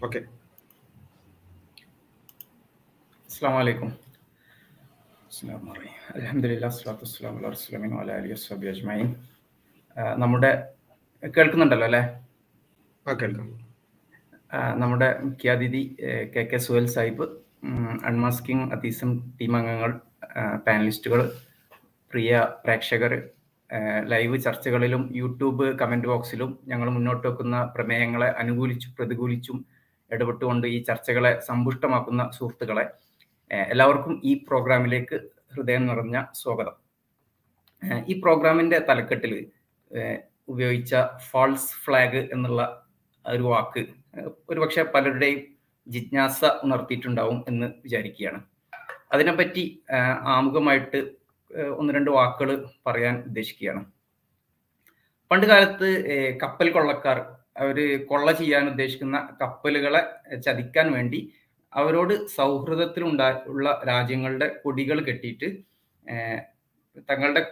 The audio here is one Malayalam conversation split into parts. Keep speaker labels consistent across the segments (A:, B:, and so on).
A: ഓക്കെ.
B: അസ്സാം വലൈക്കും അലഹമില്ല അസ്ലാത്തു വസ്സലാം അല്ലാ റസൂലമീൻ വല അലി വസ്ബി അജ്മൈൻ നമ്മുടെ കേൾക്കുന്നുണ്ടല്ലോ അല്ലേ?
A: ആ കേൾക്കാം
B: ആ, നമ്മുടെ മുഖ്യാതിഥി K K Suhail Sahib unmasking atheism team അംഗങ്ങൾ പാനലിസ്റ്റുകൾ പ്രിയ പ്രേക്ഷകർ ലൈവ് ചർച്ചകളിലും യൂട്യൂബ് കമന്റ് ബോക്സിലും ഞങ്ങൾ മുന്നോട്ട് വെക്കുന്ന പ്രമേയങ്ങളെ അനുകൂലിച്ചും പ്രതികൂലിച്ചും ഇടപെട്ടുകൊണ്ട് ഈ ചർച്ചകളെ സമ്പുഷ്ടമാക്കുന്ന സുഹൃത്തുക്കളെ എല്ലാവർക്കും ഈ പ്രോഗ്രാമിലേക്ക് ഹൃദയം നിറഞ്ഞ സ്വാഗതം. ഈ പ്രോഗ്രാമിന്റെ തലക്കെട്ടിൽ ഉപയോഗിച്ച ഫാൾസ് ഫ്ലാഗ് എന്നുള്ള ഒരു വാക്ക് ഒരുപക്ഷെ പലരുടെയും ജിജ്ഞാസ ഉണർത്തിയിട്ടുണ്ടാവും എന്ന് വിചാരിക്കുകയാണ്. അതിനെപ്പറ്റി ആമുഖമായിട്ട് ഒന്ന് രണ്ട് വാക്കുകൾ പറയാൻ ഉദ്ദേശിക്കുകയാണ്. പണ്ട് കാലത്ത് കപ്പൽ കൊള്ളക്കാർ അവർ കൊള്ള ചെയ്യാൻ ഉദ്ദേശിക്കുന്ന കപ്പലുകളെ ചതിക്കാൻ വേണ്ടി അവരോട് സൗഹൃദത്തിലുണ്ടാ ഉള്ള രാജ്യങ്ങളുടെ കൊടികൾ കെട്ടിയിട്ട് തങ്ങളുടെ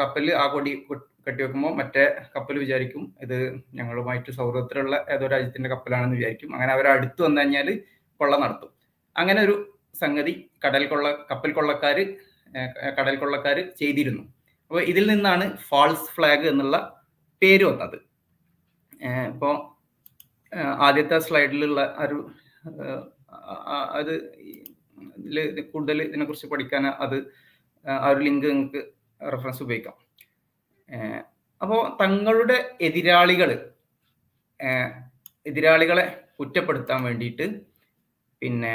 B: കപ്പലിൽ ആ കൊടി കെട്ടി കെട്ടിവെക്കുമ്പോൾ മറ്റേ കപ്പൽ വിചാരിക്കും ഇത് ഞങ്ങളുമായിട്ട് സൗഹൃദത്തിലുള്ള ഏതോ രാജ്യത്തിന്റെ കപ്പലാണെന്ന് വിചാരിക്കും. അങ്ങനെ അവർ അടുത്ത് വന്നു കഴിഞ്ഞാൽ കൊള്ള നടത്തും. അങ്ങനെ ഒരു സംഗതി കടൽ കൊള്ള കപ്പൽ കൊള്ളക്കാർ കടൽ കൊള്ളക്കാർ ചെയ്തിരുന്നു. അപ്പോൾ ഇതിൽ നിന്നാണ് ഫാൾസ് ഫ്ലാഗ് എന്നുള്ള പേര് വന്നത്. ഏഹ് ഇപ്പോ ആദ്യത്തെ സ്ലൈഡിലുള്ള ഒരു അത് കൂടുതൽ ഇതിനെക്കുറിച്ച് പഠിക്കാൻ അത് ആ ഒരു ലിങ്ക് നിങ്ങൾക്ക് റെഫറൻസ് ഉപയോഗിക്കാം. അപ്പോൾ അപ്പോ തങ്ങളുടെ എതിരാളികൾ എതിരാളികളെ കുറ്റപ്പെടുത്താൻ വേണ്ടിയിട്ട് പിന്നെ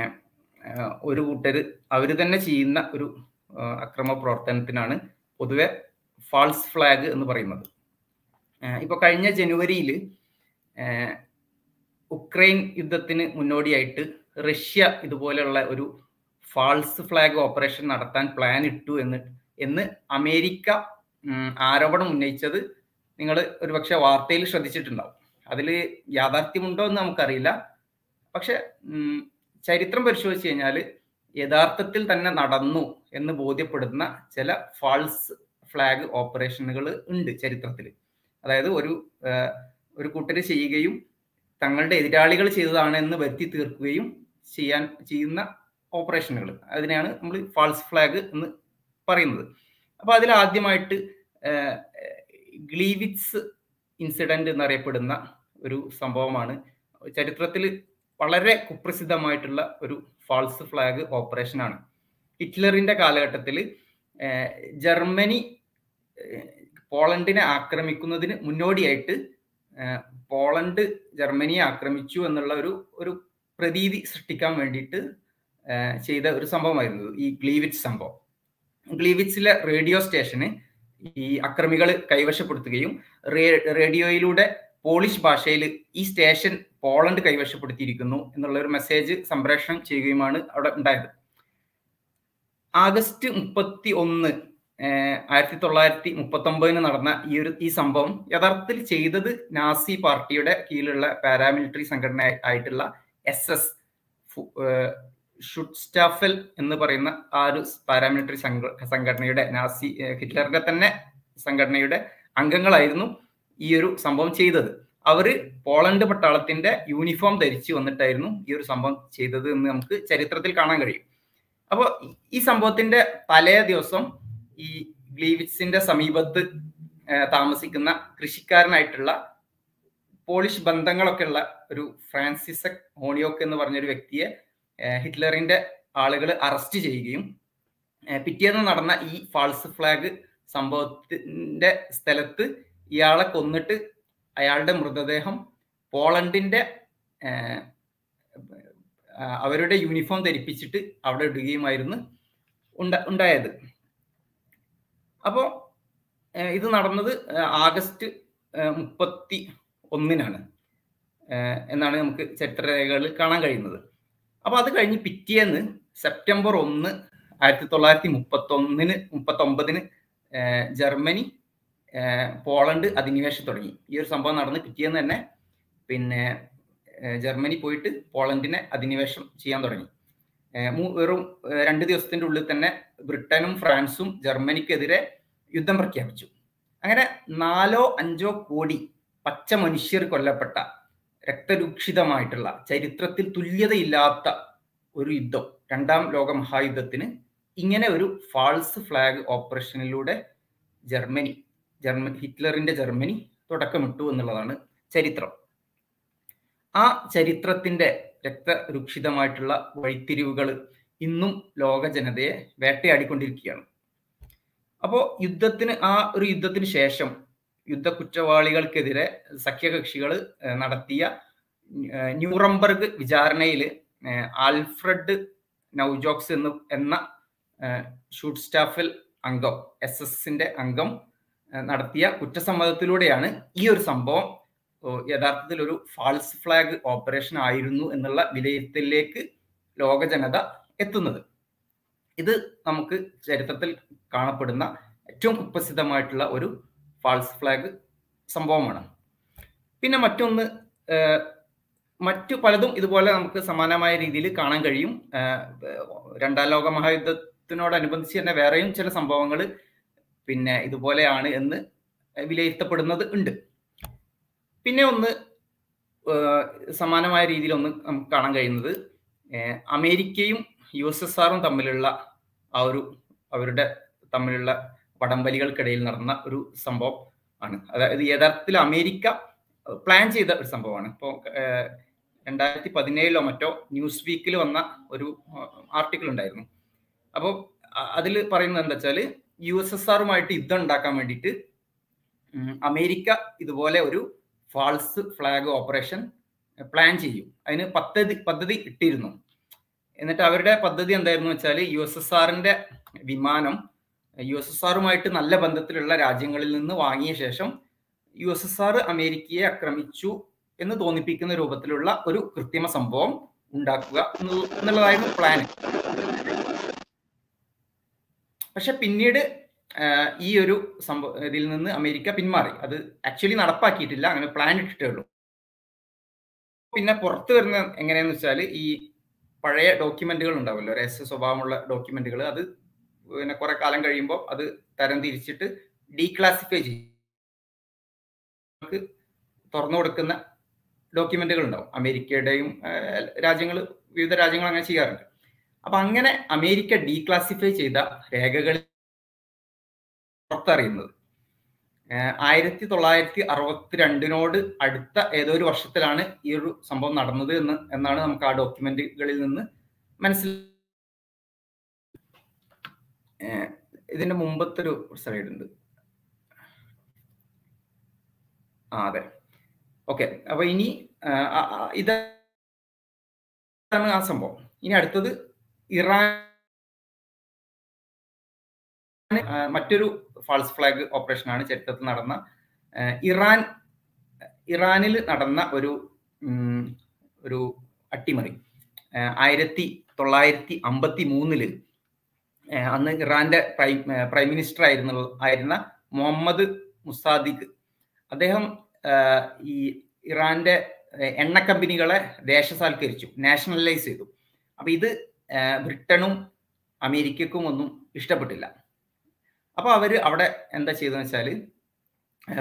B: ഒരു കൂട്ടർ അവർ തന്നെ ചെയ്യുന്ന ഒരു അക്രമ പ്രവർത്തനത്തിനാണ് പൊതുവെ ഫാൾസ് ഫ്ലാഗ് എന്ന് പറയുന്നത്. ഏഹ് ഇപ്പൊ കഴിഞ്ഞ ജനുവരിയിൽ ഉക്രൈൻ യുദ്ധത്തിന് മുന്നോടിയായിട്ട് റഷ്യ ഇതുപോലെയുള്ള ഒരു ഫാൾസ് ഫ്ലാഗ് ഓപ്പറേഷൻ നടത്താൻ പ്ലാൻ ഇട്ടു എന്ന് എന്ന് അമേരിക്ക ആരോപണം ഉന്നയിച്ചത് നിങ്ങൾ ഒരുപക്ഷെ വാർത്തയിൽ ശ്രദ്ധിച്ചിട്ടുണ്ടാവും. അതിൽ യാഥാർത്ഥ്യമുണ്ടോ എന്ന് നമുക്കറിയില്ല. പക്ഷെ ചരിത്രം പരിശോധിച്ച് കഴിഞ്ഞാൽ യഥാർത്ഥത്തിൽ തന്നെ നടന്നു എന്ന് ബോധ്യപ്പെടുന്ന ചില ഫാൾസ് ഫ്ലാഗ് ഓപ്പറേഷനുകൾ ഉണ്ട് ചരിത്രത്തിൽ അതായത് ഒരു ഒരു കൂട്ടർ ചെയ്യുകയും തങ്ങളുടെ എതിരാളികൾ ചെയ്തതാണ് എന്ന് വരുത്തി തീർക്കുകയും ചെയ്യാൻ ചെയ്യുന്ന ഓപ്പറേഷനുകൾ. അതിനെയാണ് നമ്മൾ ഫാൾസ് ഫ്ലാഗ് എന്ന് പറയുന്നത്. അപ്പോൾ അതിൽ ആദ്യമായിട്ട് ഗ്ലീവിറ്റ്സ് ഇൻസിഡന്റ് എന്നറിയപ്പെടുന്ന ഒരു സംഭവമാണ്. ചരിത്രത്തിൽ വളരെ കുപ്രസിദ്ധമായിട്ടുള്ള ഒരു ഫാൾസ് ഫ്ലാഗ് ഓപ്പറേഷനാണ്. ഹിറ്റ്ലറിന്റെ കാലഘട്ടത്തിൽ ജർമ്മനി പോളണ്ടിനെ ആക്രമിക്കുന്നതിന് മുന്നോടിയായിട്ട് പോളണ്ട് ജർമ്മനിയെ ആക്രമിച്ചു എന്നുള്ള ഒരു ഒരു പ്രതീതി സൃഷ്ടിക്കാൻ വേണ്ടിയിട്ട് ചെയ്ത ഒരു സംഭവമായിരുന്നു ഈ ഗ്ലീവിറ്റ്സ് സംഭവം. ഗ്ലീവിറ്റ്സിലെ റേഡിയോ സ്റ്റേഷന് ഈ അക്രമികൾ കൈവശപ്പെടുത്തുകയും റേഡിയോയിലൂടെ പോളിഷ് ഭാഷയിൽ ഈ സ്റ്റേഷൻ പോളണ്ട് കൈവശപ്പെടുത്തിയിരിക്കുന്നു എന്നുള്ള ഒരു മെസ്സേജ് സംപ്രേഷണം ചെയ്യുകയുമാണ് അവിടെ ഉണ്ടായത്. ആഗസ്റ്റ് മുപ്പത്തി ഒന്ന് ആയിരത്തി തൊള്ളായിരത്തി മുപ്പത്തി ഒമ്പതിന് നടന്ന ഈ ഒരു ഈ സംഭവം യഥാർത്ഥത്തിൽ ചെയ്തത് നാസി പാർട്ടിയുടെ കീഴിലുള്ള പാരാമിലിറ്ററി സംഘടന ആയിട്ടുള്ള എസ് എസ് ഷുട്സ്റ്റാഫൽ എന്ന് പറയുന്ന ആ ഒരു പാരാമിലിറ്ററി സംഘടനയുടെ നാസി ഹിറ്റ്ലറിന്റെ തന്നെ സംഘടനയുടെ അംഗങ്ങളായിരുന്നു ഈ ഒരു സംഭവം ചെയ്തത്. അവർ പോളണ്ട് പട്ടാളത്തിന്റെ യൂണിഫോം ധരിച്ചു വന്നിട്ടായിരുന്നു ഈ ഒരു സംഭവം ചെയ്തത് എന്ന് നമുക്ക് ചരിത്രത്തിൽ കാണാൻ കഴിയും. അപ്പോൾ ഈ സംഭവത്തിന്റെ തലേ ദിവസം ഈ ഗ്ലീവിറ്റ്സിന്റെ സമീപത്ത് താമസിക്കുന്ന കൃഷിക്കാരനായിട്ടുള്ള പോളിഷ് ബന്ധങ്ങളൊക്കെ ഉള്ള ഒരു ഫ്രാൻസിസക് ഹോണിയോക്ക് എന്ന് പറഞ്ഞൊരു വ്യക്തിയെ ഹിറ്റ്ലറിന്റെ ആളുകൾ അറസ്റ്റ് ചെയ്യുകയും പിറ്റേന്ന് നടന്ന ഈ ഫാൾസ് ഫ്ലാഗ് സംഭവത്തിന്റെ സ്ഥലത്ത് ഇയാളെ കൊന്നിട്ട് അയാളുടെ മൃതദേഹം പോളണ്ടിന്റെ അവരുടെ യൂണിഫോം ധരിപ്പിച്ചിട്ട് അവിടെ ഇടുകയുമായിരുന്നു ഉണ്ട ഉണ്ടായത്. അപ്പോൾ ഇത് നടന്നത് ആഗസ്റ്റ് മുപ്പത്തി ഒന്നിനാണ് എന്നാണ് നമുക്ക് ചരിത്രരേഖകളിൽ കാണാൻ കഴിയുന്നത്. അപ്പോൾ അത് കഴിഞ്ഞ് പിറ്റേന്ന് സെപ്റ്റംബർ ഒന്ന് ആയിരത്തി തൊള്ളായിരത്തി മുപ്പത്തി ഒന്നിന് മുപ്പത്തി ഒമ്പതിന് ജർമ്മനി പോളണ്ട് അധിനിവേശം തുടങ്ങി. ഈ ഒരു സംഭവം നടന്ന് പിറ്റേന്ന് തന്നെ പിന്നെ ജർമ്മനി പോയിട്ട് പോളണ്ടിനെ അധിനിവേശം ചെയ്യാൻ തുടങ്ങി. വെറും രണ്ട് ദിവസത്തിന്റെ ഉള്ളിൽ തന്നെ ബ്രിട്ടനും ഫ്രാൻസും ജർമ്മനിക്കെതിരെ യുദ്ധം പ്രഖ്യാപിച്ചു. അങ്ങനെ നാലോ അഞ്ചോ കോടി പച്ച മനുഷ്യർ കൊല്ലപ്പെട്ട രക്തരൂക്ഷിതമായിട്ടുള്ള ചരിത്രത്തിൽ തുല്യതയില്ലാത്ത ഒരു യുദ്ധം രണ്ടാം ലോക മഹായുദ്ധത്തിന് ഇങ്ങനെ ഒരു ഫാൾസ് ഫ്ലാഗ് ഓപ്പറേഷനിലൂടെ ജർമ്മനി ജർമ്മ ഹിറ്റ്ലറിന്റെ ജർമ്മനി തുടക്കമിട്ടു എന്നുള്ളതാണ് ചരിത്രം. ആ ചരിത്രത്തിന്റെ രക്തരൂക്ഷിതമായിട്ടുള്ള വഴിത്തിരിവുകൾ ഇന്നും ലോക ജനതയെ വേട്ടയാടിക്കൊണ്ടിരിക്കുകയാണ്. അപ്പോൾ യുദ്ധത്തിന് ആ ഒരു യുദ്ധത്തിന് ശേഷം യുദ്ധ കുറ്റവാളികൾക്കെതിരെ സഖ്യകക്ഷികൾ നടത്തിയ ന്യൂറംബർഗ് വിചാരണയിൽ ആൽഫ്രഡ് നൗജോക്സ് എന്ന് എന്ന ഷൂട്ട് സ്റ്റാഫിൽ അംഗം എസ് എസിന്റെ അംഗം നടത്തിയ കുറ്റസമ്മതത്തിലൂടെയാണ് ഈ ഒരു സംഭവം യഥാർത്ഥത്തിൽ ഒരു ഫാൾസ് ഫ്ലാഗ് ഓപ്പറേഷൻ ആയിരുന്നു എന്നുള്ള വിലയിരുത്തലിലേക്ക് ലോക ജനത എത്തുന്നത്. ഇത് നമുക്ക് ചരിത്രത്തിൽ കാണപ്പെടുന്ന ഏറ്റവും കുപ്രസിദ്ധമായിട്ടുള്ള ഒരു ഫാൾസ് ഫ്ലാഗ് സംഭവമാണ്. പിന്നെ മറ്റൊന്ന് മറ്റു പലതും ഇതുപോലെ നമുക്ക് സമാനമായ രീതിയിൽ കാണാൻ കഴിയും. രണ്ടാം ലോക മഹായുദ്ധത്തിനോടനുബന്ധിച്ച് തന്നെ വേറെയും ചില സംഭവങ്ങൾ പിന്നെ ഇതുപോലെയാണ് എന്ന് വിലയിരുത്തപ്പെടുന്നത് ഉണ്ട്. പിന്നെ ഒന്ന് സമാനമായ രീതിയിൽ ഒന്ന് നമുക്ക് കാണാൻ കഴിയുന്നത് അമേരിക്കയും യു എസ് എസ് ആറും തമ്മിലുള്ള ആ ഒരു അവരുടെ തമ്മിലുള്ള വടംവലികൾക്കിടയിൽ നടന്ന ഒരു സംഭവം ആണ്. അതായത് യഥാർത്ഥത്തിൽ അമേരിക്ക പ്ലാൻ ചെയ്ത ഒരു സംഭവമാണ്. ഇപ്പോൾ രണ്ടായിരത്തി പതിനേഴിലോ മറ്റോ ന്യൂസ് വീക്കിൽ വന്ന ഒരു ആർട്ടിക്കിൾ ഉണ്ടായിരുന്നു. അപ്പോൾ അതിൽ പറയുന്നത് എന്താ വെച്ചാൽ യു എസ് എസ് ആറുമായിട്ട് യുദ്ധം ഉണ്ടാക്കാൻ വേണ്ടിയിട്ട് അമേരിക്ക ഇതുപോലെ ഒരു ഫാൾസ് ഫ്ലാഗ് ഓപ്പറേഷൻ പ്ലാൻ ചെയ്യും. അതിന് പദ്ധതി പദ്ധതി ഇട്ടിരുന്നു. എന്നിട്ട് അവരുടെ പദ്ധതി എന്തായിരുന്നു വെച്ചാൽ യു എസ് എസ് ആറിന്റെ വിമാനം യു എസ് എസ് ആറുമായിട്ട് നല്ല ബന്ധത്തിലുള്ള രാജ്യങ്ങളിൽ നിന്ന് വാങ്ങിയ ശേഷം യു എസ് എസ് ആർ അമേരിക്കയെ ആക്രമിച്ചു എന്ന് തോന്നിപ്പിക്കുന്ന രൂപത്തിലുള്ള ഒരു കൃത്രിമ സംഭവം ഉണ്ടാക്കുക എന്നുള്ളതായിരുന്നു പ്ലാൻ. പക്ഷെ പിന്നീട് ഈ ഒരു സംഭവ ഇതിൽ നിന്ന് അമേരിക്ക പിന്മാറി. അത് ആക്ച്വലി നടപ്പാക്കിയിട്ടില്ല. അങ്ങനെ പ്ലാൻ ഇട്ടിട്ടേ ഉള്ളൂ. പിന്നെ പുറത്തു വരുന്ന എങ്ങനെയാന്ന് വെച്ചാൽ ഈ പഴയ ഡോക്യുമെന്റുകൾ ഉണ്ടാവുമല്ലോ. രഹസ്യ സ്വഭാവമുള്ള ഡോക്യുമെന്റുകൾ അത് പിന്നെ കുറെ കാലം കഴിയുമ്പോൾ അത് തരം തിരിച്ചിട്ട് ഡീക്ലാസിഫൈ ചെയ്യും. തുറന്നു കൊടുക്കുന്ന ഡോക്യുമെന്റുകൾ ഉണ്ടാവും. അമേരിക്കയുടെയും രാജ്യങ്ങൾ വിവിധ രാജ്യങ്ങൾ അങ്ങനെ ചെയ്യാറുണ്ട്. അപ്പൊ അങ്ങനെ അമേരിക്ക ഡീക്ലാസിഫൈ ചെയ്ത രേഖകൾ പുറത്തറിയുന്നത് ആയിരത്തി തൊള്ളായിരത്തി അറുപത്തിരണ്ടിനോട് അടുത്ത ഏതോ ഒരു വർഷത്തിലാണ് ഈ ഒരു സംഭവം നടന്നത് എന്ന് എന്നാണ് നമുക്ക് ആ ഡോക്യുമെന്റുകളിൽ നിന്ന് മനസ്സിലാക്കി ഇതിന്റെ മുമ്പത്തെ ഒരു സ്ലൈഡ് ഉണ്ട്. ആ അതെ. ഓക്കെ. അപ്പൊ ഇനി ഇതാണ് ആ സംഭവം. ഇനി അടുത്തത് ഇറാൻ മറ്റൊരു ഫാൾസ് ഫ്ലാഗ് ഓപ്പറേഷനാണ് ചരിത്രത്തിൽ നടന്ന ഇറാൻ ഇറാനിൽ നടന്ന ഒരു ഒരു അട്ടിമറി. ആയിരത്തി തൊള്ളായിരത്തി അമ്പത്തി മൂന്നിൽ അന്ന് ഇറാന്റെ പ്രൈം പ്രൈം മിനിസ്റ്റർ ആയിരുന്ന ആയിരുന്ന മുഹമ്മദ് മുസാദിഖ്. അദ്ദേഹം ഈ ഇറാന്റെ എണ്ണ കമ്പനികളെ ദേശസാൽക്കരിച്ചു നാഷണലൈസ് ചെയ്തു. അപ്പൊ ഇത് ബ്രിട്ടനും അമേരിക്കക്കും ഒന്നും ഇഷ്ടപ്പെട്ടില്ല. അപ്പൊ അവർ അവിടെ എന്താ ചെയ്തതെന്ന് വെച്ചാൽ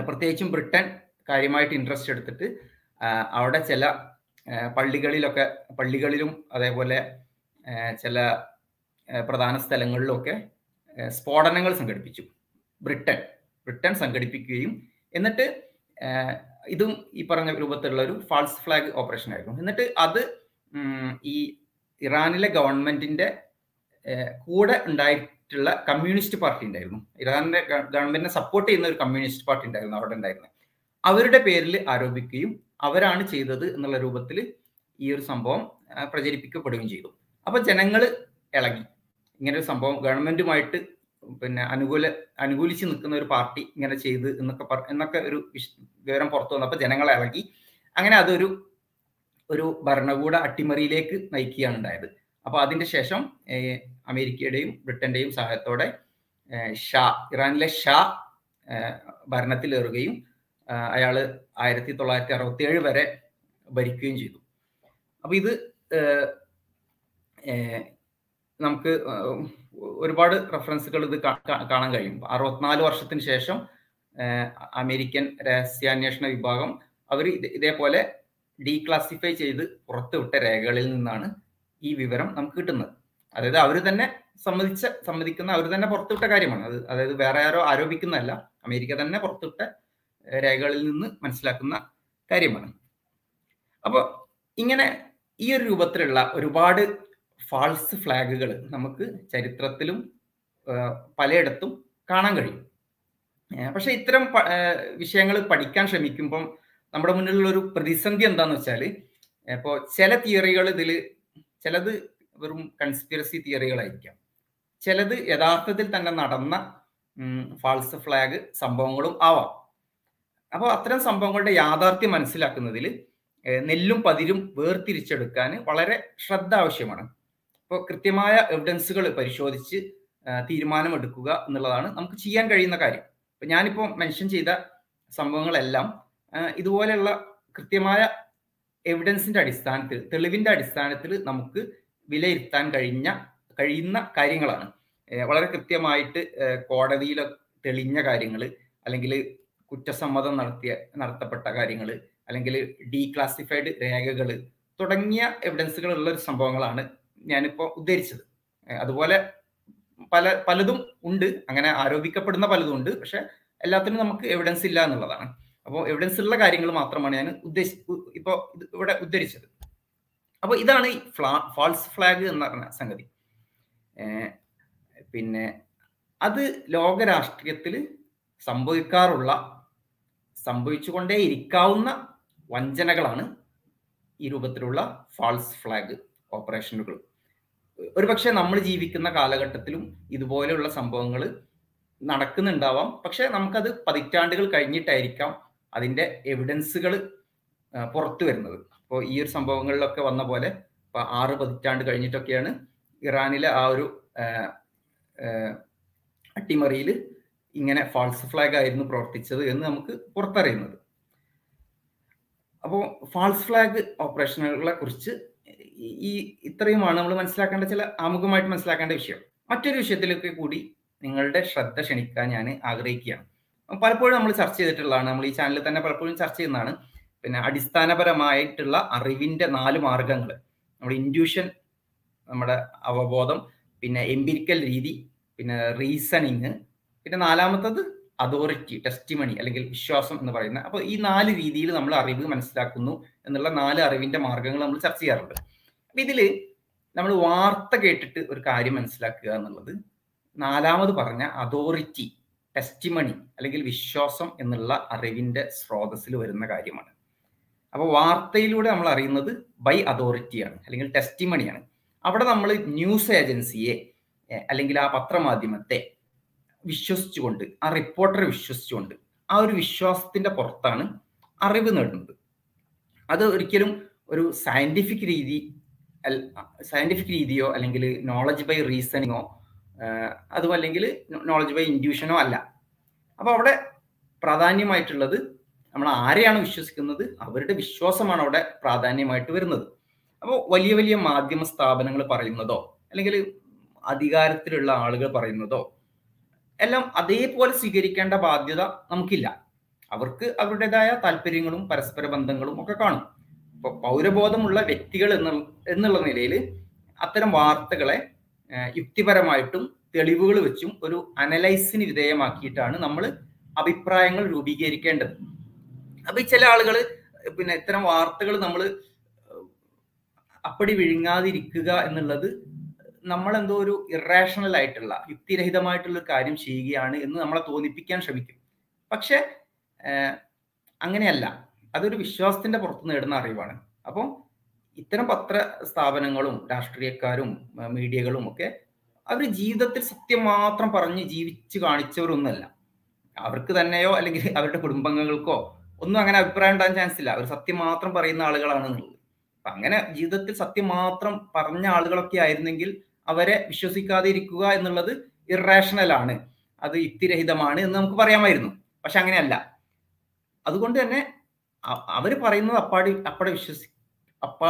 B: പ്രത്യേകിച്ചും ബ്രിട്ടൻ കാര്യമായിട്ട് ഇൻട്രസ്റ്റ് എടുത്തിട്ട് അവിടെ ചില പള്ളികളിലൊക്കെ പള്ളികളിലും അതേപോലെ ചില പ്രധാന സ്ഥലങ്ങളിലൊക്കെ സ്ഫോടനങ്ങൾ സംഘടിപ്പിച്ചു. ബ്രിട്ടൻ ബ്രിട്ടൻ സംഘടിപ്പിക്കുകയും എന്നിട്ട് ഇതും ഈ പറഞ്ഞ രൂപത്തിലുള്ള ഒരു ഫാൾസ് ഫ്ലാഗ് ഓപ്പറേഷൻ ആയിരുന്നു. എന്നിട്ട് അത് ഈ ഇറാനിലെ ഗവൺമെന്റിന്റെ കൂടെ ഉണ്ടായിട്ടുള്ള കമ്മ്യൂണിസ്റ്റ് പാർട്ടി ഉണ്ടായിരുന്നു. ഇറാനിന്റെ ഗവൺമെന്റിനെ സപ്പോർട്ട് ചെയ്യുന്ന ഒരു കമ്മ്യൂണിസ്റ്റ് പാർട്ടി ഉണ്ടായിരുന്നു അവിടെ ഉണ്ടായിരുന്നത് അവരുടെ പേരിൽ ആരോപിക്കുകയും അവരാണ് ചെയ്തത് എന്നുള്ള രൂപത്തിൽ ഈ ഒരു സംഭവം പ്രചരിപ്പിക്കപ്പെടുകയും ചെയ്തു. അപ്പൊ ജനങ്ങൾ ഇളകി. ഇങ്ങനെ ഒരു സംഭവം ഗവൺമെന്റുമായിട്ട് പിന്നെ അനുകൂല അനുകൂലിച്ച് നിൽക്കുന്ന ഒരു പാർട്ടി ഇങ്ങനെ ചെയ്ത് എന്നൊക്കെ എന്നൊക്കെ ഒരു വിവരം പുറത്തു വന്നപ്പോൾ ജനങ്ങൾ ഇളകി. അങ്ങനെ അതൊരു ഒരു ഭരണകൂട അട്ടിമറിയിലേക്ക് നയിക്കുകയാണ് ഉണ്ടായത്. അപ്പോൾ അതിന്റെ ശേഷം അമേരിക്കയുടെയും ബ്രിട്ടന്റെയും സഹായത്തോടെ ഷാ ഇറാനിലെ ഷാ ഭരണത്തിലേറുകയും അയാൾ ആയിരത്തി തൊള്ളായിരത്തി അറുപത്തി ഏഴ് വരെ ഭരിക്കുകയും ചെയ്തു. അപ്പൊ ഇത് നമുക്ക് ഒരുപാട് റെഫറൻസുകൾ ഇത് കാണാൻ കഴിയും. അറുപത്തിനാല് വർഷത്തിന് ശേഷം അമേരിക്കൻ രഹസ്യാന്വേഷണ വിഭാഗം അവർ ഇതേപോലെ ഡീക്ലാസിഫൈ ചെയ്ത് പുറത്തുവിട്ട രേഖകളിൽ നിന്നാണ് ഈ വിവരം നമുക്ക് കിട്ടുന്നത്. അതായത് അവർ തന്നെ സമ്മതിച്ച സമ്മതിക്കുന്ന അവർ തന്നെ പുറത്തുവിട്ട കാര്യമാണ്. അത് അതായത് വേറെ ആരോ ആരോപിക്കുന്നതല്ല. അമേരിക്ക തന്നെ പുറത്തുവിട്ട രേഖകളിൽ നിന്ന് മനസ്സിലാക്കുന്ന കാര്യമാണ്. അപ്പോൾ ഇങ്ങനെ ഈ ഒരു രൂപത്തിലുള്ള ഒരുപാട് ഫാൾസ് ഫ്ലാഗുകൾ നമുക്ക് ചരിത്രത്തിലും പലയിടത്തും കാണാൻ കഴിയും. പക്ഷെ ഇത്തരം വിഷയങ്ങൾ പഠിക്കാൻ ശ്രമിക്കുമ്പം നമ്മുടെ മുന്നിലുള്ള ഒരു പ്രതിസന്ധി എന്താന്ന് വെച്ചാൽ ഇപ്പോൾ ചില തിയറികൾ ഇതിൽ ചിലത് വെറും കൺസ്പിറസി തിയറികളായിരിക്കാം ചിലത് യഥാർത്ഥത്തിൽ തന്നെ നടന്ന ഫാൾസ് ഫ്ലാഗ് സംഭവങ്ങളും ആവാം. അപ്പോൾ അത്തരം സംഭവങ്ങളുടെ യാഥാർത്ഥ്യം മനസ്സിലാക്കുന്നതിൽ നെല്ലും പതിരും വേർതിരിച്ചെടുക്കാൻ വളരെ ശ്രദ്ധ ആവശ്യമാണ്. അപ്പോൾ കൃത്യമായ എവിഡൻസുകൾ പരിശോധിച്ച് തീരുമാനമെടുക്കുക എന്നുള്ളതാണ് നമുക്ക് ചെയ്യാൻ കഴിയുന്ന കാര്യം. ഇപ്പം ഞാനിപ്പോൾ മെൻഷൻ ചെയ്ത സംഭവങ്ങളെല്ലാം ഇതുപോലെയുള്ള കൃത്യമായ എവിഡൻസിന്റെ അടിസ്ഥാനത്തിൽ തെളിവിന്റെ അടിസ്ഥാനത്തിൽ നമുക്ക് വിലയിരുത്താൻ കഴിഞ്ഞ കഴിയുന്ന കാര്യങ്ങളാണ്. വളരെ കൃത്യമായിട്ട് കോടതിയിൽ തെളിഞ്ഞ കാര്യങ്ങൾ അല്ലെങ്കിൽ കുറ്റസമ്മതം നടത്തിയ നടത്തപ്പെട്ട കാര്യങ്ങൾ അല്ലെങ്കിൽ ഡീക്ലാസിഫൈഡ് രേഖകൾ തുടങ്ങിയ എവിഡൻസുകൾ ഉള്ള ഒരു സംഭവങ്ങളാണ് ഞാനിപ്പോൾ ഉദ്ധരിച്ചത്. അതുപോലെ പല പലതും ഉണ്ട്. അങ്ങനെ ആരോപിക്കപ്പെടുന്ന പലതും ഉണ്ട്. പക്ഷെ എല്ലാത്തിനും നമുക്ക് എവിഡൻസ് ഇല്ല എന്നുള്ളതാണ്. അപ്പോൾ എവിഡൻസ് ഉള്ള കാര്യങ്ങൾ മാത്രമാണ് ഞാൻ ഉദ്ദേശി ഇപ്പോൾ ഇവിടെ ഉദ്ധരിച്ചത്. അപ്പോൾ ഇതാണ് ഈ ഫ്ലാ ഫാൾസ് ഫ്ലാഗ് എന്ന് പറഞ്ഞ സംഗതി. പിന്നെ അത് ലോകരാഷ്ട്രീയത്തിൽ സംഭവിക്കാറുള്ള സംഭവിച്ചുകൊണ്ടേ ഇരിക്കാവുന്ന വഞ്ചനകളാണ് ഈ രൂപത്തിലുള്ള ഫാൾസ് ഫ്ലാഗ് ഓപ്പറേഷനുകൾ ഒരുപക്ഷെ നമ്മൾ ജീവിക്കുന്ന കാലഘട്ടത്തിലും ഇതുപോലെയുള്ള സംഭവങ്ങൾ നടക്കുന്നുണ്ടാവാം. പക്ഷെ നമുക്കത് പതിറ്റാണ്ടുകൾ കഴിഞ്ഞിട്ടായിരിക്കാം അതിന്റെ എവിഡൻസുകൾ പുറത്തു വരുന്നത്. അപ്പോൾ ഈ ഒരു സംഭവങ്ങളിലൊക്കെ വന്ന പോലെ ഇപ്പോൾ ആറ് പതിറ്റാണ്ട് കഴിഞ്ഞിട്ടൊക്കെയാണ് ഇറാനിലെ ആ ഒരു അട്ടിമറിയിൽ ഇങ്ങനെ ഫാൾസ് ഫ്ലാഗ് ആയിരുന്നു പ്രവർത്തിച്ചത് എന്ന് നമുക്ക് പുറത്തറിയുന്നത്. അപ്പോൾ ഫാൾസ് ഫ്ലാഗ് ഓപ്പറേഷനുകളെ കുറിച്ച് ഈ ഇത്രയുമാണ് നമ്മൾ മനസ്സിലാക്കേണ്ട ചില ആമുഖമായിട്ട് മനസ്സിലാക്കേണ്ട വിഷയം. മറ്റൊരു വിഷയത്തിലൊക്കെ കൂടി നിങ്ങളുടെ ശ്രദ്ധ ക്ഷണിക്കാൻ ഞാൻ ആഗ്രഹിക്കുകയാണ്. പലപ്പോഴും നമ്മൾ ചർച്ച ചെയ്തിട്ടുള്ളതാണ് നമ്മൾ ഈ ചാനലിൽ തന്നെ പലപ്പോഴും ചർച്ച ചെയ്യുന്നതാണ്. പിന്നെ അടിസ്ഥാനപരമായിട്ടുള്ള അറിവിന്റെ നാല് മാർഗങ്ങൾ. നമ്മുടെ ഇൻഡ്യൂഷൻ നമ്മുടെ അവബോധം പിന്നെ എംപിരിക്കൽ രീതി പിന്നെ റീസണിങ് പിന്നെ നാലാമത്തത് അതോറിറ്റി ടെസ്റ്റിമണി അല്ലെങ്കിൽ വിശ്വാസം എന്ന് പറയുന്ന. അപ്പോൾ ഈ നാല് രീതിയിൽ നമ്മൾ അറിവ് മനസ്സിലാക്കുന്നു എന്നുള്ള നാല് അറിവിന്റെ മാർഗങ്ങൾ നമ്മൾ ചർച്ച ചെയ്യാറുണ്ട്. അപ്പൊ ഇതിൽ നമ്മൾ വാർത്ത കേട്ടിട്ട് ഒരു കാര്യം മനസ്സിലാക്കുക എന്നുള്ളത് നാലാമത് പറഞ്ഞ അതോറിറ്റി ടെസ്റ്റിമണി അല്ലെങ്കിൽ വിശ്വാസം എന്നുള്ള അറിവിന്റെ സ്രോതസ്സിൽ വരുന്ന കാര്യമാണ്. അപ്പോൾ വാർത്തയിലൂടെ നമ്മൾ അറിയുന്നത് ബൈ അതോറിറ്റിയാണ് അല്ലെങ്കിൽ ടെസ്റ്റിമണിയാണ് അവിടെ നമ്മൾ ന്യൂസ് ഏജൻസിയെ അല്ലെങ്കിൽ ആ പത്രമാധ്യമത്തെ വിശ്വസിച്ചുകൊണ്ട് ആ റിപ്പോർട്ടറെ വിശ്വസിച്ചുകൊണ്ട് ആ ഒരു വിശ്വാസത്തിന്റെ പുറത്താണ് അറിവ് നേടുന്നത്. അത് ഒരിക്കലും ഒരു സയന്റിഫിക് രീതി സയന്റിഫിക് രീതിയോ അല്ലെങ്കിൽ നോളജ് ബൈ റീസണിങ്ങോ അതും അല്ലെങ്കിൽ നോളജ് ബൈ ഇൻഡ്യൂഷനോ അല്ല. അപ്പോൾ അവിടെ പ്രാധാന്യമായിട്ടുള്ളത് നമ്മൾ ആരെയാണ് വിശ്വസിക്കുന്നത്? അവരുടെ വിശ്വാസമാണ് അവിടെ പ്രാധാന്യമായിട്ട് വരുന്നത്. അപ്പോൾ വലിയ വലിയ മാധ്യമ സ്ഥാപനങ്ങൾ പറയുന്നതോ അല്ലെങ്കിൽ അധികാരത്തിലുള്ള ആളുകൾ പറയുന്നതോ എല്ലാം അതേപോലെ സ്വീകരിക്കേണ്ട ബാധ്യത നമുക്കില്ല. അവർക്ക് അവരുടേതായ താല്പര്യങ്ങളും പരസ്പര ബന്ധങ്ങളും ഒക്കെ കാണും. ഇപ്പോൾ പൗരബോധമുള്ള വ്യക്തികൾ എന്ന എന്നുള്ള നിലയിൽ അത്തരം വാർത്തകളെ യുക്തിപരമായിട്ടും തെളിവുകൾ വെച്ചും ഒരു അനലൈസിന് വിധേയമാക്കിയിട്ടാണ് നമ്മൾ അഭിപ്രായങ്ങൾ രൂപീകരിക്കേണ്ടത്. അപ്പൊ ഈ ചില ആളുകൾ പിന്നെ ഇത്തരം വാർത്തകൾ നമ്മൾ അപ്പടി വിഴുങ്ങാതിരിക്കുക എന്നുള്ളത് നമ്മൾ എന്തോ ഒരു ഇറാഷണൽ ആയിട്ടുള്ള യുക്തിരഹിതമായിട്ടുള്ള ഒരു കാര്യം ചെയ്യുകയാണ് എന്ന് നമ്മളെ തോന്നിപ്പിക്കാൻ ശ്രമിക്കും. പക്ഷെ അങ്ങനെയല്ല. അതൊരു വിശ്വാസത്തിന്റെ പുറത്ത് നേടുന്ന അറിവാണ്. അപ്പോൾ ഇത്തരം പത്ര സ്ഥാപനങ്ങളും രാഷ്ട്രീയക്കാരും മീഡിയകളും ഒക്കെ അവർ ജീവിതത്തിൽ സത്യം മാത്രം പറഞ്ഞ് ജീവിച്ചു കാണിച്ചവരൊന്നുമല്ല. അവർക്ക് തന്നെയോ അല്ലെങ്കിൽ അവരുടെ കുടുംബാംഗങ്ങൾക്കോ ഒന്നും അങ്ങനെ അഭിപ്രായം ഉണ്ടാകാൻ ചാൻസ് ഇല്ല. അവർ സത്യം മാത്രം പറയുന്ന ആളുകളാണ് എന്നുള്ളത്. അപ്പൊ അങ്ങനെ ജീവിതത്തിൽ സത്യം മാത്രം പറഞ്ഞ ആളുകളൊക്കെ ആയിരുന്നെങ്കിൽ അവരെ വിശ്വസിക്കാതെ ഇരിക്കുക എന്നുള്ളത് ഇറേഷണൽ ആണ്. അത് യുക്തിരഹിതമാണ് എന്ന് നമുക്ക് പറയാമായിരുന്നു. പക്ഷെ അങ്ങനെയല്ല. അതുകൊണ്ട് തന്നെ അവർ പറയുന്നത് അപ്പാടി അപ്പടെ വിശ്വസി അപ്പ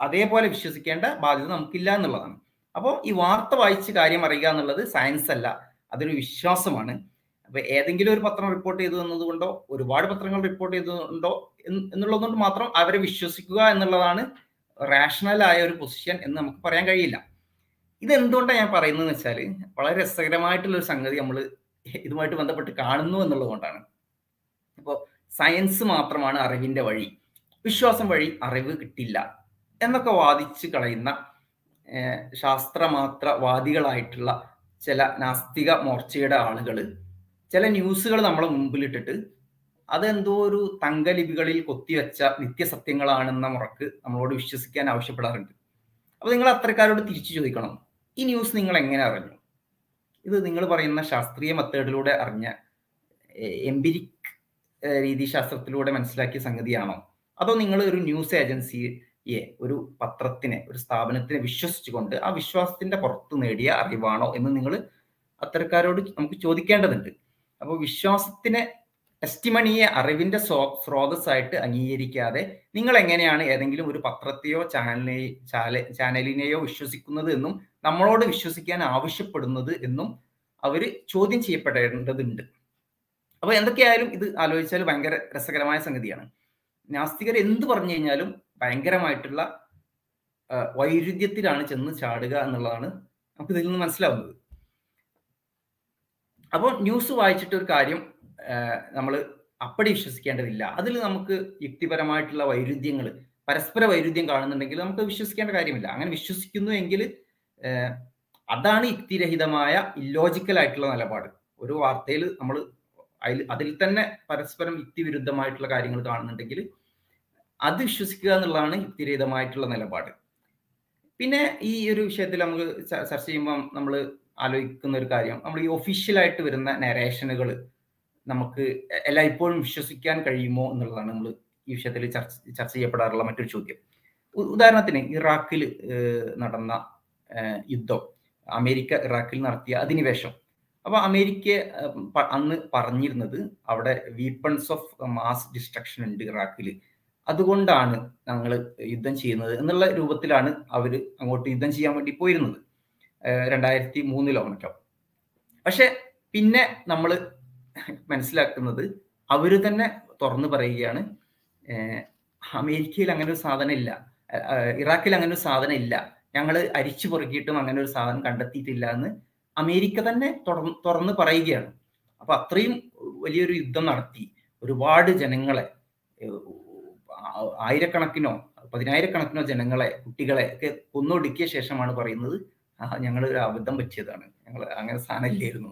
B: അതേപോലെ വിശ്വസിക്കേണ്ട ബാധ്യത നമുക്കില്ല എന്നുള്ളതാണ്. അപ്പോൾ ഈ വാർത്ത വായിച്ച് കാര്യം അറിയുക എന്നുള്ളത് സയൻസ് അല്ല. അതൊരു വിശ്വാസമാണ്. അപ്പൊ ഏതെങ്കിലും ഒരു പത്രം റിപ്പോർട്ട് ചെയ്തു എന്നതുകൊണ്ടോ ഒരുപാട് പത്രങ്ങൾ റിപ്പോർട്ട് ചെയ്തതുകൊണ്ടോ എന്നുള്ളതുകൊണ്ട് മാത്രം അവരെ വിശ്വസിക്കുക എന്നുള്ളതാണ് റാഷണൽ ആയ ഒരു പൊസിഷൻ എന്ന് നമുക്ക് പറയാൻ കഴിയില്ല. ഇത് എന്തുകൊണ്ടാണ് ഞാൻ പറയുന്നതെന്ന് വെച്ചാൽ വളരെ രസകരമായിട്ടുള്ള ഒരു സംഗതി നമ്മൾ ഇതുമായിട്ട് ബന്ധപ്പെട്ട് കാണുന്നു എന്നുള്ളത് കൊണ്ടാണ് ഇപ്പോൾ സയൻസ് മാത്രമാണ് അറിവിന്റെ വഴി വിശ്വാസം വഴി അറിവ് കിട്ടില്ല എന്നൊക്കെ വാദിച്ച് കളയുന്ന ശാസ്ത്രമാത്രവാദികളായിട്ടുള്ള ചില നാസ്തിക മോർച്ചയുടെ ആളുകൾ ചില ന്യൂസുകൾ നമ്മളെ മുമ്പിലിട്ടിട്ട് അതെന്തോ ഒരു തങ്കലിപികളിൽ കൊത്തിവെച്ച നിത്യസത്യങ്ങളാണെന്ന മുറക്ക് നമ്മളോട് വിശ്വസിക്കാൻ ആവശ്യപ്പെടാറുണ്ട്. അപ്പൊ നിങ്ങൾ അത്തരക്കാരോട് തിരിച്ചു ചോദിക്കണം ഈ ന്യൂസ് നിങ്ങൾ എങ്ങനെ അറിഞ്ഞു? ഇത് നിങ്ങൾ പറയുന്ന ശാസ്ത്രീയ മെത്തേഡിലൂടെ അറിഞ്ഞ എംപിരിക് രീതിശാസ്ത്രത്തിലൂടെ മനസ്സിലാക്കിയ സംഗതിയാണോ? അതോ നിങ്ങൾ ഒരു ന്യൂസ് ഏജൻസിയെ ഒരു പത്രത്തിനെ ഒരു സ്ഥാപനത്തിനെ വിശ്വസിച്ചുകൊണ്ട് ആ വിശ്വാസത്തിന്റെ പുറത്ത് നേടിയ അറിവാണോ എന്ന് നിങ്ങൾ അത്തരക്കാരോട് നമുക്ക് ചോദിക്കേണ്ടതുണ്ട്. അപ്പോൾ വിശ്വാസത്തിനെ ടെസ്റ്റിമണിയെ അറിവിന്റെ സ്രോതസ്സായിട്ട് അംഗീകരിക്കാതെ നിങ്ങൾ എങ്ങനെയാണ് ഏതെങ്കിലും ഒരു പത്രത്തെയോ ചാനലിനെ ചാനലിനെയോ വിശ്വസിക്കുന്നത് എന്നും നമ്മളോട് വിശ്വസിക്കാൻ ആവശ്യപ്പെടുന്നത് എന്നും അവർ ചോദ്യം ചെയ്യപ്പെടേണ്ടതുണ്ട്. അപ്പൊ എന്തൊക്കെയായാലും ഇത് ആലോചിച്ചാൽ ഭയങ്കര രസകരമായ സംഗതിയാണ്. നാസ്തികർ എന്ത് പറഞ്ഞു കഴിഞ്ഞാലും ഭയങ്കരമായിട്ടുള്ള വൈരുദ്ധ്യത്തിലാണ് ചെന്ന് ചാടുക എന്നുള്ളതാണ് നമുക്ക് ഇതിൽ നിന്ന് മനസ്സിലാവുന്നത്. അപ്പോൾ ന്യൂസ് വായിച്ചിട്ട് ഒരു കാര്യം നമ്മൾ അപ്പടി വിശ്വസിക്കേണ്ടതില്ല. അതിൽ നമുക്ക് യുക്തിപരമായിട്ടുള്ള വൈരുദ്ധ്യങ്ങൾ പരസ്പര വൈരുദ്ധ്യം കാണുന്നുണ്ടെങ്കിൽ നമുക്ക് വിശ്വസിക്കേണ്ട കാര്യമില്ല. അങ്ങനെ വിശ്വസിക്കുന്നു എങ്കിൽ അതാണ് യുക്തിരഹിതമായ ഇല്ലോജിക്കൽ ആയിട്ടുള്ള നിലപാട്. ഒരു വാർത്തയിൽ നമ്മൾ അതിൽ അതിൽ തന്നെ പരസ്പരം യുക്തിവിരുദ്ധമായിട്ടുള്ള കാര്യങ്ങൾ കാണുന്നുണ്ടെങ്കിൽ അത് വിശ്വസിക്കുക എന്നുള്ളതാണ് യുക്തിരഹിതമായിട്ടുള്ള നിലപാട്. പിന്നെ ഈ ഒരു വിഷയത്തിൽ നമുക്ക് ചർച്ച ചെയ്യുമ്പോൾ നമ്മൾ ആലോചിക്കുന്ന ഒരു കാര്യം. നമ്മൾ ഈ ഒഫീഷ്യലായിട്ട് വരുന്ന നരേഷനുകൾ നമുക്ക് എല്ലായ്പ്പോഴും വിശ്വസിക്കാൻ കഴിയുമോ എന്നുള്ളതാണ് നമ്മൾ ഈ വിഷയത്തിൽ ചർച്ച ചർച്ച ചെയ്യപ്പെടാറുള്ള മറ്റൊരു ചോദ്യം. ഉദാഹരണത്തിന് ഇറാഖിൽ നടന്ന യുദ്ധം. അമേരിക്ക ഇറാഖിൽ നടത്തിയ അധിനിവേശം. അപ്പൊ അമേരിക്ക അന്ന് പറഞ്ഞിരുന്നത് അവിടെ വീപ്പൺസ് ഓഫ് മാസ് ഡിസ്ട്രക്ഷൻ ഉണ്ട് ഇറാഖിൽ. അതുകൊണ്ടാണ് ഞങ്ങൾ യുദ്ധം ചെയ്യുന്നത് എന്നുള്ള രൂപത്തിലാണ് അവർ അങ്ങോട്ട് യുദ്ധം ചെയ്യാൻ വേണ്ടി പോയിരുന്നത്. രണ്ടായിരത്തി മൂന്നിലോ മറ്റോ പക്ഷെ പിന്നെ നമ്മൾ മനസ്സിലാക്കുന്നത് അവർ തന്നെ തുറന്നു പറയുകയാണ് അമേരിക്കയിൽ അങ്ങനെ ഒരു സാധനം ഇല്ല ഇറാഖിൽ അങ്ങനെ ഒരു സാധനം ഇല്ല ഞങ്ങൾ അരിച്ചു പൊറുക്കിയിട്ടും അങ്ങനെ ഒരു സാധനം കണ്ടെത്തിയിട്ടില്ല എന്ന് അമേരിക്ക തന്നെ തുറന്ന് പറയുകയാണ്. അപ്പൊ അത്രയും വലിയൊരു യുദ്ധം നടത്തി ഒരുപാട് ജനങ്ങളെ ആയിരക്കണക്കിനോ പതിനായിരക്കണക്കിനോ ജനങ്ങളെ കുട്ടികളെ ഒക്കെ കൊന്നൊടുക്കിയ ശേഷമാണ് പറയുന്നത് ഞങ്ങൾ ഒരു അബദ്ധം പറ്റിയതാണ്. ഞങ്ങൾ അങ്ങനെ സാധനം ഇല്ലായിരുന്നു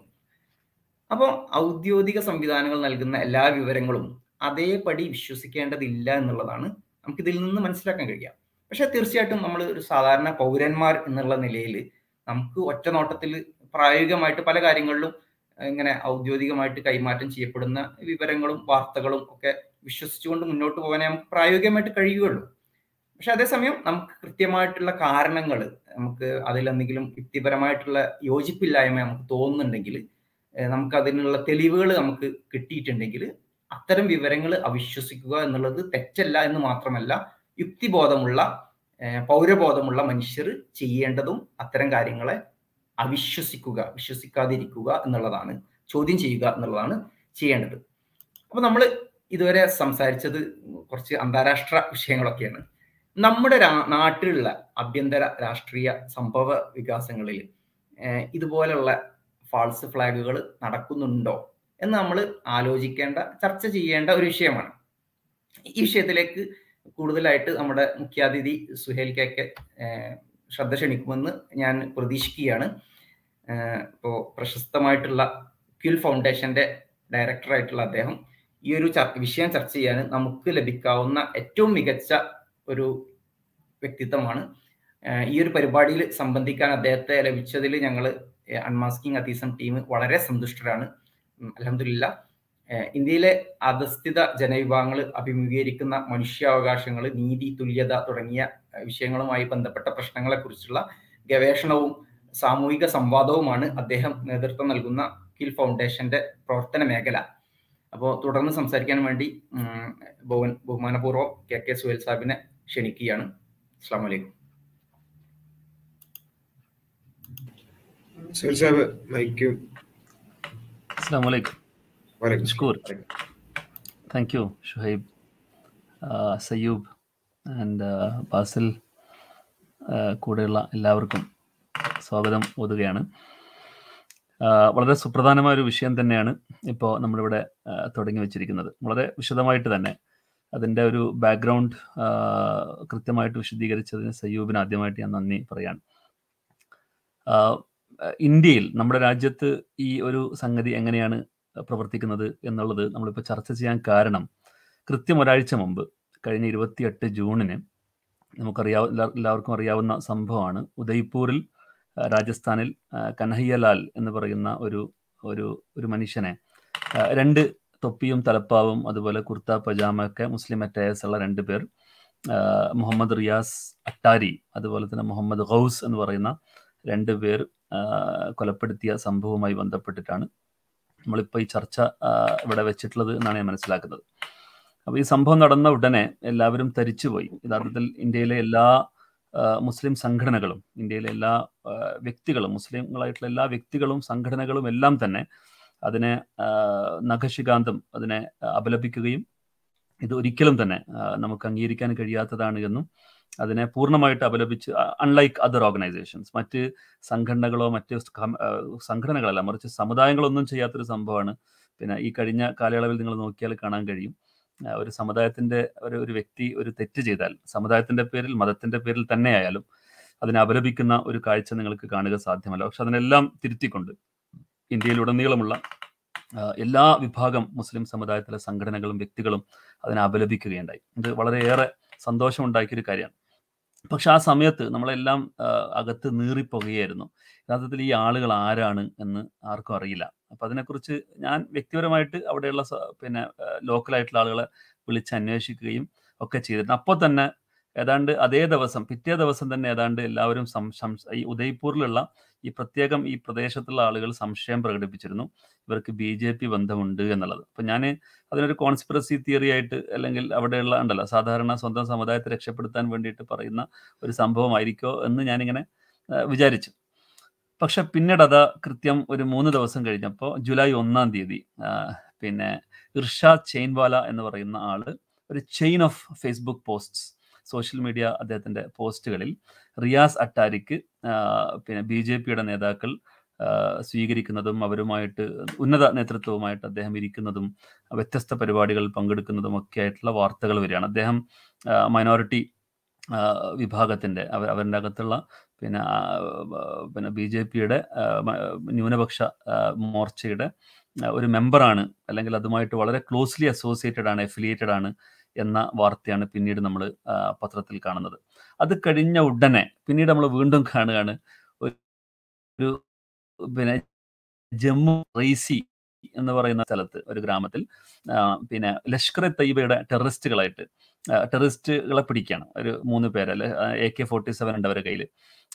B: അപ്പോൾ ഔദ്യോഗിക സംവിധാനങ്ങൾ നൽകുന്ന എല്ലാ വിവരങ്ങളും അതേപടി വിശ്വസിക്കേണ്ടതില്ല എന്നുള്ളതാണ് നമുക്ക് ഇതിൽ നിന്ന് മനസ്സിലാക്കാൻ കഴിയുക. പക്ഷെ തീർച്ചയായിട്ടും നമ്മൾ ഒരു സാധാരണ പൗരന്മാർ എന്നുള്ള നിലയിൽ നമുക്ക് ഒറ്റ നോട്ടത്തിൽ പ്രായോഗികമായിട്ട് പല കാര്യങ്ങളിലും ഇങ്ങനെ ഔദ്യോഗികമായിട്ട് കൈമാറ്റം ചെയ്യപ്പെടുന്ന വിവരങ്ങളും വാർത്തകളും ഒക്കെ വിശ്വസിച്ചുകൊണ്ട് മുന്നോട്ട് പോകാനേ നമുക്ക് പ്രായോഗികമായിട്ട് കഴിയുകയുള്ളൂ. പക്ഷെ അതേസമയം നമുക്ക് കൃത്യമായിട്ടുള്ള കാരണങ്ങൾ നമുക്ക് അതിലെന്തെങ്കിലും യുക്തിപരമായിട്ടുള്ള യോജിപ്പില്ലായ്മ നമുക്ക് തോന്നുന്നുണ്ടെങ്കിൽ നമുക്ക് അതിനുള്ള തെളിവുകൾ നമുക്ക് കിട്ടിയിട്ടുണ്ടെങ്കിൽ അത്തരം വിവരങ്ങൾ അവിശ്വസിക്കുക എന്നുള്ളത് തെറ്റല്ല എന്ന് മാത്രമല്ല യുക്തിബോധമുള്ള പൗരബോധമുള്ള മനുഷ്യർ ചെയ്യേണ്ടതും അത്തരം കാര്യങ്ങളെ അവിശ്വസിക്കുക വിശ്വസിക്കാതിരിക്കുക എന്നുള്ളതാണ് ചോദ്യം ചെയ്യുക എന്നുള്ളതാണ് ചെയ്യേണ്ടത്. അപ്പൊ നമ്മൾ ഇതുവരെ സംസാരിച്ചത് കുറച്ച് അന്താരാഷ്ട്ര വിഷയങ്ങളൊക്കെയാണ്. നമ്മുടെ നാട്ടിലുള്ള ആഭ്യന്തര രാഷ്ട്രീയ സംഭവ വികാസങ്ങളിൽ ഇതുപോലുള്ള ഫാൾസ് ഫ്ലാഗുകൾ നടക്കുന്നുണ്ടോ എന്ന് നമ്മൾ ആലോചിക്കേണ്ട ചർച്ച ചെയ്യേണ്ട ഒരു വിഷയമാണ്. ഈ വിഷയത്തിലേക്ക് കൂടുതലായിട്ട് നമ്മുടെ മുഖ്യാതിഥി സുഹേൽ കെക്കെ ശ്രദ്ധ ക്ഷണിക്കുമെന്ന് ഞാൻ പ്രതീക്ഷിക്കുകയാണ്. ഇപ്പോൾ പ്രശസ്തമായിട്ടുള്ള ക്യുൽ ഫൗണ്ടേഷന്റെ ഡയറക്ടറായിട്ടുള്ള അദ്ദേഹം ഈ ഒരു വിഷയം ചർച്ച ചെയ്യാൻ നമുക്ക് ലഭിക്കാവുന്ന ഏറ്റവും മികച്ച ഒരു വ്യക്തിത്വമാണ്. ഈ ഒരു പരിപാടിയിൽ സംബന്ധിക്കാൻ അദ്ദേഹത്തെ ലഭിച്ചതിൽ ഞങ്ങൾ അൺമാസ്കിംഗ് അതീസം ടീം വളരെ സന്തുഷ്ടരാണ്. അലഹമില്ല ഇന്ത്യയിലെ അധസ്ഥിത ജനവിഭാഗങ്ങൾ അഭിമുഖീകരിക്കുന്ന മനുഷ്യാവകാശങ്ങൾ നീതി തുല്യത തുടങ്ങിയ വിഷയങ്ങളുമായി ബന്ധപ്പെട്ട പ്രശ്നങ്ങളെക്കുറിച്ചുള്ള ഗവേഷണവും സാമൂഹിക സംവാദവുമാണ് അദ്ദേഹം നേതൃത്വം നൽകുന്ന കിൽ ഫൗണ്ടേഷന്റെ പ്രവർത്തന മേഖല. അപ്പോൾ തുടർന്ന് സംസാരിക്കാൻ വേണ്ടി ബഹുമാനപൂർവം കെ കെ സുഹേൽ സാഹിബിനെ ക്ഷണിക്കുകയാണ്. അസ്സാം വലൈക്കും
A: സാഹിബ് മൈക്കും.
C: അസ്സാം വലൈക്കും
A: ബാസിൽ കൂടെയുള്ള എല്ലാവർക്കും സ്വാഗതം ഓതുകയാണ്. വളരെ സുപ്രധാനമായ ഒരു വിഷയം തന്നെയാണ് ഇപ്പോൾ നമ്മളിവിടെ ആ, തുടങ്ങി വെച്ചിരിക്കുന്നത്. വളരെ വിശദമായിട്ട് തന്നെ അതിന്റെ ഒരു ബാക്ക്ഗ്രൗണ്ട് കൃത്യമായിട്ട് വിശദീകരിച്ചതിന് സയ്യൂബിന് ആദ്യമായിട്ട് ഞാൻ നന്ദി പറയാണ്. ഇന്ത്യയിൽ നമ്മുടെ രാജ്യത്ത് ഈ ഒരു സംഗതി എങ്ങനെയാണ് പ്രവർത്തിക്കുന്നത് എന്നുള്ളത് നമ്മളിപ്പോൾ ചർച്ച ചെയ്യാൻ കാരണം കൃത്യം ഒരാഴ്ച മുമ്പ് കഴിഞ്ഞ ഇരുപത്തിയെട്ട് ജൂണിന് നമുക്കറിയാവ എല്ലാവർക്കും അറിയാവുന്ന സംഭവമാണ്. ഉദയ്പൂരിൽ രാജസ്ഥാനിൽ കനഹയ്യലാൽ എന്ന് പറയുന്ന ഒരു ഒരു ഒരു മനുഷ്യനെ രണ്ട് തൊപ്പിയും തലപ്പാവും അതുപോലെ കുർത്ത പജാമ ഒക്കെ മുസ്ലിം അറ്റയസ് ഉള്ള രണ്ട് പേർ. മുഹമ്മദ് റിയാസ് അട്ടാരി അതുപോലെ തന്നെ മുഹമ്മദ് ഗൗസ് എന്ന് പറയുന്ന രണ്ട് പേർ കൊലപ്പെടുത്തിയ സംഭവവുമായി ബന്ധപ്പെട്ടിട്ടാണ് നമ്മളിപ്പോൾ ഈ ചർച്ച ഇവിടെ വെച്ചിട്ടുള്ളത് എന്നാണ് ഞാൻ മനസ്സിലാക്കുന്നത്. അപ്പോൾ ഈ സംഭവം നടന്ന ഉടനെ എല്ലാവരും തരിച്ചുപോയി. യഥാർത്ഥത്തിൽ ഇന്ത്യയിലെ എല്ലാ മുസ്ലിം സംഘടനകളും ഇന്ത്യയിലെ എല്ലാ വ്യക്തികളും മുസ്ലിങ്ങളായിട്ടുള്ള എല്ലാ വ്യക്തികളും സംഘടനകളും എല്ലാം തന്നെ അതിനെ നഖശികാന്തം അതിനെ അപലപിക്കുകയും ഇത് ഒരിക്കലും തന്നെ നമുക്ക് അംഗീകരിക്കാൻ കഴിയാത്തതാണ് എന്നും അതിനെ പൂർണമായിട്ട് അപലപിച്ച് അൺലൈക്ക് അതർ ഓർഗനൈസേഷൻസ് മറ്റ് സംഘടനകളോ മറ്റ് സംഘടനകളല്ല മറിച്ച് സമുദായങ്ങളൊന്നും ചെയ്യാത്തൊരു സംഭവമാണ്. പിന്നെ ഈ കഴിഞ്ഞ കാലയളവിൽ നിങ്ങൾ നോക്കിയാൽ കാണാൻ കഴിയും. ഒരു സമുദായത്തിന്റെ ഒരു ഒരു വ്യക്തി ഒരു തെറ്റ് ചെയ്താൽ സമുദായത്തിന്റെ പേരിൽ മതത്തിന്റെ പേരിൽ തന്നെയായാലും അതിനെ അപലപിക്കുന്ന ഒരു കാഴ്ച നിങ്ങൾക്ക് കാണുക സാധ്യമല്ല. പക്ഷെ അതിനെല്ലാം തിരുത്തിക്കൊണ്ട് ഇന്ത്യയിലുടനീളമുള്ള എല്ലാ വിഭാഗം മുസ്ലിം സമുദായത്തിലെ സംഘടനകളും വ്യക്തികളും അതിനെ അപലപിക്കുകയുണ്ടായി. ഇത് വളരെയേറെ സന്തോഷമുണ്ടാക്കിയൊരു കാര്യമാണ്. പക്ഷെ ആ സമയത്ത് നമ്മളെല്ലാം അകത്ത് നീറിപ്പോകുകയായിരുന്നു. യഥാർത്ഥത്തിൽ ഈ ആളുകൾ ആരാണ് എന്ന് ആർക്കും അറിയില്ല. അപ്പൊ അതിനെക്കുറിച്ച് ഞാൻ വ്യക്തിപരമായിട്ട് അവിടെയുള്ള പിന്നെ ലോക്കലായിട്ടുള്ള ആളുകളെ വിളിച്ച് അന്വേഷിക്കുകയും ഒക്കെ ചെയ്തിരുന്നു. അപ്പോൾ തന്നെ ഏതാണ്ട് അതേ ദിവസം പിറ്റേ ദിവസം തന്നെ ഏതാണ്ട് എല്ലാവരും ഈ ഉദയ്പൂരിലുള്ള ഈ പ്രത്യേകം ഈ പ്രദേശത്തുള്ള ആളുകൾ സംശയം പ്രകടിപ്പിച്ചിരുന്നു. ഇവർക്ക് ബി ജെ പി ബന്ധമുണ്ട് എന്നുള്ളത്. അപ്പം ഞാൻ അതിനൊരു കോൺസ്പിറസി തിയറി ആയിട്ട് അല്ലെങ്കിൽ അവിടെയുള്ള ഉണ്ടല്ലോ സാധാരണ സ്വന്തം സമുദായത്തെ രക്ഷപ്പെടുത്താൻ വേണ്ടിയിട്ട് പറയുന്ന ഒരു സംഭവമായിരിക്കോ എന്ന് ഞാനിങ്ങനെ വിചാരിച്ചു. പക്ഷെ പിന്നീട് അത് കൃത്യം ഒരു മൂന്ന് ദിവസം കഴിഞ്ഞപ്പോൾ ജൂലൈ ഒന്നാം തീയതി പിന്നെ ഇർഷാദ് ചെയിൻവാല എന്ന് പറയുന്ന ആൾ ഒരു chain of Facebook posts social media അദ്ദേഹത്തിന്റെ പോസ്റ്റുകളിൽ റിയാസ് അട്ടാരിക്ക് പിന്നെ ബി ജെ പിയുടെ നേതാക്കൾ സ്വീകരിക്കുന്നതും അവരുമായിട്ട് ഉന്നത നേതൃത്വവുമായിട്ട് അദ്ദേഹം ഇരിക്കുന്നതും വ്യത്യസ്ത പരിപാടികളിൽ പങ്കെടുക്കുന്നതും ഒക്കെ ആയിട്ടുള്ള വാർത്തകൾ വരികയാണ്. അദ്ദേഹം മൈനോറിറ്റി വിഭാഗത്തിന്റെ അവർ അവരുടെ അകത്തുള്ള പിന്നെ പിന്നെ ബി ജെ പിയുടെ ന്യൂനപക്ഷ മോർച്ചയുടെ ഒരു മെമ്പറാണ് അല്ലെങ്കിൽ അതുമായിട്ട് വളരെ ക്ലോസ്ലി അസോസിയേറ്റഡ് ആണ് എഫിലിയേറ്റഡ് ആണ് എന്ന വാർത്തയാണ് പിന്നീട് നമ്മൾ പത്രത്തിൽ കാണുന്നത്. അത് കഴിഞ്ഞ ഉടനെ പിന്നീട് നമ്മൾ വീണ്ടും കാണുകയാണ് ഒരു പിന്നെ ജമ്മു റൈസി എന്ന് പറയുന്ന സ്ഥലത്ത് ഒരു ഗ്രാമത്തിൽ പിന്നെ ലഷ്കർ എ തയ്യബയുടെ ടെററിസ്റ്റുകളായിട്ട് ടെററിസ്റ്റുകളെ പിടിക്കുകയാണ്. ഒരു മൂന്ന് പേര് അല്ലെ എ കെ ഫോർട്ടി സെവൻ ഉണ്ട് അവരുടെ കയ്യിൽ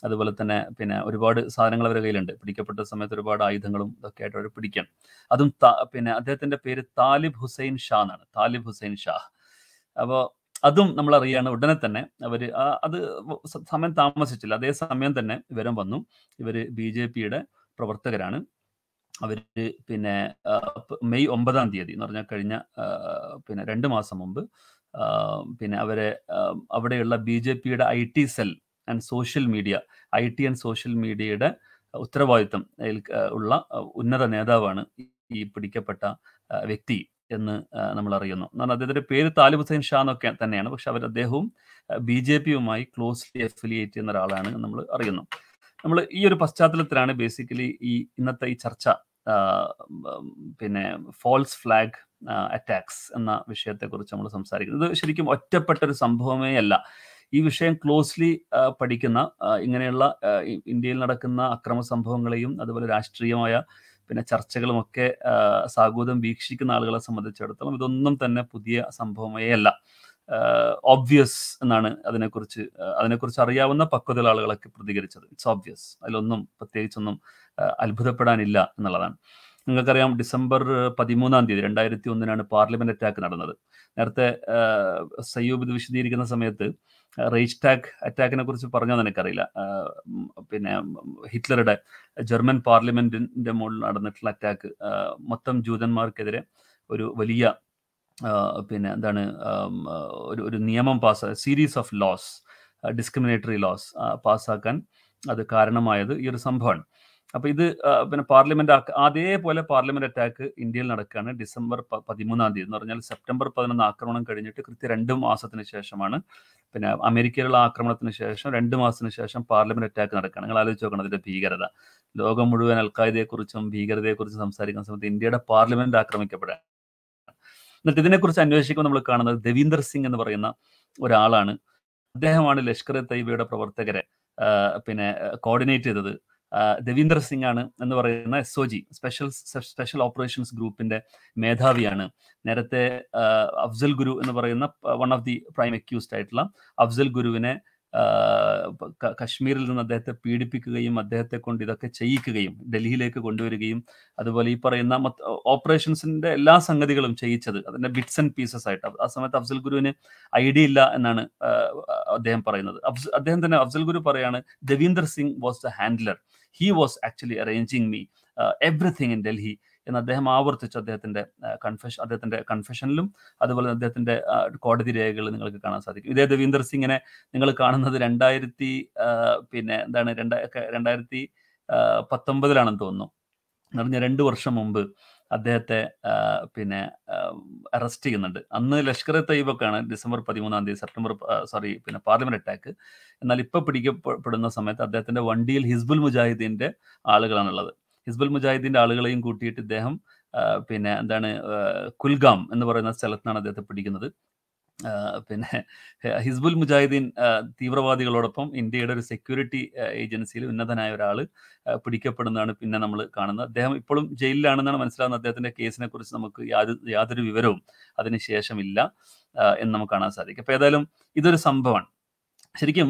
A: അതുപോലെ തന്നെ പിന്നെ ഒരുപാട് സാധനങ്ങൾ അവരുടെ കയ്യിലുണ്ട്. പിടിക്കപ്പെട്ട സമയത്ത് ഒരുപാട് ആയുധങ്ങളും ഇതൊക്കെ ആയിട്ട് അവർ പിടിക്കണം അതും പിന്നെ അദ്ദേഹത്തിന്റെ പേര് താലിബ് ഹുസൈൻ ഷാ എന്നാണ്. താലിബ് ഹുസൈൻ ഷാ. അപ്പോൾ അതും നമ്മൾ അറിയാണ് ഉടനെ തന്നെ അവർ അത് സമയം താമസിച്ചില്ല. അതേ സമയം തന്നെ വിവരം വന്നു. ഇവർ ബി ജെ പിയുടെ പ്രവർത്തകരാണ്. അവർ പിന്നെ മെയ് ഒമ്പതാം തീയതി എന്ന് പറഞ്ഞാൽ കഴിഞ്ഞ പിന്നെ രണ്ട് മാസം മുമ്പ് പിന്നെ അവരെ അവിടെയുള്ള ബി ജെ പിയുടെ I T cell and social media I T and social മീഡിയയുടെ ഉത്തരവാദിത്തം ഉള്ള ഉന്നത നേതാവാണ് ഈ പിടിക്കപ്പെട്ട വ്യക്തി. എന്ന് നമ്മൾ അറിയുന്നു എന്നാൽ അദ്ദേഹത്തിന്റെ പേര് താലിബ് ഹുസൈൻ ഷാ എന്നൊക്കെ തന്നെയാണ്. പക്ഷെ അവർ അദ്ദേഹവും ബി ജെ പിയുമായി ക്ലോസ്ലി അഫിലിയേറ്റ് ചെയ്യുന്ന ഒരാളാണ് നമ്മൾ അറിയുന്നു. നമ്മൾ ഈ ഒരു പശ്ചാത്തലത്തിലാണ് ബേസിക്കലി ഈ ഇന്നത്തെ ഈ ചർച്ച പിന്നെ ഫോൾസ് ഫ്ലാഗ് അറ്റാക്സ് എന്ന വിഷയത്തെക്കുറിച്ച് നമ്മൾ സംസാരിക്കുന്നത്. ഇത് ശരിക്കും ഒറ്റപ്പെട്ട ഒരു സംഭവമേ അല്ല. ഈ വിഷയം ക്ലോസ്ലി പഠിക്കുന്ന ഇങ്ങനെയുള്ള ഇന്ത്യയിൽ നടക്കുന്ന അക്രമ സംഭവങ്ങളെയും അതുപോലെ രാഷ്ട്രീയമായ പിന്നെ ചർച്ചകളും ഒക്കെ ആ, സാഗൂതം വീക്ഷിക്കുന്ന ആളുകളെ സംബന്ധിച്ചിടത്തോളം ഇതൊന്നും തന്നെ പുതിയ സംഭവമേ അല്ല. ഓബ്വിയസ് എന്നാണ് അതിനെക്കുറിച്ച് അതിനെക്കുറിച്ച് അറിയാവുന്ന പക്വതയുള്ള ആളുകളൊക്കെ പ്രതികരിച്ചത്. ഇറ്റ്സ് ഓബ്വിയസ് അതിലൊന്നും പ്രത്യേകിച്ചൊന്നും അത്ഭുതപ്പെടാനില്ല എന്നുള്ളതാണ്. നിങ്ങൾക്കറിയാം ഡിസംബർ പതിമൂന്നാം തീയതി രണ്ടായിരത്തി ഒന്നിനാണ് പാർലമെന്റ് അറ്റാക്ക് നടന്നത്. നേരത്തെ സയ്യൂബ് ഇത് വിശദീകരിക്കുന്ന സമയത്ത് റേജ് ടാക്ക് അറ്റാക്കിനെ കുറിച്ച് പറഞ്ഞോ എനിക്കറിയില്ല. പിന്നെ ഹിറ്റ്ലറുടെ ജർമ്മൻ പാർലമെന്റിന്റെ മുകളിൽ നടന്നിട്ടുള്ള അറ്റാക്ക് മൊത്തം ജൂതന്മാർക്കെതിരെ ഒരു വലിയ പിന്നെ എന്താണ് ഒരു ഒരു നിയമം pass series of laws discriminatory laws പാസ്സാക്കാൻ അത് കാരണമായത് ഈ ഒരു സംഭവമാണ്. അപ്പൊ ഇത് പിന്നെ പാർലമെന്റ് അതേപോലെ പാർലമെന്റ് അറ്റാക്ക് ഇന്ത്യയിൽ നടക്കുകയാണ് ഡിസംബർ പതിമൂന്നാം തീയതി എന്ന് പറഞ്ഞാൽ സെപ്റ്റംബർ പതിനൊന്ന് ആക്രമണം കഴിഞ്ഞിട്ട് കൃത്യം രണ്ട് മാസത്തിന് ശേഷമാണ്. പിന്നെ അമേരിക്കയിലുള്ള ആക്രമണത്തിന് ശേഷം രണ്ട് മാസത്തിന് ശേഷം പാർലമെന്റ് അറ്റാക്ക് നടക്കുകയാണ്. നിങ്ങൾ ആലോചിച്ച് നോക്കണം അതിന്റെ ഭീകരത. ലോകം മുഴുവൻ അൽഖായിദയെക്കുറിച്ചും ഭീകരതയെക്കുറിച്ചും സംസാരിക്കുന്ന സമയത്ത് ഇന്ത്യയുടെ പാർലമെന്റ് ആക്രമിക്കപ്പെടുക എന്നിട്ട് ഇതിനെക്കുറിച്ച് അന്വേഷിക്കുമ്പോൾ നമ്മൾ കാണുന്നത് ദേവീന്ദർ സിംഗ് എന്ന് പറയുന്ന ഒരാളാണ്. അദ്ദേഹമാണ് ലഷ്കർ തൈബയുടെ പ്രവർത്തകരെ പിന്നെ കോർഡിനേറ്റ് ചെയ്തത്. ദേവീന്ദർ സിംഗ് ആണ് എന്ന് പറയുന്ന S O G special special operations ഗ്രൂപ്പിന്റെ മേധാവിയാണ്. നേരത്തെ അഫ്സൽ ഗുരു എന്ന് പറയുന്ന one of the prime accused ആയിട്ടുള്ള അഫ്സൽ ഗുരുവിനെ കശ്മീരിൽ നിന്ന് അദ്ദേഹത്തെ പീഡിപ്പിക്കുകയും അദ്ദേഹത്തെ കൊണ്ട് ഇതൊക്കെ ചെയ്യിക്കുകയും ഡൽഹിയിലേക്ക് കൊണ്ടുവരികയും അതുപോലെ ഈ പറയുന്ന ഓപ്പറേഷൻസിന്റെ എല്ലാ സംഗതികളും ചെയ്യിച്ചത് അതിന്റെ ബിറ്റ്സ് ആൻഡ് പീസസ് ആയിട്ട്. ആ സമയത്ത് അഫ്സൽ ഗുരുവിന് ഐഡിയ ഇല്ല എന്നാണ് അദ്ദേഹം പറയുന്നത്. അദ്ദേഹം തന്നെ അഫ്സൽ ഗുരു പറയാണ് Davinder Singh was the handler. He was actually arranging me everything in Delhi. എന്ന് അദ്ദേഹം ആവർത്തിച്ചു അദ്ദേഹത്തിന്റെ കൺഫെഷൻ അദ്ദേഹത്തിന്റെ കൺഫെഷനിലും അതുപോലെ അദ്ദേഹത്തിന്റെ കോടതി രേഖകൾ നിങ്ങൾക്ക് കാണാൻ സാധിക്കും. ഇതേ ദേവീന്ദർ സിംഗിനെ നിങ്ങൾ കാണുന്നത് രണ്ടായിരത്തി പിന്നെ എന്താണ് രണ്ടാ രണ്ടായിരത്തി പത്തൊമ്പതിലാണെന്ന് തോന്നുന്നു. എന്ന് പറഞ്ഞാൽ രണ്ട് വർഷം മുമ്പ് അദ്ദേഹത്തെ പിന്നെ അറസ്റ്റ് ചെയ്യുന്നുണ്ട്. അന്ന് ലഷ്കർ തയ്യബൊക്കെയാണ് ഡിസംബർ പതിമൂന്നാം തീയതി സെപ്റ്റംബർ സോറി പിന്നെ പാർലമെന്റ് അറ്റാക്ക് എന്നാൽ ഇപ്പൊ പിടിക്കപ്പെടുന്ന സമയത്ത് അദ്ദേഹത്തിന്റെ വണ്ടിയിൽ ഹിസ്ബുൽ മുജാഹിദീന്റെ ആളുകളാണുള്ളത്. ഹിസ്ബുൽ മുജാഹിദീന്റെ ആളുകളെയും കൂട്ടിയിട്ട് ഇദ്ദേഹം പിന്നെ എന്താണ് കുൽഗാം എന്ന് പറയുന്ന സ്ഥലത്താണ് അദ്ദേഹത്തെ പിടിക്കുന്നത്. പിന്നെ ഹിസ്ബുൽ മുജാഹിദ്ദീൻ തീവ്രവാദികളോടൊപ്പം ഇന്ത്യയുടെ ഒരു സെക്യൂരിറ്റി ഏജൻസിയിൽ ഉന്നതനായ ഒരാൾ പിടിക്കപ്പെടുന്നതാണ് പിന്നെ നമ്മൾ കാണുന്നത്. അദ്ദേഹം ഇപ്പോഴും ജയിലിലാണെന്നാണ് മനസ്സിലാകുന്നത് അദ്ദേഹത്തിന്റെ കേസിനെ കുറിച്ച് നമുക്ക് യാതൊരു വിവരവും അതിനുശേഷമില്ല എന്ന് നമുക്ക് കാണാൻ സാധിക്കും. അപ്പൊ ഏതായാലും ഇതൊരു സംഭവമാണ്. ശരിക്കും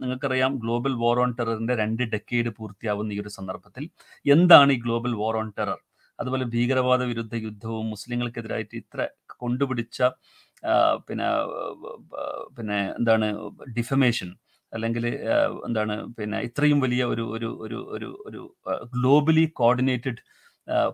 A: നിങ്ങൾക്കറിയാം ഗ്ലോബൽ വാർ ഓൺ ടെററിന്റെ രണ്ട് ഡെക്കേഡ് പൂർത്തിയാവുന്ന ഈ ഒരു സന്ദർഭത്തിൽ എന്താണ് ഈ ഗ്ലോബൽ വാർ ഓൺ ടെറർ? അതുപോലെ ഭീകരവാദ വിരുദ്ധ യുദ്ധവും മുസ്ലിങ്ങൾക്കെതിരായിട്ട് ഇത്ര കൊണ്ടുപിടിച്ച പിന്നെ പിന്നെ എന്താണ് ഡിഫമേഷൻ അല്ലെങ്കിൽ എന്താണ് പിന്നെ ഇത്രയും വലിയ ഒരു ഒരു ഒരു ഒരു globally coordinated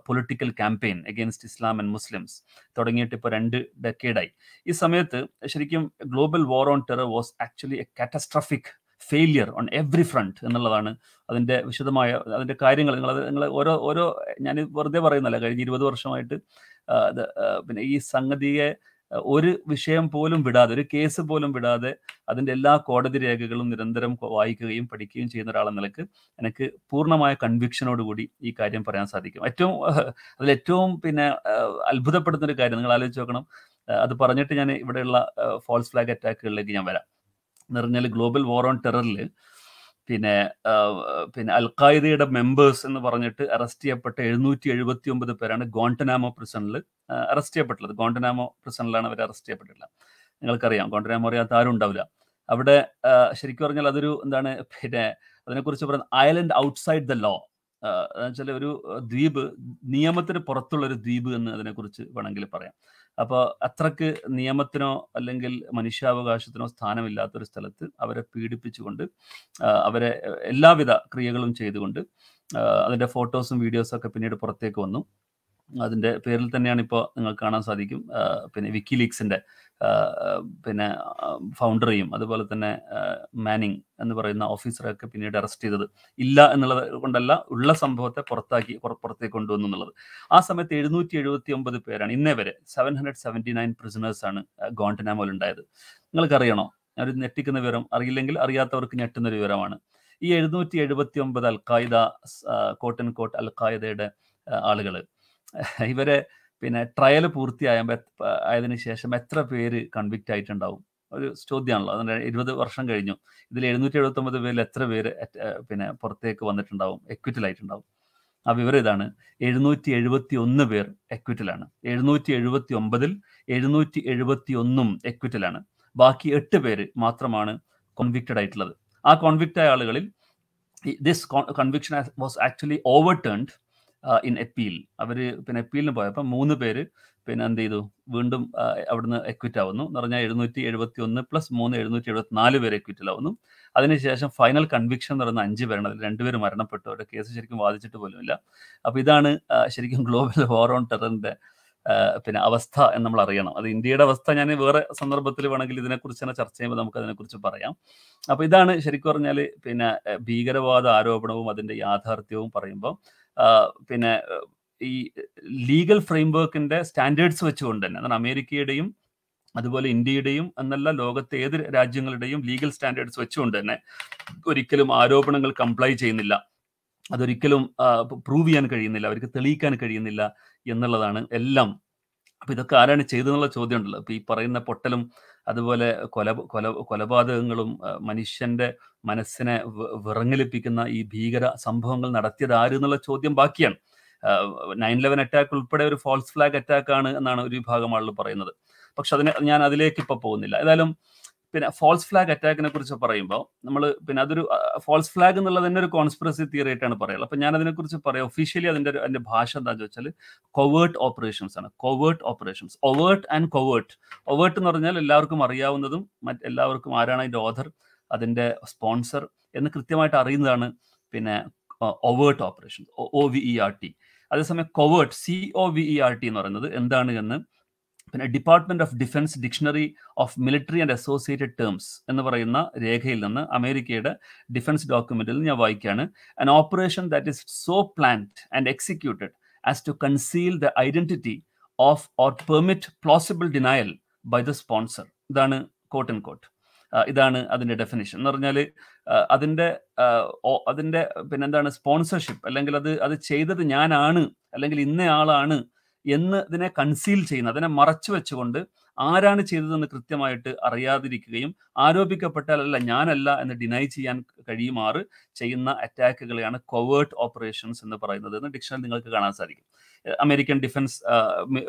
A: political campaign against Islam and Muslims തുടങ്ങിയിട്ട് ഇപ്പോൾ രണ്ട് ഡെക്കേഡായി ഈ സമയത്ത് ശരിക്കും global war on terror was actually a catastrophic failure on every front എന്നുള്ളതാണ് അതിന്റെ വിശദമായ അതിന്റെ കാര്യങ്ങൾ. നിങ്ങൾ നിങ്ങൾ ഓരോ ഓരോ ഞാൻ വെറുതെ പറയുന്നല്ല കഴിഞ്ഞ ഇരുപത് വർഷമായിട്ട് പിന്നെ ഈ സംഗതിയെ ഒരു വിഷയം പോലും വിടാതെ ഒരു കേസ് പോലും വിടാതെ അതിന്റെ എല്ലാ കോടതി രേഖകളും നിരന്തരം വായിക്കുകയും പഠിക്കുകയും ചെയ്യുന്ന ഒരാളെന്ന നിലയ്ക്ക് എനിക്ക് പൂർണമായ കൺവിക്ഷനോടുകൂടി ഈ കാര്യം പറയാൻ സാധിക്കും. ഏറ്റവും അതിൽ ഏറ്റവും പിന്നെ അത്ഭുതപ്പെടുന്ന ഒരു കാര്യം നിങ്ങൾ ആലോചിച്ച് നോക്കണം. അത് പറഞ്ഞിട്ട് ഞാൻ ഇവിടെയുള്ള ഫോൾസ് ഫ്ലാഗ് അറ്റാക്കുകളിലേക്ക് ഞാൻ വരാം. എന്ന് പറഞ്ഞാൽ ഗ്ലോബൽ വാർ ഓൺ ടെററിൽ പിന്നെ പിന്നെ അൽ ഖായ്ദയുടെ മെമ്പേഴ്സ് എന്ന് പറഞ്ഞിട്ട് അറസ്റ്റ് ചെയ്യപ്പെട്ട എഴുന്നൂറ്റി എഴുപത്തി ഒമ്പത് പേരാണ് ഗോണ്ടനാമോ പ്രിസണിൽ അറസ്റ്റ് ചെയ്യപ്പെട്ടുള്ളത്. ഗോണ്ടനാമോ പ്രിസണിലാണ് അവർ അറസ്റ്റ് ചെയ്യപ്പെട്ടിട്ടുള്ളത്. നിങ്ങൾക്കറിയാം ഗോണ്ടനാമോ അറിയാത്ത ആരും ഉണ്ടാവില്ല. അവിടെ ശരിക്കും പറഞ്ഞാൽ അതൊരു എന്താണ് പിന്നെ അതിനെക്കുറിച്ച് പറയുന്നത് ഐലൻഡ് ഔട്ട്സൈഡ് ദ ലോ വെച്ചാൽ ഒരു ദ്വീപ് നിയമത്തിന് പുറത്തുള്ള ഒരു ദ്വീപ് എന്ന് അതിനെക്കുറിച്ച് വേണമെങ്കിൽ പറയാം. അപ്പോൾ അത്രയ്ക്ക് നിയമത്തിനോ അല്ലെങ്കിൽ മനുഷ്യാവകാശത്തിനോ സ്ഥാനമില്ലാത്ത ഒരു സ്ഥലത്ത് അവരെ പീഡിപ്പിച്ചുകൊണ്ട് അവരെ എല്ലാവിധ ക്രിയകളും ചെയ്തുകൊണ്ട് അതിന്റെ ഫോട്ടോസും വീഡിയോസും ഒക്കെ പിന്നീട് പുറത്തേക്ക് വന്നു. അതിന്റെ പേരിൽ തന്നെയാണ് ഇപ്പോൾ നിങ്ങൾക്ക് കാണാൻ സാധിക്കും. പിന്നെ വിക്കി വിക്കിലീക്സിന്റെ പിന്നെ ഫൗണ്ടറെയും അതുപോലെ തന്നെ മാനിങ് എന്ന് പറയുന്ന ഓഫീസറെയൊക്കെ പിന്നീട് അറസ്റ്റ് ചെയ്തത് ഇല്ല എന്നുള്ളത് കൊണ്ടല്ല ഉള്ള സംഭവത്തെ പുറത്താക്കി പുറത്തേക്ക് കൊണ്ടുവന്നു എന്നുള്ളത്. ആ സമയത്ത് എഴുന്നൂറ്റി എഴുപത്തി ഒമ്പത് പേരാണ് ഇന്നേ വരെ seven hundred seventy nine prisoners ആണ് ഗോണ്ടനാമോൽ ഉണ്ടായത്. നിങ്ങൾക്ക് അറിയണോ ഒരു ഞെട്ടിക്കുന്ന വിവരം അറിയില്ലെങ്കിൽ അറിയാത്തവർക്ക് ഞെട്ടുന്ന ഒരു വിവരമാണ്. ഈ എഴുന്നൂറ്റി എഴുപത്തി ഒമ്പത് അൽഖായിദ കോട്ടൻ കോട്ട് അൽ ഖായ്ദയുടെ ആളുകൾ ഇവരെ പിന്നെ ട്രയൽ പൂർത്തിയായ ആയതിനു ശേഷം എത്ര പേര് കൺവിക്റ്റ് ആയിട്ടുണ്ടാവും? ഒരു ചോദ്യമാണല്ലോ. അതിന് ഇരുപത് വർഷം കഴിഞ്ഞു. ഇതിൽ എഴുന്നൂറ്റി എഴുപത്തി ഒമ്പത് പേരിൽ എത്ര പേര് പിന്നെ പുറത്തേക്ക് വന്നിട്ടുണ്ടാവും? എക്വിറ്റലായിട്ടുണ്ടാവും ആ വിവരം ഇതാണ്. എഴുന്നൂറ്റി എഴുപത്തി ഒന്ന് പേർ എക്വിറ്റലാണ് എഴുന്നൂറ്റി എഴുപത്തി ഒമ്പതിൽ എഴുന്നൂറ്റി എഴുപത്തി ഒന്നും എക്വിറ്റലാണ് ബാക്കി എട്ട് പേര് മാത്രമാണ് കോൺവിക്റ്റഡ് ആയിട്ടുള്ളത്. ആ കോൺവിക്റ്റ് ആയ ആളുകളിൽ this conviction was actually overturned in appeal അവർ പിന്നെ അപ്പീലിന് പോയപ്പോൾ മൂന്ന് പേര് പിന്നെ എന്ത് ചെയ്തു? വീണ്ടും അവിടുന്ന് എക്വിറ്റ് ആവുന്നു. എന്ന് പറഞ്ഞാൽ എഴുന്നൂറ്റി എഴുപത്തി ഒന്ന് പ്ലസ് മൂന്ന് എഴുന്നൂറ്റി എഴുപത്തി നാല് പേര് എക്വിറ്റിലാവുന്നു അതിനുശേഷം ഫൈനൽ കൺവിക്ഷൻ എന്ന് പറയുന്ന അഞ്ച് പേരാണ്. അതിൽ രണ്ടുപേർ മരണപ്പെട്ടു. അവരുടെ കേസ് ശരിക്കും വാദിച്ചിട്ട് പോലുമില്ല അപ്പോൾ ഇതാണ് ശരിക്കും ഗ്ലോബൽ വാർ ഓൺ ടെററിന്റെ പിന്നെ അവസ്ഥ എന്ന് നമ്മൾ അറിയണം. അത് ഇന്ത്യയുടെ അവസ്ഥ ഞാൻ വേറെ സന്ദർഭത്തിൽ വേണമെങ്കിൽ ഇതിനെക്കുറിച്ച് തന്നെ ചർച്ച ചെയ്യുമ്പോൾ നമുക്ക് അതിനെക്കുറിച്ച് പറയാം. അപ്പോൾ ഇതാണ് ശരിക്കും പറഞ്ഞാൽ പിന്നെ ഭീകരവാദ ആരോപണവും അതിന്റെ യാഥാർത്ഥ്യവും പറയുമ്പോൾ പിന്നെ ഈ ലീഗൽ ഫ്രെയിംവർക്കിന്റെ സ്റ്റാൻഡേർഡ്സ് വെച്ചുകൊണ്ട് തന്നെ അതാണ് അമേരിക്കയുടെയും അതുപോലെ ഇന്ത്യയുടെയും എന്നല്ല ലോകത്തെ ഏത് രാജ്യങ്ങളുടെയും ലീഗൽ സ്റ്റാൻഡേർഡ്സ് വെച്ചുകൊണ്ട് തന്നെ ഒരിക്കലും ആരോപണങ്ങൾ കംപ്ലൈ ചെയ്യുന്നില്ല. അതൊരിക്കലും പ്രൂവ് ചെയ്യാൻ കഴിയുന്നില്ല അവർക്ക് തെളിയിക്കാൻ കഴിയുന്നില്ല എന്നുള്ളതാണ് എല്ലാം അപ്പൊ ഇതൊക്കെ ആരാണ് ചെയ്തതെന്നുള്ള ചോദ്യം ഉണ്ടല്ലോ അപ്പൊ ഈ പറയുന്ന പൊട്ടലും അതുപോലെ കൊല കൊല കൊലപാതകങ്ങളും മനുഷ്യന്റെ മനസ്സിനെ വിറങ്ങലിപ്പിക്കുന്ന ഈ ഭീകര സംഭവങ്ങൾ നടത്തിയത് ആര് എന്നുള്ള ചോദ്യം ബാക്കിയാണ്. നയൻ ലെവൻ അറ്റാക്ക് ഉൾപ്പെടെ ഒരു ഫോൾസ് ഫ്ലാഗ് അറ്റാക്ക് ആണ് എന്നാണ് ഒരു വിഭാഗം ആളുകൾ പറയുന്നത്. പക്ഷെ അതിനെ ഞാൻ അതിലേക്ക് ഇപ്പൊ പോകുന്നില്ല. ഏതായാലും പിന്നെ ഫോൾസ് ഫ്ലാഗ് അറ്റാക്കിനെ കുറിച്ച് പറയുമ്പോൾ നമ്മൾ പിന്നെ അതൊരു ഫോൾസ് ഫ്ലാഗ് എന്നുള്ളത് തന്നെ ഒരു കോൺസ്പിറസി തിയറി ആയിട്ടാണ് പറയുള്ളത് അപ്പൊ ഞാൻ അതിനെക്കുറിച്ച് പറയാം. ഒഫീഷ്യലി അതിന്റെ ഒരു- അതിന്റെ ഭാഷ എന്താണെന്ന് വെച്ചാൽ കൊവേർട്ട് ഓപ്പറേഷൻസ് ആണ്. Covert operations overt and covert overt എന്ന് പറഞ്ഞാൽ എല്ലാവർക്കും അറിയാവുന്നതും മറ്റ് എല്ലാവർക്കും ആരാണ് അതിന്റെ ഓഥർ അതിന്റെ സ്പോൺസർ എന്ന് കൃത്യമായിട്ട് അറിയുന്നതാണ് പിന്നെ overt operation O V E R T അതേസമയം covert C O V E R T എന്ന് പറയുന്നത് എന്താണ് എന്ന് പിന്നെ department of defense dictionary of military and associated terms എന്ന് പറയുന്ന രേഖയിൽ നിന്ന് അമേരിക്കയുടെ ഡിഫൻസ് ഡോക്യുമെന്റിൽ ഞാൻ വായിക്കുകയാണ് an operation that is so planned and executed as to conceal the identity of or permit plausible denial by the sponsor. ഇതാണ് കോട്ട് ആൻഡ് കോട്ട് ഇതാണ് അതിന്റെ ഡെഫിനിഷൻ എന്ന് പറഞ്ഞാൽ അതിന്റെ ആ, ഓ- അതിന്റെ പിന്നെന്താണ് സ്പോൺസർഷിപ്പ് അല്ലെങ്കിൽ അത് അത് ചെയ്തത് ഞാനാണ് അല്ലെങ്കിൽ ഇന്നയാളാണ് എന്ന് ഇതിനെ കൺസീൽ ചെയ്യുന്ന അതിനെ മറച്ചു വെച്ചുകൊണ്ട് ആരാണ് ചെയ്തതെന്ന് കൃത്യമായിട്ട് അറിയാതിരിക്കുകയും ആരോപിക്കപ്പെട്ടാൽ അല്ല ഞാനല്ല എന്ന് ഡിനൈ ചെയ്യാൻ കഴിയുമാറ് ചെയ്യുന്ന അറ്റാക്കുകളെയാണ് കൊവേർട്ട് ഓപ്പറേഷൻസ് എന്ന് പറയുന്നത് എന്ന് ഡിക്ഷണറി നിങ്ങൾക്ക് കാണാൻ സാധിക്കും. അമേരിക്കൻ ഡിഫൻസ്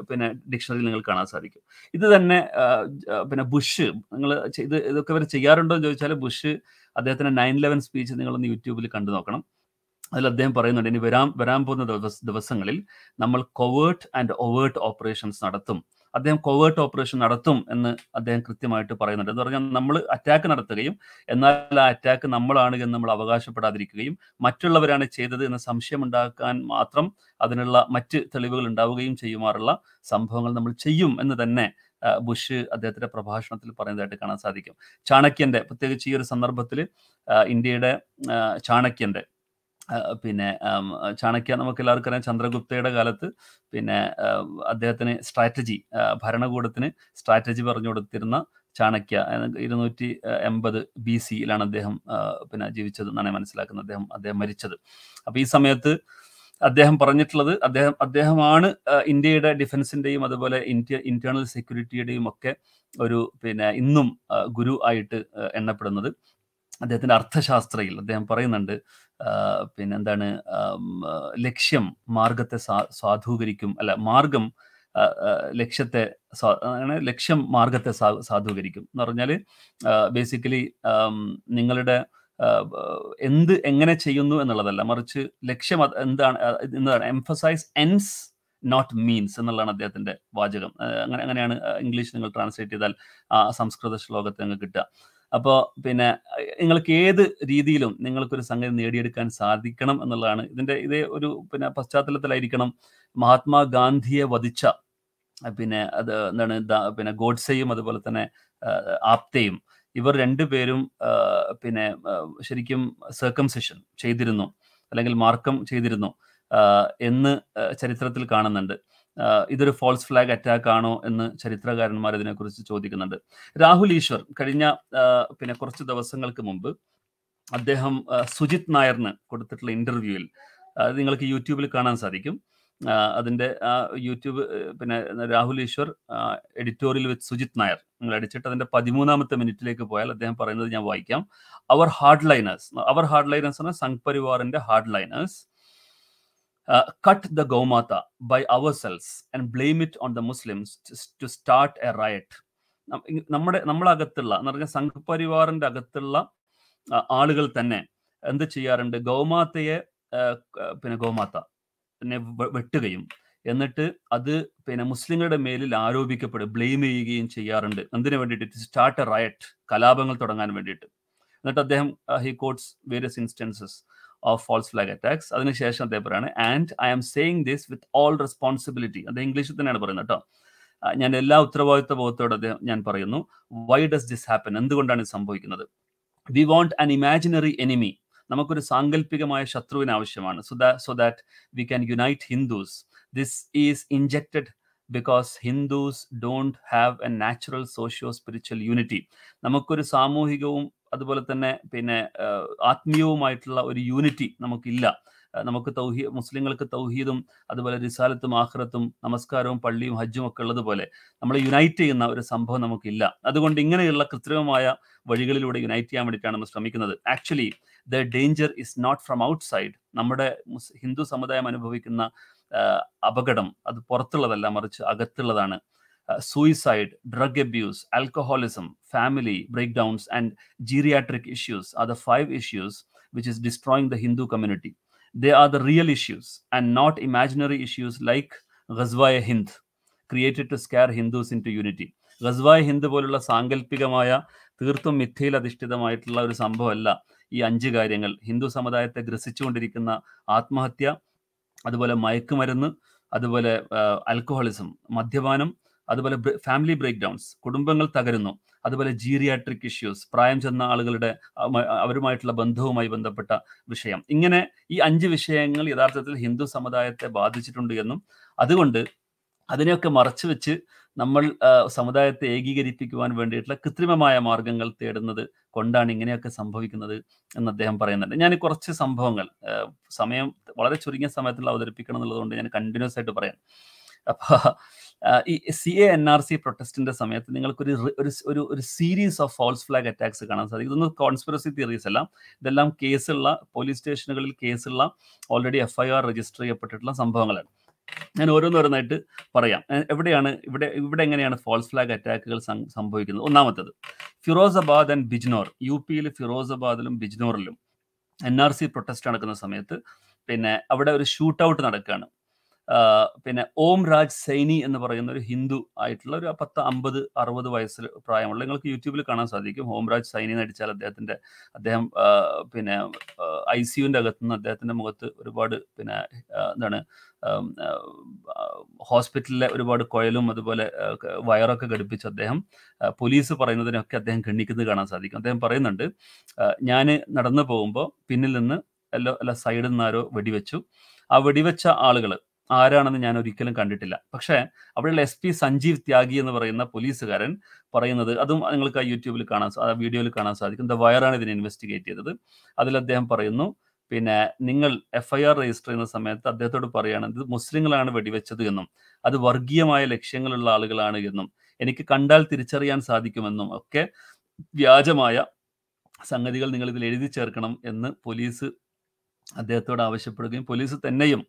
A: പിന്നെ ഡിക്ഷണറിയിൽ നിങ്ങൾക്ക് കാണാൻ സാധിക്കും. ഇത് തന്നെ പിന്നെ ബുഷ് നിങ്ങൾ ഇത് ഇതൊക്കെ ഇവർ ചെയ്യാറുണ്ടോ എന്ന് ചോദിച്ചാൽ ബുഷ് അദ്ദേഹത്തിന്റെ നയൻ ലെവൻ സ്പീച്ച് നിങ്ങളൊന്ന് യൂട്യൂബിൽ കണ്ടു നോക്കണം. അതിൽ അദ്ദേഹം പറയുന്നുണ്ട് ഇനി വരാൻ വരാൻ പോകുന്ന ദിവസങ്ങളിൽ നമ്മൾ കൊവേർട്ട് ആൻഡ് ഒവേർട്ട് ഓപ്പറേഷൻസ് നടത്തും. അദ്ദേഹം കൊവേർട്ട് ഓപ്പറേഷൻ നടത്തും എന്ന് അദ്ദേഹം കൃത്യമായിട്ട് പറയുന്നുണ്ട്. എന്ന് പറഞ്ഞാൽ നമ്മൾ അറ്റാക്ക് നടത്തുകയും എന്നാൽ ആ അറ്റാക്ക് നമ്മളാണ് എന്ന് നമ്മൾ അവകാശപ്പെടാതിരിക്കുകയും മറ്റുള്ളവരാണ് ചെയ്തത് എന്ന് സംശയമുണ്ടാക്കാൻ മാത്രം അതിനുള്ള മറ്റ് തെളിവുകൾ ഉണ്ടാവുകയും ചെയ്യുമാറുള്ള സംഭവങ്ങൾ നമ്മൾ ചെയ്യും എന്ന് തന്നെ ബുഷ് അദ്ദേഹത്തിന്റെ പ്രഭാഷണത്തിൽ പറയുന്നതായിട്ട് കാണാൻ സാധിക്കും. ചാണക്യന്റെ പ്രത്യേകിച്ച് ഈ ഒരു സന്ദർഭത്തിൽ ഇന്ത്യയുടെ ചാണക്യന്റെ പിന്നെ ചാണക്യ നമുക്ക് എല്ലാവർക്കും അറിയാം. ചന്ദ്രഗുപ്തയുടെ കാലത്ത് പിന്നെ അദ്ദേഹത്തിന് സ്ട്രാറ്റജി ഭരണകൂടത്തിന് സ്ട്രാറ്റജി പറഞ്ഞു കൊടുത്തിരുന്ന ചാണക്യ ഇരുന്നൂറ്റി എൺപത് ബി സിയിലാണ് അദ്ദേഹം പിന്നെ ജീവിച്ചത് എന്നാണ് മനസ്സിലാക്കുന്നത്. അദ്ദേഹം അദ്ദേഹം മരിച്ചത്. അപ്പൊ ഈ സമയത്ത് അദ്ദേഹം പറഞ്ഞിട്ടുള്ളത് അദ്ദേഹം അദ്ദേഹമാണ് ഇന്ത്യയുടെ ഡിഫൻസിന്റെയും അതുപോലെ ഇന്ത്യ ഇന്റേണൽ സെക്യൂരിറ്റിയുടെയും ഒക്കെ ഒരു പിന്നെ ഇന്നും ഗുരു ആയിട്ട് എണ്ണപ്പെടുന്നത്. അദ്ദേഹത്തിന്റെ അർത്ഥശാസ്ത്രയിൽ അദ്ദേഹം പറയുന്നുണ്ട് പിന്നെന്താണ് ലക്ഷ്യം മാർഗത്തെ സാധൂകരിക്കും അല്ല മാർഗം ലക്ഷ്യത്തെ ലക്ഷ്യം മാർഗത്തെ സാധൂകരിക്കും. എന്ന് പറഞ്ഞാൽ ബേസിക്കലി നിങ്ങളുടെ എന്ത് എങ്ങനെ ചെയ്യുന്നു എന്നുള്ളതല്ല. മറിച്ച് ലക്ഷ്യം എന്താണ് എന്താണ് എംഫസൈസ് എൻസ് നോട്ട് മീൻസ് എന്നുള്ളതാണ് അദ്ദേഹത്തിന്റെ വാചകം. അങ്ങനെ അങ്ങനെയാണ് ഇംഗ്ലീഷ് നിങ്ങൾ ട്രാൻസ്ലേറ്റ് ചെയ്താൽ ആ സംസ്കൃത ശ്ലോകത്തെ അങ്ങ് കിട്ടുക. അപ്പോൾ പിന്നെ നിങ്ങൾക്ക് ഏത് രീതിയിലും നിങ്ങൾക്കൊരു സംഗതി നേടിയെടുക്കാൻ സാധിക്കണം എന്നുള്ളതാണ്. ഇതിന്റെ ഇതേ ഒരു പിന്നെ പശ്ചാത്തലത്തിലായിരിക്കണം. മഹാത്മാഗാന്ധിയെ വധിച്ച പിന്നെ അത് എന്താണ് പിന്നെ ഗോഡ്സെയും അതുപോലെ തന്നെ ആപ്തയും ഇവർ രണ്ടുപേരും പിന്നെ ശരിക്കും സർക്കംസെഷൻ ചെയ്തിരുന്നു അല്ലെങ്കിൽ മാർക്കം ചെയ്തിരുന്നു എന്ന് ചരിത്രത്തിൽ കാണുന്നുണ്ട്. ഇതൊരു ഫോൾസ് ഫ്ലാഗ് അറ്റാക്ക് ആണോ എന്ന് ചരിത്രകാരന്മാർ ഇതിനെക്കുറിച്ച് ചോദിക്കുന്നുണ്ട്. രാഹുൽ ഈശ്വർ കഴിഞ്ഞ പിന്നെ കുറച്ച് ദിവസങ്ങൾക്ക് മുമ്പ് അദ്ദേഹം സുജിത് നായറിന് കൊടുത്തിട്ടുള്ള ഇന്റർവ്യൂവിൽ അത് നിങ്ങൾക്ക് യൂട്യൂബിൽ കാണാൻ സാധിക്കും. അതിന്റെ യൂട്യൂബ് പിന്നെ രാഹുൽ ഈശ്വർ എഡിറ്റോറിയൽ വിത്ത് സുജിത് നായർ. നിങ്ങൾ അടിച്ചിട്ട് അതിന്റെ പതിമൂന്നാമത്തെ മിനിറ്റിലേക്ക് പോയാൽ അദ്ദേഹം പറയുന്നത് ഞാൻ വായിക്കാം. അവർ ഹാർഡ് ലൈനേഴ്സ് അവർ ഹാർഡ് ലൈനേഴ്സ് ആണ് Sangh പരിവാറിന്റെ hardliners cut the Gaumata by ourselves and blame it on the Muslims to, to start a riot. നമ്മുടെ നമ്മളകത്തുള്ള എന്ന് പറഞ്ഞാൽ സംഘപരിവാറിന്റെ അകത്തുള്ള ആളുകൾ തന്നെ എന്ത് ചെയ്യാറുണ്ട്? ഗൗമാതയെ പിന്നെ ക- പിന്നെ വെട്ടുകയും എന്നിട്ട് അത് പിന്നെ മുസ്ലിങ്ങളുടെ മേലിൽ ആരോപിക്കപ്പെടും ബ്ലെയിം ചെയ്യുകയും ചെയ്യാറുണ്ട്. എന്തിനു വേണ്ടിയിട്ട്? സ്റ്റാർട്ട് എ റയറ്റ് കലാപങ്ങൾ തുടങ്ങാൻ വേണ്ടിയിട്ട്. എന്നിട്ട് അദ്ദേഹം he quotes various instances of false flag attacks അതിനുശേഷം അദ്ദേഹം പറയുകയാണ് and I am saying this with all responsibility അത് ഇംഗ്ലീഷിൽ തന്നെയാണ് പറയുന്നത് കേട്ടോ. ഞാൻ എല്ലാ ഉത്തരവാദിത്വ ബോധത്തോടെ അദ്ദേഹം ഞാൻ പറയുന്നു വൈ ഡസ് ദിസ് ഹാപ്പൻ എന്തുകൊണ്ടാണ് ഇത് സംഭവിക്കുന്നത്? We want an imaginary enemy നമുക്കൊരു സാങ്കല്പികമായ ശത്രുവിന് ആവശ്യമാണ്. So the so that we can unite Hindus this is injected because Hindus don't have a natural socio spiritual unity നമുക്കൊരു സാമൂഹികവും അതുപോലെ തന്നെ പിന്നെ ആത്മീയവുമായിട്ടുള്ള ഒരു യൂണിറ്റി നമുക്കില്ല. നമുക്ക് തൗഹീ മുസ്ലിങ്ങൾക്ക് തൗഹീദും അതുപോലെ റിസാലത്തും ആഹ്റത്തും നമസ്കാരവും പള്ളിയും ഹജ്ജും ഒക്കെ ഉള്ളതുപോലെ നമ്മൾ യുണൈറ്റ് ചെയ്യുന്ന ഒരു സംഭവം നമുക്കില്ല. അതുകൊണ്ട് ഇങ്ങനെയുള്ള കൃത്രിമമായ വഴികളിലൂടെ യുണൈറ്റ് ചെയ്യാൻ വേണ്ടിയിട്ടാണ് നമ്മൾ ശ്രമിക്കുന്നത്. Actually the danger is not from outside നമ്മുടെ ഹിന്ദു സമുദായം അനുഭവിക്കുന്ന അപകടം അത് പുറത്തുള്ളതല്ല മറിച്ച് അകത്തുള്ളതാണ്. Suicide drug abuse alcoholism family breakdowns and geriatric issues are the five issues which is destroying the Hindu community they are the real issues and not imaginary issues like Ghazwa-e Hind, created to scare Hindus into unity. Ghazwa e Hind പോലുള്ള സാങ്കല്പികമായ തീർത്തും മിഥ്യയിൽ അധിഷ്ഠിതമായിട്ടുള്ള ഒരു സംഭവമല്ല ഈ അഞ്ച് കാര്യങ്ങൾ ഹിന്ദു സമുദായത്തെ ഗ്രസിച്ചുകൊണ്ടിരിക്കുന്ന ആത്മഹത്യ അതുപോലെ മയക്കുമരുന്ന് അതുപോലെ ആൽക്കഹോളിസം മദ്യപാനം അതുപോലെ ഫാമിലി ബ്രേക്ക് ഡൗൺസ് കുടുംബങ്ങൾ തകരുന്നു. അതുപോലെ ജീറിയാട്രിക് ഇഷ്യൂസ് പ്രായം ചെന്ന ആളുകളുടെ അവരുമായിട്ടുള്ള ബന്ധവുമായി ബന്ധപ്പെട്ട വിഷയം. ഇങ്ങനെ ഈ അഞ്ച് വിഷയങ്ങൾ യഥാർത്ഥത്തിൽ ഹിന്ദു സമുദായത്തെ ബാധിച്ചിട്ടുണ്ട് എന്നും അതുകൊണ്ട് അതിനെയൊക്കെ മറച്ചു വെച്ച് നമ്മൾ സമുദായത്തെ ഏകീകരിപ്പിക്കുവാൻ വേണ്ടിയിട്ടുള്ള കൃത്രിമമായ മാർഗങ്ങൾ തേടുന്നത് കൊണ്ടാണ് ഇങ്ങനെയൊക്കെ സംഭവിക്കുന്നത് എന്ന് അദ്ദേഹം പറയുന്നുണ്ട്. ഞാൻ കുറച്ച് സംഭവങ്ങൾ സമയം വളരെ ചുരുങ്ങിയ സമയത്തിൽ അവതരിപ്പിക്കണം എന്നുള്ളതുകൊണ്ട് ഞാൻ കണ്ടിന്യൂസ് ആയിട്ട് പറയാം. ഈ C A N R C പ്രൊട്ടസ്റ്റിന്റെ സമയത്ത് നിങ്ങൾക്ക് ഒരു ഒരു series of false flag attacks കാണാൻ സാധിക്കും. ഇതൊന്നും കോൺസ്പിറസി തിയറീസ് അല്ല. ഇതെല്ലാം കേസുള്ള പോലീസ് സ്റ്റേഷനുകളിൽ കേസുള്ള already F I R register ചെയ്യപ്പെട്ടിട്ടുള്ള സംഭവങ്ങളാണ്. ഞാൻ ഓരോന്നോരോന്നായിട്ട് പറയാം. എവിടെയാണ് ഇവിടെ ഇവിടെ എങ്ങനെയാണ് ഫോൾസ് ഫ്ലാഗ് അറ്റാക്കുകൾ സംഭവിക്കുന്നത്? ഒന്നാമത്തത് ഫിറോസാബാദ് ആൻഡ് ബിജ്നോർ യു പിയിൽ ഫിറോസാബാദിലും ബിജ്നോറിലും എൻ ആർ സി പ്രൊട്ടസ്റ്റ് നടക്കുന്ന സമയത്ത് പിന്നെ അവിടെ ഒരു ഷൂട്ട് ഔട്ട് നടക്കുകയാണ് പിന്നെ ഓം രാജ് സൈനി എന്ന് പറയുന്ന ഒരു ഹിന്ദു ആയിട്ടുള്ള ഒരു പത്ത് അമ്പത് അറുപത് വയസ്സിൽ പ്രായമുള്ള നിങ്ങൾക്ക് യൂട്യൂബിൽ കാണാൻ സാധിക്കും. ഓം രാജ് സൈനി എന്ന് അടിച്ചാൽ അദ്ദേഹത്തിന്റെ അദ്ദേഹം പിന്നെ ഐ സിയുവിന്റെ അകത്തു നിന്ന് അദ്ദേഹത്തിന്റെ മുഖത്ത് ഒരുപാട് പിന്നെ എന്താണ് ഹോസ്പിറ്റലിലെ ഒരുപാട് കൊയലും അതുപോലെ വയറൊക്കെ ഘടിപ്പിച്ച് അദ്ദേഹം പോലീസ് പറയുന്നതിനൊക്കെ അദ്ദേഹം ഖണ്ഡിക്കുന്നത് കാണാൻ സാധിക്കും. അദ്ദേഹം പറയുന്നുണ്ട് ഞാൻ നടന്നു പോകുമ്പോൾ പിന്നിൽ നിന്ന് എല്ലാ എല്ലാ സൈഡിൽ നിന്നാരോ വെടിവെച്ചു. ആ വെടിവെച്ച ആളുകൾ ആരാണെന്ന് ഞാൻ ഒരിക്കലും കണ്ടിട്ടില്ല. പക്ഷേ അവിടെയുള്ള എസ് പി സഞ്ജീവ് ത്യാഗി എന്ന് പറയുന്ന പോലീസുകാരൻ പറയുന്നത് അതും നിങ്ങൾക്ക് ആ യൂട്യൂബിൽ കാണാൻ ആ വീഡിയോയിൽ കാണാൻ സാധിക്കും. ദ വയറാണ് ഇതിനെ ഇൻവെസ്റ്റിഗേറ്റ് ചെയ്തത്. അതിൽ അദ്ദേഹം പറയുന്നു പിന്നെ നിങ്ങൾ എഫ് ഐ ആർ രജിസ്റ്റർ ചെയ്യുന്ന സമയത്ത് അദ്ദേഹത്തോട് പറയുകയാണ് ഇത് മുസ്ലിങ്ങളാണ് വെടിവെച്ചത് എന്നും അത് വർഗീയമായ ലക്ഷ്യങ്ങളുള്ള ആളുകളാണ് എന്നും എനിക്ക് കണ്ടാൽ തിരിച്ചറിയാൻ സാധിക്കുമെന്നും ഒക്കെ വ്യാജമായ സംഗതികൾ നിങ്ങൾ ഇതിൽ എഴുതി ചേർക്കണം എന്ന് പോലീസ് അദ്ദേഹത്തോട് ആവശ്യപ്പെടുകയും പോലീസ് തന്നെയും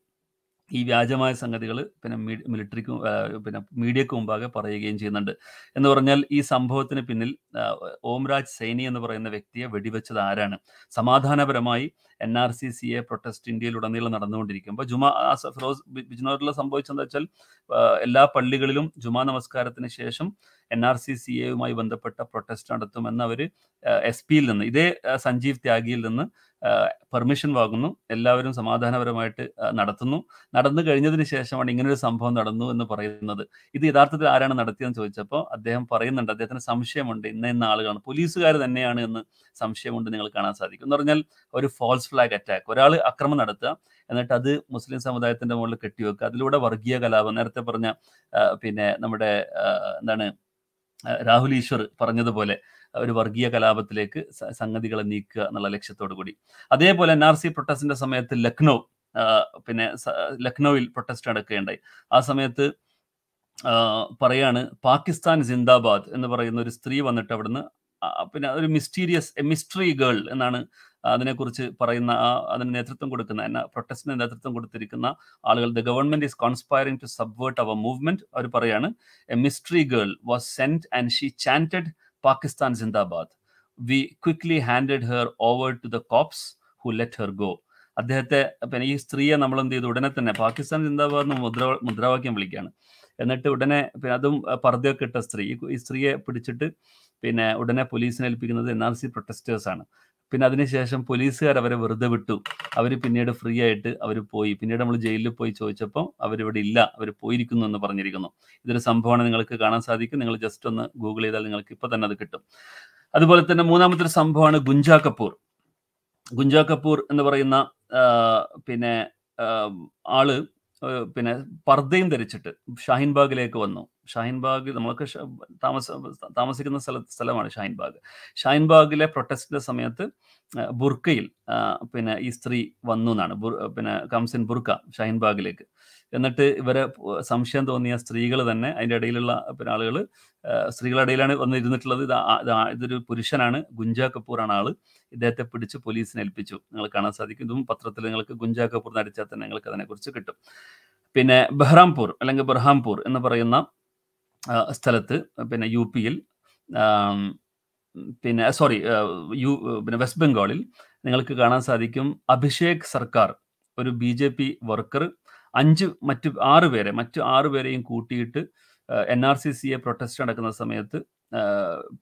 A: ഈ വ്യാജമായ സംഗതികൾ പിന്നെ മിലിറ്ററിക്ക് പിന്നെ മീഡിയക്ക് മുമ്പാകെ പറയുകയും ചെയ്യുന്നുണ്ട്. എന്ന് പറഞ്ഞാൽ ഈ സംഭവത്തിന് പിന്നിൽ ഓംരാജ് സൈനി എന്ന് പറയുന്ന വ്യക്തിയെ വെടിവെച്ചത് ആരാണ്? സമാധാനപരമായി N R C C A protest ഇന്ത്യയിൽ ഉടനീളം നടന്നുകൊണ്ടിരിക്കുമ്പോൾ ജുമാ ഫിറോസ് ബിജ്നോറിൽ സംഭവിച്ചതെന്ന് വെച്ചാൽ എല്ലാ പള്ളികളിലും ജുമാ നമസ്കാരത്തിന് ശേഷം എൻ ആർ സി സി എയുമായി ബന്ധപ്പെട്ട പ്രൊട്ടസ്റ്റ് നടത്തുമെന്ന് അവർ എസ് പിയിൽ നിന്ന് ഇതേ സഞ്ജീവ് ത്യാഗിയിൽ നിന്ന് പെർമിഷൻ വാങ്ങുന്നു എല്ലാവരും സമാധാനപരമായിട്ട് നടത്തുന്നു. നടന്നു കഴിഞ്ഞതിന് ശേഷമാണ് ഇങ്ങനൊരു സംഭവം നടന്നു എന്ന് പറയുന്നത്. ഇത് യഥാർത്ഥത്തിൽ ആരാണ് നടത്തിയെന്ന് ചോദിച്ചപ്പോൾ അദ്ദേഹം പറയുന്നുണ്ട് അദ്ദേഹത്തിന് സംശയമുണ്ട് ഇന്ന ഇന്ന ആളുകളാണ്. പോലീസുകാർ തന്നെയാണ് എന്ന് സംശയമുണ്ട് നിങ്ങൾ കാണാൻ സാധിക്കും. എന്ന് പറഞ്ഞാൽ ഒരു ഫോൾസ് ഫ്ലാഗ് അറ്റാക്ക് ഒരാൾ അക്രമം നടത്തുക എന്നിട്ട് അത് മുസ്ലിം സമുദായത്തിന്റെ മുകളിൽ കെട്ടിവെക്കുക. അതിലൂടെ വർഗീയ കലാപം. നേരത്തെ പറഞ്ഞ പിന്നെ നമ്മുടെ എന്താണ് രാഹുൽ ഈശ്വർ പറഞ്ഞതുപോലെ ഒരു വർഗീയ കലാപത്തിലേക്ക് സംഗതികളെ നീക്കുക എന്നുള്ള ലക്ഷ്യത്തോടു കൂടി. അതേപോലെ എൻ ആർ സി പ്രൊട്ടസ്റ്റിന്റെ സമയത്ത് ലക്നൗ പിന്നെ ലക്നൌവിൽ പ്രൊട്ടസ്റ്റ് നടക്കുകയുണ്ടായി. ആ സമയത്ത് പറയാണ് പാകിസ്ഥാൻ ജിന്ദാബാദ് എന്ന് പറയുന്ന ഒരു സ്ത്രീ വന്നിട്ട് അവിടുന്ന് പിന്നെ ഒരു മിസ്റ്റീരിയസ് മിസ്റ്ററി ഗേൾ എന്നാണ് അതിനെക്കുറിച്ച് പറയുന്ന ആ അതിന് നേതൃത്വം കൊടുക്കുന്ന എന്നാ പ്രൊട്ടസ്റ്റിന് നേതൃത്വം കൊടുത്തിരിക്കുന്ന ആളുകൾ the government is conspiring to subvert our movement അവർ പറയാണ് a mystery girl was sent and she chanted Pakistan Zindabad we quickly handed her over to the cops who let her go അദ്ദേഹത്തെ പിന്നെ ഈ സ്ത്രീയെ നമ്മൾ എന്ത് ചെയ്തു? ഉടനെ തന്നെ പാകിസ്ഥാൻ സിന്ദാബാദ് മുദ്ര മുദ്രാവാക്യം വിളിക്കുകയാണ്. എന്നിട്ട് ഉടനെ പിന്നെ അതും പർദ്ദയൊക്കെ ഇട്ട സ്ത്രീ ഈ സ്ത്രീയെ പിടിച്ചിട്ട് പിന്നെ ഉടനെ പോലീസിനെ ഏൽപ്പിക്കുന്നത് എൻ ആർ സി പിന്നെ അതിനുശേഷം പോലീസുകാർ അവരെ വെറുതെ വിട്ടു. അവർ പിന്നീട് ഫ്രീ ആയിട്ട് അവർ പോയി. പിന്നീട് നമ്മൾ ജയിലിൽ പോയി ചോദിച്ചപ്പോൾ അവരിവിടെ ഇല്ല. അവർ പോയിരിക്കുന്നു എന്ന് പറഞ്ഞിരിക്കുന്നു. ഇതൊരു സംഭവമാണ് നിങ്ങൾക്ക് കാണാൻ സാധിക്കും. നിങ്ങൾ ജസ്റ്റ് ഒന്ന് ഗൂഗിൾ ചെയ്താൽ നിങ്ങൾക്ക് ഇപ്പൊ തന്നെ അത് കിട്ടും. അതുപോലെ തന്നെ മൂന്നാമത്തെ ഒരു സംഭവമാണ് ഗുഞ്ചാ കപൂർ. ഗുഞ്ചാ കപൂർ എന്ന് പറയുന്ന പിന്നെ ആൾ പിന്നെ പർദ്ദയും ധരിച്ചിട്ട് ഷാഹിൻബാഗിലേക്ക് വന്നു. ഷാഹിൻബാഗ് നമ്മൾക്ക് താമസ താമസിക്കുന്ന സ്ഥല സ്ഥലമാണ് ഷാഹിൻബാഗ്. ഷാഹിൻബാഗിലെ ഷാഹിൻ പ്രൊട്ടസ്റ്റിന്റെ സമയത്ത് ബുർക്കയിൽ പിന്നെ ഈ സ്ത്രീ വന്നു എന്നാണ്. പിന്നെ കംസിൻ ബുർക്ക ഷാഹിൻബാഗിലേക്ക്. എന്നിട്ട് ഇവരെ സംശയം തോന്നിയ സ്ത്രീകൾ തന്നെ അതിന്റെ ഇടയിലുള്ള പിന്നെ ആളുകൾ സ്ത്രീകളുടെ ഇടയിലാണ് വന്നിരുന്നിട്ടുള്ളത്. ഇത് ഇതൊരു പുരുഷനാണ്. ഗുഞ്ചാ ആണ് ആൾ. ഇദ്ദേഹത്തെ പിടിച്ച് പോലീസിനെ ഏൽപ്പിച്ചു. നിങ്ങൾ കാണാൻ സാധിക്കും. ഇതും പത്രത്തിൽ നിങ്ങൾക്ക് ഗുഞ്ചാ കപൂർ നടിച്ചാൽ തന്നെ നിങ്ങൾക്ക് അതിനെക്കുറിച്ച് കിട്ടും. പിന്നെ ബഹ്റാംപൂർ അല്ലെങ്കിൽ ബർഹാംപൂർ എന്ന് പറയുന്ന സ്ഥലത്ത് പിന്നെ യു പിയിൽ പിന്നെ സോറി യു പിന്നെ വെസ്റ്റ് ബംഗാളിൽ നിങ്ങൾക്ക് കാണാൻ സാധിക്കും അഭിഷേക് സർക്കാർ ഒരു ബി ജെ പി വർക്കർ. അഞ്ച് മറ്റ് ആറ് പേരെ മറ്റു ആറ് പേരെയും കൂട്ടിയിട്ട് എൻ ആർ സി സിയെ പ്രൊട്ടസ്റ്റ് നടക്കുന്ന സമയത്ത്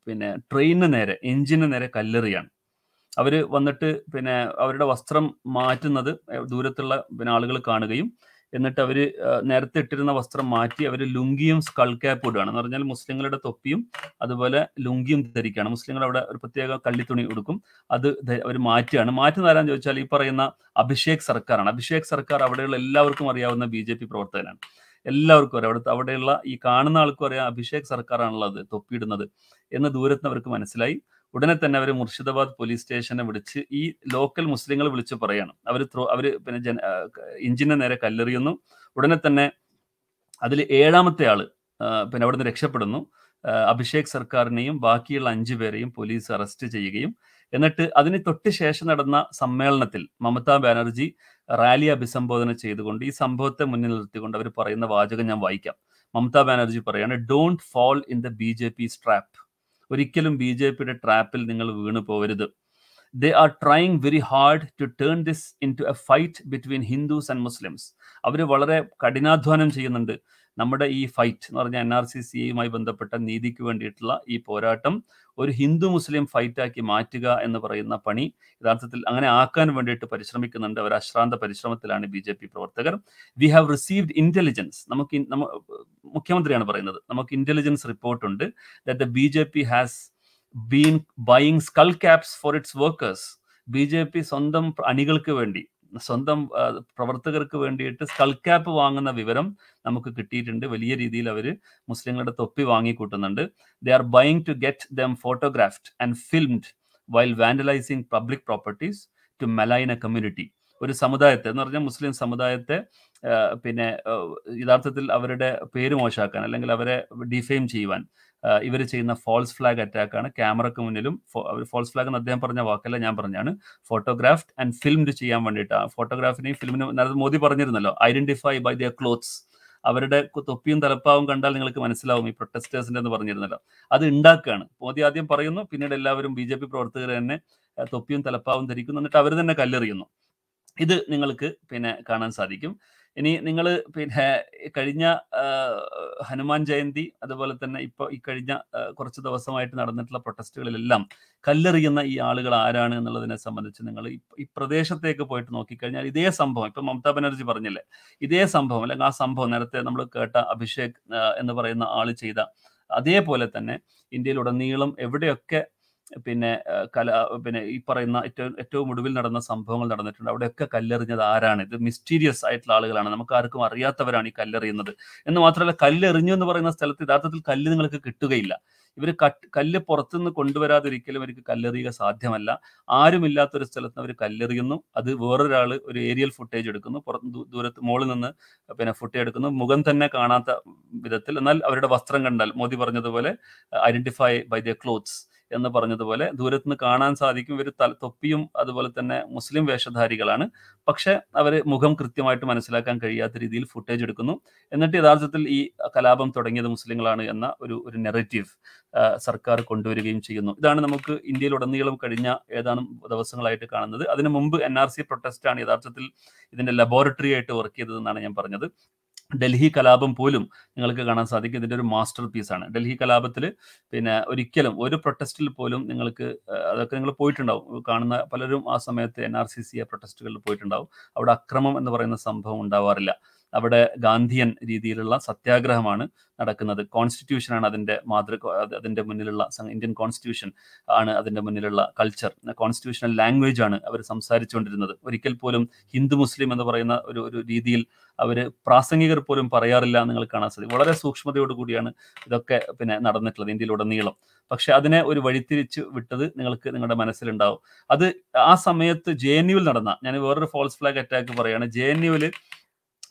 A: പിന്നെ ട്രെയിനിന് നേരെ എഞ്ചിന് നേരെ കല്ലെറിയാണ്. അവർ വന്നിട്ട് പിന്നെ അവരുടെ വസ്ത്രം മാറ്റുന്നത് ദൂരത്തുള്ള പിന്നെ ആളുകൾ കാണുകയും എന്നിട്ട് അവർ നേരത്തെ ഇട്ടിരുന്ന വസ്ത്രം മാറ്റി അവർ ലുങ്കിയും സ്കൾ ക്യാപ്പ് ഇടുകയാണ്. എന്ന് പറഞ്ഞാൽ മുസ്ലിങ്ങളുടെ തൊപ്പിയും അതുപോലെ ലുങ്കിയും ധരിക്കുകയാണ്. മുസ്ലിങ്ങൾ അവിടെ ഒരു പ്രത്യേക കള്ളിത്തുണി ഉടുക്കും. അത് അവർ മാറ്റുകയാണ്. മാറ്റുന്ന ആരാന്ന് ചോദിച്ചാൽ ഈ പറയുന്ന അഭിഷേക് സർക്കാരാണ്. അഭിഷേക് സർക്കാർ അവിടെയുള്ള എല്ലാവർക്കും അറിയാവുന്ന ബി പ്രവർത്തകനാണ്. എല്ലാവർക്കും അറിയാം. അവിടുത്തെ അവിടെയുള്ള ഈ കാണുന്ന ആൾക്കും അറിയാം അഭിഷേക് സർക്കാരാണുള്ളത് തൊപ്പിയിടുന്നത് എന്ന് ദൂരത്ത് അവർക്ക് മനസ്സിലായി. ഉടനെ തന്നെ അവർ മുർഷിദാബാദ് പോലീസ് സ്റ്റേഷനെ വിളിച്ച് ഈ ലോക്കൽ മുസ്ലിങ്ങൾ വിളിച്ച് പറയാണ്. അവർ ത്രോ അവർ പിന്നെ ജന ഇഞ്ചിനെ നേരെ കല്ലെറിയുന്നു. ഉടനെ തന്നെ അതിൽ ഏഴാമത്തെ ആൾ പിന്നെ അവിടുന്ന് രക്ഷപ്പെടുന്നു. അഭിഷേക് സർക്കാരിനെയും ബാക്കിയുള്ള അഞ്ചു പേരെയും പോലീസ് അറസ്റ്റ് ചെയ്യുകയും. എന്നിട്ട് അതിന് തൊട്ട് ശേഷം നടന്ന സമ്മേളനത്തിൽ മമതാ ബാനർജി റാലി അഭിസംബോധന ചെയ്തുകൊണ്ട് ഈ സംഭവത്തെ മുന്നിൽ നിർത്തിക്കൊണ്ട് അവർ പറയുന്ന വാചകം ഞാൻ വായിക്കാം. മമതാ ബാനർജി പറയാണ് don't fall in the B J P strap ഒരിക്കലും ബി ജെ പിയുടെ ട്രാപ്പിൽ നിങ്ങൾ വീണു പോകരുത് they are trying very hard to turn this into a fight between Hindus and Muslims അവർ വളരെ കഠിനാധ്വാനം ചെയ്യുന്നുണ്ട്. നമ്മുടെ ഈ ഫൈറ്റ് എന്ന് പറഞ്ഞാൽ എൻ ആർ സി സിയുമായി ബന്ധപ്പെട്ട നീതിക്ക് വേണ്ടിയിട്ടുള്ള ഈ പോരാട്ടം ഒരു ഹിന്ദു മുസ്ലിം ഫൈറ്റാക്കി മാറ്റുക എന്ന് പറയുന്ന പണി യഥാർത്ഥത്തിൽ അങ്ങനെ ആക്കാൻ വേണ്ടിയിട്ട് പരിശ്രമിക്കുന്നുണ്ട് അവർ അശ്രാന്ത പരിശ്രമത്തിലാണ് ബി ജെ പി പ്രവർത്തകർ. വി ഹാവ് റിസീവ്ഡ് ഇന്റലിജൻസ് നമുക്ക് മുഖ്യമന്ത്രിയാണ് പറയുന്നത്. നമുക്ക് ഇന്റലിജൻസ് റിപ്പോർട്ട് ഉണ്ട് that the B J P has been buying skull caps for its workers B J P സ്വന്തം അണികൾക്ക് വേണ്ടി സ്വന്തം പ്രവർത്തകർക്ക് വേണ്ടിയിട്ട് സ്കൾ ക്യാപ്പ് വാങ്ങുന്ന വിവരം നമുക്ക് കിട്ടിയിട്ടുണ്ട്. വലിയ രീതിയിൽ അവർ മുസ്ലിങ്ങളുടെ തൊപ്പി വാങ്ങിക്കൂട്ടുന്നുണ്ട്. They are buying to get them photographed and filmed while vandalising public properties to malign a community ഒരു സമുദായത്തെ എന്ന് പറഞ്ഞാൽ മുസ്ലിം സമുദായത്തെ പിന്നെ യഥാർത്ഥത്തിൽ അവരുടെ പേര് മോശമാക്കാൻ അല്ലെങ്കിൽ അവരെ ഡിഫെയിം ചെയ്യുവാൻ ഇവർ ചെയ്യുന്ന ഫോൾസ് ഫ്ലാഗ് അറ്റാക്കാണ് ക്യാമറക്ക് മുന്നിലും ഫോൾസ് ഫ്ലാഗ് എന്ന് അദ്ദേഹം പറഞ്ഞ വാക്കല്ല ഞാൻ പറഞ്ഞാണ്. ഫോട്ടോഗ്രാഫ്ഡ് ആൻഡ് ഫിലിംഡ് ചെയ്യാൻ വേണ്ടിയിട്ട്. ഫോട്ടോഗ്രാഫിനെയും ഫിലിമിനും നരേന്ദ്ര മോദി പറഞ്ഞിരുന്നല്ലോ ഐഡന്റിഫൈ ബൈ ദിയർ ക്ലോത്ത്സ് അവരുടെ തൊപ്പിയും തലപ്പാവും കണ്ടാൽ നിങ്ങൾക്ക് മനസ്സിലാവും ഈ പ്രൊട്ടസ്റ്റേഴ്സിന്റെ എന്ന് പറഞ്ഞിരുന്നല്ലോ. അത് ഉണ്ടാക്കുകയാണ് മോദി ആദ്യം പറയുന്നു പിന്നീട് എല്ലാവരും ബി ജെ പി പ്രവർത്തകർ തന്നെ തൊപ്പിയും തലപ്പാവും ധരിക്കുന്നു. എന്നിട്ട് അവർ തന്നെ കല്ലെറിയുന്നു. ഇത് നിങ്ങൾക്ക് പിന്നെ കാണാൻ സാധിക്കും. ഇനി നിങ്ങൾ പിന്നെ കഴിഞ്ഞ ഹനുമാൻ ജയന്തി അതുപോലെ തന്നെ ഇപ്പൊ ഈ കഴിഞ്ഞ കുറച്ച് ദിവസമായിട്ട് നടന്നിട്ടുള്ള പ്രൊട്ടസ്റ്റുകളിലെല്ലാം കല്ലെറിയുന്ന ഈ ആളുകൾ ആരാണ് എന്നുള്ളതിനെ സംബന്ധിച്ച് നിങ്ങൾ ഈ പ്രദേശത്തേക്ക് പോയിട്ട് നോക്കിക്കഴിഞ്ഞാൽ ഇതേ സംഭവം ഇപ്പൊ മമതാ ബാനർജി പറഞ്ഞില്ലേ ഇതേ സംഭവം അല്ലെങ്കിൽ ആ സംഭവം നേരത്തെ നമ്മൾ കേട്ട അഭിഷേക് എന്ന് പറയുന്ന ആൾ ചെയ്ത അതേപോലെ തന്നെ ഇന്ത്യയിലുടനീളം എവിടെയൊക്കെ പിന്നെ കല പിന്നെ ഈ പറയുന്ന ഏറ്റവും ഏറ്റവും ഒടുവിൽ നടന്ന സംഭവങ്ങൾ നടന്നിട്ടുണ്ട്. അവിടെയൊക്കെ കല്ലെറിഞ്ഞത് ആരാണ്? ഇത് മിസ്റ്റീരിയസ് ആയിട്ടുള്ള ആളുകളാണ്. നമുക്ക് ആർക്കും അറിയാത്തവരാണ് ഈ കല്ലെറിയുന്നത്. എന്ന് മാത്രമല്ല കല്ലെറിഞ്ഞു എന്ന് പറയുന്ന സ്ഥലത്ത് യഥാർത്ഥത്തിൽ കല്ല് നിങ്ങൾക്ക് കിട്ടുകയില്ല. ഇവർ കല്ല് പുറത്തുനിന്ന് കൊണ്ടുവരാതിരിക്കലും അവർക്ക് കല്ലെറിയുക സാധ്യമല്ല. ആരുമില്ലാത്തൊരു സ്ഥലത്ത് അവർ കല്ലെറിയുന്നു. അത് വേറൊരാൾ ഒരു ഏരിയൽ ഫുട്ടേജ് എടുക്കുന്നു. പുറത്ത് ദൂരത്ത് മുകളിൽ നിന്ന് പിന്നെ ഫുട്ടേജ് എടുക്കുന്നു. മുഖം തന്നെ കാണാത്ത വിധത്തിൽ എന്നാൽ അവരുടെ വസ്ത്രം കണ്ടാൽ മോദി പറഞ്ഞതുപോലെ ഐഡന്റിഫൈ ബൈ ദിയർ ക്ലോത്ത്സ്. എന്ന് പറഞ്ഞതുപോലെ ദൂരത്തുനിന്ന് കാണാൻ സാധിക്കും. ഇവർ തൊപ്പിയും അതുപോലെ തന്നെ മുസ്ലിം വേഷധാരികളാണ്. പക്ഷെ അവർ മുഖം കൃത്യമായിട്ട് മനസ്സിലാക്കാൻ കഴിയാത്ത രീതിയിൽ ഫുട്ടേജ് എടുക്കുന്നു. എന്നിട്ട് യഥാർത്ഥത്തിൽ ഈ കലാപം തുടങ്ങിയത് മുസ്ലിങ്ങളാണ് എന്ന ഒരു ഒരു നെറേറ്റീവ് സർക്കാർ കൊണ്ടുവരികയും ചെയ്യുന്നു. ഇതാണ് നമുക്ക് ഇന്ത്യയിലുടനീളം കഴിഞ്ഞ ഏതാനും ദിവസങ്ങളായിട്ട് കാണുന്നത്. അതിനു മുമ്പ് എൻ ആർ സി പ്രൊട്ടസ്റ്റാണ് യഥാർത്ഥത്തിൽ ഇതിന്റെ ലബോറട്ടറി ആയിട്ട് വർക്ക് ചെയ്തതെന്നാണ് ഞാൻ പറഞ്ഞത്. ഡൽഹി കലാപം പോലും നിങ്ങൾക്ക് കാണാൻ സാധിക്കും. ഇതിന്റെ ഒരു മാസ്റ്റർ പീസാണ് ഡൽഹി കലാപത്തിൽ പിന്നെ ഒരിക്കലും ഒരു പ്രൊട്ടസ്റ്റിൽ പോലും നിങ്ങൾക്ക് അതൊക്കെ നിങ്ങൾ പോയിട്ടുണ്ടാവും. കാണുന്ന പലരും ആ സമയത്ത് എൻ ആർ സി സി പ്രൊട്ടസ്റ്റുകളിൽ പോയിട്ടുണ്ടാവും. അവിടെ അക്രമം എന്ന് പറയുന്ന സംഭവം ഉണ്ടാവാറില്ല. അവിടെ ഗാന്ധിയൻ രീതിയിലുള്ള സത്യാഗ്രഹമാണ് നടക്കുന്നത്. കോൺസ്റ്റിറ്റ്യൂഷനാണ് അതിന്റെ മാതൃ അതിന്റെ മുന്നിലുള്ള ഇന്ത്യൻ കോൺസ്റ്റിറ്റ്യൂഷൻ ആണ് അതിന്റെ മുന്നിലുള്ള കൾച്ചർ കോൺസ്റ്റിറ്റ്യൂഷണൽ ലാംഗ്വേജ് ആണ് അവർ സംസാരിച്ചുകൊണ്ടിരുന്നത്. ഒരിക്കൽ പോലും ഹിന്ദു മുസ്ലിം എന്ന് പറയുന്ന ഒരു ഒരു രീതിയിൽ അവർ പ്രാസംഗികർ പോലും പറയാറില്ല നിങ്ങൾ കാണാൻ സാധിക്കും. വളരെ സൂക്ഷ്മതയോട് കൂടിയാണ് ഇതൊക്കെ പിന്നെ നടന്നിട്ടുള്ളത് ഇന്ത്യയിലുടനീളം. പക്ഷെ അതിനെ ഒരു വഴിത്തിരിച്ച് വിട്ടത് നിങ്ങൾക്ക് നിങ്ങളുടെ മനസ്സിലുണ്ടാവും. അത് ആ സമയത്ത് ജെ എൻ യുവിൽ നടന്ന ഞാൻ വേറൊരു ഫോൾസ് ഫ്ലാഗ് അറ്റാക്ക് പറയുകയാണ് ജെ എൻ യുവിൽ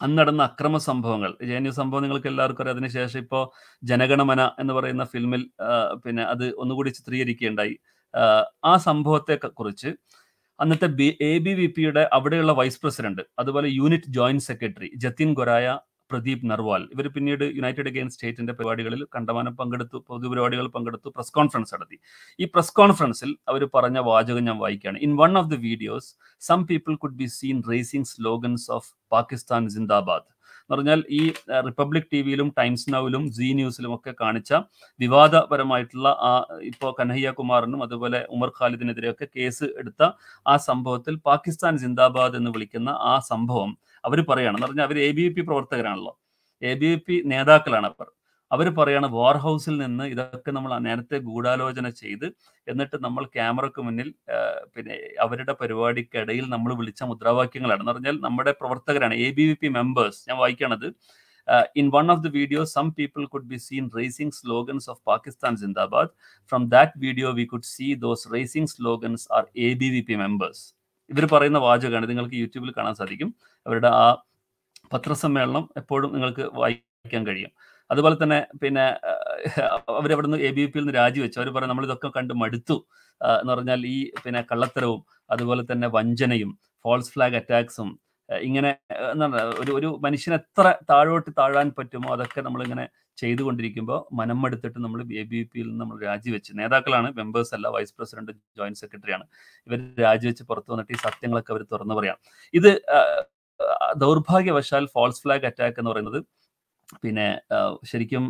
A: അന്ന് നടന്ന അക്രമ സംഭവങ്ങൾ. ജെ എൻ യു സംഭവം നിങ്ങൾക്ക് എല്ലാവർക്കും അറിയാം. അതിനുശേഷം ഇപ്പോൾ ജനഗണമന എന്ന് പറയുന്ന ഫിലിമിൽ പിന്നെ അത് ഒന്നുകൂടി ചിത്രീകരിക്കുകയുണ്ടായി. ആ സംഭവത്തെ കുറിച്ച് അന്നത്തെ ബി എ ബി വി പിയുടെ അവിടെയുള്ള വൈസ് പ്രസിഡന്റ് അതുപോലെ unit joint secretary Jatin Goraya Pradeep Narwal ഇവർ പിന്നീട് യുണൈറ്റഡ് അഗെയിൻസ്റ്റ് സ്റ്റേറ്റിന്റെ പരിപാടികളിൽ കണ്ടമാനം പങ്കെടുത്തു പൊതുപരിപാടികൾ പങ്കെടുത്തു പ്രസ് കോൺഫറൻസ് നടത്തി. ഈ പ്രസ് കോൺഫറൻസിൽ അവർ പറഞ്ഞ വാചകം ഞാൻ വായിക്കുകയാണ്. In one of the videos some people could be seen raising slogans of Pakistan Zindabad എന്ന് പറഞ്ഞാൽ ഈ റിപ്പബ്ലിക് ടി വിയിലും ടൈംസ് നൗവിലും ജി ന്യൂസിലും ഒക്കെ കാണിച്ച വിവാദപരമായിട്ടുള്ള ആ ഇപ്പോൾ കനഹയ്യ കുമാറിനും അതുപോലെ ഉമർ ഖാലിദിനെതിരെയൊക്കെ കേസ് എടുത്ത ആ സംഭവത്തിൽ പാകിസ്ഥാൻ ജിന്ദാബാദ് എന്ന് വിളിക്കുന്ന ആ സംഭവം അവർ പറയുകയാണ് എന്ന് പറഞ്ഞാൽ അവർ എ ബി പി പ്രവർത്തകരാണല്ലോ. എ ബി പി നേതാക്കളാണ് അവർ. അവർ പറയാണ് വാർ ഹൗസിൽ നിന്ന് ഇതൊക്കെ നമ്മൾ നേരത്തെ ഗൂഢാലോചന ചെയ്ത് എന്നിട്ട് നമ്മൾ ക്യാമറക്ക് മുന്നിൽ പിന്നെ അവരുടെ പരിപാടിക്കിടയിൽ നമ്മൾ വിളിച്ച മുദ്രാവാക്യങ്ങളാണ്. എന്ന് പറഞ്ഞാൽ നമ്മുടെ പ്രവർത്തകരാണ് A B V P members ഞാൻ വായിക്കണത്. In one of the video some people could be seen raising slogans of Pakistan Zindabad from that video we could see those raising slogans are A B V P members ഇവർ പറയുന്ന വാചകമാണ് നിങ്ങൾക്ക് യൂട്യൂബിൽ കാണാൻ സാധിക്കും. അവരുടെ ആ പത്രസമ്മേളനം എപ്പോഴും നിങ്ങൾക്ക് വായിക്കാൻ കഴിയും. അതുപോലെ തന്നെ പിന്നെ അവരവിടുന്ന് എ ബി പിയിൽ നിന്ന് രാജിവെച്ചു. അവർ പറയും നമ്മളിതൊക്കെ കണ്ട് മടുത്തു. എന്ന് പറഞ്ഞാൽ ഈ പിന്നെ കള്ളത്തരവും അതുപോലെ തന്നെ വഞ്ചനയും ഫോൾസ് ഫ്ലാഗ് അറ്റാക്സും ഇങ്ങനെ എന്താണ് ഒരു ഒരു മനുഷ്യൻ എത്ര താഴോട്ട് താഴാൻ പറ്റുമോ അതൊക്കെ നമ്മളിങ്ങനെ ചെയ്തുകൊണ്ടിരിക്കുമ്പോൾ മനമെടുത്തിട്ട് നമ്മൾ എ ബി പിയിൽ നിന്ന് നമ്മൾ രാജിവെച്ച് നേതാക്കളാണ് മെമ്പേഴ്സ് അല്ല വൈസ് പ്രസിഡന്റ് ജോയിന്റ് സെക്രട്ടറിയാണ് ഇവർ രാജിവെച്ച് പുറത്തു വന്നിട്ട് ഈ സത്യങ്ങളൊക്കെ അവർ തുറന്നു പറയാം. ഇത് ദൗർഭാഗ്യവശാൽ ഫോൾസ് ഫ്ലാഗ് അറ്റാക്ക് എന്ന് പറയുന്നത് പിന്നെ ശരിക്കും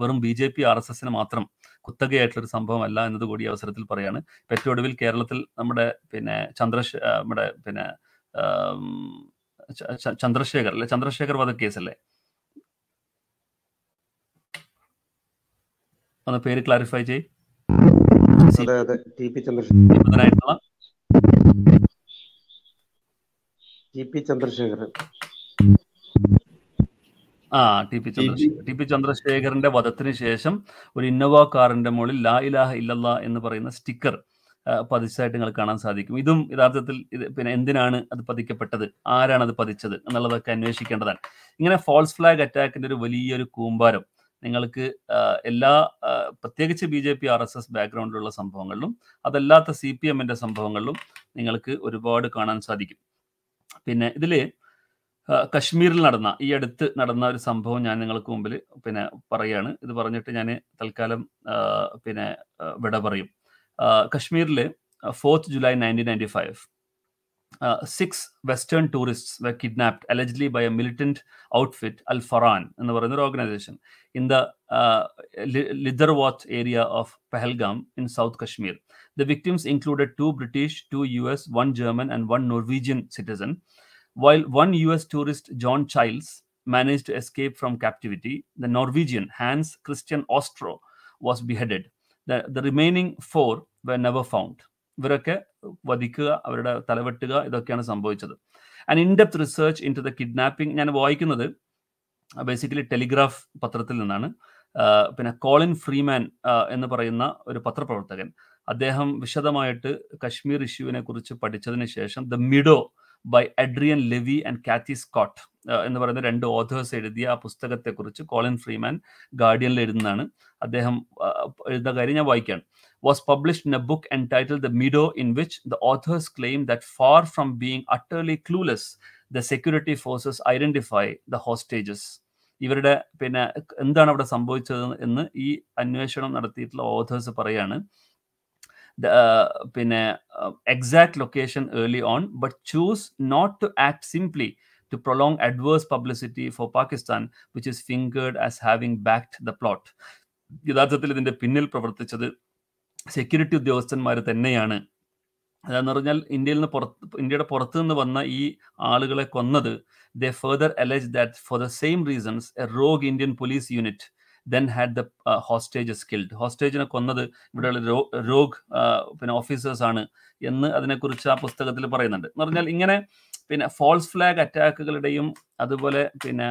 A: വെറും B J P R S എസിന് മാത്രം കുത്തകയായിട്ടുള്ള ഒരു സംഭവമല്ല എന്നത് കൂടി അവസരത്തിൽ പറയാണ്. ഏറ്റവും ഒടുവിൽ കേരളത്തിൽ നമ്മുടെ പിന്നെ ചന്ദ്രശ നമ്മുടെ പിന്നെ ചന്ദ്രശേഖർ അല്ലെ? ചന്ദ്രശേഖർ വധക്കേസല്ലേ? ഒന്ന് പേര് ക്ലാരിഫൈ ചെയ്
C: ചന്ദ്രശേഖർ
A: ആ T P Chandrasekhar T P ചന്ദ്രശേഖറിന്റെ വധത്തിന് ശേഷം ഒരു ഇന്നോവ കാറിന്റെ മുകളിൽ ലാ ഇലാഹ ഇല്ലല്ല എന്ന് പറയുന്ന സ്റ്റിക്കർ പതിച്ചതായിട്ട് നിങ്ങൾ കാണാൻ സാധിക്കും. ഇതും യഥാർത്ഥത്തിൽ ഇത് പിന്നെ എന്തിനാണ് അത് പതിക്കപ്പെട്ടത്? ആരാണ് അത് പതിച്ചത്? എന്നുള്ളതൊക്കെ അന്വേഷിക്കേണ്ടതാണ്. ഇങ്ങനെ ഫോൾസ് ഫ്ലാഗ് അറ്റാക്കിന്റെ ഒരു വലിയൊരു കൂമ്പാരം നിങ്ങൾക്ക് എല്ലാ പ്രത്യേകിച്ച് B J P R S S ബാക്ക്ഗ്രൗണ്ടിലുള്ള സംഭവങ്ങളിലും അതല്ലാത്ത സി പി എമ്മിന്റെ സംഭവങ്ങളിലും നിങ്ങൾക്ക് ഒരുപാട് കാണാൻ സാധിക്കും. പിന്നെ ഇതിൽ കശ്മീരിൽ നടന്ന ഈ അടുത്ത് നടന്ന ഒരു സംഭവം ഞാൻ നിങ്ങൾക്ക് മുമ്പിൽ പിന്നെ പറയാണ്. ഇത് പറഞ്ഞിട്ട് ഞാൻ തൽക്കാലം പിന്നെ വിട പറയും. കശ്മീരിൽ fourth July nineteen ninety five six western tourist were kidnapped allegedly by a militant outfit Al Faran എന്ന് പറയുന്ന ഒരു organisation in the Lidder valley area of Pahalgam in south Kashmir the victims included two British two U S one German and one Norwegian citizen While one US tourist, John Childs, managed to escape from captivity, the Norwegian Hans Christian Ostro was beheaded. The, the remaining four were never found. ഇവരൊക്കെ വധിക്കുക അവരുടെ തലവെട്ടുക ഇതൊക്കെയാണ് സംഭവിച്ചത് and in depth research into the kidnapping ഞാൻ വായിക്കുന്നത് ബേസിക്കലി ടെലിഗ്രാഫ് പത്രത്തിൽ നിന്നാണ് പിന്നെ കോളിൻ ഫ്രീമാൻ എന്ന് പറയുന്ന ഒരു പത്രപ്രവർത്തകൻ അദ്ദേഹം വിശദമായിട്ട് കശ്മീർ ഇഷ്യൂവിനെ കുറിച്ച് പഠിച്ചതിന് ശേഷം the Meadow by Adrian Levy and Cathy Scott എന്ന് പറയുന്ന രണ്ട് ഓഥേഴ്സ് എഴുതിയ ആ പുസ്തകത്തെക്കുറിച്ച് കോളിൻ ഫ്രീമാൻ ഗാർഡിയനിൽ എഴുതുന്നതാണ്. അദ്ദേഹം എഴുതുന്ന കാര്യം ഞാൻ വായിക്കുകയാണ്. Was published in a book entitled The Meadow, in which the authors claim that far from being utterly clueless, the security forces identify the hostages. ഇവരുടെ പിന്നെ എന്താണ് അവിടെ സംഭവിച്ചത് എന്ന് ഈ അന്വേഷണം നടത്തിയിട്ടുള്ള ഓഥേഴ്സ് പറയാണ്. പിന്നെ exact location early on but choose not to act simply to prolong adverse publicity for Pakistan which is fingered as having backed the plot യഥാർത്ഥത്തിൽ ഇതിന്റെ പിന്നിൽ പ്രവർത്തിച്ചത് സെക്യൂരിറ്റി ഉദ്യോഗസ്ഥന്മാർ തന്നെയാണ്. അതെന്ന് പറഞ്ഞാൽ ഇന്ത്യയിൽ നിന്ന് പുറത്ത് ഇന്ത്യയുടെ പുറത്തു നിന്ന് വന്ന ഈ ആളുകളെ കൊന്നത് the further alleged that for the same reasons a rogue Indian police unit then had the hostages killed ഹോസ്റ്റേജിനെ കൊന്നത് ഇവിടെയുള്ള രോഗ് പിന്നെ ഓഫീസേഴ്സ് ആണ് എന്ന് അതിനെക്കുറിച്ച് ആ പുസ്തകത്തിൽ പറയുന്നുണ്ട്. എന്ന് പറഞ്ഞാൽ ഇങ്ങനെ പിന്നെ ഫോൾസ് ഫ്ലാഗ് അറ്റാക്കുകളുടെയും അതുപോലെ പിന്നെ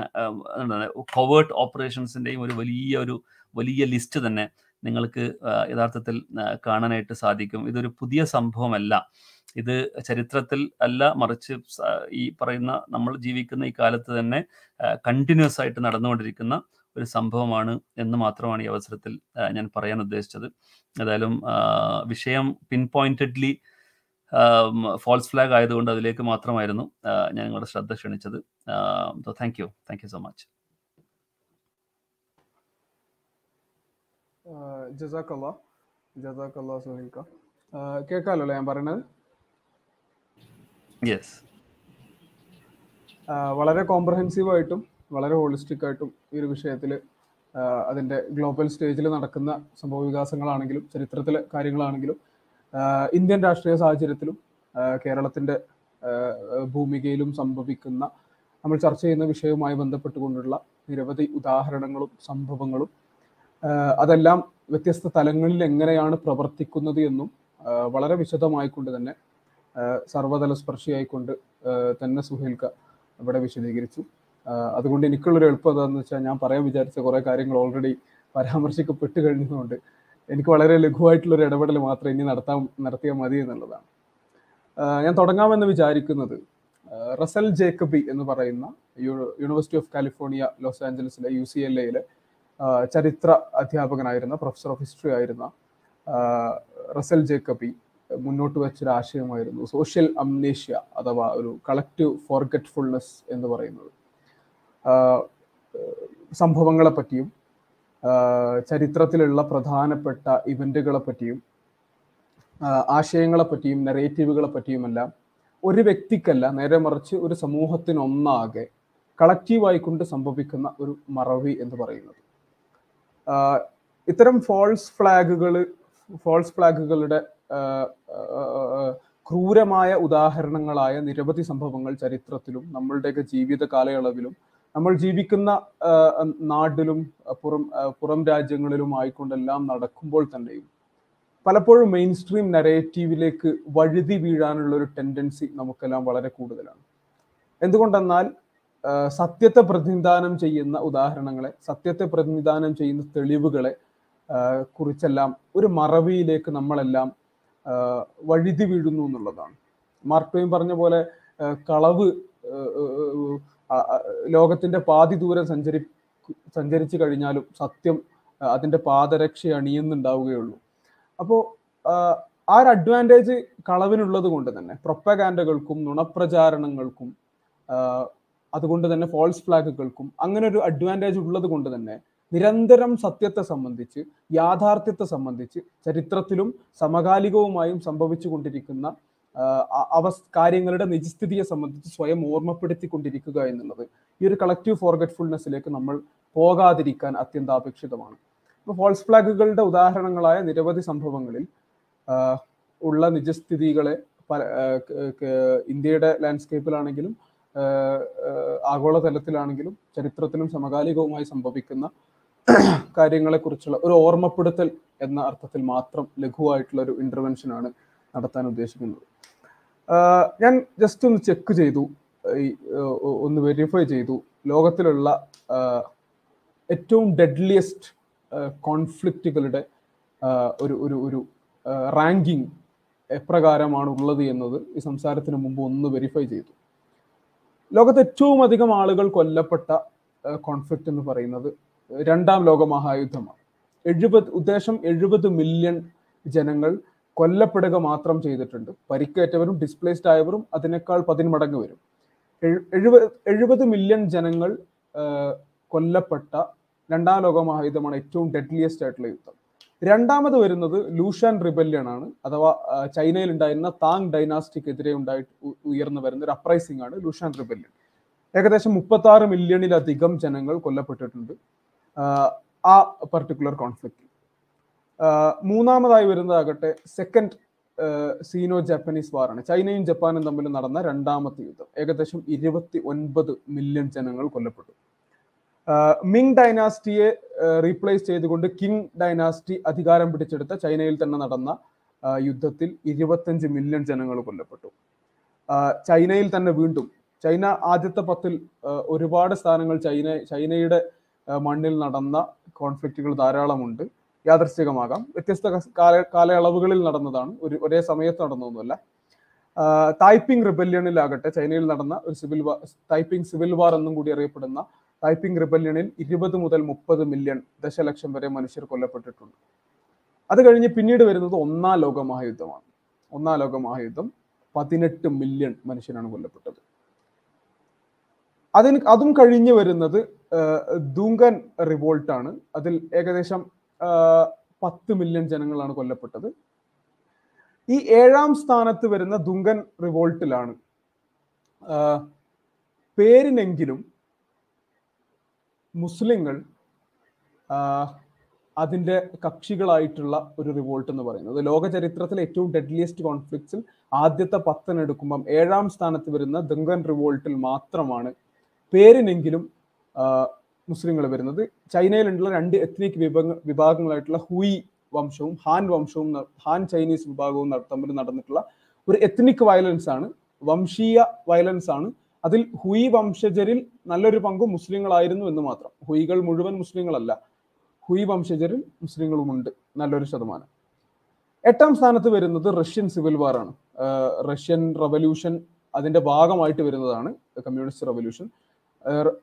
A: എന്താണ് കൊവേർട്ട് ഓപ്പറേഷൻസിന്റെയും ഒരു വലിയ ഒരു വലിയ ലിസ്റ്റ് തന്നെ നിങ്ങൾക്ക് യഥാർത്ഥത്തിൽ കാണാനായിട്ട് സാധിക്കും. ഇതൊരു പുതിയ സംഭവമല്ല. ഇത് ചരിത്രത്തിൽ അല്ല മറിച്ച് ഈ പറയുന്ന നമ്മൾ ജീവിക്കുന്ന ഈ കാലത്ത് തന്നെ കണ്ടിന്യൂസ് ആയിട്ട് നടന്നുകൊണ്ടിരിക്കുന്ന ഒരു സംഭവമാണ് എന്ന് മാത്രമാണ് ഈ അവസരത്തിൽ ഞാൻ പറയാൻ ഉദ്ദേശിച്ചത്. ഏതായാലും വിഷയം പിൻ പോയിന്റഡ്ലി ഫോൾസ് ഫ്ലാഗ് ആയതുകൊണ്ട് അതിലേക്ക് മാത്രമായിരുന്നു ഞാൻ നിങ്ങളുടെ ശ്രദ്ധ ക്ഷണിച്ചത്. Thank you thank you so much
C: ജസാക്കല്ല. ജസാക്കല്ല സുഹൈൽക്ക കേൾക്കാമല്ലോ ഞാൻ പറയണത്?
A: യെസ്
C: വളരെ കോംപ്രഹെൻസീവ് ആയിട്ടും വളരെ ഹോളിസ്റ്റിക് ആയിട്ടും ഈ ഒരു വിഷയത്തിൽ അതിന്റെ ഗ്ലോബൽ സ്റ്റേജിൽ നടക്കുന്ന സംഭവ വികാസങ്ങളാണെങ്കിലും ചരിത്രത്തിലെ കാര്യങ്ങളാണെങ്കിലും ഇന്ത്യൻ രാഷ്ട്രീയ സാഹചര്യത്തിലും കേരളത്തിന്റെ ഭൂമികയിലും സംഭവിക്കുന്ന നമ്മൾ ചർച്ച ചെയ്യുന്ന വിഷയവുമായി ബന്ധപ്പെട്ടുകൊണ്ടുള്ള നിരവധി ഉദാഹരണങ്ങളും സംഭവങ്ങളും അതെല്ലാം വ്യത്യസ്ത തലങ്ങളിൽ എങ്ങനെയാണ് പ്രവർത്തിക്കുന്നത് എന്നും വളരെ വിശദമായിക്കൊണ്ട് തന്നെ സർവതല സ്പർശിയായിക്കൊണ്ട് തന്നെ സുഹേൽക്ക ഇവിടെ വിശദീകരിച്ചു. അതുകൊണ്ട് എനിക്കുള്ളൊരു എളുപ്പം എന്താണെന്ന് വെച്ചാൽ ഞാൻ പറയാൻ വിചാരിച്ച കുറേ കാര്യങ്ങൾ ഓൾറെഡി പരാമർശിക്കപ്പെട്ട് കഴിഞ്ഞതുകൊണ്ട് എനിക്ക് വളരെ ലഘുവായിട്ടുള്ളൊരു ഇടപെടൽ മാത്രം ഇനി നടത്താൻ നടത്തിയാൽ മതി എന്നുള്ളതാണ്. ഞാൻ തുടങ്ങാമെന്ന് വിചാരിക്കുന്നത് റസൽ ജേക്കബി എന്ന് പറയുന്ന യൂണിവേഴ്സിറ്റി ഓഫ് കാലിഫോർണിയ ലോസ് ആഞ്ചലസിലെ യു സി എൽ എയിലെ ചരിത്ര അധ്യാപകനായിരുന്ന പ്രൊഫസർ ഓഫ് ഹിസ്റ്ററി ആയിരുന്ന റസൽ ജേക്കബി മുന്നോട്ട് വെച്ചൊരു ആശയമായിരുന്നു സോഷ്യൽ അംനേഷ്യ അഥവാ ഒരു കളക്റ്റീവ് ഫോർഗറ്റ്ഫുൾനെസ് എന്ന് പറയുന്നത്. സംഭവങ്ങളെ പറ്റിയും ചരിത്രത്തിലുള്ള പ്രധാനപ്പെട്ട ഇവന്റുകളെ പറ്റിയും ആശയങ്ങളെ പറ്റിയും നെറേറ്റീവുകളെ പറ്റിയുമെല്ലാം ഒരു വ്യക്തിക്കല്ല നേരെ മറിച്ച് ഒരു സമൂഹത്തിനൊന്നാകെ കളക്റ്റീവായിക്കൊണ്ട് സംഭവിക്കുന്ന ഒരു മറവി എന്ന് പറയുന്നത്. ഇത്തരം ഫോൾസ് ഫ്ലാഗുകൾ ഫോൾസ് ഫ്ലാഗുകളുടെ ക്രൂരമായ ഉദാഹരണങ്ങളായ നിരവധി സംഭവങ്ങൾ ചരിത്രത്തിലും നമ്മളുടെയൊക്കെ ജീവിത കാലയളവിലും നമ്മൾ ജീവിക്കുന്ന നാട്ടിലും പുറം പുറം രാജ്യങ്ങളിലും ആയിക്കൊണ്ടെല്ലാം നടക്കുമ്പോൾ തന്നെയും പലപ്പോഴും മെയിൻ സ്ട്രീം നരേറ്റീവിലേക്ക് വഴുതി വീഴാനുള്ള ഒരു ടെൻഡൻസി നമുക്കെല്ലാം വളരെ കൂടുതലാണ്. എന്തുകൊണ്ടെന്നാൽ സത്യത്തെ പ്രതിനിധാനം ചെയ്യുന്ന ഉദാഹരണങ്ങളെ സത്യത്തെ പ്രതിനിധാനം ചെയ്യുന്ന തെളിവുകളെ കുറിച്ചെല്ലാം ഒരു മറവിയിലേക്ക് നമ്മളെല്ലാം വഴുതി വീഴുന്നു എന്നുള്ളതാണ്. മാർക്ടോയും പറഞ്ഞ പോലെ കളവ് ലോകത്തിന്റെ പാതി ദൂരം സഞ്ചരി സഞ്ചരിച്ചു കഴിഞ്ഞാലും സത്യം അതിന്റെ പാദരക്ഷ അണിയുന്നുണ്ടാവുകയുള്ളൂ. അപ്പോൾ ആ ഒരു അഡ്വാന്റേജ് കളവിനുള്ളത് കൊണ്ട് തന്നെ പ്രൊപ്പഗാൻഡകൾക്കും നുണപ്രചാരണങ്ങൾക്കും അതുകൊണ്ട് തന്നെ ഫോൾസ് ഫ്ലാഗുകൾക്കും അങ്ങനെ ഒരു അഡ്വാന്റേജ് ഉള്ളത് കൊണ്ട് തന്നെ നിരന്തരം സത്യത്തെ സംബന്ധിച്ച് യാഥാർത്ഥ്യത്തെ സംബന്ധിച്ച് ചരിത്രത്തിലും സമകാലികവുമായും സംഭവിച്ചു കൊണ്ടിരിക്കുന്ന അവ കാര്യങ്ങളുടെ നിജസ്ഥിതിയെ സംബന്ധിച്ച് സ്വയം ഓർമ്മപ്പെടുത്തിക്കൊണ്ടിരിക്കുക എന്നുള്ളത് ഈ ഒരു കളക്റ്റീവ് ഫോർഗറ്റ്ഫുൾനെസ്സിലേക്ക് നമ്മൾ പോകാതിരിക്കാൻ അത്യന്താപേക്ഷിതമാണ്. ഫോൾസ് ഫ്ലാഗുകളുടെ ഉദാഹരണങ്ങളായ നിരവധി സംഭവങ്ങളിൽ ഉള്ള നിജസ്ഥിതികളെ ഇന്ത്യയുടെ ലാൻഡ്സ്കേപ്പിലാണെങ്കിലും ആഗോളതലത്തിലാണെങ്കിലും ചരിത്രത്തിലും സമകാലികവുമായി സംഭവിക്കുന്ന കാര്യങ്ങളെക്കുറിച്ചുള്ള ഒരു ഓർമ്മപ്പെടുത്തൽ എന്ന അർത്ഥത്തിൽ മാത്രം ലഘുവായിട്ടുള്ള ഒരു ഇന്റർവെൻഷനാണ് നടത്താൻ ഉദ്ദേശിക്കുന്നത്. ഞാൻ ജസ്റ്റ് ഒന്ന് ചെക്ക് ചെയ്തു. ഒന്ന് വെരിഫൈ ചെയ്തു. ലോകത്തിലുള്ള ഏറ്റവും ഡെഡ്ലിയസ്റ്റ് കോൺഫ്ലിക്റ്റുകളുടെ ഒരു ഒരു ഒരു റാങ്കിങ് എപ്രകാരമാണ് ഉള്ളത് എന്നത് ഈ സംസാരത്തിന് മുമ്പ് ഒന്ന് വെരിഫൈ ചെയ്തു. ലോകത്ത് ഏറ്റവും അധികം ആളുകൾ കൊല്ലപ്പെട്ട കോൺഫ്ലിക്റ്റ് എന്ന് പറയുന്നത് രണ്ടാം ലോക മഹായുദ്ധമാണ്. എഴുപത് ഉദ്ദേശം എഴുപത് മില്യൺ ജനങ്ങൾ കൊല്ലപ്പെടുക മാത്രം ചെയ്തിട്ടുണ്ട്. പരിക്കേറ്റവരും ഡിസ്പ്ലേസ്ഡ് ആയവരും അതിനേക്കാൾ പതിന്മടങ്ങ് വരും. എഴുപത് എഴുപത് മില്യൺ ജനങ്ങൾ കൊല്ലപ്പെട്ട രണ്ടാം ലോക മഹായുദ്ധമാണ് ഏറ്റവും ഡെഡ്ലിയസ്റ്റ് ആയിട്ടുള്ള യുദ്ധം. രണ്ടാമത് വരുന്നത് ലൂഷാൻ റിബല്യൺ ആണ്. അഥവാ ചൈനയിൽ ഉണ്ടായിരുന്ന താങ് ഡൈനാസ്റ്റിക്കെതിരെ ഉണ്ടായി ഉയർന്നു വരുന്ന ഒരു അപ്രൈസിംഗ് ആണ് ലൂഷാൻ റിബല്യൺ ഏകദേശം മുപ്പത്തി ആറ് മില്യണിലധികം ജനങ്ങൾ കൊല്ലപ്പെട്ടിട്ടുണ്ട്. ആ പർട്ടിക്കുലർ കോൺഫ്ലിക്റ്റിൽ മൂന്നാമതായി വരുന്നതാകട്ടെ സെക്കൻഡ് സീനോ ജാപ്പനീസ് വാറാണ് ചൈനയും ജപ്പാനും തമ്മിൽ നടന്ന രണ്ടാമത്തെ യുദ്ധം. ഏകദേശം ഇരുപത്തി ഒൻപത് മില്യൺ ജനങ്ങൾ കൊല്ലപ്പെട്ടു. മിങ് ഡൈനാസ്റ്റിയെ റീപ്ലേസ് ചെയ്തുകൊണ്ട് കിങ് ഡൈനാസ്റ്റി അധികാരം പിടിച്ചെടുത്ത ചൈനയിൽ തന്നെ നടന്ന യുദ്ധത്തിൽ ഇരുപത്തഞ്ച് മില്യൺ ജനങ്ങൾ കൊല്ലപ്പെട്ടു. ചൈനയിൽ തന്നെ വീണ്ടും ചൈന ആദ്യത്തെ പത്തിൽ ഒരുപാട് സ്ഥാനങ്ങൾ ചൈന ചൈനയുടെ മണ്ണിൽ നടന്ന കോൺഫ്ലിക്റ്റുകൾ ധാരാളമുണ്ട്. യാദർശികമാകാം വ്യത്യസ്ത കാല കാലയളവുകളിൽ നടന്നതാണ്. ഒരു ഒരേ സമയത്ത് നടന്നതൊന്നുമല്ല തായ്പിങ് റിബല്യണിലാകട്ടെ ചൈനയിൽ നടന്ന ഒരു civil war Taiping civil war എന്നും കൂടി അറിയപ്പെടുന്ന തായ്പിങ് റിബല്യണിൽ ഇരുപത് മുതൽ മുപ്പത് മില്യൺ ദശലക്ഷം വരെ മനുഷ്യർ കൊല്ലപ്പെട്ടിട്ടുണ്ട്. അത് കഴിഞ്ഞ് പിന്നീട് വരുന്നത് ഒന്നാം ലോക മഹായുദ്ധമാണ് ഒന്നാം ലോക മഹായുദ്ധം പതിനെട്ട് മില്യൺ മനുഷ്യനാണ് കൊല്ലപ്പെട്ടത്. അതിന് അതും കഴിഞ്ഞ് വരുന്നത് ദൂങ്കൻ റിവോൾട്ടാണ് അതിൽ ഏകദേശം പത്ത് മില്യൺ ജനങ്ങളാണ് കൊല്ലപ്പെട്ടത്. ഈ ഏഴാം സ്ഥാനത്ത് വരുന്ന ദുങ്കൻ റിവോൾട്ടിലാണ്. പേരിനെങ്കിലും മുസ്ലിങ്ങൾ അതിന്റെ കക്ഷികളായിട്ടുള്ള ഒരു റിവോൾട്ട് എന്ന് പറയുന്നത്. ലോക ചരിത്രത്തിലെ ഏറ്റവും ഡെഡ്ലിയസ്റ്റ് കോൺഫ്ലിക്ട്സിൽ ആദ്യത്തെ പത്തനെടുക്കുമ്പം ഏഴാം സ്ഥാനത്ത് വരുന്ന ദുങ്കൻ റിവോൾട്ടിൽ മാത്രമാണ് പേരിനെങ്കിലും മുസ്ലിങ്ങൾ വരുന്നത്. ചൈനയിലുള്ള രണ്ട് എത്നിക് വിഭാഗ വിഭാഗങ്ങളായിട്ടുള്ള ഹുയി വംശവും ഹാൻ വംശവും ഹാൻ ചൈനീസ് വിഭാഗവും തമ്മിൽ നടന്നിട്ടുള്ള ഒരു എത്നിക് വയലൻസ് ആണ് വംശീയ വയലൻസ് ആണ്. അതിൽ ഹുയി വംശജരിൽ നല്ലൊരു പങ്ക് മുസ്ലിങ്ങളായിരുന്നു എന്ന് മാത്രം. ഹുയികൾ മുഴുവൻ മുസ്ലിങ്ങളല്ല. ഹുയി വംശജരിൽ മുസ്ലിങ്ങളുമുണ്ട്. നല്ലൊരു ശതമാനം. എട്ടാം സ്ഥാനത്ത് വരുന്നത് റഷ്യൻ സിവിൽ വാർ ആണ്. റഷ്യൻ റവല്യൂഷൻ അതിന്റെ ഭാഗമായിട്ട് വരുന്നതാണ് കമ്മ്യൂണിസ്റ്റ് റവല്യൂഷൻ.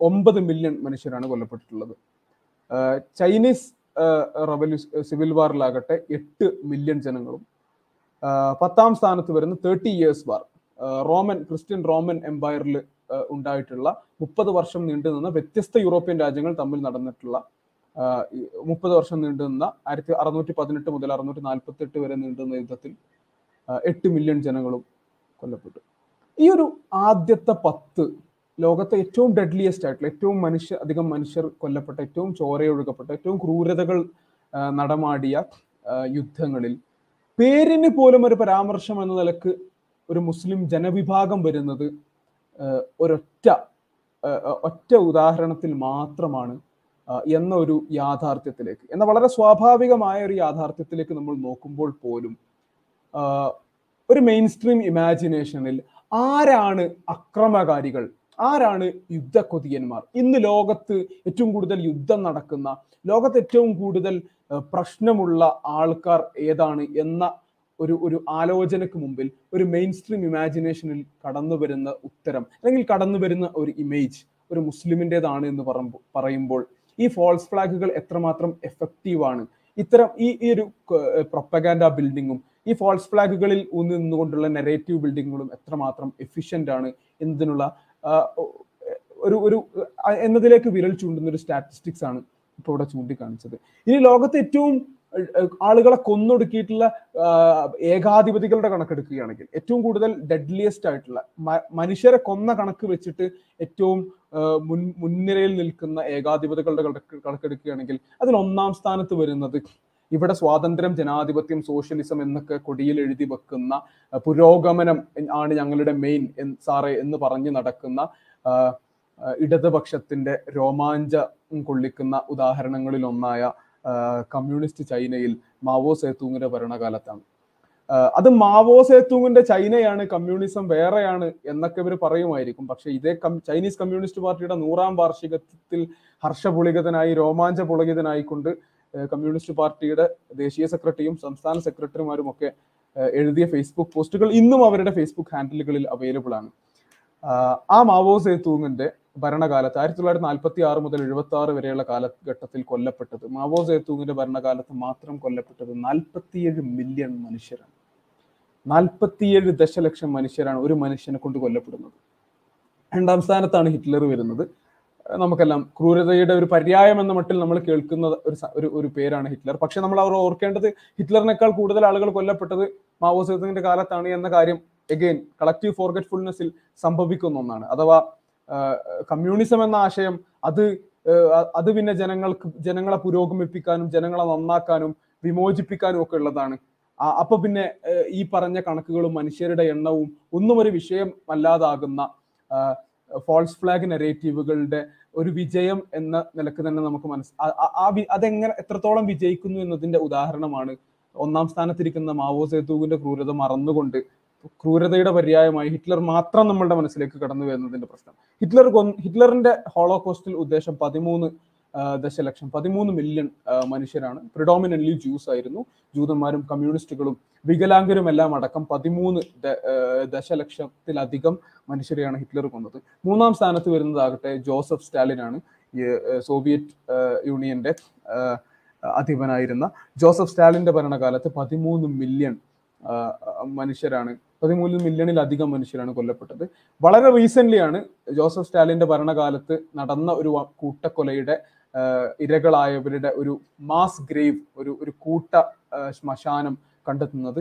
C: ഒമ്പത് മില്യൺ മനുഷ്യരാണ് കൊല്ലപ്പെട്ടിട്ടുള്ളത്. ചൈനീസ് റവല്യൂ സിവിൽ വാറിലാകട്ടെ എട്ട് മില്യൺ ജനങ്ങളും പത്താം സ്ഥാനത്ത് വരുന്ന thirty years war Roman Christian Roman എംപയറിൽ ഉണ്ടായിട്ടുള്ള മുപ്പത് വർഷം നീണ്ടു നിന്ന വ്യത്യസ്ത യൂറോപ്യൻ രാജ്യങ്ങൾ തമ്മിൽ നടന്നിട്ടുള്ള മുപ്പത് വർഷം നീണ്ടു നിന്ന ആയിരത്തി അറുന്നൂറ്റി പതിനെട്ട് മുതൽ അറുന്നൂറ്റി നാൽപ്പത്തി എട്ട് വരെ നീണ്ടുന്ന യുദ്ധത്തിൽ എട്ട് മില്യൺ ജനങ്ങളും കൊല്ലപ്പെട്ടു. ഈ ഒരു ആദ്യത്തെ പത്ത് ലോകത്തെ ഏറ്റവും ഡെഡ്ലിയസ്റ്റ് ആയിട്ടുള്ള ഏറ്റവും മനുഷ്യ അധികം മനുഷ്യർ കൊല്ലപ്പെട്ട ഏറ്റവും ചോരയൊഴുകപ്പെട്ട ഏറ്റവും ക്രൂരതകൾ നടമാടിയ യുദ്ധങ്ങളിൽ പേരിന് പോലും ഒരു പരാമർശം എന്ന നിലയ്ക്ക് ഒരു മുസ്ലിം ജനവിഭാഗം വരുന്നത് ഒരൊറ്റ ഒറ്റ ഉദാഹരണത്തിൽ മാത്രമാണ് എന്ന ഒരു യാഥാർത്ഥ്യത്തിലേക്ക് എന്ന വളരെ സ്വാഭാവികമായ ഒരു യാഥാർത്ഥ്യത്തിലേക്ക് നമ്മൾ നോക്കുമ്പോൾ പോലും ഒരു മെയിൻ സ്ട്രീം ഇമാജിനേഷനിൽ ആരാണ് അക്രമകാരികൾ ആരാണ് യുദ്ധക്കൊതിയന്മാർ? ഇന്ന് ലോകത്ത് ഏറ്റവും കൂടുതൽ യുദ്ധം നടക്കുന്ന ലോകത്ത് ഏറ്റവും കൂടുതൽ പ്രശ്നമുള്ള ആൾക്കാർ ഏതാണ് എന്ന ഒരു ഒരു ആലോചനക്ക് മുമ്പിൽ ഒരു മെയിൻ സ്ട്രീം ഇമാജിനേഷനിൽ കടന്നു വരുന്ന ഉത്തരം അല്ലെങ്കിൽ കടന്നു വരുന്ന ഒരു ഇമേജ് ഒരു മുസ്ലിമിന്റെതാണ് എന്ന് പറയുമ്പോൾ ഈ ഫോൾസ് ഫ്ലാഗുകൾ എത്രമാത്രം എഫക്റ്റീവ് ആണ്? ഇത്തരം ഈ ഈ ഒരു പ്രൊപ്പഗാൻഡ ബിൽഡിങ്ങും ഈ ഫോൾസ് ഫ്ലാഗുകളിൽ നിന്നുകൊണ്ടുള്ള നെറേറ്റീവ് ബിൽഡിങ്ങുകളും എത്രമാത്രം എഫിഷ്യന്റ് ആണ് എന്നതിനുള്ള ഒരു ഒരു എന്നതിലേക്ക് വിരൽ ചൂണ്ടുന്ന ഒരു സ്റ്റാറ്റിസ്റ്റിക്സ് ആണ് ഇപ്പോൾ ഇവിടെ ചൂണ്ടിക്കാണിച്ചത്. ഇനി ലോകത്തെ ഏറ്റവും ആളുകളെ കൊന്നൊടുക്കിയിട്ടുള്ള ഏകാധിപതികളുടെ കണക്കെടുക്കുകയാണെങ്കിൽ ഏറ്റവും കൂടുതൽ ഡെഡ്ലിയസ്റ്റ് ആയിട്ടുള്ള മനുഷ്യരെ കൊന്ന കണക്ക് വെച്ചിട്ട് ഏറ്റവും മുൻ മുൻനിരയിൽ നിൽക്കുന്ന ഏകാധിപതികളുടെ കണക്കെടുക്കുകയാണെങ്കിൽ അതിൽ ഒന്നാം സ്ഥാനത്ത് വരുന്നത് ഇവിടെ സ്വാതന്ത്ര്യം ജനാധിപത്യം സോഷ്യലിസം എന്നൊക്കെ കൊടിയിൽ എഴുതി വെക്കുന്ന പുരോഗമനം ആണ് ഞങ്ങളുടെ മെയിൻ സാറേ എന്ന് പറഞ്ഞു നടക്കുന്ന ഇടതുപക്ഷത്തിന്റെ രോമാഞ്ചം കൊള്ളിക്കുന്ന ഉദാഹരണങ്ങളിൽ ഒന്നായ കമ്മ്യൂണിസ്റ്റ് ചൈനയിൽ മാവോ സേത്തൂങ്ങിന്റെ ഭരണകാലത്താണ്. അത് മാവോ സേത്തൂങ്ങിന്റെ ചൈനയാണ് കമ്മ്യൂണിസം വേറെയാണ് എന്നൊക്കെ ഇവർ പറയുമായിരിക്കും. പക്ഷെ ഇതേ ചൈനീസ് കമ്മ്യൂണിസ്റ്റ് പാർട്ടിയുടെ നൂറാം വാർഷികത്തിൽ ഹർഷപുളികതനായി രോമാഞ്ച പുളകിതനായിക്കൊണ്ട് കമ്മ്യൂണിസ്റ്റ് പാർട്ടിയുടെ ദേശീയ സെക്രട്ടറിയും സംസ്ഥാന സെക്രട്ടറിമാരും ഒക്കെ എഴുതിയ ഫേസ്ബുക്ക് പോസ്റ്റുകൾ ഇന്നും അവരുടെ ഫേസ്ബുക്ക് ഹാൻഡിലുകളിൽ അവൈലബിൾ ആണ്. ആ മാവോ സേത്തൂങ്ങിന്റെ ഭരണകാലത്ത് ആയിരത്തി തൊള്ളായിരത്തി നാൽപ്പത്തി ആറ് മുതൽ എഴുപത്തി ആറ് വരെയുള്ള കാലഘട്ടത്തിൽ കൊല്ലപ്പെട്ടത് മാവോ സേത്തൂങ്ങിന്റെ ഭരണകാലത്ത് മാത്രം കൊല്ലപ്പെട്ടത് നാൽപ്പത്തിയേഴ് മില്യൺ മനുഷ്യരാണ്. നാൽപ്പത്തിയേഴ് ദശലക്ഷം മനുഷ്യരാണ് ഒരു മനുഷ്യനെ കൊണ്ട് കൊല്ലപ്പെടുന്നത്. രണ്ടാം സ്ഥാനത്താണ് ഹിറ്റ്ലർ വരുന്നത്. നമുക്കെല്ലാം ക്രൂരതയുടെ ഒരു പര്യായം എന്ന മട്ടിൽ നമ്മൾ കേൾക്കുന്ന ഒരു ഒരു പേരാണ് ഹിറ്റ്ലർ. പക്ഷെ നമ്മൾ അവർ ഓർക്കേണ്ടത് ഹിറ്റ്ലറിനേക്കാൾ കൂടുതൽ ആളുകൾ കൊല്ലപ്പെട്ടത് മാവോ കാലത്താണ് എന്ന കാര്യം എഗെയിൻ കളക്റ്റീവ് ഫോർഗറ്റ്ഫുൾനെസ്സിൽ സംഭവിക്കുന്ന ഒന്നാണ്. അഥവാ കമ്മ്യൂണിസം എന്ന ആശയം അത് അത് പിന്നെ ജനങ്ങൾക്ക് ജനങ്ങളെ പുരോഗമിപ്പിക്കാനും ജനങ്ങളെ നന്നാക്കാനും വിമോചിപ്പിക്കാനും ഒക്കെ ഉള്ളതാണ്. അപ്പൊ പിന്നെ ഈ പറഞ്ഞ കണക്കുകളും മനുഷ്യരുടെ എണ്ണവും ഒന്നും ഒരു വിഷയം അല്ലാതാകുന്ന ഫോൾസ് ഫ്ലാഗ് നെറേറ്റീവുകളുടെ ഒരു വിജയം എന്ന നിലയ്ക്ക് തന്നെ നമുക്ക് മനസ്സ് ആ- അതെങ്ങനെ എത്രത്തോളം വിജയിക്കുന്നു എന്നതിന്റെ ഉദാഹരണമാണ് ഒന്നാം സ്ഥാനത്തിരിക്കുന്ന മാവോ സേതുവിന്റെ ക്രൂരത മറന്നുകൊണ്ട് ക്രൂരതയുടെ പര്യായമായി ഹിറ്റ്ലർ മാത്രം നമ്മളുടെ മനസ്സിലേക്ക് കടന്നു വരുന്നതിന്റെ പ്രശ്നം. ഹിറ്റ്ലർ ഹിറ്റ്ലറിന്റെ ഹോളോകോസ്റ്റിൽ ഉദ്ദേശം പതിമൂന്ന് ദശലക്ഷം പതിമൂന്ന് മില്യൺ മനുഷ്യരാണ്. പ്രിഡോമിനന്റ്ലി ജൂസ് ആയിരുന്നു. ജൂതന്മാരും കമ്മ്യൂണിസ്റ്റുകളും വികലാംഗരും എല്ലാം അടക്കം പതിമൂന്ന് ദശലക്ഷത്തിലധികം മനുഷ്യരെയാണ് ഹിറ്റ്ലർ കൊന്നത്. മൂന്നാം സ്ഥാനത്ത് വരുന്നതാകട്ടെ ജോസഫ് സ്റ്റാലിൻ ആണ്. സോവിയറ്റ് യൂണിയന്റെ അധിപനായിരുന്ന. ജോസഫ് സ്റ്റാലിന്റെ ഭരണകാലത്ത് പതിമൂന്ന് മില്യൺ മനുഷ്യരാണ് പതിമൂന്ന് മില്യണിലധികം മനുഷ്യരാണ് കൊല്ലപ്പെട്ടത്. വളരെ റീസെന്റ് ആണ് ജോസഫ് സ്റ്റാലിന്റെ ഭരണകാലത്ത് നടന്ന ഒരു കൂട്ടക്കൊലയുടെ ഇരകളായവരുടെ ഒരു മാസ് ഗ്രേവ് ഒരു ഒരു കൂട്ട ശ്മശാനം കണ്ടെത്തുന്നത്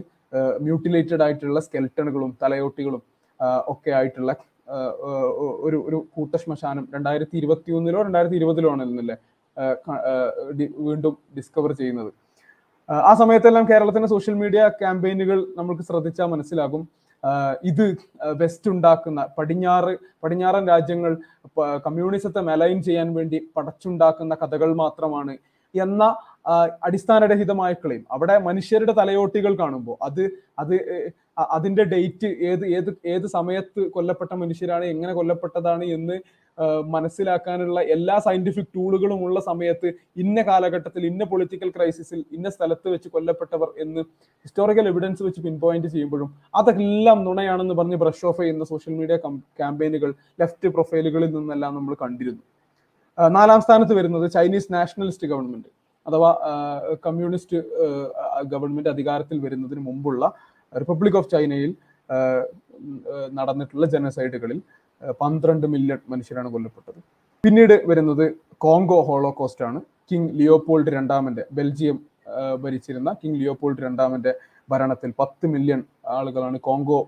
C: മ്യൂട്ടിലേറ്റഡ് ആയിട്ടുള്ള സ്കെൽട്ടണുകളും തലയോട്ടികളും ഒക്കെ ആയിട്ടുള്ള ഒരു ഒരു കൂട്ട ശ്മശാനം രണ്ടായിരത്തി ഇരുപത്തി ഒന്നിലോ രണ്ടായിരത്തി ഇരുപതിലോ ആണെന്നല്ലേ വീണ്ടും ഡിസ്കവർ ചെയ്യുന്നത്. ആ, സമയത്തെല്ലാം കേരളത്തിന്റെ സോഷ്യൽ മീഡിയ ക്യാമ്പയിനുകൾ നമുക്ക് ശ്രദ്ധിച്ചാൽ മനസ്സിലാകും. ഇത് വെസ്റ്റ് ഉണ്ടാക്കുന്ന പടിഞ്ഞാറ് പടിഞ്ഞാറൻ രാജ്യങ്ങൾ കമ്മ്യൂണിസത്തെ മെലൈൻ ചെയ്യാൻ വേണ്ടി പടച്ചുണ്ടാക്കുന്ന കഥകൾ മാത്രമാണ്. എന്ന അടിസ്ഥാനരഹിതമായ ക്ലെയിം അവിടെ മനുഷ്യരുടെ തലയോട്ടികൾ കാണുമ്പോൾ അത് അത് അതിന്റെ ഡേറ്റ് ഏത് ഏത് ഏത് സമയത്ത് കൊല്ലപ്പെട്ട മനുഷ്യരാണ് എങ്ങനെ കൊല്ലപ്പെട്ടതാണ് എന്ന് മനസ്സിലാക്കാനുള്ള എല്ലാ സയന്റിഫിക് ടൂളുകളും ഉള്ള സമയത്ത് ഇന്ന കാലഘട്ടത്തിൽ ഇന്ന പൊളിറ്റിക്കൽ ക്രൈസിസിൽ ഇന്ന സ്ഥലത്ത് വെച്ച് കൊല്ലപ്പെട്ടവർ എന്ന് ഹിസ്റ്റോറിക്കൽ എവിഡൻസ് വെച്ച് പിൻ പോയിന്റ് ചെയ്യുമ്പോഴും അതെല്ലാം നുണയാണെന്ന് പറഞ്ഞ് ബ്രഷ് ഓഫ് ചെയ്യുന്ന സോഷ്യൽ മീഡിയ ക്യാമ്പയിനുകൾ ലെഫ്റ്റ് പ്രൊഫൈലുകളിൽ നിന്നെല്ലാം നമ്മൾ കണ്ടിരുന്നു. നാലാം സ്ഥാനത്ത് വരുന്നത് ചൈനീസ് നാഷണലിസ്റ്റ് ഗവൺമെന്റ് അഥവാ കമ്മ്യൂണിസ്റ്റ് ഗവൺമെന്റ് അധികാരത്തിൽ വരുന്നതിന് മുമ്പുള്ള റിപ്പബ്ലിക് ഓഫ് ചൈനയിൽ നടന്നിട്ടുള്ള ജനസൈഡുകളിൽ പന്ത്രണ്ട് മില്യൺ മനുഷ്യരാണ് കൊല്ലപ്പെട്ടത്. പിന്നീട് വരുന്നത് കോങ്കോ ഹോളോകോസ്റ്റ് ആണ് കിങ് ലിയോപോൾഡ് രണ്ടാമന്റെ ബെൽജിയം ഭരിച്ചിരുന്ന കിങ് ലിയോപോൾഡ് രണ്ടാമന്റെ ഭരണത്തിൽ പത്ത് മില്യൺ ആളുകളാണ് കോങ്കോ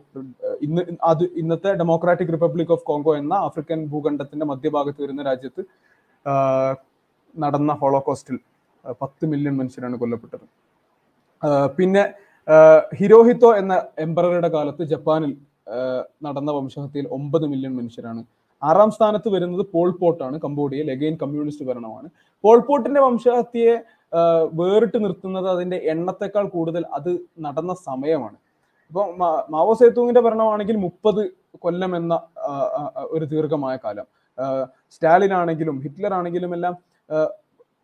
C: ഇന്ന് അത് ഇന്നത്തെ ഡെമോക്രാറ്റിക് റിപ്പബ്ലിക് ഓഫ് കോങ്കോ എന്ന ആഫ്രിക്കൻ ഭൂഖണ്ഡത്തിന്റെ മധ്യഭാഗത്ത് വരുന്ന രാജ്യത്ത് നടന്ന ഹോളോകോസ്റ്റിൽ പത്ത് മില്യൺ മനുഷ്യരാണ് കൊല്ലപ്പെട്ടത്. പിന്നെ ഹിരോഹിത്തോ എന്ന എംപററുടെ കാലത്ത് ജപ്പാനിൽ നടന്ന വംശഹത്യയിൽ ഒമ്പത് മില്യൺ മനുഷ്യരാണ്. ആറാം സ്ഥാനത്ത് വരുന്നത് പോൾ പോട്ടാണ് കംബോഡിയയിൽ എഗെയിൻ കമ്മ്യൂണിസ്റ്റ് ഭരണമാണ്. പോൾ പോട്ടിന്റെ വംശഹത്യയെ വേറിട്ട് നിർത്തുന്നത് അതിന്റെ എണ്ണത്തെക്കാൾ കൂടുതൽ അത് നടന്ന സമയമാണ്. ഇപ്പൊ മാവോ സേത്തുവിന്റെ ഭരണമാണെങ്കിൽ മുപ്പത് കൊല്ലം എന്ന ഒരു ദീർഘമായ കാലം. സ്റ്റാലിൻ ആണെങ്കിലും ഹിറ്റ്ലർ ആണെങ്കിലും എല്ലാം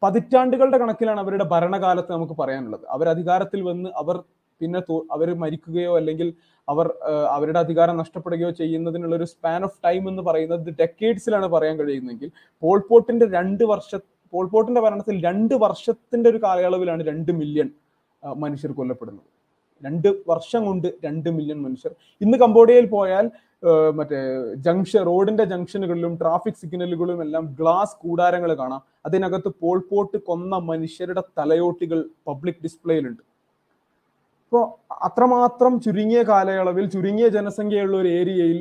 C: പതിറ്റാണ്ടുകളുടെ കണക്കിലാണ് അവരുടെ ഭരണകാലത്ത് നമുക്ക് പറയാനുള്ളത്. അവർ അധികാരത്തിൽ വന്ന് അവർ പിന്നെ അവർ മരിക്കുകയോ അല്ലെങ്കിൽ അവർ അവരുടെ അധികാരം നഷ്ടപ്പെടുകയോ ചെയ്യുന്നതിനുള്ള ഒരു സ്പാൻ ഓഫ് ടൈം എന്ന് പറയുന്നത് ഡെക്കേഡ്സിലാണ് പറയാൻ കഴിയുന്നതെങ്കിൽ പോൾപോട്ടിന്റെ രണ്ട് വർഷ പോൾപോട്ടിന്റെ ഭരണത്തിൽ രണ്ട് വർഷത്തിന്റെ ഒരു കാലയളവിലാണ് രണ്ട് മില്യൺ മനുഷ്യർ കൊല്ലപ്പെടുന്നത്. രണ്ട് വർഷം കൊണ്ട് രണ്ട് മില്യൺ മനുഷ്യർ. ഇന്ന് കംബോഡിയയിൽ പോയാൽ മറ്റേ ജംഗ്ഷൻ റോഡിന്റെ ജംഗ്ഷനുകളിലും ട്രാഫിക് സിഗ്നലുകളിലും എല്ലാം ഗ്ലാസ് കൂടാരങ്ങൾ കാണാം. അതിനകത്ത് പോൾപോട്ട് കൊന്ന മനുഷ്യരുടെ തലയോട്ടികൾ പബ്ലിക് ഡിസ്പ്ലേയിലുണ്ട് ഇപ്പോൾ അത്രമാത്രം ചുരുങ്ങിയ കാലയളവിൽ ചുരുങ്ങിയ ജനസംഖ്യയുള്ള ഒരു ഏരിയയിൽ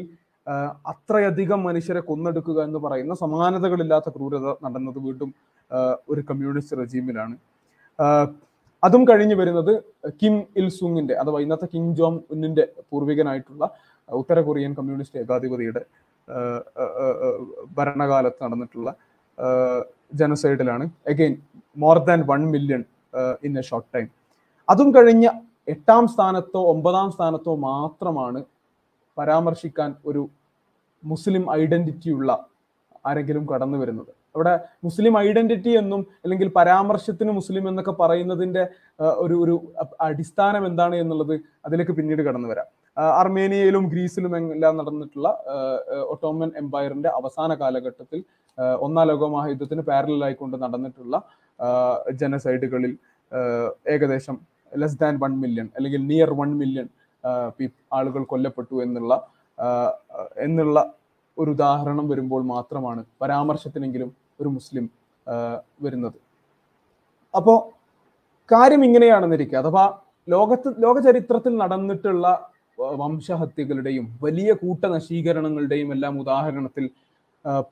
C: അത്രയധികം മനുഷ്യരെ കൊന്നെടുക്കുക എന്ന് പറയുന്ന സമാനതകളില്ലാത്ത ക്രൂരത നടന്നത് വീണ്ടും ഒരു കമ്മ്യൂണിസ്റ്റ് റെജീമിലാണ്. അതും കഴിഞ്ഞു വരുന്നത് കിം ഇൽ സുങ്ങിന്റെ അഥവാ ഇന്നത്തെ കിം ജോങ് ഉന്നിന്റെ പൂർവികനായിട്ടുള്ള ഉത്തര കൊറിയൻ കമ്മ്യൂണിസ്റ്റ് ഏകാധിപതിയുടെ ഭരണകാലത്ത് നടന്നിട്ടുള്ള ജനസൈഡിലാണ് again more than one million in a short time അതും കഴിഞ്ഞ എട്ടാം സ്ഥാനത്തോ ഒമ്പതാം സ്ഥാനത്തോ മാത്രമാണ് പരാമർശിക്കാൻ ഒരു മുസ്ലിം ഐഡന്റിറ്റി ഉള്ള ആരെങ്കിലും കടന്നു വരുന്നത്. അവിടെ മുസ്ലിം ഐഡന്റിറ്റി എന്നും അല്ലെങ്കിൽ പരാമർശത്തിന് മുസ്ലിം എന്നൊക്കെ പറയുന്നതിന്റെ ഒരു ഒരു അടിസ്ഥാനം എന്താണ് എന്നുള്ളത് അതിലേക്ക് പിന്നീട് കടന്നു വരാം. അർമേനിയയിലും ഗ്രീസിലും എല്ലാം നടന്നിട്ടുള്ള ഒട്ടോമൻ എംപയറിന്റെ അവസാന കാലഘട്ടത്തിൽ ഒന്നാം ലോക മഹായുദ്ധത്തിന് പാരലായിക്കൊണ്ട് നടന്നിട്ടുള്ള ജനസൈഡുകളിൽ ഏകദേശം ലെസ് ദാൻ വൺ മില്യൺ അല്ലെങ്കിൽ നിയർ വൺ മില്യൺ ആളുകൾ കൊല്ലപ്പെട്ടു എന്നുള്ള എന്നുള്ള ഒരു ഉദാഹരണം വരുമ്പോൾ മാത്രമാണ് പരാമർശത്തിനെങ്കിലും ഒരു മുസ്ലിം വരുന്നത്. അപ്പോ കാര്യം ഇങ്ങനെയാണെന്നിരിക്കുക അഥവാ ലോകത്ത് ലോക ചരിത്രത്തിൽ നടന്നിട്ടുള്ള വംശഹത്യകളുടെയും വലിയ കൂട്ടനശീകരണങ്ങളുടെയും എല്ലാം ഉദാഹരണത്തിൽ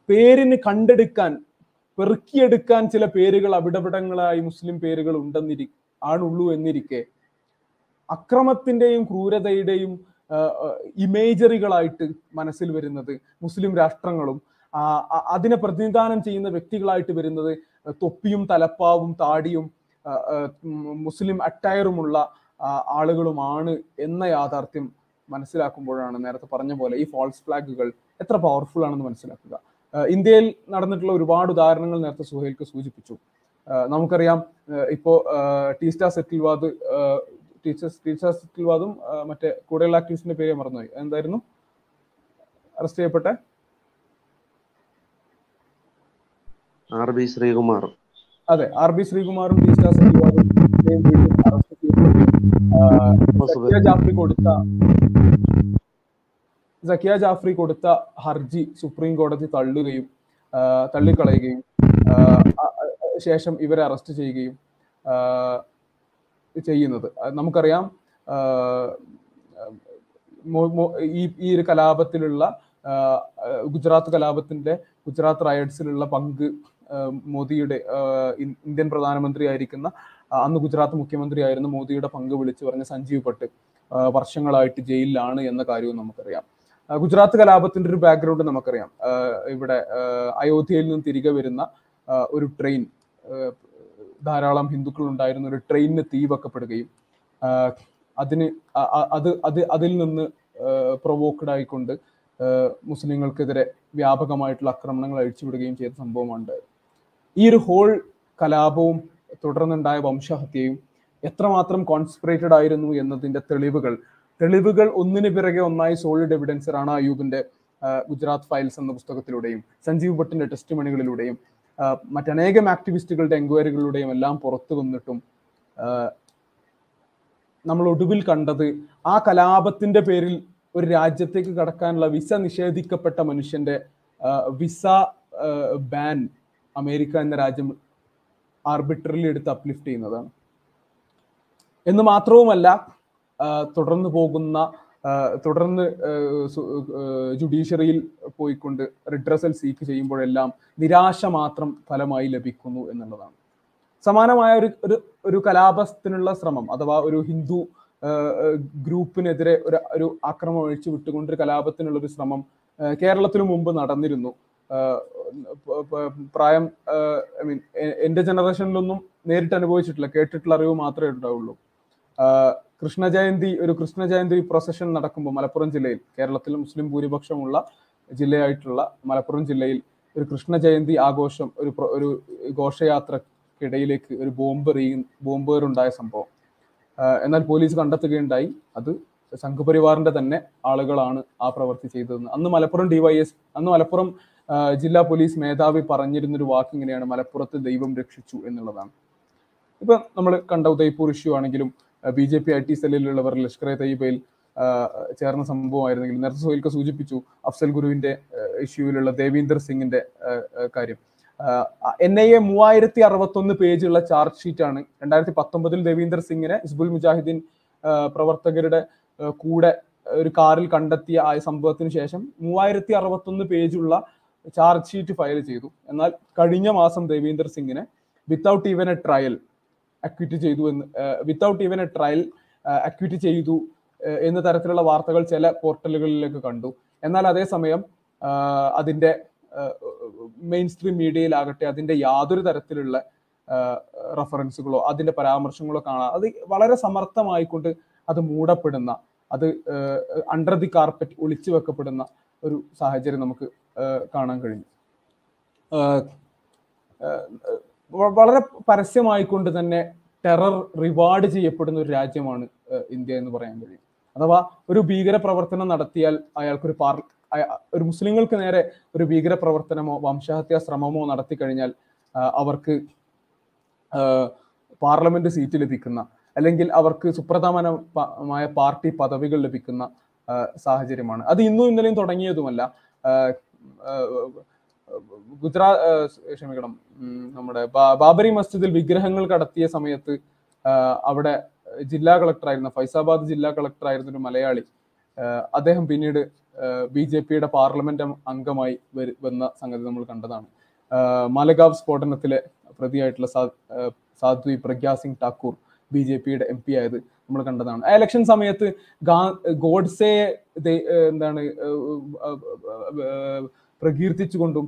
C: പേരിന് കണ്ടെടുക്കാൻ പെറുക്കിയെടുക്കാൻ ചില പേരുകൾ അവിടവിടങ്ങളായി മുസ്ലിം പേരുകൾ ഉണ്ടെന്നിരി ആണുള്ളൂ എന്നിരിക്കെ അക്രമത്തിന്റെയും ക്രൂരതയുടെയും ഇമേജറികളായിട്ട് മനസ്സിൽ വരുന്നത് മുസ്ലിം രാഷ്ട്രങ്ങളും അതിനെ പ്രതിനിധാനം ചെയ്യുന്ന വ്യക്തികളായിട്ട് വരുന്നത് തൊപ്പിയും തലപ്പാവും താടിയും മുസ്ലിം അറ്റയറുമുള്ള ആളുകളുമാണ് എന്ന യാഥാർത്ഥ്യം മനസ്സിലാക്കുമ്പോഴാണ് നേരത്തെ പറഞ്ഞ പോലെ ഈ ഫോൾസ് ഫ്ലാഗുകൾ എത്ര പവർഫുൾ ആണെന്ന് മനസ്സിലാക്കുക. ഇന്ത്യയിൽ നടന്നിട്ടുള്ള ഒരുപാട് ഉദാഹരണങ്ങൾ നേരത്തെ സുഹേൽക്ക് സൂചിപ്പിച്ചു. നമുക്കറിയാം ഇപ്പോ ആ, ടീസ്റ്റ സെറ്റിൽവാദ് ടീച്ചേഴ്സ് ടീച്ചർ ടീസ്റ്റ സെറ്റിൽവാദും മറ്റേ കൂടെയുള്ള ആക്ടിവിസ്റ്റിന്റെ പേര് മറന്നുപോയി. എന്തായിരുന്നു? അറസ്റ്റ് ചെയ്യപ്പെട്ട?
D: R B Sreekumar.
C: അതെ ആർ ബി ശ്രീകുമാറും ടീസ്റ്റ സെറ്റിൽവാദും അറസ്റ്റ് ചെയ്യപ്പെട്ടു. ജാഫ്രി കൊടുത്ത സക്കിയ ജാഫ്രി കൊടുത്ത ഹർജി സുപ്രീം കോടതി തള്ളുകയും തള്ളിക്കളയുകയും ശേഷം ഇവരെ അറസ്റ്റ് ചെയ്യുകയും ചെയ്യുന്നത്. നമുക്കറിയാം ഈ ഈ ഒരു കലാപത്തിലുള്ള ഗുജറാത്ത് കലാപത്തിന്റെ ഗുജറാത്ത് റയഡ്സിലുള്ള പങ്ക് മോദിയുടെ ഇന്ത്യൻ പ്രധാനമന്ത്രി ആയിരിക്കുന്ന അന്ന് ഗുജറാത്ത് മുഖ്യമന്ത്രി ആയിരുന്ന മോദിയുടെ പങ്ക് വിളിച്ചു പറഞ്ഞ സഞ്ജീവ് പട്ട് വർഷങ്ങളായിട്ട് ജയിലിലാണ് എന്ന കാര്യവും നമുക്കറിയാം. ഗുജറാത്ത് കലാപത്തിന്റെ ഒരു ബാക്ക്ഗ്രൗണ്ട് നമുക്കറിയാം. ഇവിടെ അയോധ്യയിൽ നിന്ന് തിരികെ വരുന്ന ഒരു ട്രെയിൻ ധാരാളം ഹിന്ദുക്കൾ ഉണ്ടായിരുന്ന ഒരു ട്രെയിനിന് തീ വെക്കപ്പെടുകയും അതിന് അത് അത് അതിൽ നിന്ന് പ്രൊവോക്ഡ് ആയിക്കൊണ്ട് മുസ്ലിങ്ങൾക്കെതിരെ വ്യാപകമായിട്ടുള്ള ആക്രമണങ്ങൾ അഴിച്ചുവിടുകയും ചെയ്ത സംഭവമാണ് ഈ ഒരു ഹോൾ കലാപവും തുടർന്നുണ്ടായ വംശഹത്യയും എത്രമാത്രം കോൺസ്പിറേറ്റഡ് ആയിരുന്നു എന്നതിന്റെ തെളിവുകൾ തെളിവുകൾ ഒന്നിന് പിറകെ ഒന്നായി solid evidence Rana Gujarat files എന്ന പുസ്തകത്തിലൂടെയും സഞ്ജീവ് ഭട്ടിന്റെ ടെസ്റ്റ് മണികളിലൂടെയും മറ്റനേകം ആക്ടിവിസ്റ്റുകളുടെ എൻക്വയറികളുടെയും എല്ലാം പുറത്തു വന്നിട്ടും നമ്മൾ ഒടുവിൽ കണ്ടത് ആ കലാപത്തിന്റെ പേരിൽ ഒരു രാജ്യത്തേക്ക് കടക്കാനുള്ള വിസ നിഷേധിക്കപ്പെട്ട മനുഷ്യന്റെ വിസ ബാൻ അമേരിക്ക എന്ന രാജ്യം ആർബിട്രലി എടുത്ത് അപ്ലിഫ്റ്റ് ചെയ്യുന്നതാണ്. എന്ന് മാത്രവുമല്ല തുടർന്നു പോകുന്ന തുടർന്ന് ജുഡീഷ്യറിയിൽ പോയിക്കൊണ്ട് റിഡ്രസൽ സീക്ക് ചെയ്യുമ്പോഴെല്ലാം നിരാശ മാത്രം ഫലമായി ലഭിക്കുന്നു എന്നുള്ളതാണ്. സമാനമായ ഒരു ഒരു കലാപത്തിനുള്ള ശ്രമം അഥവാ ഒരു ഹിന്ദു ഗ്രൂപ്പിനെതിരെ ഒരു ഒരു ആക്രമണം ഒഴിച്ചു വിട്ടുകൊണ്ട് ഒരു കലാപത്തിനുള്ള ഒരു ശ്രമം കേരളത്തിനു മുമ്പ് നടന്നിരുന്നു. പ്രായം ഐ മീൻ എന്റെ ജനറേഷനിലൊന്നും നേരിട്ട് അനുഭവിച്ചിട്ടില്ല. കേട്ടിട്ടുള്ള അറിവ് മാത്രമേ ഉണ്ടാവുള്ളൂ. ആ, കൃഷ്ണ ജയന്തി ഒരു കൃഷ്ണജയന്തി പ്രൊസഷൻ നടക്കുമ്പോൾ മലപ്പുറം ജില്ലയിൽ കേരളത്തിൽ മുസ്ലിം ഭൂരിപക്ഷമുള്ള ജില്ലയായിട്ടുള്ള മലപ്പുറം ജില്ലയിൽ ഒരു കൃഷ്ണജയന്തി ആഘോഷം ഒരു ഒരു ഘോഷയാത്രക്കിടയിലേക്ക് ഒരു ബോംബ് എറിയും ബോംബേർ ഉണ്ടായ സംഭവം. എന്നാൽ പോലീസ് കണ്ടെത്തുകയുണ്ടായി. അത് സംഘപരിവാറിന്റെ തന്നെ ആളുകളാണ് ആ പ്രവൃത്തി ചെയ്തതെന്ന്. അന്ന് മലപ്പുറം ഡിവൈഎസ് അന്ന് മലപ്പുറം ജില്ലാ പോലീസ് മേധാവി പറഞ്ഞിരുന്നൊരു വാക്ക് ഇങ്ങനെയാണ് മലപ്പുറത്ത് ദൈവം രക്ഷിച്ചു എന്നുള്ളതാണ്. ഇപ്പൊ നമ്മൾ കണ്ട ഉദയ്പൂർ ഇഷ്യൂ ആണെങ്കിലും B J P I T സെല്ലിലുള്ളവർ Lashkar e തയ്യബയിൽ ചേർന്ന സംഭവമായിരുന്നെങ്കിൽ നേരത്തെ സോയിൽക്ക് സൂചിപ്പിച്ചു അഫ്സൽ ഗുരുവിന്റെ ഇഷ്യൂവിലുള്ള ദേവീന്ദർ സിംഗിന്റെ കാര്യം. എൻ ഐ എ മൂവായിരത്തി അറുപത്തൊന്ന് പേജുള്ള ചാർജ് ഷീറ്റ് ആണ് രണ്ടായിരത്തി പത്തൊമ്പതിൽ ദേവീന്ദർ സിംഗിനെ ഹിസ്ബുൽ മുജാഹിദ്ദീൻ പ്രവർത്തകരുടെ കൂടെ ഒരു കാറിൽ കണ്ടെത്തിയ ആ സംഭവത്തിന് ശേഷം മൂവായിരത്തി അറുപത്തൊന്ന് പേജുള്ള ചാർജ് ഷീറ്റ് ഫയൽ ചെയ്തു. എന്നാൽ കഴിഞ്ഞ മാസം ദേവീന്ദർ സിംഗിനെ without even a trial acquit ചെയ്തു എന്ന് without even a trial acquit ചെയ്തു എന്ന തരത്തിലുള്ള വാർത്തകൾ ചില പോർട്ടലുകളിലേക്ക് കണ്ടു. എന്നാൽ അതേസമയം അതിന്റെ മെയിൻ സ്ട്രീം മീഡിയയിലാകട്ടെ അതിന്റെ യാതൊരു തരത്തിലുള്ള റഫറൻസുകളോ അതിന്റെ പരാമർശങ്ങളോ കാണാം അത് വളരെ സമർത്ഥമായിക്കൊണ്ട് അത് മൂടപ്പെടുന്ന അത് അണ്ടർ ദി കാർപ്പറ്റ് ഒളിച്ചു വെക്കപ്പെടുന്ന ഒരു സാഹചര്യം നമുക്ക് കാണാൻ കഴിഞ്ഞു വളരെ പരസ്യമായിക്കൊണ്ട് തന്നെ ടെറർ റിവാർഡ് ചെയ്യപ്പെടുന്ന ഒരു രാജ്യമാണ് ഇന്ത്യ എന്ന് പറയാൻ കഴിയും. അഥവാ ഒരു ഭീകര പ്രവർത്തനം നടത്തിയാൽ അയാൾക്കൊരു പാർ ഒരു മുസ്ലിങ്ങൾക്ക് നേരെ ഒരു ഭീകര പ്രവർത്തനമോ വംശഹത്യാ ശ്രമമോ നടത്തി കഴിഞ്ഞാൽ അവർക്ക് പാർലമെന്റ് സീറ്റ് ലഭിക്കുന്ന അല്ലെങ്കിൽ അവർക്ക് സുപ്രധാനമായ പാർട്ടി പദവികൾ ലഭിക്കുന്ന സാഹചര്യമാണ്. അത് ഇന്നും ഇന്നലെയും തുടങ്ങിയതുമല്ല. ഗുജറാത്ത് ആ, ക്ഷമിക്കണം. നമ്മുടെ ബാബരി മസ്ജിദിൽ വിഗ്രഹങ്ങൾ കടത്തിയ സമയത്ത് അവിടെ ജില്ലാ കളക്ടറായിരുന്ന ഫൈസാബാദ് ജില്ലാ കളക്ടറായിരുന്ന ഒരു മലയാളി അദ്ദേഹം പിന്നീട് ബി ജെ പിയുടെ പാർലമെന്റ് അംഗമായി വന്ന സംഗതി നമ്മൾ കണ്ടതാണ്. മാലഗാവ് സ്ഫോടനത്തിലെ പ്രതിയായിട്ടുള്ള സാധ്വി പ്രഗ്യാ സിംഗ് ഠാക്കൂർ ബി ജെ പിയുടെ എം പി ആയത് നമ്മൾ കണ്ടതാണ്. ആ ഇലക്ഷൻ സമയത്ത് ഗാ- ഗോഡ്സെയെ ദേ- എന്താണ് പ്രകീർത്തിച്ചുകൊണ്ടും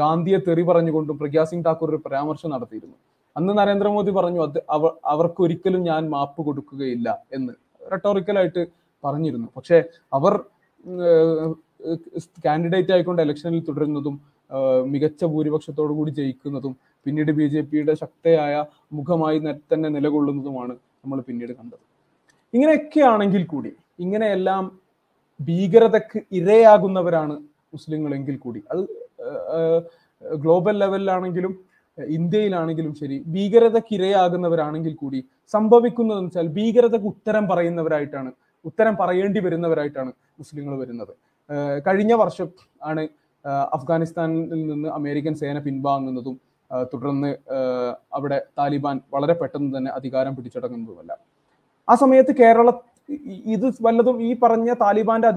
C: ഗാന്ധിയെ തെറി പറഞ്ഞുകൊണ്ടും പ്രഗ്യാ സിംഗ് ഠാക്കൂർ ഒരു പരാമർശം നടത്തിയിരുന്നു. അന്ന് നരേന്ദ്രമോദി പറഞ്ഞു അത് അവർ അവർക്കൊരിക്കലും ഞാൻ മാപ്പ് കൊടുക്കുകയില്ല എന്ന് റെട്ടോറിക്കലായിട്ട് പറഞ്ഞിരുന്നു. പക്ഷെ അവർ കാൻഡിഡേറ്റ് ആയിക്കൊണ്ട് ഇലക്ഷനിൽ തുടരുന്നതും മികച്ച ഭൂരിപക്ഷത്തോടു കൂടി ജയിക്കുന്നതും പിന്നീട് ബി ജെ പിയുടെ ശക്തയായ മുഖമായി തന്നെ നിലകൊള്ളുന്നതുമാണ് നമ്മൾ പിന്നീട് കണ്ടത്. ഇങ്ങനെയൊക്കെ ആണെങ്കിൽ കൂടി ഇങ്ങനെയെല്ലാം ഭീകരതക്ക് ഇരയാകുന്നവരാണ് മുസ്ലിങ്ങളെങ്കിൽ കൂടി. അത് ഗ്ലോബൽ ലെവലിലാണെങ്കിലും ഇന്ത്യയിലാണെങ്കിലും ശരി ഭീകരതയ്ക്ക് ഇരയാകുന്നവരാണെങ്കിൽ കൂടി സംഭവിക്കുന്നതെന്ന് വെച്ചാൽ ഭീകരതയ്ക്ക് ഉത്തരം പറയുന്നവരായിട്ടാണ് ഉത്തരം പറയേണ്ടി വരുന്നവരായിട്ടാണ് മുസ്ലിങ്ങൾ വരുന്നത്. കഴിഞ്ഞ വർഷം ആണ് അഫ്ഗാനിസ്ഥാനിൽ നിന്ന് അമേരിക്കൻ സേന പിൻവാങ്ങുന്നതും തുടർന്ന് അവിടെ താലിബാൻ വളരെ പെട്ടെന്ന് തന്നെ അധികാരം പിടിച്ചടങ്ങുന്നതുമല്ല. ആ സമയത്ത് കേരള ഇത് വല്ലതും ഈ പറഞ്ഞ താലിബാന്റെ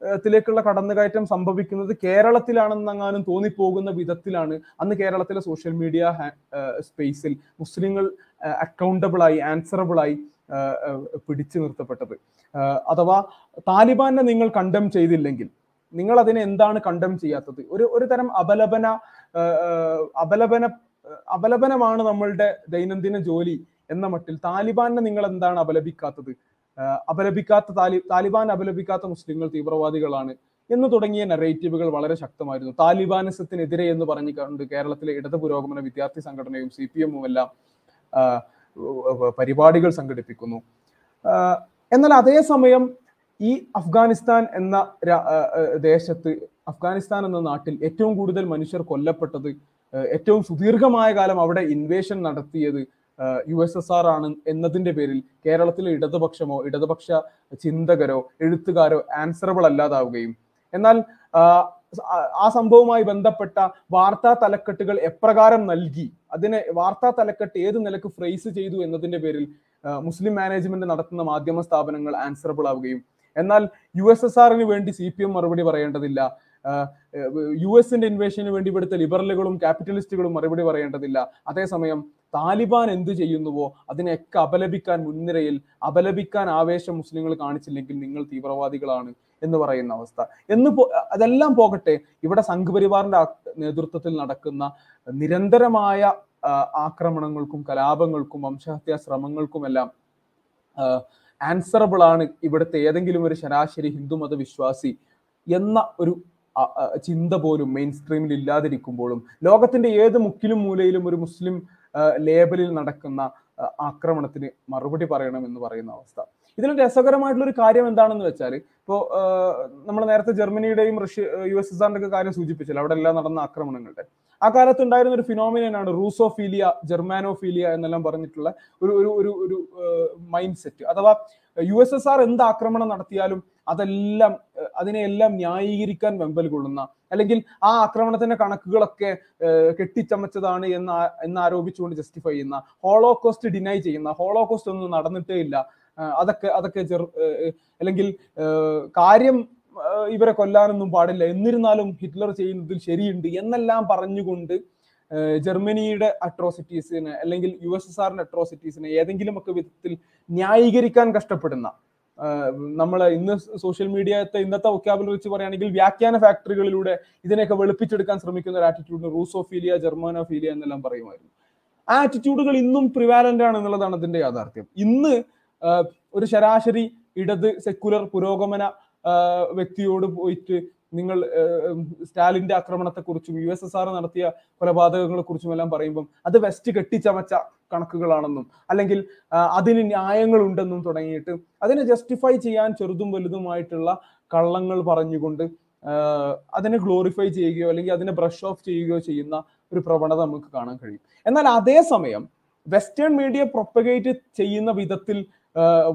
C: അധികാരത്തിലേക്കുള്ള കടന്നുകയറ്റം സംഭവിക്കുന്നത് കേരളത്തിലാണെന്നെങ്ങാനും തോന്നിപ്പോകുന്ന വിധത്തിലാണ് അന്ന് കേരളത്തിലെ സോഷ്യൽ മീഡിയ സ്പേസിൽ മുസ്ലിങ്ങൾ അക്കൗണ്ടബിൾ ആയി ആൻസറബിൾ ആയി പിടിച്ചു നിർത്തപ്പെട്ടത്. അഥവാ താലിബാനെ നിങ്ങൾ കണ്ടം ചെയ്തില്ലെങ്കിൽ നിങ്ങൾ അതിനെ എന്താണ് കണ്ടം ചെയ്യാത്തത്? ഒരു ഒരു തരം അപലപന അപലപന അപലപനമാണ് നമ്മളുടെ ദൈനംദിന ജോലി എന്ന മട്ടിൽ താലിബാനെ നിങ്ങൾ എന്താണ് അപലപിക്കാത്തത്? അപലപിക്കാത്ത താലി താലിബാൻ അപലപിക്കാത്ത മുസ്ലിങ്ങൾ തീവ്രവാദികളാണ് എന്ന് തുടങ്ങിയ നറേറ്റീവുകൾ വളരെ ശക്തമായിരുന്നു. താലിബാനിസത്തിനെതിരെ എന്ന് പറഞ്ഞുകൊണ്ട് കേരളത്തിലെ ഇടത് പുരോഗമന വിദ്യാർത്ഥി സംഘടനയും സി പി എമ്മും എല്ലാം പരിപാടികൾ സംഘടിപ്പിക്കുന്നു. എന്നാൽ അതേസമയം ഈ അഫ്ഗാനിസ്ഥാൻ എന്ന ദേശത്ത് അഫ്ഗാനിസ്ഥാൻ എന്ന നാട്ടിൽ ഏറ്റവും കൂടുതൽ മനുഷ്യർ കൊല്ലപ്പെട്ടത് ഏറ്റവും സുദീർഘമായ കാലം അവിടെ ഇൻവേഷൻ നടത്തിയത് യു എസ് എസ് ആർ ആണ് എന്നതിന്റെ പേരിൽ കേരളത്തിലെ ഇടതുപക്ഷമോ ഇടതുപക്ഷ ചിന്തകരോ എഴുത്തുകാരോ ആൻസറബിൾ അല്ലാതാവുകയും. എന്നാൽ ആ- സംഭവവുമായി ബന്ധപ്പെട്ട വാർത്താ തലക്കെട്ടുകൾ എപ്രകാരം നൽകി അതിനെ വാർത്താ തലക്കെട്ട് ഏത് നിലയ്ക്ക് ഫ്രേസ് ചെയ്തു എന്നതിന്റെ പേരിൽ മുസ്ലിം മാനേജ്മെന്റ് നടത്തുന്ന മാധ്യമ സ്ഥാപനങ്ങൾ ആൻസറബിൾ ആവുകയും. എന്നാൽ യു എസ് എസ് ആറിന് വേണ്ടി സി പി എം മറുപടി പറയേണ്ടതില്ല. യു എസിന്റെ ഇൻവേഷന് വേണ്ടി ഇവിടുത്തെ ലിബറലുകളും ക്യാപിറ്റലിസ്റ്റുകളും മറുപടി പറയേണ്ടതില്ല. അതേസമയം താലിബാൻ എന്ത് ചെയ്യുന്നുവോ അതിനെയൊക്കെ അപലപിക്കാൻ മുൻനിരയിൽ അപലപിക്കാൻ ആവേശം മുസ്ലിങ്ങൾ കാണിച്ചില്ലെങ്കിൽ നിങ്ങൾ തീവ്രവാദികളാണ് എന്ന് പറയുന്ന അവസ്ഥ. എന്ന് അതെല്ലാം പോകട്ടെ ഇവിടെ സംഘപരിവാറിന്റെ നേതൃത്വത്തിൽ നടക്കുന്ന നിരന്തരമായ ആക്രമണങ്ങൾക്കും കലാപങ്ങൾക്കും വംശഹത്യാ ശ്രമങ്ങൾക്കുമെല്ലാം ആൻസറബിൾ ആണ് ഇവിടുത്തെ ഏതെങ്കിലും ഒരു ശരാശരി ഹിന്ദുമത വിശ്വാസി എന്ന ഒരു ചിന്ത പോലും മെയിൻ സ്ട്രീമിൽ ഇല്ലാതിരിക്കുമ്പോഴും ലോകത്തിന്റെ ഏത് മുക്കിലും മൂലയിലും ഒരു മുസ്ലിം ലേബലിൽ നടക്കുന്ന ആക്രമണത്തിന് മറുപടി പറയണം എന്ന് പറയുന്ന അവസ്ഥ. ഇതിൽ രസകരമായിട്ടുള്ള ഒരു കാര്യം എന്താണെന്ന് വെച്ചാൽ ഇപ്പോ നമ്മൾ നേരത്തെ ജർമ്മനിയുടെയും റഷ്യ യു എസ് എസ് ആറിന്റെ ഒക്കെ കാര്യം സൂചിപ്പിച്ചല്ലോ അവിടെ എല്ലാം നടന്ന ആക്രമണങ്ങളുടെ. ആ കാലത്ത് ഉണ്ടായിരുന്ന ഒരു ഫിനോമിനാണ് റൂസോഫീലിയ ജർമാനോഫീലിയ എന്നെല്ലാം പറഞ്ഞിട്ടുള്ള ഒരു ഒരു ഒരു ഒരു മൈൻഡ് സെറ്റ് അഥവാ യു എസ് എസ് ആർ എന്ത് ആക്രമണം നടത്തിയാലും അതെല്ലാം അതിനെയെല്ലാം ന്യായീകരിക്കാൻ വെമ്പൽ കൊള്ളുന്ന അല്ലെങ്കിൽ ആ ആക്രമണത്തിന്റെ കണക്കുകളൊക്കെ കെട്ടിച്ചമച്ചതാണ് എന്ന് എന്നാരോപിച്ചുകൊണ്ട് ജസ്റ്റിഫൈ ചെയ്യുന്ന ഹോളോകോസ്റ്റ് ഡിനൈ ചെയ്യുന്ന ഹോളോകോസ്റ്റ് ഒന്നും നടന്നിട്ടേ ഇല്ല. അതൊക്കെ അതൊക്കെ ചെറു അല്ലെങ്കിൽ കാര്യം ഇവരെ കൊല്ലാനൊന്നും പാടില്ല. എന്നിരുന്നാലും ഹിറ്റ്ലർ ചെയ്യുന്നതിൽ ശരിയുണ്ട് എന്നെല്ലാം പറഞ്ഞുകൊണ്ട് ജർമ്മനിയുടെ അട്രോസിറ്റീസിനെ അല്ലെങ്കിൽ യു എസ് എസ് ആറിന്റെ അട്രോസിറ്റീസിനെ ഏതെങ്കിലും ഒക്കെ വിധത്തിൽ ന്യായീകരിക്കാൻ കഷ്ടപ്പെടുന്ന നമ്മൾ ഇന്ന് സോഷ്യൽ മീഡിയത്തെ ഇന്നത്തെ വൊക്കാബുലറി വെച്ച് പറയുകയാണെങ്കിൽ വ്യാഖ്യാന ഫാക്ടറികളിലൂടെ ഇതിനെയൊക്കെ വെളുപ്പിച്ചെടുക്കാൻ ശ്രമിക്കുന്ന ഒരു ആറ്റിറ്റ്യൂഡിന് റൂസോഫീലിയ ജർമാനോഫീലിയ എന്നെല്ലാം പറയുമായിരുന്നു. ആ ആറ്റിറ്റ്യൂഡുകൾ ഇന്നും പ്രിവാലന്റ് ആണ് എന്നുള്ളതാണ് അതിന്റെ യാഥാർത്ഥ്യം. ഇന്ന് ഒരു ശരാശരി ഇടത് സെക്കുലർ പുരോഗമന വ്യക്തിയോട് പോയിട്ട് നിങ്ങൾ സ്റ്റാലിന്റെ ആക്രമണത്തെക്കുറിച്ചും യു എസ് എസ് ആർ നടത്തിയ കൊലപാതകങ്ങളെ കുറിച്ചും എല്ലാം പറയുമ്പം അത് വെസ്റ്റ് കെട്ടിച്ചമച്ച കണക്കുകളാണെന്നും അല്ലെങ്കിൽ അതിന് ന്യായങ്ങളുണ്ടെന്നും തുടങ്ങിയിട്ട് അതിനെ ജസ്റ്റിഫൈ ചെയ്യാൻ ചെറുതും വലുതുമായിട്ടുള്ള കള്ളങ്ങൾ പറഞ്ഞുകൊണ്ട് അതിനെ ഗ്ലോറിഫൈ ചെയ്യുകയോ അല്ലെങ്കിൽ അതിനെ ബ്രഷ് ഓഫ് ചെയ്യുകയോ ചെയ്യുന്ന ഒരു പ്രവണത നമുക്ക് കാണാൻ കഴിയും. എന്നാൽ അതേസമയം വെസ്റ്റേൺ മീഡിയ പ്രൊപ്പഗേറ്റ് ചെയ്യുന്ന വിധത്തിൽ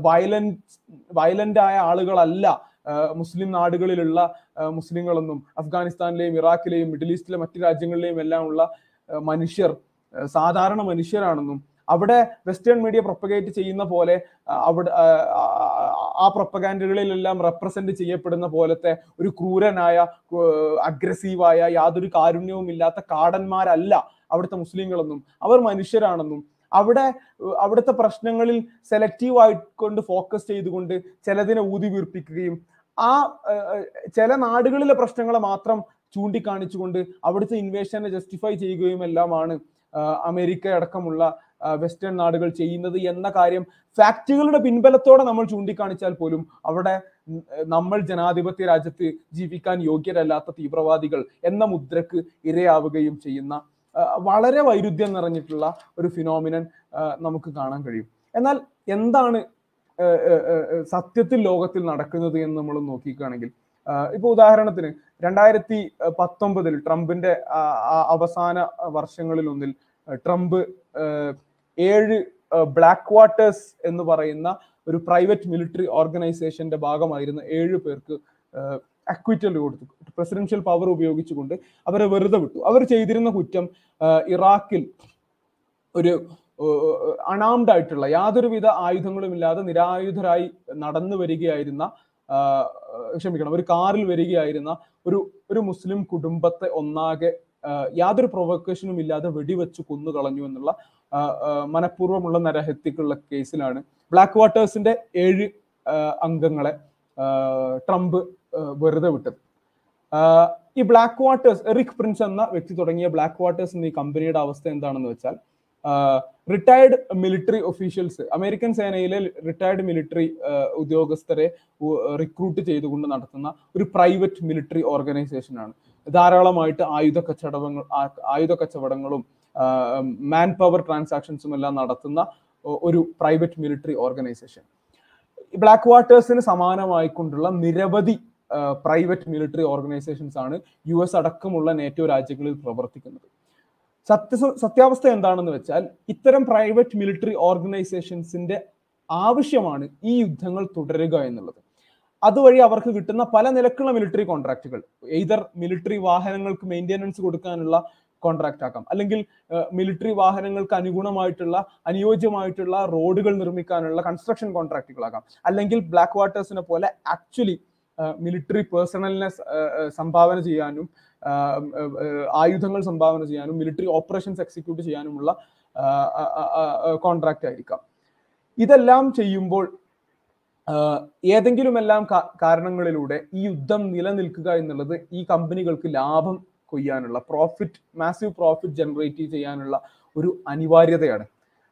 C: വയലന്റ് വയലന്റ് ആയ ആളുകളല്ല മുസ്ലിം നാടുകളിലുള്ള മുസ്ലിങ്ങളൊന്നും അഫ്ഗാനിസ്ഥാനിലെയും ഇറാഖിലെയും മിഡിൽ ഈസ്റ്റിലെ മറ്റു രാജ്യങ്ങളിലെയും എല്ലാം ഉള്ള മനുഷ്യർ സാധാരണ മനുഷ്യരാണെന്നും അവിടെ വെസ്റ്റേൺ മീഡിയ പ്രൊപ്പഗേറ്റ് ചെയ്യുന്ന പോലെ അവിടെ ആ, പ്രൊപ്പഗാൻഡുകളിലെല്ലാം റെപ്രസെന്റ് ചെയ്യപ്പെടുന്ന പോലത്തെ ഒരു ക്രൂരനായ അഗ്രസീവായ യാതൊരു കാരുണ്യവും ഇല്ലാത്ത കാടന്മാരല്ല അവിടുത്തെ മുസ്ലിങ്ങളെന്നും. അവർ മനുഷ്യരാണെന്നും. അവിടെ അവിടുത്തെ പ്രശ്നങ്ങളിൽ സെലക്റ്റീവ് ആയിക്കൊണ്ട് ഫോക്കസ് ചെയ്തുകൊണ്ട് ചിലതിനെ ഊതി വീർപ്പിക്കുകയും ആ ചില നാടുകളിലെ പ്രശ്നങ്ങളെ മാത്രം ചൂണ്ടിക്കാണിച്ചുകൊണ്ട് അവിടുത്തെ ഇൻവേഷനെ ജസ്റ്റിഫൈ ചെയ്യുകയും എല്ലാമാണ് അമേരിക്ക അടക്കമുള്ള വെസ്റ്റേൺ നാടുകൾ ചെയ്യുന്നത് എന്ന കാര്യം ഫാക്റ്റുകളുടെ പിൻബലത്തോടെ നമ്മൾ ചൂണ്ടിക്കാണിച്ചാൽ പോലും അവിടെ നമ്മൾ ജനാധിപത്യ രാജ്യത്ത് ജീവിക്കാൻ യോഗ്യരല്ലാത്ത തീവ്രവാദികൾ എന്ന മുദ്രക്ക് ഇരയാവുകയും ചെയ്യുന്ന വളരെ വൈരുദ്ധ്യം നിറഞ്ഞിട്ടുള്ള ഒരു ഫിനോമിനൻ നമുക്ക് കാണാൻ കഴിയും. എന്നാൽ എന്താണ് സത്യത്തിൽ ലോകത്തിൽ നടക്കുന്നത് എന്ന് നമ്മൾ നോക്കിക്കുകയാണെങ്കിൽ ഇപ്പൊ ഉദാഹരണത്തിന് രണ്ടായിരത്തി പത്തൊമ്പതിൽ ട്രംപിന്റെ അവസാന വർഷങ്ങളിൽ ഒന്നിൽ ട്രംപ് ഏഴ് ബ്ലാക്ക് വാട്ടേഴ്സ് എന്ന് പറയുന്ന ഒരു പ്രൈവറ്റ് മിലിറ്ററി ഓർഗനൈസേഷന്റെ ഭാഗമായിരുന്ന ഏഴ് പേർക്ക് അക്വിറ്റൽ കൊടുത്തു. പ്രസിഡൻഷ്യൽ പവർ ഉപയോഗിച്ചുകൊണ്ട് അവരെ വെറുതെ വിട്ടു. അവർ ചെയ്തിരുന്ന കുറ്റം ഇറാഖിൽ ഒരു അണാംഡ് ആയിട്ടുള്ള യാതൊരുവിധ ആയുധങ്ങളും ഇല്ലാതെ നിരായുധരായി നടന്നു വരികയായിരുന്ന ക്ഷമിക്കണം ഒരു കാറിൽ വരികയായിരുന്ന ഒരു ഒരു മുസ്ലിം കുടുംബത്തെ ഒന്നാകെ യാതൊരു പ്രൊവക്കേഷനും ഇല്ലാതെ വെടിവെച്ച് കൊന്നു കളഞ്ഞു എന്നുള്ള മനഃപൂർവമുള്ള നരഹത്യക്കുള്ള കേസിലാണ്. ബ്ലാക്ക് വാട്ടേഴ്സിന്റെ ഏഴ് അംഗങ്ങളെ ട്രംപ് വെറുതെ വിട്ടത്. ഈ ബ്ലാക്ക് വാട്ടേഴ്സ് എറിക് പ്രിൻസ് എന്ന വ്യക്തി തുടങ്ങിയ ബ്ലാക്ക് വാട്ടേഴ്സ് എന്ന ഈ കമ്പനിയുടെ അവസ്ഥ എന്താണെന്ന് വെച്ചാൽ റിട്ടയർഡ് മിലിറ്ററി ഒഫീഷ്യൽസ് അമേരിക്കൻ സേനയിലെ റിട്ടയർഡ് മിലിറ്ററി ഉദ്യോഗസ്ഥരെ റിക്രൂട്ട് ചെയ്തുകൊണ്ട് നടത്തുന്ന ഒരു പ്രൈവറ്റ് മിലിറ്ററി ഓർഗനൈസേഷൻ ആണ്. ധാരാളമായിട്ട് ആയുധ കച്ചവടങ്ങൾ ആയുധ കച്ചവടങ്ങളും മാൻ പവർ ട്രാൻസാക്ഷൻസും എല്ലാം നടത്തുന്ന ഒരു പ്രൈവറ്റ് മിലിറ്ററി ഓർഗനൈസേഷൻ ബ്ലാക്ക് വാട്ടേഴ്സിന് സമാനമായിക്കൊണ്ടുള്ള നിരവധി പ്രൈവറ്റ് മിലിറ്ററി ഓർഗനൈസേഷൻസ് ആണ് യു എസ് അടക്കമുള്ള നേറ്റോ രാജ്യങ്ങളിൽ പ്രവർത്തിക്കുന്നത്. സത്യ സത്യാവസ്ഥ എന്താണെന്ന് വെച്ചാൽ ഇത്തരം പ്രൈവറ്റ് മിലിറ്ററി ഓർഗനൈസേഷൻസിന്റെ ആവശ്യമാണ് ഈ യുദ്ധങ്ങൾ തുടരുക എന്നുള്ളത്. അതുവഴി അവർക്ക് കിട്ടുന്ന പല നിലക്കുള്ള മിലിറ്ററി കോൺട്രാക്റ്റുകൾ എയ്തർ മിലിറ്ററി വാഹനങ്ങൾക്ക് മെയിന്റെനൻസ് കൊടുക്കാനുള്ള കോൺട്രാക്റ്റ് ആക്കാം. അല്ലെങ്കിൽ മിലിറ്ററി വാഹനങ്ങൾക്ക് അനുഗുണമായിട്ടുള്ള അനുയോജ്യമായിട്ടുള്ള റോഡുകൾ നിർമ്മിക്കാനുള്ള കൺസ്ട്രക്ഷൻ കോൺട്രാക്റ്റുകളാകാം അല്ലെങ്കിൽ ബ്ലാക്ക് വാട്ടേഴ്സിനെ പോലെ ആക്ച്വലി മിലിറ്ററി പേഴ്സണലിനെ സംഭാവന ചെയ്യാനും ആയുധങ്ങൾ സംഭാവന ചെയ്യാനും മിലിറ്ററി ഓപ്പറേഷൻസ് എക്സിക്യൂട്ട് ചെയ്യാനുമുള്ള കോൺട്രാക്റ്റ് ആയിരിക്കാം. ഇതെല്ലാം ചെയ്യുമ്പോൾ ഏതെങ്കിലും എല്ലാം കാരണങ്ങളിലൂടെ ഈ യുദ്ധം നിലനിൽക്കുക എന്നുള്ളത് ഈ കമ്പനികൾക്ക് ലാഭം കൊയ്യാനുള്ള പ്രോഫിറ്റ് മാസീവ് പ്രോഫിറ്റ് ജനറേറ്റ് ചെയ്യാനുള്ള ഒരു അനിവാര്യതയാണ്.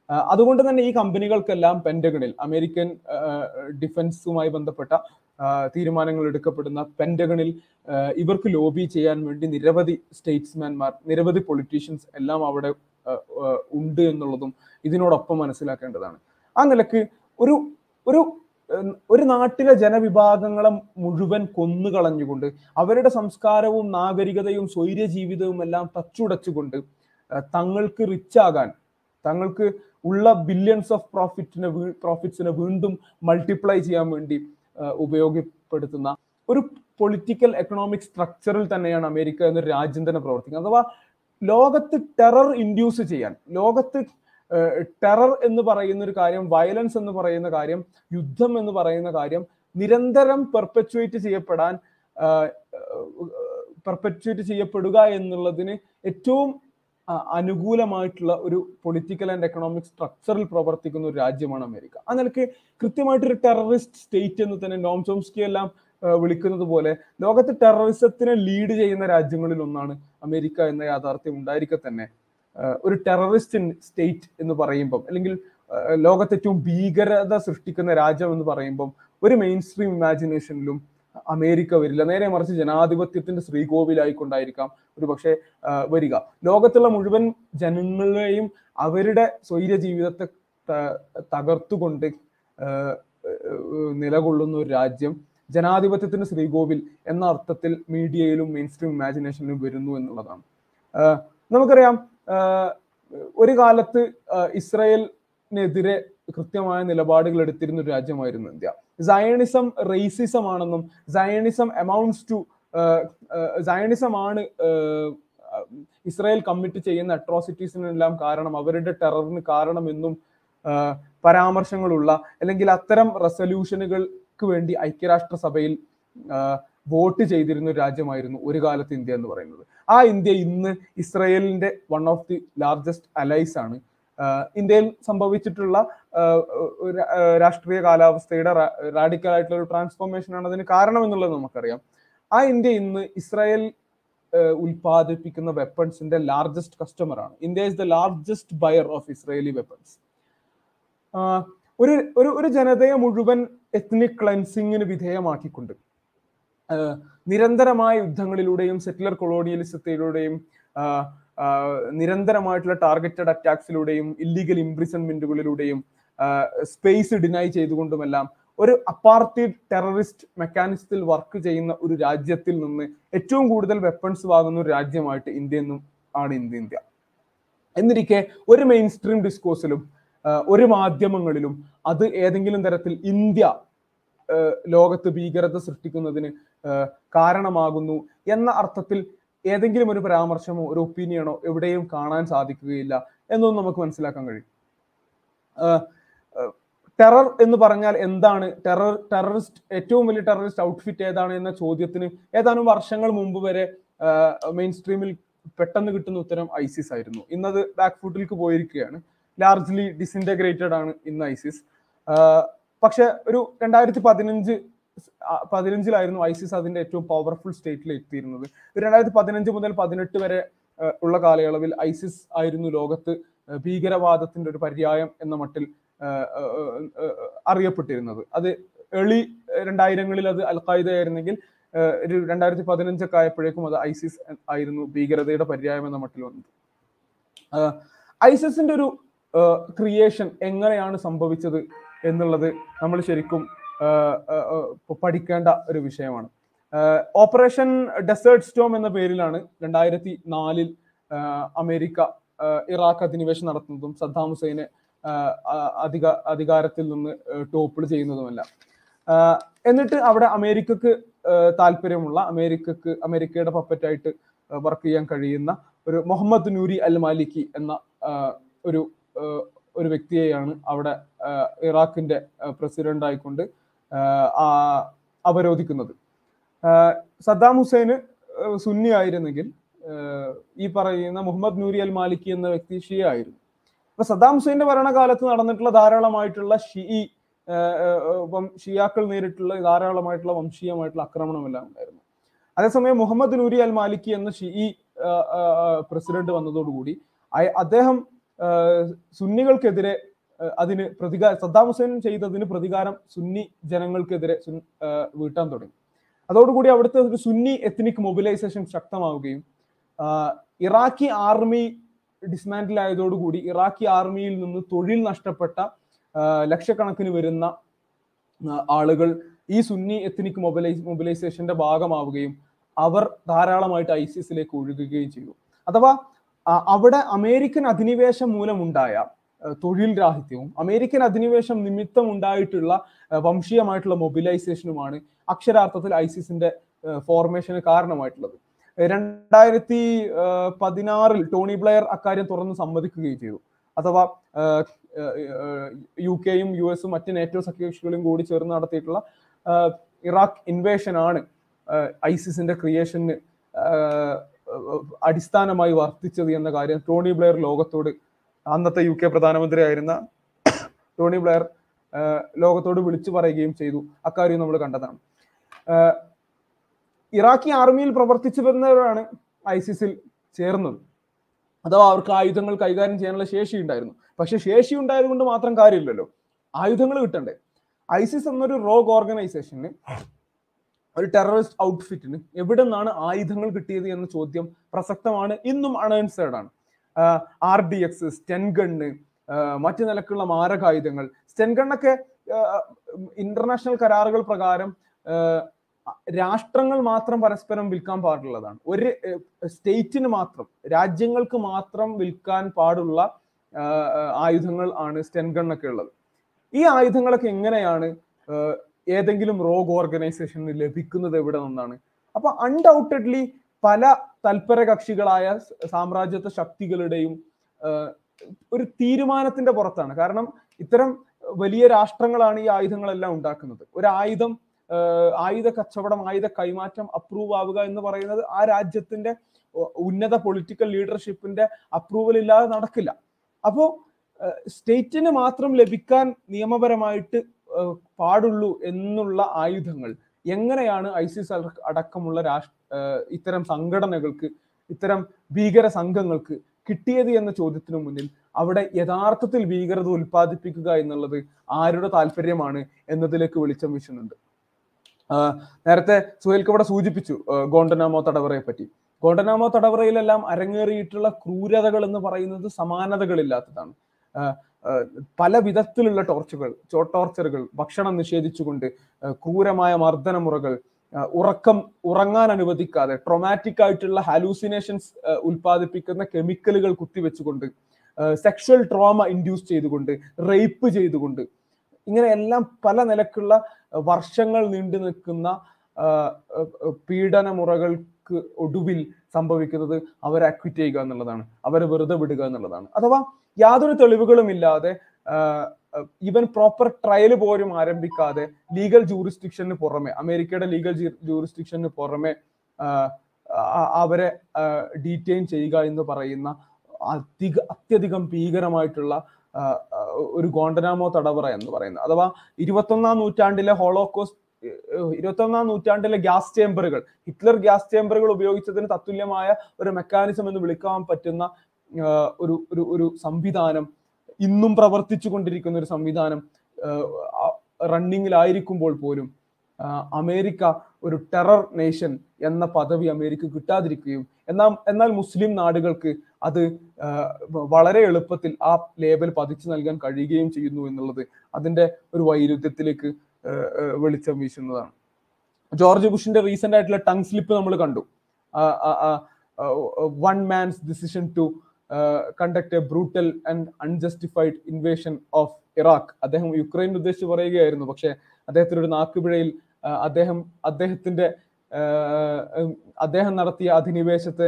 C: അതുകൊണ്ട് തന്നെ ഈ കമ്പനികൾക്കെല്ലാം പെന്റഗണിൽ അമേരിക്കൻ ഡിഫൻസുമായി ബന്ധപ്പെട്ട തീരുമാനങ്ങൾ എടുക്കപ്പെടുന്ന പെന്റഗണിൽ ഇവർക്ക് ലോബി ചെയ്യാൻ വേണ്ടി നിരവധി സ്റ്റേറ്റ്സ്മാൻമാർ നിരവധി പൊളിറ്റീഷ്യൻസ് എല്ലാം അവിടെ ഉണ്ട് എന്നുള്ളതും ഇതിനോടൊപ്പം മനസ്സിലാക്കേണ്ടതാണ്. ആ നിലയ്ക്ക് ഒരു ഒരു ഒരു നാട്ടിലെ ജനവിഭാഗങ്ങളെ മുഴുവൻ കൊന്നുകളഞ്ഞുകൊണ്ട് അവരുടെ സംസ്കാരവും നാഗരികതയും സ്വൈര്യ ജീവിതവും എല്ലാം തച്ചുടച്ചുകൊണ്ട് തങ്ങൾക്ക് റിച്ചാകാൻ തങ്ങൾക്ക് ഉള്ള ബില്യൺസ് ഓഫ് പ്രോഫിറ്റിനെ പ്രോഫിറ്റ്സിനെ വീണ്ടും മൾട്ടിപ്ലൈ ചെയ്യാൻ വേണ്ടി ഉപയോഗപ്പെടുത്തുന്ന ഒരു പൊളിറ്റിക്കൽ എക്കണോമിക് സ്ട്രക്ചറിൽ തന്നെയാണ് അമേരിക്ക എന്നൊരു രാജ്യം തന്നെ പ്രവർത്തിക്കുന്നത്. അഥവാ ലോകത്ത് ടെറർ ഇൻഡ്യൂസ് ചെയ്യാൻ ലോകത്ത് ടെറർ എന്ന് പറയുന്ന ഒരു കാര്യം വയലൻസ് എന്ന് പറയുന്ന കാര്യം യുദ്ധം എന്ന് പറയുന്ന കാര്യം നിരന്തരം പെർപ്പച്വേറ്റ് ചെയ്യപ്പെടാൻ പെർപ്പച്വേറ്റ് ചെയ്യപ്പെടുക എന്നുള്ളതിന് ഏറ്റവും അനുകൂലമായിട്ടുള്ള ഒരു പൊളിറ്റിക്കൽ ആൻഡ് എക്കണോമിക് സ്ട്രക്ചറിൽ പ്രവർത്തിക്കുന്ന ഒരു രാജ്യമാണ് അമേരിക്ക. ആ നിലയ്ക്ക് കൃത്യമായിട്ടൊരു ടെററിസ്റ്റ് സ്റ്റേറ്റ് എന്ന് തന്നെ നോം ചോംസ്കി എല്ലാം വിളിക്കുന്നത് പോലെ ലോകത്ത് ടെററിസത്തിനെ ലീഡ് ചെയ്യുന്ന രാജ്യങ്ങളിൽ ഒന്നാണ് അമേരിക്ക എന്ന യാഥാർത്ഥ്യം ഉണ്ടായിരിക്കെ തന്നെ. ഒരു ടെററിസ്റ്റ് സ്റ്റേറ്റ് എന്ന് പറയുമ്പം അല്ലെങ്കിൽ ലോകത്തേറ്റവും ഭീകരത സൃഷ്ടിക്കുന്ന രാജ്യം എന്ന് പറയുമ്പം ഒരു മെയിൻ സ്ട്രീം ഇമാജിനേഷനിലും അമേരിക്ക വരില്ല. നേരെ മറിച്ച് ജനാധിപത്യത്തിന്റെ ശ്രീകോവിലായിക്കൊണ്ടായിരിക്കാം ഒരു പക്ഷേ വരിക. ലോകത്തുള്ള മുഴുവൻ ജനങ്ങളെയും അവരുടെ സ്വൈര്യ ജീവിതത്തെ തകർത്തുകൊണ്ട് നിലകൊള്ളുന്ന ഒരു രാജ്യം ജനാധിപത്യത്തിന്റെ ശ്രീകോവിൽ എന്ന അർത്ഥത്തിൽ മീഡിയയിലും മെയിൻ സ്ട്രീം ഇമാജിനേഷനിലും വരുന്നു എന്നുള്ളതാണ്. നമുക്കറിയാം ഒരു കാലത്ത് ഇസ്രായേലിനെതിരെ കൃത്യമായ നിലപാടുകൾ എടുത്തിരുന്ന ഒരു രാജ്യമായിരുന്നു ഇന്ത്യ. സയണിസം റേസിസം ആണെന്നും സയണിസം അമൗണ്ട്സ് ടു സയണിസം ആണ് ഇസ്രായേൽ കമ്മിറ്റ് ചെയ്യുന്ന അട്രോസിറ്റീസിനെല്ലാം കാരണം അവരുടെ ടെററിന് കാരണമെന്നും പരാമർശങ്ങളുള്ള അല്ലെങ്കിൽ അത്തരം റെസൊല്യൂഷനുകൾക്ക് വേണ്ടി ഐക്യരാഷ്ട്രസഭയിൽ സഭയിൽ വോട്ട് ചെയ്തിരുന്ന ഒരു രാജ്യമായിരുന്നു ഒരു കാലത്ത് ഇന്ത്യ എന്ന് പറയുന്നത്. ആ ഇന്ത്യ ഇന്ന് ഇസ്രയേലിന്റെ one of the largest allies ആണ്. ഇന്ത്യയിൽ സംഭവിച്ചിട്ടുള്ള രാഷ്ട്രീയ കാലാവസ്ഥയുടെ റാഡിക്കൽ ആയിട്ടുള്ള ഒരു ട്രാൻസ്ഫോർമേഷൻ ആണ് അതിന് കാരണം എന്നുള്ളത് നമുക്കറിയാം. ആ ഇന്ത്യ ഇന്ന് ഇസ്രായേൽ ഉൽപ്പാദിപ്പിക്കുന്ന വെപ്പൺസിന്റെ ലാർജസ്റ്റ് കസ്റ്റമർ ആണ്. India is the largest buyer of Israeli weapons ഒരു ഒരു ഒരു ജനതയെ മുഴുവൻ എത്നിക് ക്ലൻസിങ്ങിന് വിധേയമാക്കിക്കൊണ്ട് നിരന്തരമായ യുദ്ധങ്ങളിലൂടെയും സെറ്റിലർ കൊളോണിയലിസത്തിലൂടെയും നിരന്തരമായിട്ടുള്ള ടാർഗറ്റഡ് അറ്റാക്സിലൂടെയും ഇല്ലീഗൽ ഇംപ്രിസൺമെന്റുകളിലൂടെയും സ്പേസ് ഡിനൈ ചെയ്തുകൊണ്ടുമെല്ലാം ഒരു അപ്പാർത്തി ടെററിസ്റ്റ് മെക്കാനിസത്തിൽ വർക്ക് ചെയ്യുന്ന ഒരു രാജ്യത്തിൽ നിന്ന് ഏറ്റവും കൂടുതൽ വെപ്പൺസ് വാങ്ങുന്ന ഒരു രാജ്യമായിട്ട് ഇന്ത്യ എന്നും ആണ് ഇന്ത്യ ഇന്ത്യ. എന്നിരിക്കെ ഒരു മെയിൻ സ്ട്രീം ഡിസ്കോഴ്സിലും ഒരു മാധ്യമങ്ങളിലും അത് ഏതെങ്കിലും തരത്തിൽ ഇന്ത്യ ലോകത്ത് ഭീകരത സൃഷ്ടിക്കുന്നതിന് കാരണമാകുന്നു എന്ന അർത്ഥത്തിൽ ഏതെങ്കിലും ഒരു പരാമർശമോ ഒരു ഒപ്പീനിയനോ എവിടെയും കാണാൻ സാധിക്കുകയില്ല എന്നൊന്നും നമുക്ക് മനസ്സിലാക്കാൻ കഴിയും. ടെറർ എന്ന് പറഞ്ഞാൽ എന്താണ്? ടെറർ ടെററിസ്റ്റ് ഏറ്റവും വലിയ ടെററിസ്റ്റ് ഔട്ട്ഫിറ്റ് ഏതാണ് എന്ന ചോദ്യത്തിന് ഏതാനും വർഷങ്ങൾ മുമ്പ് വരെ മെയിൻ സ്ട്രീമിൽ പെട്ടെന്ന് കിട്ടുന്ന ഉത്തരം ഐസിസ് ആയിരുന്നു. ഇന്നത് ബാക്ക് ഫുട്ടിലേക്ക് പോയിരിക്കുകയാണ്. ലാർജ്ലി ഡിസിന്റഗ്രേറ്റഡ് ആണ് ഇന്ന് ഐസിസ്. പക്ഷെ ഒരു രണ്ടായിരത്തി പതിനഞ്ച് പതിനഞ്ചിലായിരുന്നു ഐസിസ് അതിന്റെ ഏറ്റവും പവർഫുൾ സ്റ്റേറ്റിൽ എത്തിയിരുന്നത്. രണ്ടായിരത്തി പതിനഞ്ച് മുതൽ പതിനെട്ട് വരെ ഉള്ള കാലയളവിൽ ഐസിസ് ആയിരുന്നു ലോകത്ത് ഭീകരവാദത്തിന്റെ ഒരു പര്യായം എന്ന മട്ടിൽ അറിയപ്പെട്ടിരുന്നത്. അത് എളി രണ്ടായിരങ്ങളിൽ അത് അൽ ഖായിദ ആയിരുന്നെങ്കിൽ ഒരു രണ്ടായിരത്തി പതിനഞ്ചൊക്കെ ആയപ്പോഴേക്കും അത് ഐസിസ് ആയിരുന്നു ഭീകരതയുടെ പര്യായം എന്ന മട്ടിൽ വന്നത്. ഐസിസിന്റെ ഒരു ക്രിയേഷൻ എങ്ങനെയാണ് സംഭവിച്ചത് എന്നുള്ളത് നമ്മൾ ശരിക്കും പഠിക്കേണ്ട ഒരു വിഷയമാണ്. ഓപ്പറേഷൻ ഡെസേർട്ട് സ്റ്റോം എന്ന പേരിലാണ് രണ്ടായിരത്തി നാലിൽ അമേരിക്ക ഇറാഖ് അധിനിവേശം നടത്തുന്നതും സദ്ദാം ഹുസൈനെ അധിക അധികാരത്തിൽ നിന്ന് ടോപ്പിൾ ചെയ്യുന്നതുമല്ല. എന്നിട്ട് അവിടെ അമേരിക്കക്ക് താല്പര്യമുള്ള അമേരിക്കക്ക് അമേരിക്കയുടെ പപ്പറ്റായിട്ട് വർക്ക് ചെയ്യാൻ കഴിയുന്ന ഒരു മുഹമ്മദ് നൂരി അൽ മാലിക്കി എന്ന ഒരു ഒരു വ്യക്തിയെയാണ് അവിടെ ഇറാഖിന്റെ പ്രസിഡന്റ് ആയിക്കൊണ്ട് അവരോധിക്കുന്നത്. സദ്ദാം ഹുസൈന് സുന്നി ആയിരുന്നെങ്കിൽ ഈ പറയുന്ന മുഹമ്മദ് നൂരി അൽ മാലിക്കി എന്ന വ്യക്തി ഷിയ ആയിരുന്നു. അപ്പൊ സദ്ദാം ഹുസൈന്റെ ഭരണകാലത്ത് നടന്നിട്ടുള്ള ധാരാളമായിട്ടുള്ള ഷീ ഷിയാക്കൾ നേരിട്ടുള്ള ധാരാളമായിട്ടുള്ള വംശീയമായിട്ടുള്ള ആക്രമണമെല്ലാം ഉണ്ടായിരുന്നു. അതേസമയം മുഹമ്മദ് നൂരി അൽ മാലിക്കി എന്ന ഷീ പ്രസിഡന്റ് വന്നതോടുകൂടി അദ്ദേഹം സുന്നികൾക്കെതിരെ അതിന് പ്രതികാരം സദ്ദാം ഹുസൈൻ ചെയ്തതിന് പ്രതികാരം സുന്നി ജനങ്ങൾക്കെതിരെ വീട്ടാൻ തുടങ്ങി. അതോടുകൂടി അവിടുത്തെ ഒരു സുന്നി എത്നിക് മൊബിലൈസേഷൻ ശക്തമാവുകയും ഇറാഖി ആർമി ഡിസ്മാൻഡിൽ ആയതോടുകൂടി ഇറാഖി ആർമിയിൽ നിന്ന് തൊഴിൽ നഷ്ടപ്പെട്ട ലക്ഷക്കണക്കിന് വരുന്ന ആളുകൾ ഈ സുന്നി എത്നിക് മൊബിലൈ മൊബിലൈസേഷന്റെ ഭാഗമാവുകയും അവർ ധാരാളമായിട്ട് ഐസിസിലേക്ക് ഒഴുകുകയും ചെയ്തു. അഥവാ അവിടെ അമേരിക്കൻ അധിനിവേശം മൂലമുണ്ടായ തൊഴിൽ രാഹിത്യവും അമേരിക്കൻ അധിനിവേശം നിമിത്തം ഉണ്ടായിട്ടുള്ള വംശീയമായിട്ടുള്ള മൊബിലൈസേഷനുമാണ് അക്ഷരാർത്ഥത്തിൽ ഐസിസിന്റെ ഫോർമേഷന് കാരണമായിട്ടുള്ളത്. രണ്ടായിരത്തി പതിനാറിൽ ടോണി ബ്ലെയർ അക്കാര്യം തുറന്ന് സമ്മതിക്കുകയും ചെയ്തു. അഥവാ യു കെയും യു എസും മറ്റ് നേറ്റോ സഖ്യകക്ഷികളും കൂടി ചേർന്ന് നടത്തിയിട്ടുള്ള ഇറാഖ് ഇൻവേഷൻ ആണ് ഐസിസിന്റെ ക്രിയേഷന് അടിസ്ഥാനമായി വർത്തിച്ചത് എന്ന കാര്യം ടോണി ബ്ലെയർ ലോകത്തോട് അന്നത്തെ യു കെ പ്രധാനമന്ത്രിയായിരുന്ന ടോണി ബ്ലെയർ ലോകത്തോട് വിളിച്ചു പറയുകയും ചെയ്തു. അക്കാര്യം നമ്മൾ കണ്ടതാണ് ഇറാഖി ആർമിയിൽ പ്രവർത്തിച്ചു വരുന്നവരാണ് ഐസിസിൽ ചേർന്നത്. അഥവാ അവർക്ക് ആയുധങ്ങൾ കൈകാര്യം ചെയ്യാനുള്ള ശേഷി ഉണ്ടായിരുന്നു. പക്ഷെ ശേഷി ഉണ്ടായത് കൊണ്ട് മാത്രം കാര്യമില്ലല്ലോ. ആയുധങ്ങൾ കിട്ടണ്ടേ. ഐസിസ് എന്നൊരു റോഗ് ഓർഗനൈസേഷന് ഒരു ടെററിസ്റ്റ് ഔട്ട്ഫിറ്റിന് എവിടെ നിന്നാണ് ആയുധങ്ങൾ കിട്ടിയത് എന്ന ചോദ്യം പ്രസക്തമാണ്. ഇന്നും അൺആൻസേർഡ് ആണ്. ആർ ഡി എക്സ് സ്റ്റെൻ മറ്റു നിലക്കുള്ള മാരകായുധങ്ങൾ. സ്റ്റെൻ ഗണ്ണൊക്കെ ഇന്റർനാഷണൽ കരാറുകൾ പ്രകാരം രാഷ്ട്രങ്ങൾ മാത്രം പരസ്പരം വിൽക്കാൻ പാടുള്ളതാണ്. ഒരു സ്റ്റേറ്റിന് മാത്രം രാജ്യങ്ങൾക്ക് മാത്രം വിൽക്കാൻ പാടുള്ള ആയുധങ്ങൾ ആണ് സ്റ്റെൻ ഉള്ളത്. ഈ ആയുധങ്ങളൊക്കെ എങ്ങനെയാണ് ഏതെങ്കിലും റോഗ് ഓർഗനൈസേഷന് ലഭിക്കുന്നത് എവിടെ നിന്നാണ്? അപ്പൊ അൺഡൗട്ടഡ്ലി പല തൽപര കക്ഷികളായ സാമ്രാജ്യത്വ ശക്തികളുടെയും ഒരു തീരുമാനത്തിന്റെ പുറത്താണ്. കാരണം ഇത്തരം വലിയ രാഷ്ട്രങ്ങളാണ് ഈ ആയുധങ്ങളെല്ലാം ഉണ്ടാക്കുന്നത്. ഒരു ആയുധം ആയുധ കച്ചവടം ആയുധ കൈമാറ്റം അപ്രൂവ് ആവുക എന്ന് പറയുന്നത് ആ രാജ്യത്തിന്റെ ഉന്നത പൊളിറ്റിക്കൽ ലീഡർഷിപ്പിന്റെ അപ്രൂവൽ ഇല്ലാതെ നടക്കില്ല. അപ്പോ സ്റ്റേറ്റിന് മാത്രം ലഭിക്കാൻ നിയമപരമായിട്ട് പാടുള്ളൂ എന്നുള്ള ആയുധങ്ങൾ എങ്ങനെയാണ് ഐസിസ് അടക്കമുള്ള രാഷ്ട്ര ഇത്തരം സംഘടനകൾക്ക് ഇത്തരം ഭീകര സംഘങ്ങൾക്ക് കിട്ടിയത് എന്ന ചോദ്യത്തിനു മുന്നിൽ അവിടെ യഥാർത്ഥത്തിൽ ഭീകരത ഉൽപ്പാദിപ്പിക്കുക എന്നുള്ളത് ആരുടെ താല്പര്യമാണ് എന്നതിലേക്ക് വെളിച്ചം വീശുന്നുണ്ട്. നേരത്തെ സുഹേൽക്ക് ഇവിടെ സൂചിപ്പിച്ചു ഗോണ്ടനാമോ തടവറയെ പറ്റി. ഗോണ്ടനാമോ തടവറയിലെല്ലാം അരങ്ങേറിയിട്ടുള്ള ക്രൂരതകൾ എന്ന് പറയുന്നത് സമാനതകളില്ലാത്തതാണ്. പല വിധത്തിലുള്ള ടോർച്ചുകൾ ടോർച്ചറുകൾ ഭക്ഷണം നിഷേധിച്ചുകൊണ്ട് ക്രൂരമായ മർദ്ദനമുറകൾ ഉറക്കം ഉറങ്ങാൻ അനുവദിക്കാതെ ട്രൊമാറ്റിക് ആയിട്ടുള്ള ഹാലൂസിനേഷൻസ് ഉൽപ്പാദിപ്പിക്കുന്ന കെമിക്കലുകൾ കുത്തിവെച്ചുകൊണ്ട് സെക്ഷൽ ട്രോമ ഇൻഡ്യൂസ് ചെയ്തുകൊണ്ട് റേപ്പ് ചെയ്തുകൊണ്ട് ഇങ്ങനെ എല്ലാം പല നിലക്കുള്ള വർഷങ്ങൾ നീണ്ടു നിൽക്കുന്ന പീഡനമുറകൾക്ക് ഒടുവിൽ സംഭവിക്കുന്നത് അവരെ അക്വിറ്റ് ചെയ്യുക എന്നുള്ളതാണ്. അവരെ വെറുതെ വിടുക എന്നുള്ളതാണ്. അഥവാ യാതൊരു തെളിവുകളും ഇല്ലാതെ ഈവൻ പ്രോപ്പർ ട്രയൽ പോലും ആരംഭിക്കാതെ ലീഗൽ ജൂറിസ്ഡിക്ഷന് പുറമെ അമേരിക്കയുടെ ലീഗൽ ജൂറിസ്ഡിക്ഷന് പുറമെ അവരെ ഡീറ്റെയിൻ ചെയ്യുക എന്ന് പറയുന്ന അധിക അത്യധികം ഭീകരമായിട്ടുള്ള ഒരു ഗോണ്ടനാമോ തടവറ എന്ന് പറയുന്നത്. അഥവാ ഇരുപത്തൊന്നാം നൂറ്റാണ്ടിലെ ഹോളോകോസ്റ്റ് ഇരുപത്തൊന്നാം നൂറ്റാണ്ടിലെ ഗ്യാസ് ചേംബറുകൾ ഹിറ്റ്ലർ ഗ്യാസ് ചേംബറുകൾ ഉപയോഗിച്ചതിന് തത്തുല്യമായ ഒരു മെക്കാനിസം എന്ന് വിളിക്കാൻ പറ്റുന്ന ഒരു ഒരു സംവിധാനം ഇന്നും പ്രവർത്തിച്ചു കൊണ്ടിരിക്കുന്ന ഒരു സംവിധാനം റണ്ണിങ്ങിലായിരിക്കുമ്പോൾ പോലും അമേരിക്ക ഒരു ടെറർ നേഷൻ എന്ന പദവി അമേരിക്ക കിട്ടാതിരിക്കുകയും എന്നാൽ എന്നാൽ മുസ്ലിം നാടുകൾക്ക് അത് വളരെ എളുപ്പത്തിൽ ആ ലേബൽ പതിച്ചു നൽകാൻ കഴിയുകയും ചെയ്യുന്നു എന്നുള്ളത് അതിന്റെ ഒരു വൈരുദ്ധ്യത്തിലേക്ക് വെളിച്ചം വീശുന്നതാണ്. ജോർജ് ബുഷിന്റെ റീസെന്റ് ആയിട്ടുള്ള ടങ് സ്ലിപ്പ് നമ്മൾ കണ്ടു. One man's decision to conduct a brutal and unjustified invasion of Iraq അദ്ദേഹം യുക്രൈൻ ഉദ്ദേശിച്ച് പറയുകയായിരുന്നു. പക്ഷെ അദ്ദേഹത്തിന് ഒരു നാക്കുപിഴയിൽ ആ, അദ്ദേഹം അദ്ദേഹത്തിന്റെ ഉം, അദ്ദേഹം നടത്തിയ അധിനിവേശത്തെ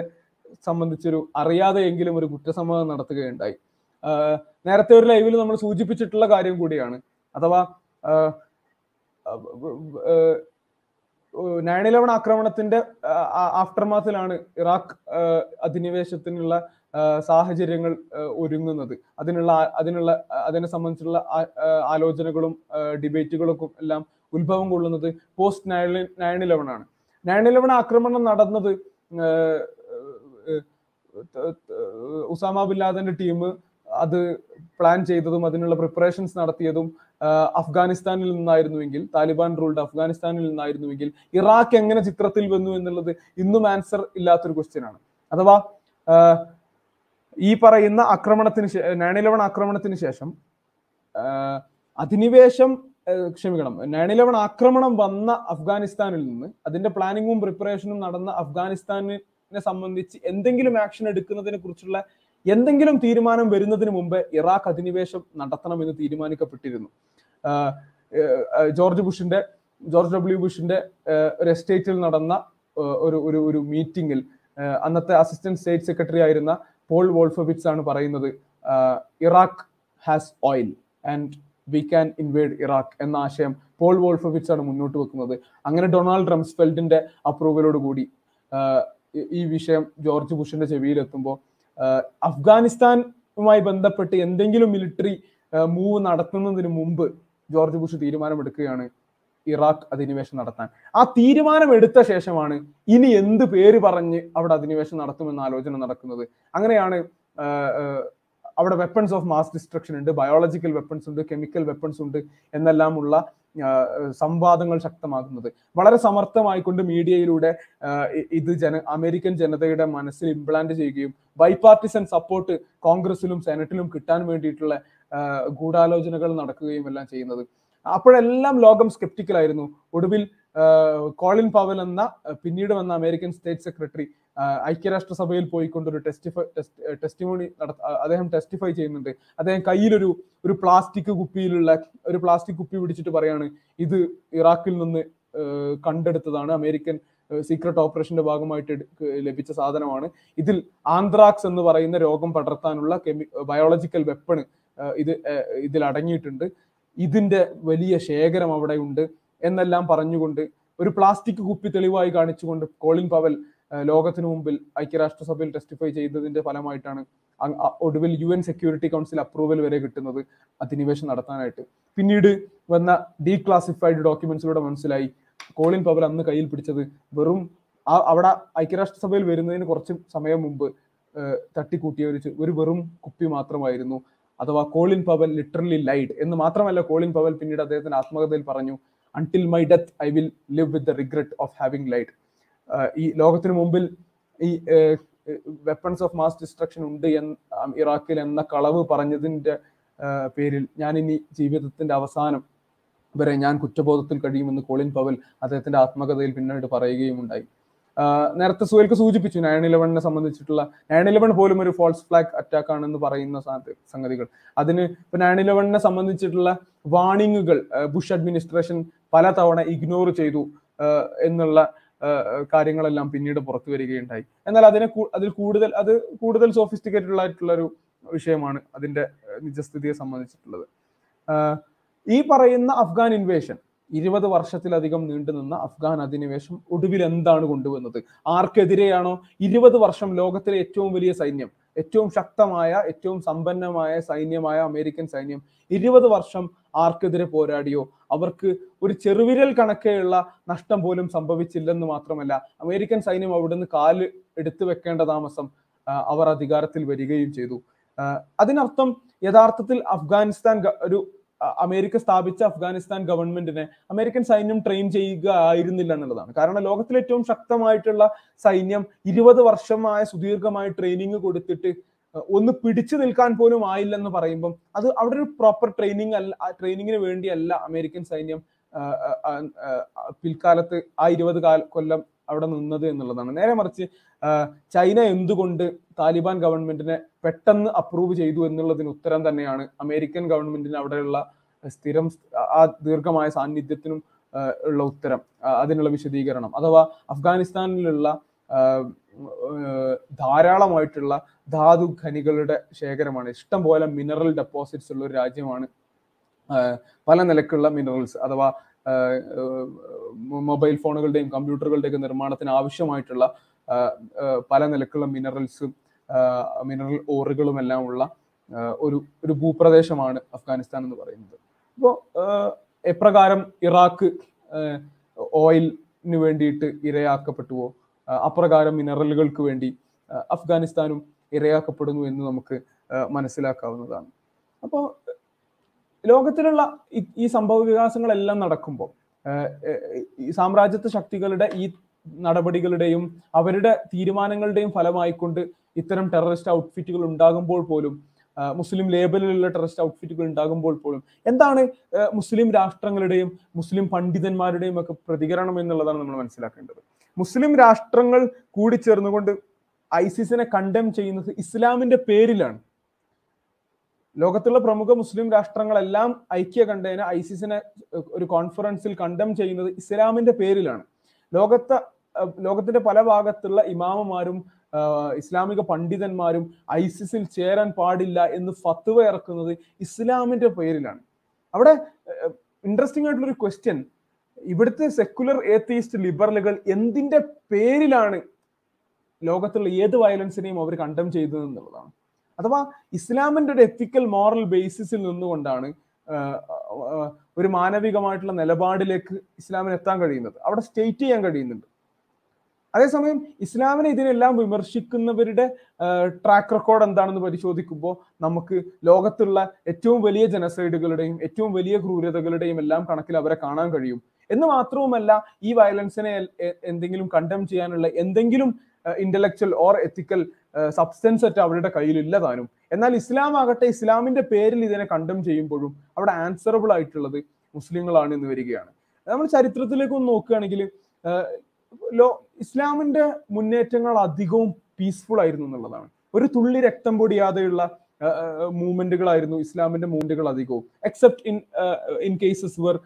C: സംബന്ധിച്ചൊരു അറിയാതെയെങ്കിലും ഒരു കുറ്റസമ്മതം നടത്തുകയുണ്ടായി. ആ, നേരത്തെ ഒരു ലൈവിൽ നമ്മൾ സൂചിപ്പിച്ചിട്ടുള്ള കാര്യം കൂടിയാണ്. അഥവാ നയൻ ഇലവൻ ആക്രമണത്തിന്റെ ആഫ്റ്റർമാത്തിലാണ് ഇറാഖ് അധിനിവേശത്തിനുള്ള സാഹചര്യങ്ങൾ ഒരുങ്ങുന്നത്. അതിനുള്ള അതിനുള്ള അതിനെ സംബന്ധിച്ചുള്ള ആലോചനകളും ഡിബേറ്റുകളും എല്ലാം ഉത്ഭവം കൊള്ളുന്നത് പോസ്റ്റ് നയൻ നയൻ ഇലവൻ ആണ്. നയൻ ഇലവൻ ആക്രമണം നടന്നത് ഉസാമ ബിൻ ലാദന്റെ ടീം അത് പ്ലാൻ ചെയ്തതും അതിനുള്ള പ്രിപ്പറേഷൻസ് നടത്തിയതും അഫ്ഗാനിസ്ഥാനിൽ നിന്നായിരുന്നുവെങ്കിൽ താലിബാൻ റൂൾഡ് അഫ്ഗാനിസ്ഥാനിൽ നിന്നായിരുന്നുവെങ്കിൽ ഇറാഖ് എങ്ങനെ ചിത്രത്തിൽ വന്നു എന്നുള്ളത് ഇന്നും ആൻസർ ഇല്ലാത്തൊരു ക്വസ്റ്റ്യൻ ആണ്. അഥവാ ഈ പറയുന്ന ആക്രമണത്തിന് നയൻ ഇലവൻ ആക്രമണത്തിന് ശേഷം അധിനിവേശം ക്ഷമിക്കണം. നയൻ ഇലവൻ ആക്രമണം വന്ന അഫ്ഗാനിസ്ഥാനിൽ നിന്ന് അതിന്റെ പ്ലാനിങ്ങും പ്രിപ്പറേഷനും നടന്ന അഫ്ഗാനിസ്ഥാനിനെ സംബന്ധിച്ച് എന്തെങ്കിലും ആക്ഷൻ എടുക്കുന്നതിനെ കുറിച്ചുള്ള എന്തെങ്കിലും തീരുമാനം വരുന്നതിന് മുമ്പ് ഇറാഖ് അധിനിവേശം നടത്തണമെന്ന് തീരുമാനിക്കപ്പെട്ടിരുന്നു. ജോർജ് ബുഷിന്റെ ജോർജ് ഡബ്ല്യു ബുഷിന്റെ ഒരു എസ്റ്റേറ്റിൽ നടന്ന ഒരു ഒരു ഒരു മീറ്റിംഗിൽ അന്നത്തെ അസിസ്റ്റന്റ് സ്റ്റേറ്റ് സെക്രട്ടറി ആയിരുന്ന പോൾ വോൾഫോവിറ്റ്സ് ആണ് പറയുന്നത് Iraq has oil and we can invade Iraq എന്ന ആശയം പോൾ വോൾഫോവിറ്റ്സ് ആണ് മുന്നോട്ട് വെക്കുന്നത്. അങ്ങനെ ഡൊണാൾഡ് റംസ്ഫെൽഡിന്റെ അപ്രൂവലോട് കൂടി ഈ- വിഷയം ജോർജ് ബുഷിന്റെ ചെവിയിലെത്തുമ്പോൾ അഫ്ഗാനിസ്ഥാനുമായി ബന്ധപ്പെട്ട് എന്തെങ്കിലും മിലിറ്ററി മൂവ് നടത്തുന്നതിന് മുമ്പ് ജോർജ് ബുഷ് തീരുമാനമെടുക്കുകയാണ്. ഇറാഖ് അധിനിവേശം നടത്താൻ. ആ തീരുമാനം എടുത്ത ശേഷമാണ് ഇനി എന്ത് പേര് പറഞ്ഞ് അവിടെ അധിനിവേശം നടത്തുമെന്ന ആലോചന നടക്കുന്നത്. അങ്ങനെയാണ് അവിടെ വെപ്പൺസ് ഓഫ് മാസ് ഡിസ്ട്രക്ഷൻ ഉണ്ട് ബയോളജിക്കൽ വെപ്പൺസ് ഉണ്ട് കെമിക്കൽ വെപ്പൺസ് ഉണ്ട് എന്നെല്ലാമുള്ള സംവാദങ്ങൾ ശക്തമാക്കുന്നത്. വളരെ സമർത്ഥമായിക്കൊണ്ട് മീഡിയയിലൂടെ ഇത് ജന അമേരിക്കൻ ജനതയുടെ മനസ്സിൽ ഇംപ്ലാന്റ് ചെയ്യുകയും ബൈപാർട്ടിസൺ സപ്പോർട്ട് കോൺഗ്രസിലും സെനറ്റിലും കിട്ടാൻ വേണ്ടിയിട്ടുള്ള ഗൂഢാലോചനകൾ നടക്കുകയും എല്ലാം ചെയ്യുന്നത്. അപ്പോഴെല്ലാം ലോകം സ്കെപ്റ്റിക്കലായിരുന്നു ഒടുവിൽ കോളിൻ പവൽ എന്ന പിന്നീട് വന്ന അമേരിക്കൻ സ്റ്റേറ്റ് സെക്രട്ടറി ഐക്യരാഷ്ട്രസഭയിൽ പോയിക്കൊണ്ട് ഒരു ടെസ്റ്റിഫൈ ടെസ്റ്റിമോണി നടത്ത അദ്ദേഹം ടെസ്റ്റിഫൈ ചെയ്യുന്നുണ്ട്. അദ്ദേഹം കയ്യിലൊരു ഒരു പ്ലാസ്റ്റിക് കുപ്പിയിലുള്ള ഒരു പ്ലാസ്റ്റിക് കുപ്പി പിടിച്ചിട്ട് പറയാണ് ഇത് ഇറാഖിൽ നിന്ന് കണ്ടെടുത്തതാണ്. അമേരിക്കൻ സീക്രട്ട് ഓപ്പറേഷന്റെ ഭാഗമായിട്ട് ലഭിച്ച സാധനമാണ്. ഇതിൽ ആന്ത്രാക്സ് എന്ന് പറയുന്ന രോഗം പടർത്താനുള്ള കെമി ബയോളജിക്കൽ വെപ്പണ് ഇത് ഇതിൽ അടങ്ങിയിട്ടുണ്ട് ഇതിന്റെ വലിയ ശേഖരം അവിടെ ഉണ്ട് എന്നെല്ലാം പറഞ്ഞുകൊണ്ട് ഒരു പ്ലാസ്റ്റിക് കുപ്പി തെളിവായി കാണിച്ചുകൊണ്ട് കോളിൻ പവൽ ലോകത്തിനു മുമ്പിൽ ഐക്യരാഷ്ട്രസഭയിൽ ടെസ്റ്റിഫൈ ചെയ്തതിന്റെ ഫലമായിട്ടാണ് ഒടുവിൽ U N security council approval വരെ കിട്ടുന്നത് അധിനിവേശം നടത്താനായിട്ട്. പിന്നീട് വന്ന ഡീക്ലാസിഫൈഡ് ഡോക്യുമെന്റ്സിലൂടെ മനസ്സിലായി. കോളിൻ പവൽ അന്ന് കയ്യിൽ പിടിച്ചത് വെറും ആ അവിടെ ഐക്യരാഷ്ട്രസഭയിൽ വരുന്നതിന് കുറച്ച് സമയം മുമ്പ് തട്ടിക്കൂട്ടിയ ഒരു ഒരു വെറും കുപ്പി മാത്രമായിരുന്നു. അഥവാ കോളിൻ പവൽ ലിറ്ററലി ലൈഡ് എന്ന് മാത്രമല്ല കോളിൻ പവൽ പിന്നീട് അദ്ദേഹത്തിന്റെ ആത്മകഥയിൽ പറഞ്ഞു until my death I will live with the regret of having lied ഈ ലോകത്തിന് മുമ്പിൽ ഈ വെപ്പൺസ് ഓഫ് മാസ് ഡിസ്ട്രക്ഷൻ ഉണ്ട് എന്ന് ഇറാഖിൽ എന്ന കളവ് പറഞ്ഞതിന്റെ പേരിൽ ഞാൻ ഇനി ജീവിതത്തിന്റെ അവസാനം വരെ ഞാൻ കുറ്റബോധത്തിൽ കഴിയുമെന്ന് കോളിൻ പവൽ അദ്ദേഹത്തിന്റെ ആത്മകഥയിൽ പിന്നീട് പറയുകയും ഉണ്ടായി നേരത്തെ സുഹേൽക്ക് സൂചിപ്പിച്ചു നയൻ ഇലവനെ സംബന്ധിച്ചിട്ടുള്ള നയൻ ഇലവൻ പോലും ഒരു ഫോൾസ് ഫ്ലാഗ് അറ്റാക്ക് ആണെന്ന് പറയുന്ന സംഗതികൾ. അതിന് ഇപ്പൊ നയൻ ഇലവനെ സംബന്ധിച്ചിട്ടുള്ള വാണിങ്ങുകൾ ബുഷ് അഡ്മിനിസ്ട്രേഷൻ പല തവണ ഇഗ്നോർ ചെയ്തു എന്നുള്ള കാര്യങ്ങളെല്ലാം പിന്നീട് പുറത്തു വരികയുണ്ടായി. എന്നാൽ അതിനെ അതിൽ കൂടുതൽ അത് കൂടുതൽ സോഫിസ്റ്റിക്കേറ്റഡ് ആയിട്ടുള്ള ഒരു വിഷയമാണ് അതിന്റെ നിജസ്ഥിതിയെ സംബന്ധിച്ചിട്ടുള്ളത്. ഈ പറയുന്ന അഫ്ഗാൻ ഇൻവേഷൻ ഇരുപത് വർഷത്തിലധികം നീണ്ടുനിന്ന അഫ്ഗാൻ അധിനിവേശം ഒടുവിൽ എന്താണ് കൊണ്ടുവന്നത്? ആർക്കെതിരെയാണോ ഇരുപത് വർഷം ലോകത്തിലെ ഏറ്റവും വലിയ സൈന്യം ഏറ്റവും ശക്തമായ ഏറ്റവും സമ്പന്നമായ സൈന്യമായ അമേരിക്കൻ സൈന്യം ഇരുപത് വർഷം ആർക്കെതിരെ പോരാടിയോ? അവർക്ക് ഒരു ചെറുവിരൽ കണക്കെയുള്ള നഷ്ടം പോലും സംഭവിച്ചില്ലെന്ന് മാത്രമല്ല അമേരിക്കൻ സൈന്യം അവിടുന്ന് കാൽ എടുത്തു വെക്കേണ്ട താമസം അവർ അധികാരത്തിൽ വരികയും ചെയ്തു. അതിനർത്ഥം യഥാർത്ഥത്തിൽ അഫ്ഗാനിസ്ഥാൻ ഒരു അമേരിക്ക സ്ഥാപിച്ച അഫ്ഗാനിസ്ഥാൻ ഗവൺമെന്റിനെ അമേരിക്കൻ സൈന്യം ട്രെയിൻ ചെയ്യുക ആയിരുന്നില്ല എന്നുള്ളതാണ്. കാരണം ലോകത്തിലെ ഏറ്റവും ശക്തമായിട്ടുള്ള സൈന്യം ഇരുപത് വർഷമായ സുദീർഘമായ ട്രെയിനിങ് കൊടുത്തിട്ട് ഒന്ന് പിടിച്ചു നിൽക്കാൻ പോലും ആയില്ലെന്ന് പറയുമ്പം അത് അവിടെ ഒരു പ്രോപ്പർ ട്രെയിനിങ് അല്ല ട്രെയിനിങ്ങിന് വേണ്ടിയല്ല അമേരിക്കൻ സൈന്യം പിൽക്കാലത്ത് ആ ഇരുപത് കാല കൊല്ലം അവിടെ നിന്നത് എന്നുള്ളതാണ്. നേരെ മറിച്ച് ചൈന എന്തുകൊണ്ട് താലിബാൻ ഗവൺമെന്റിനെ പെട്ടെന്ന് അപ്രൂവ് ചെയ്തു എന്നുള്ളതിന് ഉത്തരം തന്നെയാണ് അമേരിക്കൻ ഗവൺമെന്റിന് അവിടെയുള്ള സ്ഥിരം ആ ദീർഘമായ സാന്നിധ്യത്തിനും ഉള്ള ഉത്തരം അതിനുള്ള വിശദീകരണം. അഥവാ അഫ്ഗാനിസ്ഥാനിലുള്ള ധാരാളമായിട്ടുള്ള ധാതു ഖനികളുടെ ശേഖരമാണ്. ഇഷ്ടം പോലെ മിനറൽ ഡെപ്പോസിറ്റ്സ് ഉള്ള ഒരു രാജ്യമാണ് പല നിലക്കുള്ള മിനറൽസ് അഥവാ മൊബൈൽ ഫോണുകളുടെയും കമ്പ്യൂട്ടറുകളുടെയൊക്കെ നിർമ്മാണത്തിന് ആവശ്യമായിട്ടുള്ള പല നിലക്കുള്ള മിനറൽസും മിനറൽ ഓറുകളും എല്ലാം ഉള്ള ഒരു ഒരു ഭൂപ്രദേശമാണ് അഫ്ഗാനിസ്ഥാൻ എന്ന് പറയുന്നത്. അപ്പോൾ എപ്രകാരം ഇറാഖ് ഓയിലിന് വേണ്ടിയിട്ട് ഇരയാക്കപ്പെട്ടുവോ? അപ്രകാരം മിനറലുകൾക്ക് വേണ്ടി അഫ്ഗാനിസ്ഥാനും ഇരയാക്കപ്പെടുന്നു എന്ന് നമുക്ക് മനസ്സിലാക്കാവുന്നതാണ്. അപ്പോൾ ലോകത്തിലുള്ള ഈ- സംഭവ വികാസങ്ങളെല്ലാം നടക്കുമ്പോൾ സാമ്രാജ്യത്വ ശക്തികളുടെ ഈ നടപടികളുടെയും അവരുടെ തീരുമാനങ്ങളുടെയും ഫലമായിക്കൊണ്ട് ഇത്തരം ടെററിസ്റ്റ് ഔട്ട്ഫിറ്റുകൾ ഉണ്ടാകുമ്പോൾ പോലും മുസ്ലിം ലേബലിലുള്ള ടെററിസ്റ്റ് ഔട്ട്ഫിറ്റുകൾ ഉണ്ടാകുമ്പോൾ പോലും എന്താണ് മുസ്ലിം രാഷ്ട്രങ്ങളുടെയും മുസ്ലിം പണ്ഡിതന്മാരുടെയും ഒക്കെ പ്രതികരണം എന്നുള്ളതാണ് നമ്മൾ മനസ്സിലാക്കേണ്ടത്. മുസ്ലിം രാഷ്ട്രങ്ങൾ കൂടി ചേർന്നുകൊണ്ട് ഐസിസിനെ കണ്ടം ചെയ്യുന്നത് ഇസ്ലാമിന്റെ പേരിലാണ്. ലോകത്തുള്ള പ്രമുഖ മുസ്ലിം രാഷ്ട്രങ്ങളെല്ലാം ഐക്യ കണ്ടതിന് ഐസിസിനെ ഒരു കോൺഫറൻസിൽ കണ്ടം ചെയ്യുന്നത് ഇസ്ലാമിന്റെ പേരിലാണ്. ലോകത്തെ ലോകത്തിന്റെ പല ഭാഗത്തുള്ള ഇമാമമാരും ഇസ്ലാമിക പണ്ഡിതന്മാരും ഐസിസിൽ ചേരാൻ പാടില്ല എന്ന് ഫത്വ ഇറക്കുന്നത് ഇസ്ലാമിന്റെ പേരിലാണ്. അവിടെ ഇൻട്രസ്റ്റിംഗ് ആയിട്ടുള്ള ഒരു ക്വസ്റ്റ്യൻ ഇവിടുത്തെ സെക്കുലർ ഏത്തീസ്റ്റ് ലിബറലുകൾ എന്തിന്റെ പേരിലാണ് ലോകത്തുള്ള ഏത് വയലൻസിനെയും അവർ കണ്ടം ചെയ്തത് എന്നുള്ളതാണ്. അഥവാ ഇസ്ലാമിന്റെ ഒരു എത്തിക്കൽ മോറൽ ബേസിസിൽ നിന്നുകൊണ്ടാണ് ഒരു മാനവികമായിട്ടുള്ള നിലപാടിലേക്ക് ഇസ്ലാമിന് എത്താൻ കഴിയുന്നത്. അവിടെ സ്റ്റേറ്റ് ചെയ്യാൻ കഴിയുന്നുണ്ട്. അതേസമയം ഇസ്ലാമിനെ ഇതിനെല്ലാം വിമർശിക്കുന്നവരുടെ ട്രാക്ക് റെക്കോർഡ് എന്താണെന്ന് പരിശോധിക്കുമ്പോൾ നമുക്ക് ലോകത്തുള്ള ഏറ്റവും വലിയ ജനസൈഡുകളുടെയും ഏറ്റവും വലിയ ക്രൂരതകളുടെയും എല്ലാം കണക്കിൽ അവരെ കാണാൻ കഴിയും. എന്ന് മാത്രവുമല്ല ഈ വയലൻസിനെ എന്തെങ്കിലും കണ്ടം ചെയ്യാനുള്ള എന്തെങ്കിലും intellectual or ethical substance set അവരുടെ കയ്യിലില്ല താനും എന്നാൽ ഇസ്ലാം ആകട്ടെ ഇസ്ലാമിന്റെ പേരിൽ ഇതിനെ കണ്ടം ചെയ്യുമ്പോഴും അവിടെ ആൻസറബിൾ ആയിട്ടുള്ളത് മുസ്ലിങ്ങളാണ് എന്ന് വരികയാണ്. നമ്മൾ ചരിത്രത്തിലേക്ക് ഒന്ന് നോക്കുകയാണെങ്കിൽ ലോ ഇസ്ലാമിന്റെ മുന്നേറ്റങ്ങൾ അധികവും പീസ്ഫുൾ ആയിരുന്നു എന്നുള്ളതാണ്. ഒരു തുള്ളി രക്തം പൊടിയാതെയുള്ള മൂവ്മെന്റുകളായിരുന്നു ഇസ്ലാമിന്റെ മൂവ്മെന്റുകൾ അധികവും. Except in in cases where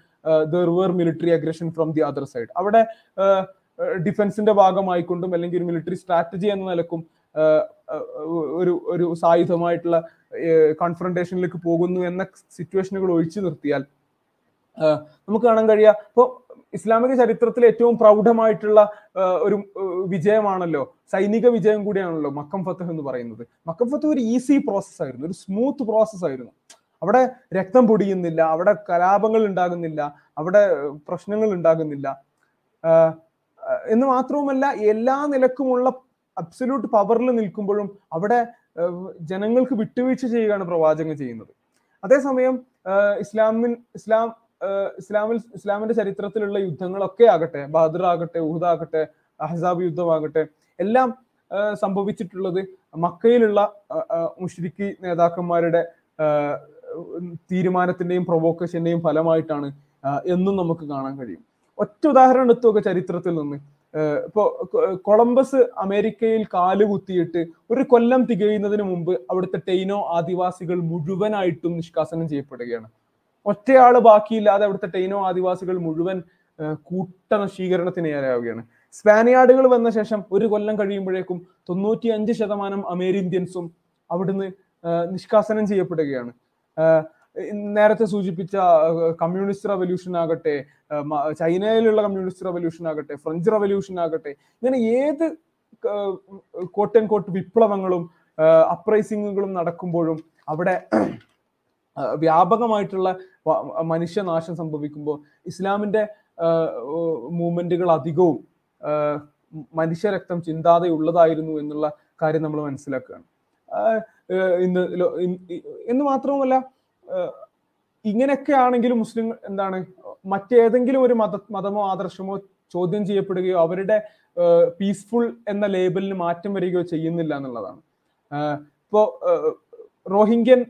C: there were military aggression from the other side അവിടെ ഡിഫൻസിന്റെ ഭാഗമായിക്കൊണ്ടും അല്ലെങ്കിൽ ഒരു മിലിറ്ററി സ്ട്രാറ്റജി എന്ന നിലക്കും ഒരു ഒരു സായുധമായിട്ടുള്ള കൺഫ്രണ്ടേഷനിലേക്ക് പോകുന്നു എന്ന സിറ്റുവേഷനുകൾ ഒഴിച്ചു നിർത്തിയാൽ നമുക്ക് കാണാൻ കഴിയുക ഇപ്പോൾ ഇസ്ലാമിക ചരിത്രത്തിൽ ഏറ്റവും പ്രൗഢമായിട്ടുള്ള ഒരു വിജയമാണല്ലോ സൈനിക വിജയം കൂടിയാണല്ലോ മക്കം ഫത്തഹ് എന്ന് പറയുന്നത്. മക്കം ഫത്തഹ് ഒരു ഈസി പ്രോസസ് ആയിരുന്നു ഒരു സ്മൂത്ത് പ്രോസസ് ആയിരുന്നു. അവിടെ രക്തം പൊടിയുന്നില്ല അവിടെ കലാപങ്ങൾ ഉണ്ടാകുന്നില്ല അവിടെ പ്രശ്നങ്ങൾ ഉണ്ടാകുന്നില്ല. എന്ന് മാത്രവുമല്ല എല്ലാ നിലക്കുമുള്ള അബ്സല്യൂട്ട് പവറിൽ നിൽക്കുമ്പോഴും അവിടെ ജനങ്ങൾക്ക് വിട്ടുവീഴ്ച ചെയ്യുകയാണ് പ്രവാചകൻ ചെയ്യുന്നത്. അതേസമയം ഇസ്ലാമിൻ ഇസ്ലാം ഇസ്ലാമിൽ ഇസ്ലാമിന്റെ ചരിത്രത്തിലുള്ള യുദ്ധങ്ങളൊക്കെ ആകട്ടെ ബഹദർ ആകട്ടെ ഉഹദ് ആകട്ടെ അഹ്സാബ് യുദ്ധമാകട്ടെ എല്ലാം സംഭവിച്ചിട്ടുള്ളത് മക്കയിലുള്ള ആഹ്, നേതാക്കന്മാരുടെ തീരുമാനത്തിന്റെയും പ്രൊവോക്കേഷന്റെയും ഫലമായിട്ടാണ് എന്നും നമുക്ക് കാണാൻ കഴിയും. ഒറ്റ ഉദാഹരണം എടുത്തു ചരിത്രത്തിൽ നിന്ന്. ഇപ്പോ കൊളംബസ് അമേരിക്കയിൽ കാൽ കുത്തിയിട്ട് ഒരു കൊല്ലം തികയുന്നതിന് മുമ്പ് അവിടുത്തെ ടൈനോ ആദിവാസികൾ മുഴുവനായിട്ടും നിഷ്കാസനം ചെയ്യപ്പെടുകയാണ്. ഒറ്റയാൾ ബാക്കിയില്ലാതെ അവിടുത്തെ ടൈനോ ആദിവാസികൾ മുഴുവൻ കൂട്ടനശീകരണത്തിന് ഇരയാവുകയാണ് സ്പാനിയാർഡുകൾ വന്ന ശേഷം ഒരു കൊല്ലം കഴിയുമ്പോഴേക്കും തൊണ്ണൂറ്റി അഞ്ച് ശതമാനം അമേരിന്ത്യൻസും അവിടുന്ന് നിഷ്കാസനം ചെയ്യപ്പെടുകയാണ്. നേരത്തെ സൂചിപ്പിച്ച കമ്മ്യൂണിസ്റ്റ് റവല്യൂഷൻ ആകട്ടെ ചൈനയിലുള്ള കമ്മ്യൂണിസ്റ്റ് റവല്യൂഷൻ ആകട്ടെ ഫ്രഞ്ച് റവല്യൂഷൻ ആകട്ടെ ഇങ്ങനെ ഏത് കോട്ട് ആൻഡ് കോട്ട് വിപ്ലവങ്ങളും അപ്രൈസിങ്ങുകളും നടക്കുമ്പോഴും അവിടെ വ്യാപകമായിട്ടുള്ള മനുഷ്യനാശം സംഭവിക്കുമ്പോൾ ഇസ്ലാമിന്റെ മൂവ്മെന്റുകൾ അധികവും മനുഷ്യരക്തം ചിന്താതെ ഉള്ളതായിരുന്നു എന്നുള്ള കാര്യം നമ്മൾ മനസ്സിലാക്കുകയാണ്. ഇന്ന് എന്ന് മാത്രവുമല്ല ഇങ്ങനെയൊക്കെ ആണെങ്കിലും മുസ്ലിം എന്താണ് മറ്റേതെങ്കിലും ഒരു മത മതമോ ആദർശമോ ചോദ്യം ചെയ്യപ്പെടുകയോ അവരുടെ പീസ്ഫുൾ എന്ന ലേബലിന് മാറ്റം വരികയോ ചെയ്യുന്നില്ല എന്നുള്ളതാണ്. ഇപ്പോ റോഹിംഗ്യൻ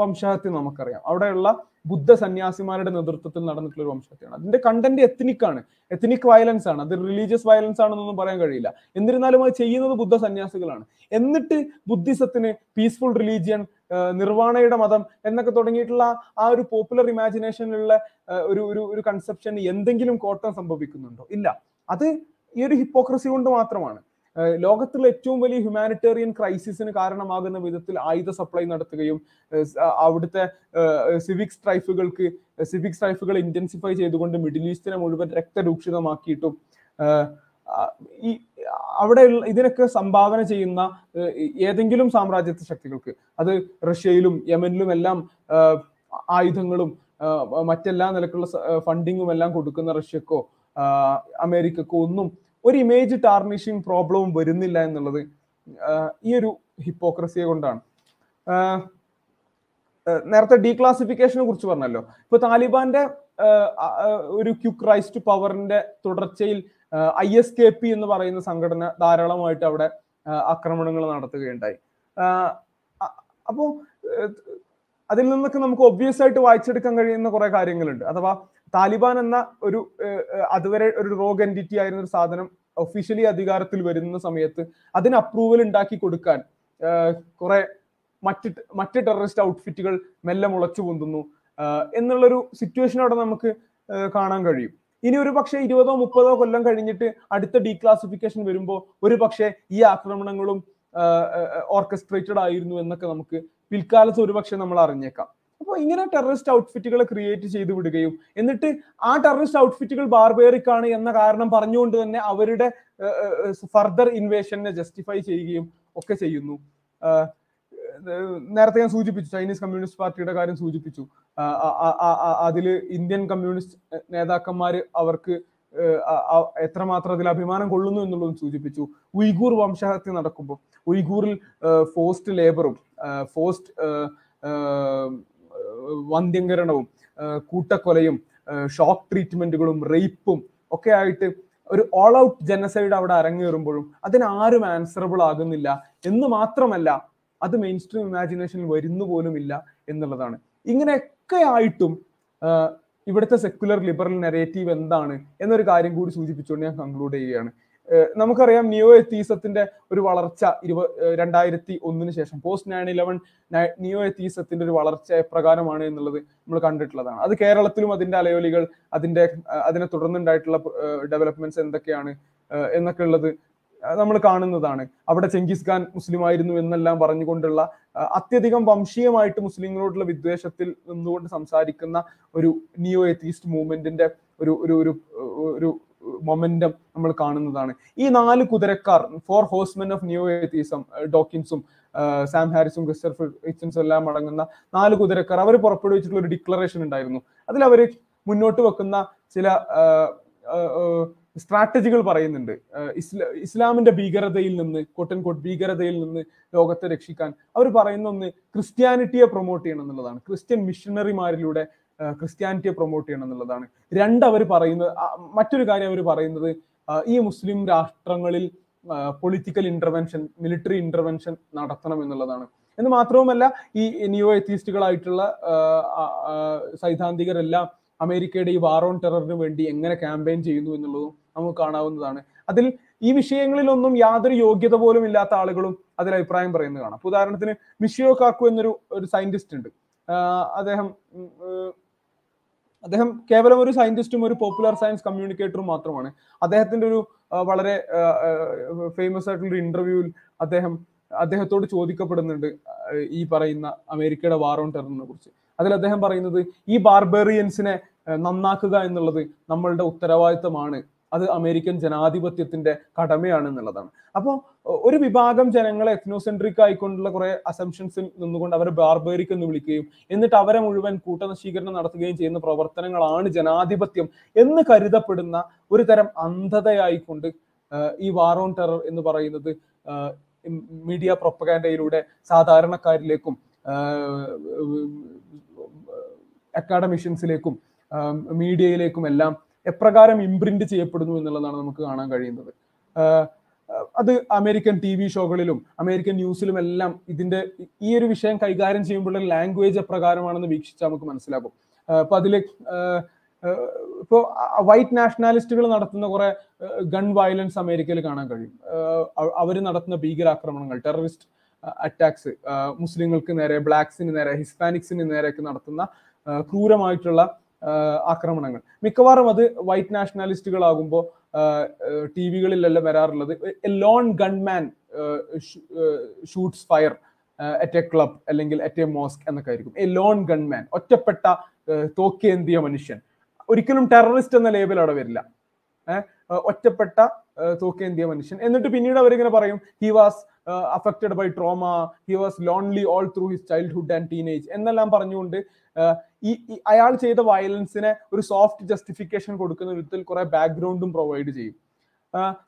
C: വംശഹത്യ നമുക്കറിയാം. അവിടെയുള്ള ബുദ്ധ സന്യാസിമാരുടെ നേതൃത്വത്തിൽ നടന്നിട്ടുള്ള ഒരു വംശഹത്യയാണ്. അതിന്റെ കണ്ടന്റ് എത്നിക് ആണ്. എത്നിക് വയലൻസ് ആണ്. അത് റിലീജിയസ് വയലൻസ് ആണെന്നൊന്നും പറയാൻ കഴിയില്ല. എന്നിരുന്നാലും അത് ചെയ്യുന്നത് ബുദ്ധ സന്യാസികളാണ്. എന്നിട്ട് ബുദ്ധിസത്തിന് പീസ്ഫുൾ റിലീജിയൻ നിർവാണയുടെ മതം എന്നൊക്കെ തുടങ്ങിയിട്ടുള്ള ആ ഒരു പോപ്പുലർ ഇമാജിനേഷനിലുള്ള ഒരു ഒരു ഒരു കൺസെപ്ഷൻ എന്തെങ്കിലും കോട്ടം സംഭവിക്കുന്നുണ്ടോ? ഇല്ല. അത് ഈ ഒരു ഹിപ്പോക്രസി കൊണ്ട് മാത്രമാണ്. ഏഹ് ലോകത്തുള്ള ഏറ്റവും വലിയ ഹ്യൂമാനിറ്റേറിയൻ ക്രൈസിസിന് കാരണമാകുന്ന വിധത്തിൽ ആയുധ സപ്ലൈ നടത്തുകയും അവിടുത്തെ സിവിക് സ്ട്രൈഫുകൾക്ക് സിവിക് സ്ട്രൈഫുകൾ ഇന്റൻസിഫൈ ചെയ്തുകൊണ്ട് മിഡിൽ ഈസ്റ്റിനെ മുഴുവൻ രക്തരൂക്ഷിതമാക്കിയിട്ടും ഈ അവിടെ ഇതിനൊക്കെ സംഭാവന ചെയ്യുന്ന ഏതെങ്കിലും സാമ്രാജ്യത്വ ശക്തികൾക്ക് അത് റഷ്യയിലും യമനിലും എല്ലാം ആയുധങ്ങളും മറ്റെല്ലാ നിലക്കുള്ള ഫണ്ടിങ്ങും എല്ലാം കൊടുക്കുന്ന റഷ്യക്കോ അമേരിക്കക്കോ ഒന്നും ഒരു ഇമേജ് ടാർണിഷിങ് പ്രോബ്ലവും വരുന്നില്ല എന്നുള്ളത് ഈ ഒരു ഹിപ്പോക്രസിയെ കൊണ്ടാണ്. നേരത്തെ ഡീക്ലാസിഫിക്കേഷനെ കുറിച്ച് പറഞ്ഞല്ലോ. ഇപ്പൊ താലിബാന്റെ ഒരു ക്യുക്ക് റൈസ് ടു പവറിന്റെ തുടർച്ചയിൽ ഐ എസ് കെ പി എന്ന് പറയുന്ന സംഘടന ധാരാളമായിട്ട് അവിടെ ആക്രമണങ്ങൾ നടത്തുകയുണ്ടായി. അപ്പോ അതിൽ നിന്നൊക്കെ നമുക്ക് ഒബ്വിയസ് ആയിട്ട് വായിച്ചെടുക്കാൻ കഴിയുന്ന കുറെ കാര്യങ്ങളുണ്ട്. അഥവാ താലിബാൻ എന്ന ഒരു അതുവരെ ഒരു റോഗ് എന്റിറ്റി ആയിരുന്ന ഒരു സാധനം ഒഫീഷ്യലി അധികാരത്തിൽ വരുന്ന സമയത്ത് അതിന് അപ്രൂവൽ ഉണ്ടാക്കി കൊടുക്കാൻ കുറെ മറ്റ് മറ്റ് ടെററിസ്റ്റ് ഔട്ട്ഫിറ്റുകൾ മെല്ലെ മുളച്ചു പൊന്തുന്നു. എന്നുള്ളൊരു സിറ്റുവേഷൻ അവിടെ നമുക്ക് കാണാൻ കഴിയും. ഇനി ഒരു പക്ഷേ ഇരുപതോ മുപ്പതോ കൊല്ലം കഴിഞ്ഞിട്ട് അടുത്ത ഡീക്ലാസിഫിക്കേഷൻ വരുമ്പോൾ ഒരു പക്ഷേ ഈ ആക്രമണങ്ങളും ഓർക്കസ്ട്രേറ്റഡ് ആയിരുന്നു എന്നൊക്കെ നമുക്ക് പിൽക്കാലത്ത് ഒരുപക്ഷെ നമ്മൾ അറിഞ്ഞേക്കാം. അപ്പോൾ ഇങ്ങനെ ടെററിസ്റ്റ് ഔട്ട്ഫിറ്റുകളെ ക്രിയേറ്റ് ചെയ്തു വിടുകയും എന്നിട്ട് ആ ടെററിസ്റ്റ് ഔട്ട്ഫിറ്റുകൾ ബാർബേറിക് ആണ് എന്ന കാരണം പറഞ്ഞുകൊണ്ട് തന്നെ അവരുടെ ഫർദർ ഇൻവേഷനെ ജസ്റ്റിഫൈ ചെയ്യുകയും ഒക്കെ ചെയ്യുന്നു. നേരത്തെ ഞാൻ സൂചിപ്പിച്ചു ചൈനീസ് കമ്മ്യൂണിസ്റ്റ് പാർട്ടിയുടെ കാര്യം സൂചിപ്പിച്ചു. അതിൽ ഇന്ത്യൻ കമ്മ്യൂണിസ്റ്റ് നേതാക്കന്മാർ അവർക്ക് എത്രമാത്രം അതിൽ അഭിമാനം കൊള്ളുന്നു എന്നുള്ളതും സൂചിപ്പിച്ചു. ഉയ്ഗൂർ വംശഹത്യ നടക്കുമ്പോൾ ഉയ്ഗൂറിൽ ഫോസ്റ്റ് ലേബറും ഫോസ്റ്റ് വന്ധ്യംകരണവും കൂട്ടക്കൊലയും ഷോക്ക് ട്രീറ്റ്മെന്റുകളും റേപ്പും ഒക്കെ ആയിട്ട് ഒരു ഓൾ ഔട്ട് ജനസൈഡ് അവിടെ അരങ്ങേറുമ്പോഴും അതിന് ആരും ആൻസറബിൾ ആകുന്നില്ല. എന്ന് മാത്രമല്ല അത് മെയിൻ സ്ട്രീം ഇമാജിനേഷനിൽ വരുന്നു പോലുമില്ല എന്നുള്ളതാണ്. ഇങ്ങനെയൊക്കെ ആയിട്ടും ഇവിടുത്തെ സെക്യുലർ ലിബറൽ നെറേറ്റീവ് എന്താണ് എന്നൊരു കാര്യം കൂടി സൂചിപ്പിച്ചുകൊണ്ട് ഞാൻ കൺക്ലൂഡ് ചെയ്യുകയാണ്. നമുക്കറിയാം നിയോ എത്തീസത്തിന്റെ ഒരു വളർച്ച ഇരുപ രണ്ടായിരത്തി ഒന്നിന് ശേഷം പോസ്റ്റ് നയൻ ഇലവൻ നിയോ എത്തീസത്തിന്റെ ഒരു വളർച്ച എപ്രകാരമാണ് എന്നുള്ളത് നമ്മൾ കണ്ടിട്ടുള്ളതാണ്. അത് കേരളത്തിലും അതിന്റെ അലയോലികൾ അതിന്റെ അതിനെ തുടർന്നുണ്ടായിട്ടുള്ള ഡെവലപ്മെന്റ്സ് എന്തൊക്കെയാണ് എന്നൊക്കെ ഉള്ളത് നമ്മൾ കാണുന്നതാണ്. അവിടെ ചെങ്കിസ് ഖാൻ മുസ്ലിം ആയിരുന്നു എന്നെല്ലാം പറഞ്ഞുകൊണ്ടുള്ള അത്യധികം വംശീയമായിട്ട് മുസ്ലിങ്ങളോടുള്ള വിദ്വേഷത്തിൽ നിന്നുകൊണ്ട് സംസാരിക്കുന്ന ഒരു നിയോ എത്തീസ്റ്റ് മൂവ്മെന്റിന്റെ ഒരു ഒരു ഒരു മൊമെന്റം നമ്മൾ കാണുന്നതാണ്. ഈ നാല് കുതിരക്കാർ four horsemen of new atheism ഡോക്കിൻസും Sam ഹാരിസും ക്രിസ്റ്റഫർ ഇച്ചൻസും എല്ലാം അടങ്ങുന്ന നാല് കുതിരക്കാർ അവർ പുറപ്പെടുവിച്ചിട്ടുള്ള ഒരു ഡിക്ലറേഷൻ ഉണ്ടായിരുന്നു. അതിൽ അവർ മുന്നോട്ട് വെക്കുന്ന ചില സ്ട്രാറ്റജികൾ പറയുന്നുണ്ട്. ഇസ്ലാ ഇസ്ല ഇസ്ലാമിന്റെ ഭീകരതയിൽ നിന്ന് കോട്ടൻ കോട്ട് ഭീകരതയിൽ നിന്ന് ലോകത്തെ രക്ഷിക്കാൻ അവർ പറയുന്ന ഒന്ന് ക്രിസ്ത്യാനിറ്റിയെ പ്രൊമോട്ട് ചെയ്യണം എന്നുള്ളതാണ്. ക്രിസ്ത്യൻ മിഷണറിമാരിലൂടെ ക്രിസ്ത്യാനിറ്റിയെ പ്രൊമോട്ട് ചെയ്യണം എന്നുള്ളതാണ്. രണ്ട് അവർ പറയുന്നത് മറ്റൊരു കാര്യം അവർ പറയുന്നത് ഈ മുസ്ലിം രാഷ്ട്രങ്ങളിൽ പൊളിറ്റിക്കൽ ഇന്റർവെൻഷൻ മിലിറ്ററി ഇന്റർവെൻഷൻ നടത്തണം എന്നുള്ളതാണ്. എന്ന് മാത്രവുമല്ല ഈ നിയോ എത്തീസ്റ്റുകളായിട്ടുള്ള സൈദ്ധാന്തികരെല്ലാം അമേരിക്കയുടെ ഈ വാർ ഓൺ ടെററിന് വേണ്ടി എങ്ങനെ ക്യാമ്പയിൻ ചെയ്യുന്നു എന്നുള്ളതും നമുക്ക് കാണാവുന്നതാണ്. അതിൽ ഈ വിഷയങ്ങളിലൊന്നും യാതൊരു യോഗ്യത പോലും ഇല്ലാത്ത ആളുകളും അതിൽ അഭിപ്രായം പറയുന്നത് കാണാം. ഉദാഹരണത്തിന് മിഷിയോ കാക്കു എന്നൊരു ഒരു സയന്റിസ്റ്റ് ഉണ്ട്. അദ്ദേഹം അദ്ദേഹം കേവലം ഒരു സയന്റിസ്റ്റും ഒരു പോപ്പുലർ സയൻസ് കമ്മ്യൂണിക്കേറ്ററും മാത്രമാണ്. അദ്ദേഹത്തിന്റെ ഒരു വളരെ ഫേമസ് ആയിട്ടുള്ള ഒരു ഇന്റർവ്യൂവിൽ അദ്ദേഹം അദ്ദേഹത്തോട് ചോദിക്കപ്പെടുന്നുണ്ട് ഈ പറയുന്ന അമേരിക്കയുടെ വാർ ഓൺ ടെററിനെ കുറിച്ച്. അതിൽ അദ്ദേഹം പറയുന്നത് ഈ ബാർബേറിയൻസിനെ നന്നാക്കുക എന്നുള്ളത് നമ്മളുടെ ഉത്തരവാദിത്തമാണ്. അത് അമേരിക്കൻ ജനാധിപത്യത്തിന്റെ കടമയാണ് എന്നുള്ളതാണ് അപ്പോൾ ഒരു വിഭാഗം ജനങ്ങളെ എത്നോസെൻട്രിക് ആയിക്കൊണ്ടുള്ള കുറെ അസംഷൻസിൽ നിന്നുകൊണ്ട് അവരെ ബാർബേറിക് എന്ന് വിളിക്കുകയും എന്നിട്ട് അവരെ മുഴുവൻ കൂട്ടനശീകരണം നടത്തുകയും ചെയ്യുന്ന പ്രവർത്തനങ്ങളാണ് ജനാധിപത്യം എന്ന് കരുതപ്പെടുന്ന ഒരു തരം അന്ധതയായിക്കൊണ്ട് ഈ വാർ ഓൺ ടെറർ എന്ന് പറയുന്നത് മീഡിയ പ്രൊപ്പഗാൻഡയിലൂടെ സാധാരണക്കാരിലേക്കും അക്കാഡമിഷ്യൻസിലേക്കും മീഡിയയിലേക്കും എല്ലാം എപ്രകാരം ഇംപ്രിന്റ് ചെയ്യപ്പെടുന്നു എന്നുള്ളതാണ് നമുക്ക് കാണാൻ കഴിയുന്നത്. അത് അമേരിക്കൻ ടി വി ഷോകളിലും അമേരിക്കൻ ന്യൂസിലും എല്ലാം ഇതിന്റെ ഈ ഒരു വിഷയം കൈകാര്യം ചെയ്യുമ്പോഴുള്ള ലാംഗ്വേജ് എപ്രകാരമാണെന്ന് വീക്ഷിച്ചാൽ നമുക്ക് മനസ്സിലാകും. അപ്പൊ അതിൽ ആഹ് ആഹ് ഇപ്പോ വൈറ്റ് നാഷണാലിസ്റ്റുകൾ നടത്തുന്ന കുറെ ഗൺ വയലൻസ് അമേരിക്കയിൽ കാണാൻ കഴിയും. അവർ നടത്തുന്ന ഭീകരാക്രമണങ്ങൾ ടെററിസ്റ്റ് അറ്റാക്സ് മുസ്ലിങ്ങൾക്ക് നേരെ ബ്ലാക്സിന് നേരെ ഹിസ്പാനിക്സിന് നേരെയൊക്കെ നടത്തുന്ന ക്രൂരമായിട്ടുള്ള ആക്രമണങ്ങൾ. മിക്കവാറും അത് വൈറ്റ് നാഷണാലിസ്റ്റുകളാകുമ്പോൾ ടി വികളിലെല്ലാം വരാറുള്ളത്. Lone gunman shoots fire at a club അല്ലെങ്കിൽ അറ്റ് എ മോസ്ക് എന്നൊക്കെ ആയിരിക്കും എ ലോൺ ഗൺമാൻ ഒറ്റപ്പെട്ട തോക്കേന്തിയ മനുഷ്യൻ. ഒരിക്കലും ടെററിസ്റ്റ് എന്ന ലേബൽ അവിടെ വരില്ല. ഒറ്റപ്പെട്ട തോക്കേന്തിയ മനുഷ്യൻ. എന്നിട്ട് പിന്നീട് അവരിങ്ങനെ പറയും he was affected by trauma he was lonely all through his childhood and teenage എന്നെല്ലാം പറഞ്ഞുകൊണ്ട് ഈ അയാൾ ചെയ്ത വയലൻസിനെ ഒരു സോഫ്റ്റ് ജസ്റ്റിഫിക്കേഷൻ കൊടുക്കുന്ന വിധത്തിൽ കുറെ ബാക്ക്ഗ്രൗണ്ടും പ്രൊവൈഡ് ചെയ്യും.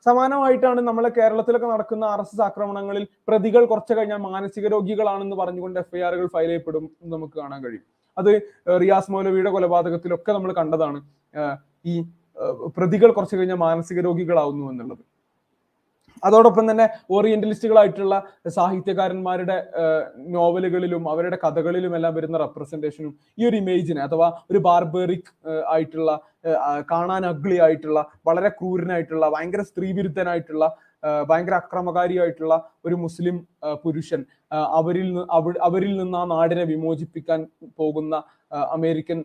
C: സമാനമായിട്ടാണ് നമ്മളെ കേരളത്തിലൊക്കെ നടക്കുന്ന ആർ എസ് എസ് ആക്രമണങ്ങളിൽ പ്രതികൾ കുറച്ച് കഴിഞ്ഞാൽ മാനസിക രോഗികളാണെന്ന് പറഞ്ഞുകൊണ്ട് എഫ്ഐആറുകൾ ഫയൽ ചെയ്യപ്പെടും നമുക്ക് കാണാൻ കഴിയും. അത് റിയാസ് മൗലവിയുടെ കൊലപാതകത്തിലൊക്കെ നമ്മൾ കണ്ടതാണ്. ഈ പ്രതികൾ കുറച്ച് കഴിഞ്ഞാൽ മാനസിക രോഗികളാവുന്നു എന്നുള്ളത്. അതോടൊപ്പം തന്നെ ഓറിയന്റലിസ്റ്റുകളായിട്ടുള്ള സാഹിത്യകാരന്മാരുടെ നോവലുകളിലും അവരുടെ കഥകളിലും എല്ലാം വരുന്ന റെപ്രസെന്റേഷനും ഈ ഒരു ഇമേജിനെ അഥവാ ഒരു ബാർബറിക് ആയിട്ടുള്ള കാണാൻ അഗ്ലി ആയിട്ടുള്ള വളരെ ക്രൂരനായിട്ടുള്ള ഭയങ്കര സ്ത്രീവിരുദ്ധനായിട്ടുള്ള ഭയങ്കര അക്രമകാരിയായിട്ടുള്ള ഒരു മുസ്ലിം പുരുഷൻ അവരിൽ അവരിൽ നിന്ന് ആ നാടിനെ വിമോചിപ്പിക്കാൻ പോകുന്ന അമേരിക്കൻ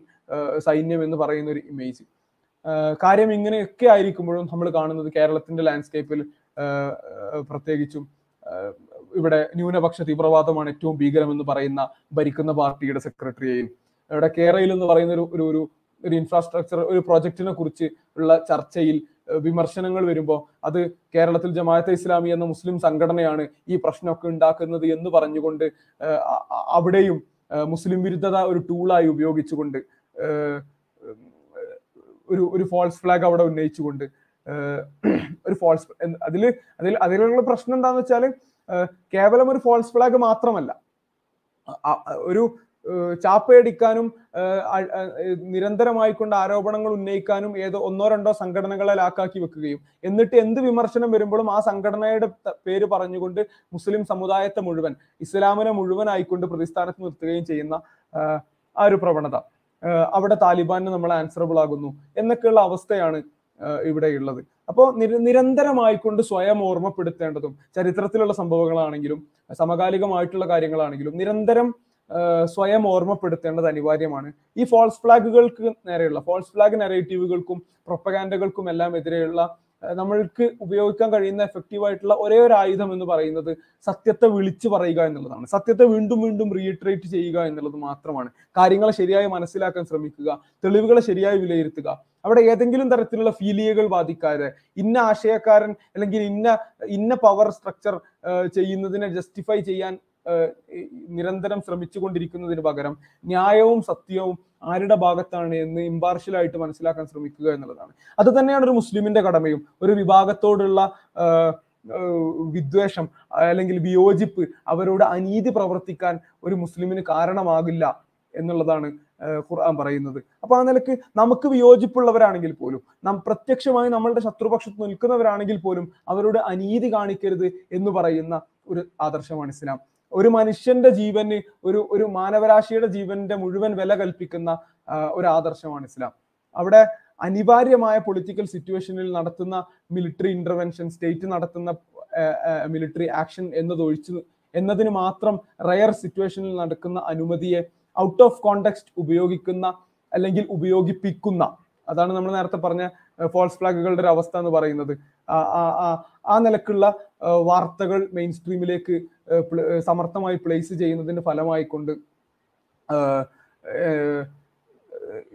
C: സൈന്യം എന്ന് പറയുന്ന ഒരു ഇമേജ്. കാര്യം ഇങ്ങനെയൊക്കെ ആയിരിക്കുമ്പോഴും നമ്മൾ കാണുന്നത് കേരളത്തിന്റെ ലാൻഡ്സ്കേപ്പിൽ പ്രത്യേകിച്ചും ഇവിടെ ന്യൂനപക്ഷ തീവ്രവാദമാണ് ഏറ്റവും ഭീകരമെന്ന് പറയുന്ന ഭരിക്കുന്ന പാർട്ടിയുടെ സെക്രട്ടറിയെയും ഇവിടെ കേരളയിൽ എന്ന് പറയുന്ന ഒരു ഒരു ഒരു ഇൻഫ്രാസ്ട്രക്ചർ ഒരു പ്രൊജക്ടിനെ കുറിച്ച് ഉള്ള ചർച്ചയിൽ വിമർശനങ്ങൾ വരുമ്പോൾ അത് കേരളത്തിൽ ജമാഅത്തെ ഇസ്ലാമി എന്ന മുസ്ലിം സംഘടനയാണ് ഈ പ്രശ്നമൊക്കെ ഉണ്ടാക്കുന്നത് എന്ന് പറഞ്ഞുകൊണ്ട് അവിടെയും മുസ്ലിം വിരുദ്ധത ഒരു ടൂളായി ഉപയോഗിച്ചുകൊണ്ട് ഒരു ഒരു ഫോൾസ് ഫ്ലാഗ് അവിടെ ഉന്നയിച്ചുകൊണ്ട് ഒരു ഫോൾസ് അതിൽ അതിൽ അതിലുള്ള പ്രശ്നം എന്താണെന്ന് വെച്ചാൽ കേവലം ഒരു ഫോൾസ് ഫ്ലാഗ് മാത്രമല്ല. ഒരു ചാപ്പയടിക്കാനും നിരന്തരമായിക്കൊണ്ട് ആരോപണങ്ങൾ ഉന്നയിക്കാനും ഏതോ ഒന്നോ രണ്ടോ സംഘടനകളെ ലാക്കാക്കി വെക്കുകയും എന്നിട്ട് എന്ത് വിമർശനം വരുമ്പോഴും ആ സംഘടനയുടെ പേര് പറഞ്ഞുകൊണ്ട് മുസ്ലിം സമുദായത്തെ മുഴുവൻ ഇസ്ലാമിനെ മുഴുവൻ ആയിക്കൊണ്ട് പ്രതിസ്ഥാനത്ത് നിർത്തുകയും ചെയ്യുന്ന ആ ഒരു പ്രവണത. അവിടെ താലിബാന് നമ്മൾ ആൻസറബിൾ ആകുന്നു എന്നൊക്കെയുള്ള അവസ്ഥയാണ് ഇവിടെ ഇവിടെയുള്ളത് അപ്പോൾ നിര നിരന്തരമായിക്കൊണ്ട് സ്വയം ഓർമ്മപ്പെടുത്തേണ്ടതും ചരിത്രത്തിലുള്ള സംഭവങ്ങളാണെങ്കിലും സമകാലികമായിട്ടുള്ള കാര്യങ്ങളാണെങ്കിലും നിരന്തരം സ്വയം ഓർമ്മപ്പെടുത്തേണ്ടത് അനിവാര്യമാണ്. ഈ ഫോൾസ് ഫ്ലാഗുകൾക്ക് നേരെയുള്ള ഫോൾസ് ഫ്ലാഗ് നെറേറ്റീവുകൾക്കും പ്രൊപ്പഗാൻഡകൾക്കും എല്ലാം എതിരെയുള്ള നമ്മൾക്ക് ഉപയോഗിക്കാൻ കഴിയുന്ന എഫക്റ്റീവ് ആയിട്ടുള്ള ഒരേ ഒരു ആയുധം എന്ന് പറയുന്നത് സത്യത്തെ വിളിച്ചു പറയുക എന്നുള്ളതാണ്. സത്യത്തെ വീണ്ടും വീണ്ടും റീട്രേറ്റ് ചെയ്യുക എന്നുള്ളത് മാത്രമാണ്. കാര്യങ്ങളെ ശരിയായി മനസ്സിലാക്കാൻ ശ്രമിക്കുക തെളിവുകളെ ശരിയായി വിലയിരുത്തുക. അവിടെ ഏതെങ്കിലും തരത്തിലുള്ള ഫീലിയകൾ ബാധിക്കാതെ ഇന്ന ആശയക്കാരൻ അല്ലെങ്കിൽ ഇന്ന ഇന്ന പവർ സ്ട്രക്ചർ ചെയ്യുന്നതിനെ ജസ്റ്റിഫൈ ചെയ്യാൻ നിരന്തരം ശ്രമിച്ചു ശ്രമിച്ചുകൊണ്ടിരിക്കുന്നതിന് പകരം ന്യായവും സത്യവും ആരുടെ ഭാഗത്താണ് എന്ന് ഇമ്പാർഷ്യലായിട്ട് മനസ്സിലാക്കാൻ ശ്രമിക്കുക എന്നുള്ളതാണ്. അത് തന്നെയാണ് ഒരു മുസ്ലിമിന്റെ കടമയും. ഒരു വിഭാഗത്തോടുള്ള വിദ്വേഷം അല്ലെങ്കിൽ വിയോജിപ്പ് അവരോട് അനീതി പ്രവർത്തിക്കാൻ ഒരു മുസ്ലിമിന് കാരണമാകില്ല എന്നുള്ളതാണ് ഖുർആൻ പറയുന്നത്. അപ്പൊ ആ നിലയ്ക്ക് നമുക്ക് വിയോജിപ്പുള്ളവരാണെങ്കിൽ പോലും നാം പ്രത്യക്ഷമായി നമ്മളുടെ ശത്രുപക്ഷത്ത് നിൽക്കുന്നവരാണെങ്കിൽ പോലും അവരോട് അനീതി കാണിക്കരുത് എന്ന് പറയുന്ന ഒരു ആദർശമാണ് ഇസ്ലാം. ഒരു മനുഷ്യന്റെ ജീവന് ഒരു ഒരു മാനവരാശിയുടെ ജീവന്റെ മുഴുവൻ വില കൽപ്പിക്കുന്ന ഒരു ആദർശമാണ് ഇസ്ലാം. അവിടെ അനിവാര്യമായ പൊളിറ്റിക്കൽ സിറ്റുവേഷനിൽ നടത്തുന്ന മിലിറ്ററി ഇന്റർവെൻഷൻ സ്റ്റേറ്റ് നടത്തുന്ന മിലിറ്ററി ആക്ഷൻ എന്നതൊഴിച്ച് എന്നതിന് മാത്രം റയർ സിറ്റുവേഷനിൽ നടക്കുന്ന അനുമതിയെ ഔട്ട് ഓഫ് കോണ്ടെക്സ്റ്റ് ഉപയോഗിക്കുന്ന അല്ലെങ്കിൽ ഉപയോഗിപ്പിക്കുന്ന അതാണ് നമ്മൾ നേരത്തെ പറഞ്ഞ ഫോൾസ് ഫ്ലാഗുകളുടെ ഒരു അവസ്ഥ എന്ന് പറയുന്നത്. ആ- നിലക്കുള്ള വാർത്തകൾ മെയിൻ സ്ട്രീമിലേക്ക് സമർത്ഥമായി പ്ലേസ് ചെയ്യുന്നതിന്റെ ഫലമായിക്കൊണ്ട് കൊണ്ട്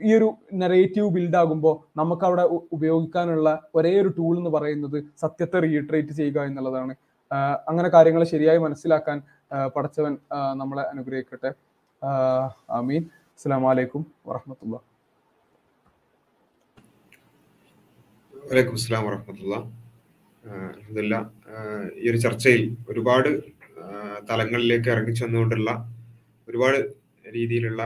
C: ഈ ഒരു നെറേറ്റീവ് ബിൽഡ് ആകുമ്പോൾ നമുക്ക് അവിടെ ഉപയോഗിക്കാനുള്ള ഒരേ ഒരു ടൂൾ എന്ന് പറയുന്നത് സത്യത്തെ റീട്രേറ്റ് ചെയ്യുക എന്നുള്ളതാണ്. അങ്ങനെ കാര്യങ്ങൾ ശരിയായി മനസ്സിലാക്കാൻ പഠിച്ചവൻ നമ്മളെ അനുഗ്രഹിക്കട്ടെ. ആമീൻ. അസ്സലാമു അലൈക്കും വറഹമത്തുള്ള
E: വലൈക്കും അസ്സലാം വറഹമത്തുള്ള. അലഹമില്ല ഈ ഒരു ചർച്ചയിൽ ഒരുപാട് തലങ്ങളിലേക്ക് ഇറങ്ങി ചെന്നുകൊണ്ടുള്ള ഒരുപാട് രീതിയിലുള്ള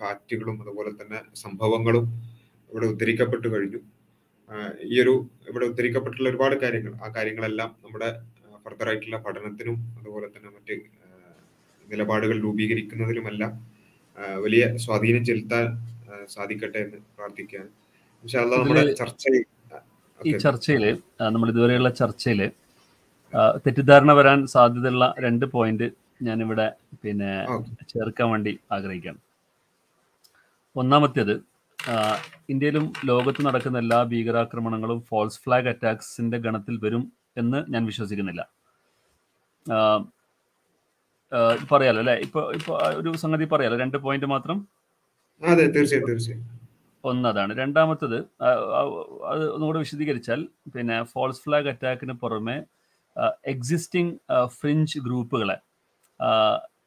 E: ഫാക്റ്റുകളും അതുപോലെ തന്നെ സംഭവങ്ങളും ഇവിടെ ഉദ്ധരിക്കപ്പെട്ടു കഴിഞ്ഞു. ഈ ഒരു ഇവിടെ ഉദ്ധരിക്കപ്പെട്ടുള്ള ഒരുപാട് കാര്യങ്ങൾ. ആ കാര്യങ്ങളെല്ലാം നമ്മുടെ ഫർദർ ആയിട്ടുള്ള പഠനത്തിനും അതുപോലെ തന്നെ മറ്റ് നിലപാടുകൾ രൂപീകരിക്കുന്നതിലുമെല്ലാം വലിയ സ്വാധീനം ചെലുത്താൻ സാധിക്കട്ടെ എന്ന് പ്രാർത്ഥിക്കുകയാണ്. പക്ഷെ അല്ല
A: നമ്മുടെ
E: ചർച്ചയിൽ
A: ഈ ചർച്ചയിൽ നമ്മൾ ഇതുവരെയുള്ള ചർച്ചയിൽ തെറ്റിദ്ധാരണ വരാൻ സാധ്യതയുള്ള രണ്ട് പോയിന്റ് ഞാനിവിടെ പിന്നെ ചേർക്കാൻ വേണ്ടി ആഗ്രഹിക്കാം ഒന്നാമത്തേത് ഇന്ത്യയിലും ലോകത്ത് നടക്കുന്ന എല്ലാ ഭീകരാക്രമണങ്ങളും ഫോൾസ് ഫ്ലാഗ് അറ്റാക്സിന്റെ ഗണത്തിൽ വരും എന്ന് ഞാൻ വിശ്വസിക്കുന്നില്ല. പറയാലോ അല്ലെ? ഇപ്പൊ ഇപ്പൊ ഒരു സംഗതി പറയാലോ? രണ്ട് പോയിന്റ് മാത്രം?
E: അതെ തീർച്ചയായും തീർച്ചയായും.
A: ഒന്നതാണ്. രണ്ടാമത്തത് അത് ഒന്നുകൂടെ വിശദീകരിച്ചാൽ പിന്നെ ഫോൾസ് ഫ്ലാഗ് അറ്റാക്കിന് പുറമെ എക്സിസ്റ്റിംഗ് ഫ്രിഞ്ച് ഗ്രൂപ്പുകളെ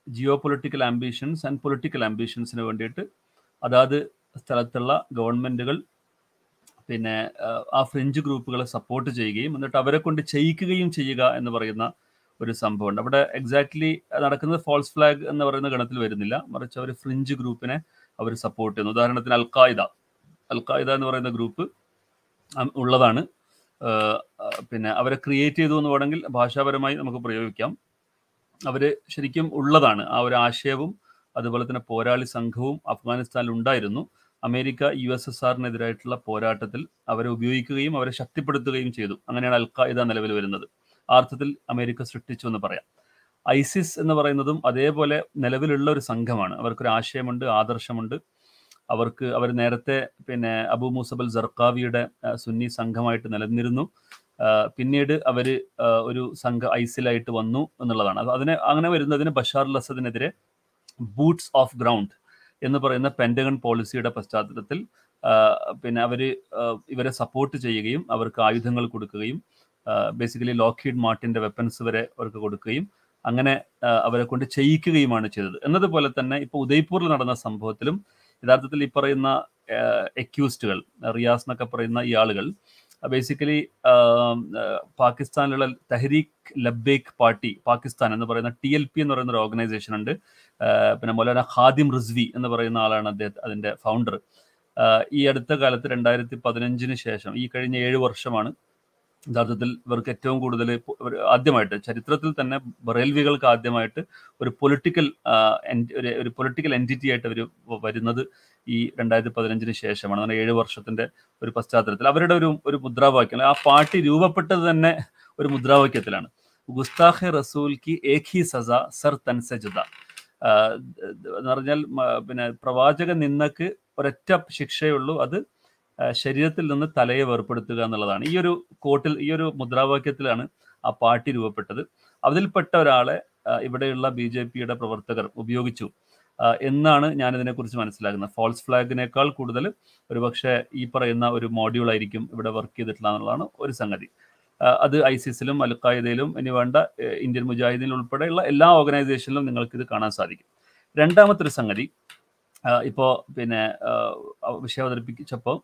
A: geo political ambitions and political ആംബിഷൻസിന് വേണ്ടിയിട്ട് അതാത് സ്ഥലത്തുള്ള ഗവൺമെന്റുകൾ പിന്നെ ആ, ഫ്രഞ്ച് ഗ്രൂപ്പുകളെ സപ്പോർട്ട് ചെയ്യുകയും എന്നിട്ട് അവരെ കൊണ്ട് ചെയ്യിക്കുകയും ചെയ്യുക എന്ന് പറയുന്ന ഒരു സംഭവമുണ്ട്. അവിടെ എക്സാക്ട്ലി നടക്കുന്നത് ഫോൾസ് ഫ്ലാഗ് എന്ന് പറയുന്ന ഗണത്തിൽ വരുന്നില്ല. മറിച്ച് അവർ ഫ്രിഞ്ച് ഗ്രൂപ്പിനെ അവർ സപ്പോർട്ട് ചെയ്യുന്നു. ഉദാഹരണത്തിന് അൽ അൽ ഖായിദ എന്ന് പറയുന്ന ഗ്രൂപ്പ് ഉള്ളതാണ്. പിന്നെ അവരെ ക്രിയേറ്റ് ചെയ്തു എന്ന് വേണമെങ്കിൽ ഭാഷാപരമായി നമുക്ക് പ്രയോഗിക്കാം. അവർ ശരിക്കും ഉള്ളതാണ്. ആ ഒരു ആശയവും അതുപോലെ തന്നെ പോരാളി സംഘവും അഫ്ഗാനിസ്ഥാനിൽ ഉണ്ടായിരുന്നു. അമേരിക്ക യു എസ് എസ് ആറിനെതിരായിട്ടുള്ള പോരാട്ടത്തിൽ അവരെ ഉപയോഗിക്കുകയും അവരെ ശക്തിപ്പെടുത്തുകയും ചെയ്തു. അങ്ങനെയാണ് അൽ ഖായിദ നിലവിൽ വരുന്നത്. ആർത്ഥത്തിൽ അമേരിക്ക സൃഷ്ടിച്ചു എന്ന് പറയാം. ഐസിസ് എന്ന് പറയുന്നതും അതേപോലെ നിലവിലുള്ള ഒരു സംഘമാണ്. അവർക്കൊരു ആശയമുണ്ട് ആദർശമുണ്ട്. അവർക്ക് അവർ നേരത്തെ പിന്നെ അബു മൂസബൽ സർക്കാവിയുടെ സുന്നി സംഘമായിട്ട് നിലനിന്നിരുന്നു. പിന്നീട് അവർ ഒരു സംഘ ഐസിലായിട്ട് വന്നു എന്നുള്ളതാണ്. അത് അതിനെ അങ്ങനെ വരുന്നതിന് ബഷാർ അസദിനെതിരെ ബൂട്ട്സ് ഓഫ് ഗ്രൗണ്ട് എന്ന് പറയുന്ന പെൻഡഗൺ പോളിസിയുടെ പശ്ചാത്തലത്തിൽ പിന്നെ അവർ ഇവരെ സപ്പോർട്ട് ചെയ്യുകയും അവർക്ക് ആയുധങ്ങൾ കൊടുക്കുകയും ബേസിക്കലി ലോക്കിഡ് മാർട്ടിന്റെ വെപ്പൻസ് വരെ അവർക്ക് കൊടുക്കുകയും അങ്ങനെ അവരെ കൊണ്ട് ചെയ്യിക്കുകയുമാണ് ചെയ്തത്. എന്നതുപോലെ തന്നെ ഇപ്പോൾ ഉദയ്പൂരിൽ നടന്ന സംഭവത്തിലും യഥാർത്ഥത്തിൽ ഈ പറയുന്ന എക്യൂസ്റ്റുകൾ റിയാസ് എന്നൊക്കെ പറയുന്ന ഈ ആളുകൾ ബേസിക്കലി പാകിസ്ഥാനിലുള്ള തെഹരീഖ് ലബേഖ് പാർട്ടി പാകിസ്ഥാൻ എന്ന് പറയുന്ന ടി എൽ പി എന്ന് പറയുന്ന ഒരു ഓർഗനൈസേഷൻ ഉണ്ട്. പിന്നെ മൗലാന ഖാദിം റിസ്വി എന്ന് പറയുന്ന ആളാണ് അദ്ദേഹം അതിന്റെ ഫൗണ്ടർ ഈ അടുത്ത കാലത്ത് രണ്ടായിരത്തി പതിനഞ്ചിന് ശേഷം ഈ കഴിഞ്ഞ ഏഴ് വർഷമാണ് യഥാർത്ഥത്തിൽ ഇവർക്ക് ഏറ്റവും കൂടുതൽ ആദ്യമായിട്ട് ചരിത്രത്തിൽ തന്നെ ബറേൽവികൾക്ക് ആദ്യമായിട്ട് ഒരു പൊളിറ്റിക്കൽ ഒരു പൊളിറ്റിക്കൽ എന്റിറ്റി ആയിട്ട് അവർ വരുന്നത് ഈ രണ്ടായിരത്തി പതിനഞ്ചിന് ശേഷമാണ്. അങ്ങനെ ഏഴ് വർഷത്തിന്റെ ഒരു പശ്ചാത്തലത്തിൽ അവരുടെ ഒരു ഒരു മുദ്രാവാക്യം ആ പാർട്ടി രൂപപ്പെട്ടത് തന്നെ ഒരു മുദ്രാവാക്യത്തിലാണ്. ഗുസ്താഖെ റസൂൽ കി ഏക് ഹി സസ സർ തൻസജുദ എന്ന് പറഞ്ഞാൽ പിന്നെ പ്രവാചക നിന്നക്ക് ഒരൊറ്റ ശിക്ഷയുള്ളൂ അത് ശരീരത്തിൽ നിന്ന് തലയെ വേർപ്പെടുത്തുക എന്നുള്ളതാണ്. ഈ ഒരു കോട്ടിൽ ഈ ഒരു മുദ്രാവാക്യത്തിലാണ് ആ പാർട്ടി രൂപപ്പെട്ടത്. അതിൽപ്പെട്ട ഒരാളെ ഇവിടെയുള്ള ബി ജെ പിയുടെ പ്രവർത്തകർ ഉപയോഗിച്ചു. എന്നാണ് ഞാൻ ഇതിനെക്കുറിച്ച് മനസ്സിലാക്കുന്നത്. ഫോൾസ് ഫ്ലാഗിനേക്കാൾ കൂടുതൽ ഒരുപക്ഷെ ഈ പറയുന്ന ഒരു മോഡ്യൂൾ ആയിരിക്കും ഇവിടെ വർക്ക് ചെയ്തിട്ടുള്ള എന്നുള്ളതാണ് ഒരു സംഗതി. അത് ഐസിസിലും അൽ അൽഖായുദയിലും ഇനി വേണ്ട ഇന്ത്യൻ മുജാഹിദീൻ ഉൾപ്പെടെയുള്ള എല്ലാ ഓർഗനൈസേഷനിലും നിങ്ങൾക്ക് ഇത് കാണാൻ സാധിക്കും. രണ്ടാമത്തെ ഒരു സംഗതി ഇപ്പോൾ പിന്നെ വിഷയം അവതരിപ്പിച്ചപ്പോൾ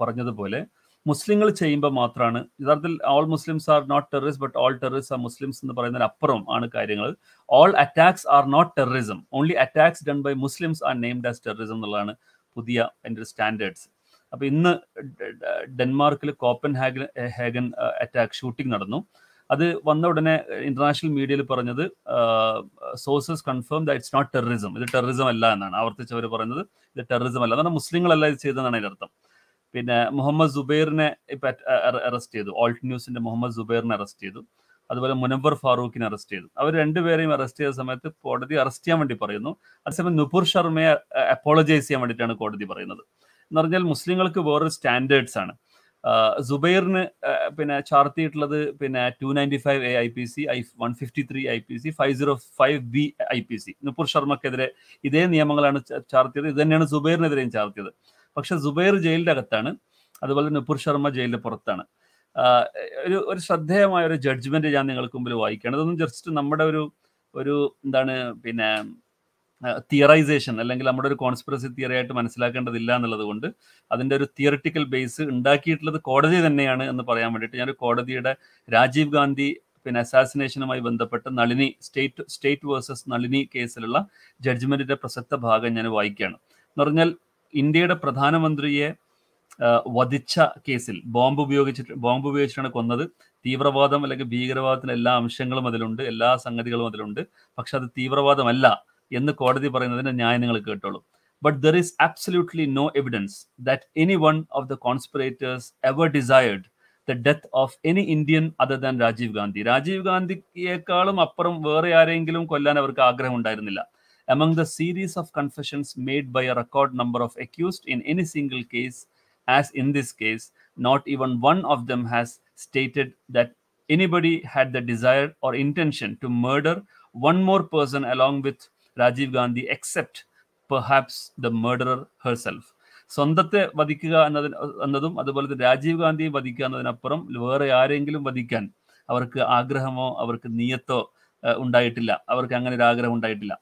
A: പറഞ്ഞതുപോലെ മുസ്ലിങ്ങൾ ചെയ്യുമ്പോൾ മാത്രമാണ് യഥാർത്ഥത്തിൽ all Muslims are not terrorist but all terrorist are Muslims എന്ന് പറയുന്നതിന് അപ്പുറം ആണ് കാര്യങ്ങൾ. All attacks are not terrorism only attacks done by Muslims are named as terrorism എന്നുള്ളതാണ് പുതിയ എന്റെ സ്റ്റാൻഡേർഡ്സ് അപ്പൊ ഇന്ന് ഡെൻമാർക്കിൽ കോപ്പൻ ഹാഗൻ ഹാഗൻ അറ്റാക്ക് ഷൂട്ടിംഗ് നടന്നു. അത് വന്ന ഉടനെ ഇന്റർനാഷണൽ മീഡിയയിൽ പറഞ്ഞത് sources confirm that it's not terrorism ഇത് ടെററിസം അല്ല എന്നാണ്. ആവർത്തിച്ചവർ പറയുന്നത് ഇത് ടെററിസം അല്ല. എന്നാൽ മുസ്ലിങ്ങളല്ല ഇത് ചെയ്തതെന്നാണ് അതിന്റെ അർത്ഥം. പിന്നെ മുഹമ്മദ് സുബൈറിനെ ഇപ്പൊ അറസ്റ്റ് ചെയ്തു. ഓൾട്ട് ന്യൂസിന്റെ മുഹമ്മദ് സുബൈറിനെ അറസ്റ്റ് ചെയ്തു. അതുപോലെ മുനവർ ഫാറൂഖിനെ അറസ്റ്റ് ചെയ്തു. അവർ രണ്ടുപേരെയും അറസ്റ്റ് ചെയ്ത സമയത്ത് കോടതി അറസ്റ്റ് ചെയ്യാൻ വേണ്ടി പറയുന്നു. അതേസമയം നുപുർ ശർമ്മയെ അപ്പോളജൈസ് ചെയ്യാൻ വേണ്ടിയിട്ടാണ് കോടതി പറയുന്നത്. എന്ന് പറഞ്ഞാൽ മുസ്ലിങ്ങൾക്ക് വേറൊരു സ്റ്റാൻഡേർഡ്സ് ആണ്. സുബൈറിന് പിന്നെ പിന്നെ ചാർത്തിയിട്ടുള്ളത് പിന്നെ two ninety five A I P C I one fifty three I P C five zero five B I P C Nupur ശർമ്മക്കെതിരെ ഇതേ നിയമങ്ങളാണ് ച- ചാർത്തിയത്. ഇത് തന്നെയാണ് സുബൈറിനെതിരെയും ചാർത്തിയത്. പക്ഷെ സുബൈർ ജയിലിന്റെ അകത്താണ്. അതുപോലെ നുപുർ ശർമ്മ ജയിലിന്റെ പുറത്താണ്. ഒരു ഒരു ശ്രദ്ധേയമായ ഒരു ജഡ്ജ്മെന്റ് ഞാൻ നിങ്ങൾക്ക് മുമ്പിൽ വായിക്കുകയാണ്. ഇതൊന്നും ജസ്റ്റ് നമ്മുടെ ഒരു ഒരു എന്താണ് പിന്നെ തിയറൈസേഷൻ അല്ലെങ്കിൽ നമ്മുടെ ഒരു കോൺസ്പിറസി തിയറി ആയിട്ട് മനസ്സിലാക്കേണ്ടതില്ല എന്നുള്ളത് കൊണ്ട് അതിന്റെ ഒരു തിയറിറ്റിക്കൽ ബേസ് ഉണ്ടാക്കിയിട്ടുള്ളത് കോടതി തന്നെയാണ് എന്ന് പറയാൻ വേണ്ടിയിട്ട് ഞാൻ കോടതിയുടെ രാജീവ് ഗാന്ധി പിന്നെ അസാസിനേഷനുമായി ബന്ധപ്പെട്ട് Nalini state state versus Nalini കേസിലുള്ള ജഡ്ജ്മെന്റിന്റെ പ്രസക്ത ഭാഗം ഞാൻ വായിക്കുകയാണ്. എന്ന് പറഞ്ഞാൽ ഇന്ത്യയുടെ പ്രധാനമന്ത്രിയെ വധിച്ച കേസിൽ ബോംബ് ഉപയോഗിച്ചിട്ട് ബോംബ് ഉപയോഗിച്ചിട്ടാണ് കൊന്നത്. തീവ്രവാദം അല്ലെങ്കിൽ ഭീകരവാദത്തിന് എല്ലാ അംശങ്ങളും അതിലുണ്ട് എല്ലാ സംഗതികളും അതിലുണ്ട്. പക്ഷെ അത് തീവ്രവാദമല്ല. എന്ന് കോടതി പറയുന്നതിന്റെ ന്യായം നിങ്ങൾ കേട്ടോളൂ but there is absolutely no evidence that any one of the conspirators ever desired the death of any Indian other than Rajiv Gandhi Rajiv ഗാന്ധിയേക്കാളും അപ്പുറം വേറെ ആരെങ്കിലും കൊല്ലാൻ അവർക്ക് ആഗ്രഹം ഉണ്ടായിരുന്നില്ല among the series of confessions made by a record number of accused in any single case, as in this case, not even one of them has stated that anybody had the desire or intention to murder one more person along with Rajiv Gandhi, except perhaps the murderer herself. സ്വന്തത്തെ വധിക്കുക എന്നതിന് എന്നതും അതുപോലെ തന്നെ രാജീവ് ഗാന്ധിയെ വധിക്കുക എന്നതിനപ്പുറം വേറെ ആരെങ്കിലും വധിക്കാൻ അവർക്ക് ആഗ്രഹമോ അവർക്ക് നീയത്തോ ഏഹ്, ഉണ്ടായിട്ടില്ല അവർക്ക് അങ്ങനെ ഒരു ആഗ്രഹം ഉണ്ടായിട്ടില്ല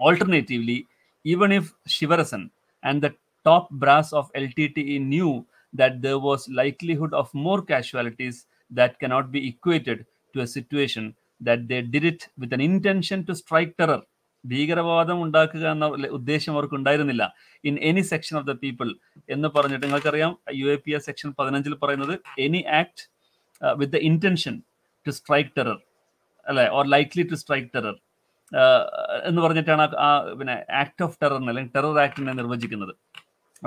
A: Alternatively, even if Shivarasan and the top brass of LTTE knew that there was likelihood of more casualties that cannot be equated to a situation that they did it with an intention to strike terror. ഭീകരവാദം ഉണ്ടാക്കുക എന്ന ഉദ്ദേശം അവർക്ക് ഉണ്ടായിരുന്നില്ല. In any section of the people എന്ന് പറഞ്ഞിട്ട് നിങ്ങൾക്കറിയാം U A P S section പതിനഞ്ചിൽ പറയുന്നത് any act with the intention to strike terror അല്ലെ? Or likely to strike terror എന്ന് പറഞ്ഞിട്ടാണ് ആ പിന്നെ ആക്ട് ഓഫ് ടെററിനെ അല്ലെങ്കിൽ ടെറർ ആക്ടിനെ നിർവചിക്കുന്നത്.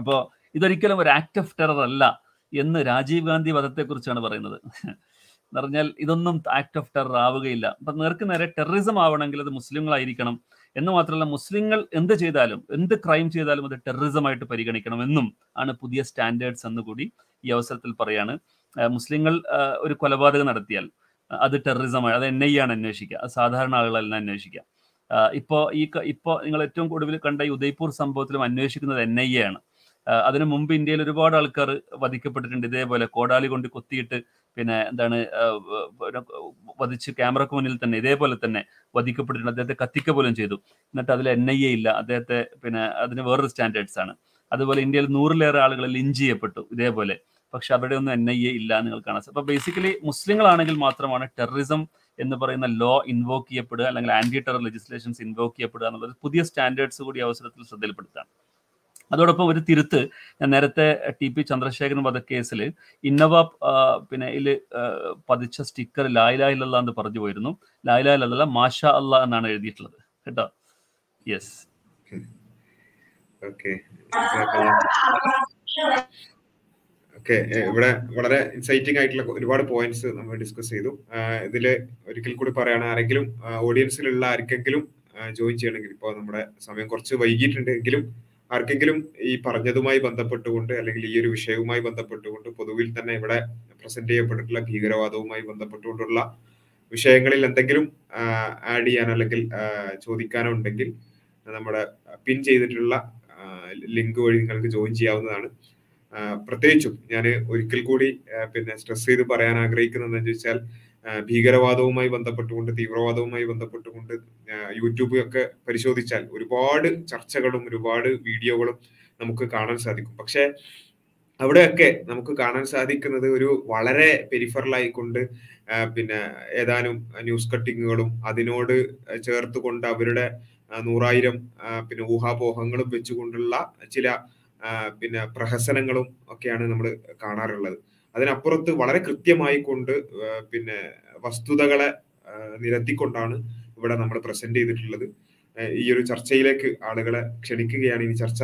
A: അപ്പോൾ ഇതൊരിക്കലും ഒരു ആക്ട് ഓഫ് ടെറർ അല്ല എന്ന് രാജീവ് ഗാന്ധി വധത്തെക്കുറിച്ചാണ് പറയുന്നത്. എന്ന് പറഞ്ഞാൽ ഇതൊന്നും ആക്ട് ഓഫ് ടെറർ ആവുകയില്ല. അപ്പൊ നേർക്ക് നേരെ ടെററിസം ആവണമെങ്കിൽ അത് മുസ്ലിങ്ങളായിരിക്കണം. എന്ന് മാത്രമല്ല മുസ്ലിങ്ങൾ എന്ത് ചെയ്താലും എന്ത് ക്രൈം ചെയ്താലും അത് ടെററിസം ആയിട്ട് പരിഗണിക്കണം എന്നും ആണ് പുതിയ സ്റ്റാൻഡേർഡ്സ് എന്ന് കൂടി ഈ അവസരത്തിൽ പറയാണ്. മുസ്ലിങ്ങൾ ഒരു കൊലപാതകം നടത്തിയാൽ അത് ടെററിസമായി അത് എൻ ഐ ആണ് അന്വേഷിക്കുക. അത് സാധാരണ ആളുകളല്ല അന്വേഷിക്കുക. ഇപ്പോൾ ഇപ്പോ ഈ ഇപ്പോൾ ഇപ്പോ നിങ്ങൾ ഏറ്റവും കൂടുതൽ കണ്ട ഈ ഉദയ്പൂർ സംഭവത്തിലും അന്വേഷിക്കുന്നത് എൻ ഐ എ ആണ്. അതിനു മുമ്പ് ഇന്ത്യയിൽ ഒരുപാട് ആൾക്കാർ വധിക്കപ്പെട്ടിട്ടുണ്ട്. ഇതേപോലെ കോടാലി കൊണ്ട് കുത്തിയിട്ട് പിന്നെ എന്താണ് വധിച്ച് ക്യാമറക്ക് മുന്നിൽ തന്നെ ഇതേപോലെ തന്നെ വധിക്കപ്പെട്ടിട്ടുണ്ട്. അദ്ദേഹത്തെ കത്തിക്ക പോലും ചെയ്തു. എന്നിട്ട് അതിൽ എൻ ഐ എ ഇല്ല. അദ്ദേഹത്തെ പിന്നെ അതിന് വേറൊരു സ്റ്റാൻഡേർഡ്സ് ആണ്. അതുപോലെ ഇന്ത്യയിൽ നൂറിലേറെ ആളുകൾ ലിഞ്ച് ചെയ്യപ്പെട്ടു ഇതേപോലെ. പക്ഷെ അവിടെ ഒന്നും എൻ ഐ എ ഇല്ല നിങ്ങൾ കാണാൻ അപ്പൊ ബേസിക്കലി മുസ്ലിങ്ങളാണെങ്കിൽ മാത്രമാണ് ടെററിസം എന്ന് പറയുന്ന ലോ ഇൻവോക്ക് ചെയ്യപ്പെടുക അല്ലെങ്കിൽ ആന്റി ടെറർ ലെജിസ്ലേഷൻസ് ഇൻവോക്ക് ചെയ്യപ്പെടുക എന്നുള്ളത് പുതിയ സ്റ്റാൻഡേർഡ്സ് കൂടി അവസരത്തിൽ ശ്രദ്ധയിൽപ്പെടുത്താണ് അതോടൊപ്പം ഒരു തിരുത്ത് ഞാൻ നേരത്തെ ടി പി ചന്ദ്രശേഖരൻ വധക്കേസിൽ ഇന്നോവ പിന്നെ ഇതിൽ പതിച്ച സ്റ്റിക്കർ ലായിലായില്ല എന്ന് പറഞ്ഞു പോയിരുന്നു. ലായിലായില്ല മാഷ അല്ല എന്നാണ് എഴുതിയിട്ടുള്ളത്. കേട്ടോ? യെസ്
E: ഓക്കെ ഓക്കെ ഇവിടെ വളരെ ഇൻസൈറ്റിംഗ് ആയിട്ടുള്ള ഒരുപാട് പോയിന്റ്സ് നമ്മൾ ഡിസ്കസ് ചെയ്തു. ഇതിൽ ഒരിക്കൽ കൂടി പറയുകയാണ് ആരെങ്കിലും ഓഡിയൻസിലുള്ള ആർക്കെങ്കിലും ജോയിൻ ചെയ്യണമെങ്കിൽ ഇപ്പോൾ നമ്മുടെ സമയം കുറച്ച് വൈകിട്ടുണ്ട് എങ്കിലും ആർക്കെങ്കിലും ഈ പറഞ്ഞതുമായി ബന്ധപ്പെട്ടുകൊണ്ട് അല്ലെങ്കിൽ ഈ ഒരു വിഷയവുമായി ബന്ധപ്പെട്ടുകൊണ്ട് പൊതുവിൽ തന്നെ ഇവിടെ പ്രസന്റ് ചെയ്യപ്പെട്ടിട്ടുള്ള ഭീകരവാദവുമായി ബന്ധപ്പെട്ടുകൊണ്ടുള്ള വിഷയങ്ങളിൽ എന്തെങ്കിലും ആഡ് ചെയ്യാനോ അല്ലെങ്കിൽ ചോദിക്കാനോ ഉണ്ടെങ്കിൽ നമ്മുടെ പിൻ ചെയ്തിട്ടുള്ള ലിങ്ക് വഴി നിങ്ങൾക്ക് ജോയിൻ ചെയ്യാവുന്നതാണ്. പ്രത്യേകിച്ചും ഞാൻ ഒരിക്കൽ കൂടി പിന്നെ സ്ട്രെസ് ചെയ്ത് പറയാൻ ആഗ്രഹിക്കുന്നതെന്ന് ആ, ഭീകരവാദവുമായി ബന്ധപ്പെട്ടുകൊണ്ട് തീവ്രവാദവുമായി ബന്ധപ്പെട്ടുകൊണ്ട് യൂട്യൂബ് ഒക്കെ പരിശോധിച്ചാൽ ഒരുപാട് ചർച്ചകളും ഒരുപാട് വീഡിയോകളും നമുക്ക് കാണാൻ സാധിക്കും. പക്ഷെ അവിടെയൊക്കെ നമുക്ക് കാണാൻ സാധിക്കുന്നത് ഒരു വളരെ പെരിഫറലായിക്കൊണ്ട് പിന്നെ ഏതാനും ന്യൂസ് കട്ടിങ്ങുകളും അതിനോട് ചേർത്തുകൊണ്ട് അവരുടെ നൂറായിരം പിന്നെ ഊഹാപോഹങ്ങളും വെച്ചുകൊണ്ടുള്ള ചില പിന്നെ പ്രഹസനങ്ങളും ഒക്കെയാണ് നമ്മൾ കാണാറുള്ളത്. അതിനപ്പുറത്ത് വളരെ കൃത്യമായി കൊണ്ട് പിന്നെ വസ്തുതകളെ നിരത്തിക്കൊണ്ടാണ് ഇവിടെ നമ്മൾ പ്രസന്റ് ചെയ്തിട്ടുള്ളത്. ഈ ഒരു ചർച്ചയിലേക്ക് ആളുകളെ ക്ഷണിക്കുകയാണ്. ഇനി ചർച്ച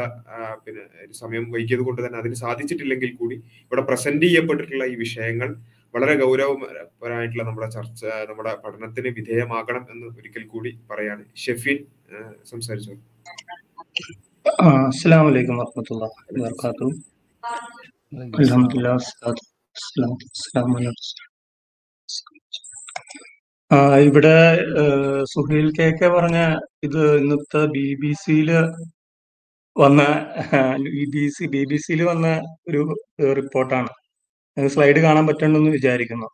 E: പിന്നെ ഒരു സമയം വൈകിയത് കൊണ്ട് തന്നെ അതിന് സാധിച്ചിട്ടില്ലെങ്കിൽ കൂടി ഇവിടെ പ്രസന്റ് ചെയ്യപ്പെട്ടിട്ടുള്ള ഈ വിഷയങ്ങൾ വളരെ ഗൗരവപരമായിട്ടുള്ള നമ്മുടെ ചർച്ച നമ്മുടെ പഠനത്തിന് വിധേയമാകണം എന്ന് ഒരിക്കൽ കൂടി പറയാണ്. ഷെഫിൻ സംസാരിച്ചു?
F: അസ്സാം വലൈക്കും വർഹമത്തുള്ള വർക്കാത്തു അലഹമുല്ലാ ഇവിടെ സുഹീൽ കെ കെ പറഞ്ഞ ഇത് ഇന്നത്തെ ബി ബി സിയിൽ വന്ന B B C B B സിയിൽ വന്ന ഒരു റിപ്പോർട്ടാണ്. സ്ലൈഡ് കാണാൻ പറ്റണ്ടെന്ന് വിചാരിക്കുന്നു.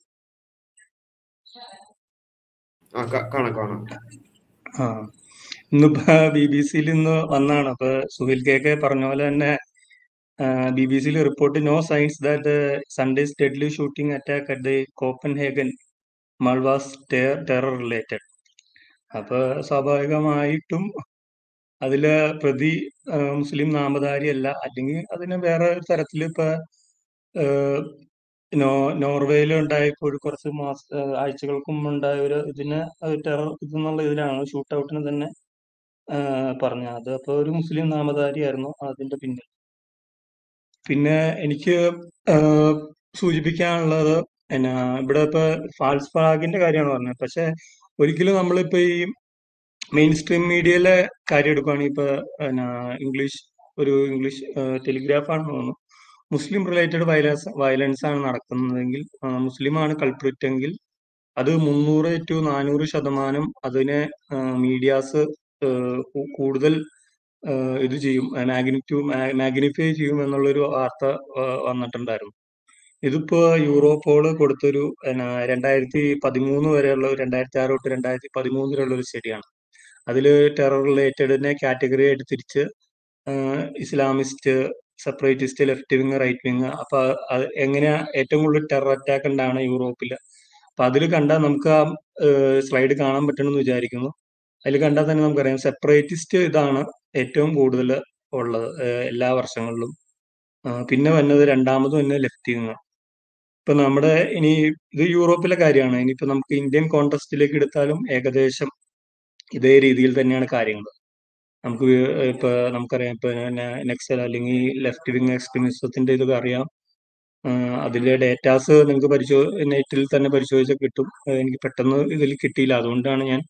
F: ഇന്നിപ്പോ ബി ബി സിയിൽ ഇന്ന് വന്നാണ്. അപ്പൊ സുഹീൽ കെ കെ പറഞ്ഞ പോലെ തന്നെ ബി ബി സിയിൽ report no signs that Sunday's deadly shooting attack at the Copenhagen mall was terror related അപ്പൊ സ്വാഭാവികമായിട്ടും അതിൽ പ്രതി മുസ്ലിം മുസ്ലിം നാമധാരിയല്ല. അല്ലെങ്കിൽ അതിന് വേറെ തരത്തിൽ ഇപ്പൊ നോ നോർവേയിൽ ഉണ്ടായപ്പോൾ കുറച്ച് മാസ ആഴ്ചകൾക്കും ഉണ്ടായ ഒരു ഇതിന് ടെറർ ഇതെന്നുള്ള ഇതിലാണ് ഷൂട്ട് ഔട്ടിന് തന്നെ പറഞ്ഞത്. അപ്പൊ ഒരു മുസ്ലിം നാമധാരിയായിരുന്നു അതിന്റെ പിന്നിൽ. പിന്നെ എനിക്ക് സൂചിപ്പിക്കാനുള്ളത് എന്നാ ഇവിടെ ഇപ്പൊ ഫാൾസ് ഫ്ലാഗിന്റെ കാര്യമാണ് പറഞ്ഞത്. പക്ഷെ ഒരിക്കലും നമ്മളിപ്പോ ഈ മെയിൻ സ്ട്രീം മീഡിയയിലെ കാര്യം എടുക്കുകയാണെങ്കിൽ ഇപ്പൊ എന്നാ ഇംഗ്ലീഷ് ഒരു ഇംഗ്ലീഷ് ടെലിഗ്രാഫ് ആണ് തോന്നുന്നു. മുസ്ലിം റിലേറ്റഡ് വയലൻസ് വയലൻസ് ആണ് നടക്കുന്നതെങ്കിൽ മുസ്ലിമാണ് കൾപ്രിറ്റ് എങ്കിൽ അത് മുന്നൂറ് ടു നാനൂറ് ശതമാനം അതിനെ മീഡിയാസ് കൂടുതൽ ഇത് ചെയ്യും. മാഗ്നിറ്റ്യൂ മാഗ്നിഫൈ ചെയ്യും എന്നുള്ളൊരു വാർത്ത വന്നിട്ടുണ്ടായിരുന്നു. ഇതിപ്പോ യൂറോപ്പോൾ കൊടുത്തൊരു രണ്ടായിരത്തി പതിമൂന്ന് വരെയുള്ള രണ്ടായിരത്തി ആറ് തൊട്ട് രണ്ടായിരത്തി പതിമൂന്ന് വരെയുള്ള ഒരു സ്റ്റഡിയാണ് അതിൽ ടെറർ റിലേറ്റഡിനെ കാറ്റഗറി ആയിട്ട് തിരിച്ച് Islamist separatist left wing right wing അപ്പൊ എങ്ങനെയാ ഏറ്റവും കൂടുതൽ ടെറർ അറ്റാക്ക് ഉണ്ടാണ് യൂറോപ്പിൽ അപ്പൊ അതിൽ കണ്ടാൽ നമുക്ക് ആ സ്ലൈഡ് കാണാൻ പറ്റണമെന്ന് വിചാരിക്കുന്നു. അതിൽ കണ്ടാൽ തന്നെ നമുക്കറിയാം. സെപ്പറേറ്റിസ്റ്റ് ഇതാണ് ഏറ്റവും കൂടുതൽ ഉള്ളത് എല്ലാ വർഷങ്ങളിലും. പിന്നെ വന്നത് രണ്ടാമത് തന്നെ ലെഫ്റ്റ് നിന്ന് ഇപ്പൊ നമ്മുടെ ഇനി ഇത് യൂറോപ്പിലെ കാര്യമാണ്. ഇനിയിപ്പോ നമുക്ക് ഇന്ത്യൻ കോൺടസ്റ്റിലേക്ക് എടുത്താലും ഏകദേശം ഇതേ രീതിയിൽ തന്നെയാണ് കാര്യങ്ങൾ. നമുക്ക് ഇപ്പൊ നമുക്കറിയാം ഇപ്പൊ നെക്സൽ അല്ലെങ്കിൽ ലെഫ്റ്റ് വിങ് എക്സ്ട്രീമിസത്തിന്റെ ഇതൊക്കെ അറിയാം. അതിലെ ഡേറ്റാസ് നിങ്ങൾക്ക് പരിശോ നെറ്റിൽ തന്നെ പരിശോധിച്ചാൽ കിട്ടും. എനിക്ക് പെട്ടെന്ന് ഇതിൽ കിട്ടിയില്ല. അതുകൊണ്ടാണ് ഞാൻ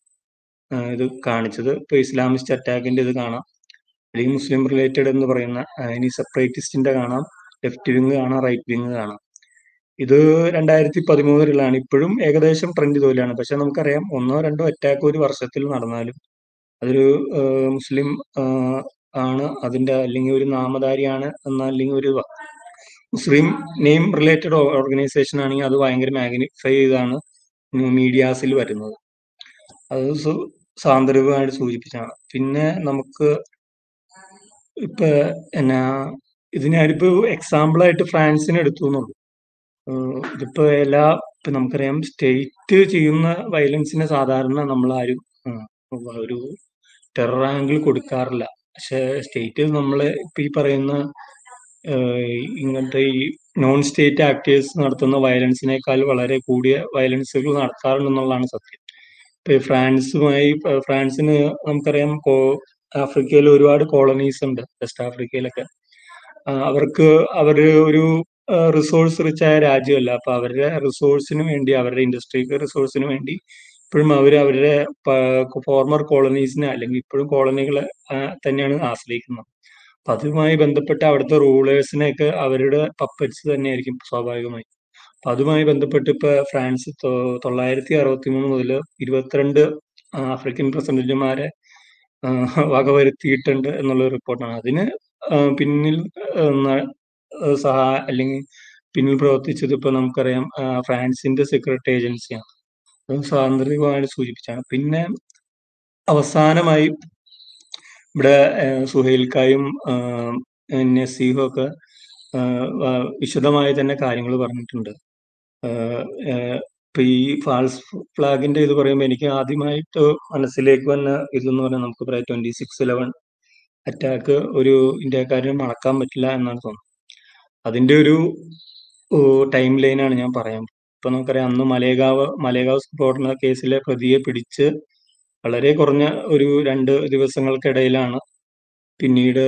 F: ഇത് കാണിച്ചത്. ഇപ്പൊ ഇസ്ലാമിസ്റ്റ് അറ്റാക്കിന്റെ ഇത് കാണാം. അല്ലെങ്കിൽ മുസ്ലിം റിലേറ്റഡ് എന്ന് പറയുന്ന ഇനി സെപ്പറേറ്റിസ്റ്റിന്റെ കാണാം. ലെഫ്റ്റ് വിങ് കാണാം റൈറ്റ് വിങ് കാണാം. ഇത് രണ്ടായിരത്തി പതിമൂന്നിലാണ് ഇപ്പോഴും ഏകദേശം ട്രെൻഡ് തോലാണ് പക്ഷെ നമുക്കറിയാം ഒന്നോ രണ്ടോ അറ്റാക്ക് ഒരു വർഷത്തിൽ നടന്നാലും അതൊരു മുസ്ലിം ആണ് അതിന്റെ അല്ലെങ്കിൽ ഒരു നാമധാരിയാണ് എന്ന അല്ലെങ്കിൽ ഒരു മുസ്ലിം നെയിം റിലേറ്റഡ് ഓർഗനൈസേഷൻ ആണെങ്കിൽ അത് ഭയങ്കര മാഗ്നിഫൈ ചെയ്താണ് മീഡിയാസിൽ വരുന്നത്. അത് സാന്ദർഭികമായിട്ട് സൂചിപ്പിച്ചാണ് പിന്നെ നമുക്ക് ഇപ്പൊ എന്നാ ഇത് ഞാനിപ്പോ എക്സാമ്പിൾ ആയിട്ട് ഫ്രാൻസിനെ എടുത്തു എന്നുള്ളൂ ഇതിപ്പോ എല്ലാ ഇപ്പൊ നമുക്കറിയാം സ്റ്റേറ്റ് ചെയ്യുന്ന വയലൻസിനെ സാധാരണ നമ്മൾ ആരും ഒരു ടെറർ ആംഗിൾ കൊടുക്കാറില്ല. പക്ഷെ സ്റ്റേറ്റ് നമ്മൾ ഇപ്പൊ ഈ പറയുന്ന ഇങ്ങനത്തെ ഈ നോൺ സ്റ്റേറ്റ് ആക്ടേഴ്സ് നടത്തുന്ന വയലൻസിനേക്കാൾ വളരെ കൂടിയ വയലൻസുകൾ നടത്താറുണ്ടെന്നുള്ളതാണ് സത്യം. ഫ്രാൻസുമായി ഫ്രാൻസിന് നമുക്കറിയാം കോ ആഫ്രിക്കയിൽ ഒരുപാട് കോളനീസ് ഉണ്ട് വെസ്റ്റ് ആഫ്രിക്കയിലൊക്കെ അവർക്ക് അവർ ഒരു റിസോഴ്സ് റിച്ച് ആയ രാജ്യമല്ല. അപ്പൊ അവരുടെ റിസോഴ്സിന് വേണ്ടി അവരുടെ ഇൻഡസ്ട്രിക്ക് റിസോഴ്സിന് വേണ്ടി ഇപ്പോഴും അവർ അവരുടെ ഫോർമർ കോളനീസിനെ അല്ലെങ്കിൽ ഇപ്പോഴും കോളനികളെ തന്നെയാണ് ആശ്രയിക്കുന്നത്. അപ്പൊ അതുമായി ബന്ധപ്പെട്ട് അവിടുത്തെ റൂളേഴ്സിനെയൊക്കെ അവരുടെ പപ്പറ്റ്സ് തന്നെയായിരിക്കും സ്വാഭാവികമായി. അപ്പൊ അതുമായി ബന്ധപ്പെട്ട് ഇപ്പൊ ഫ്രാൻസ് തൊള്ളായിരത്തി അറുപത്തി മൂന്ന് മുതൽ ഇരുപത്തിരണ്ട് ആഫ്രിക്കൻ പ്രസിഡന്റുമാരെ വകവരുത്തിയിട്ടുണ്ട് എന്നുള്ള റിപ്പോർട്ടാണ്. അതിന് പിന്നിൽ സഹ അല്ലെങ്കിൽ പിന്നിൽ പ്രവർത്തിച്ചത് ഇപ്പൊ നമുക്കറിയാം ഫ്രാൻസിന്റെ സെക്രട്ടറി ഏജൻസിയാണ്. അത് സ്വാതന്ത്ര്യമായി സൂചിപ്പിച്ചാണ്. പിന്നെ അവസാനമായി ഇവിടെ സുഹൈൽക്കായും നസീഹും ഒക്കെ വിശദമായി തന്നെ കാര്യങ്ങൾ പറഞ്ഞിട്ടുണ്ട്. ഇപ്പൊ ഈ ഫാൾസ് ഫ്ലാഗിന്റെ ഇത് പറയുമ്പോൾ എനിക്ക് ആദ്യമായിട്ട് മനസ്സിലേക്ക് വന്ന ഇതെന്ന് പറഞ്ഞാൽ നമുക്ക് പറയാം ട്വന്റി സിക്സ് ഇലവൻ അറ്റാക്ക് ഒരു ഇന്ത്യക്കാരന് മറക്കാൻ പറ്റില്ല എന്നാണ് തോന്നുന്നത്. അതിന്റെ ഒരു ടൈം ലൈനാണ് ഞാൻ പറയാൻ ഇപ്പൊ നമുക്കറിയാം അന്ന് മലേഗാവ് മലേഗാവ് സ്ഫോടന കേസിലെ പ്രതിയെ പിടിച്ച് വളരെ കുറഞ്ഞ ഒരു രണ്ട് ദിവസങ്ങൾക്കിടയിലാണ് പിന്നീട്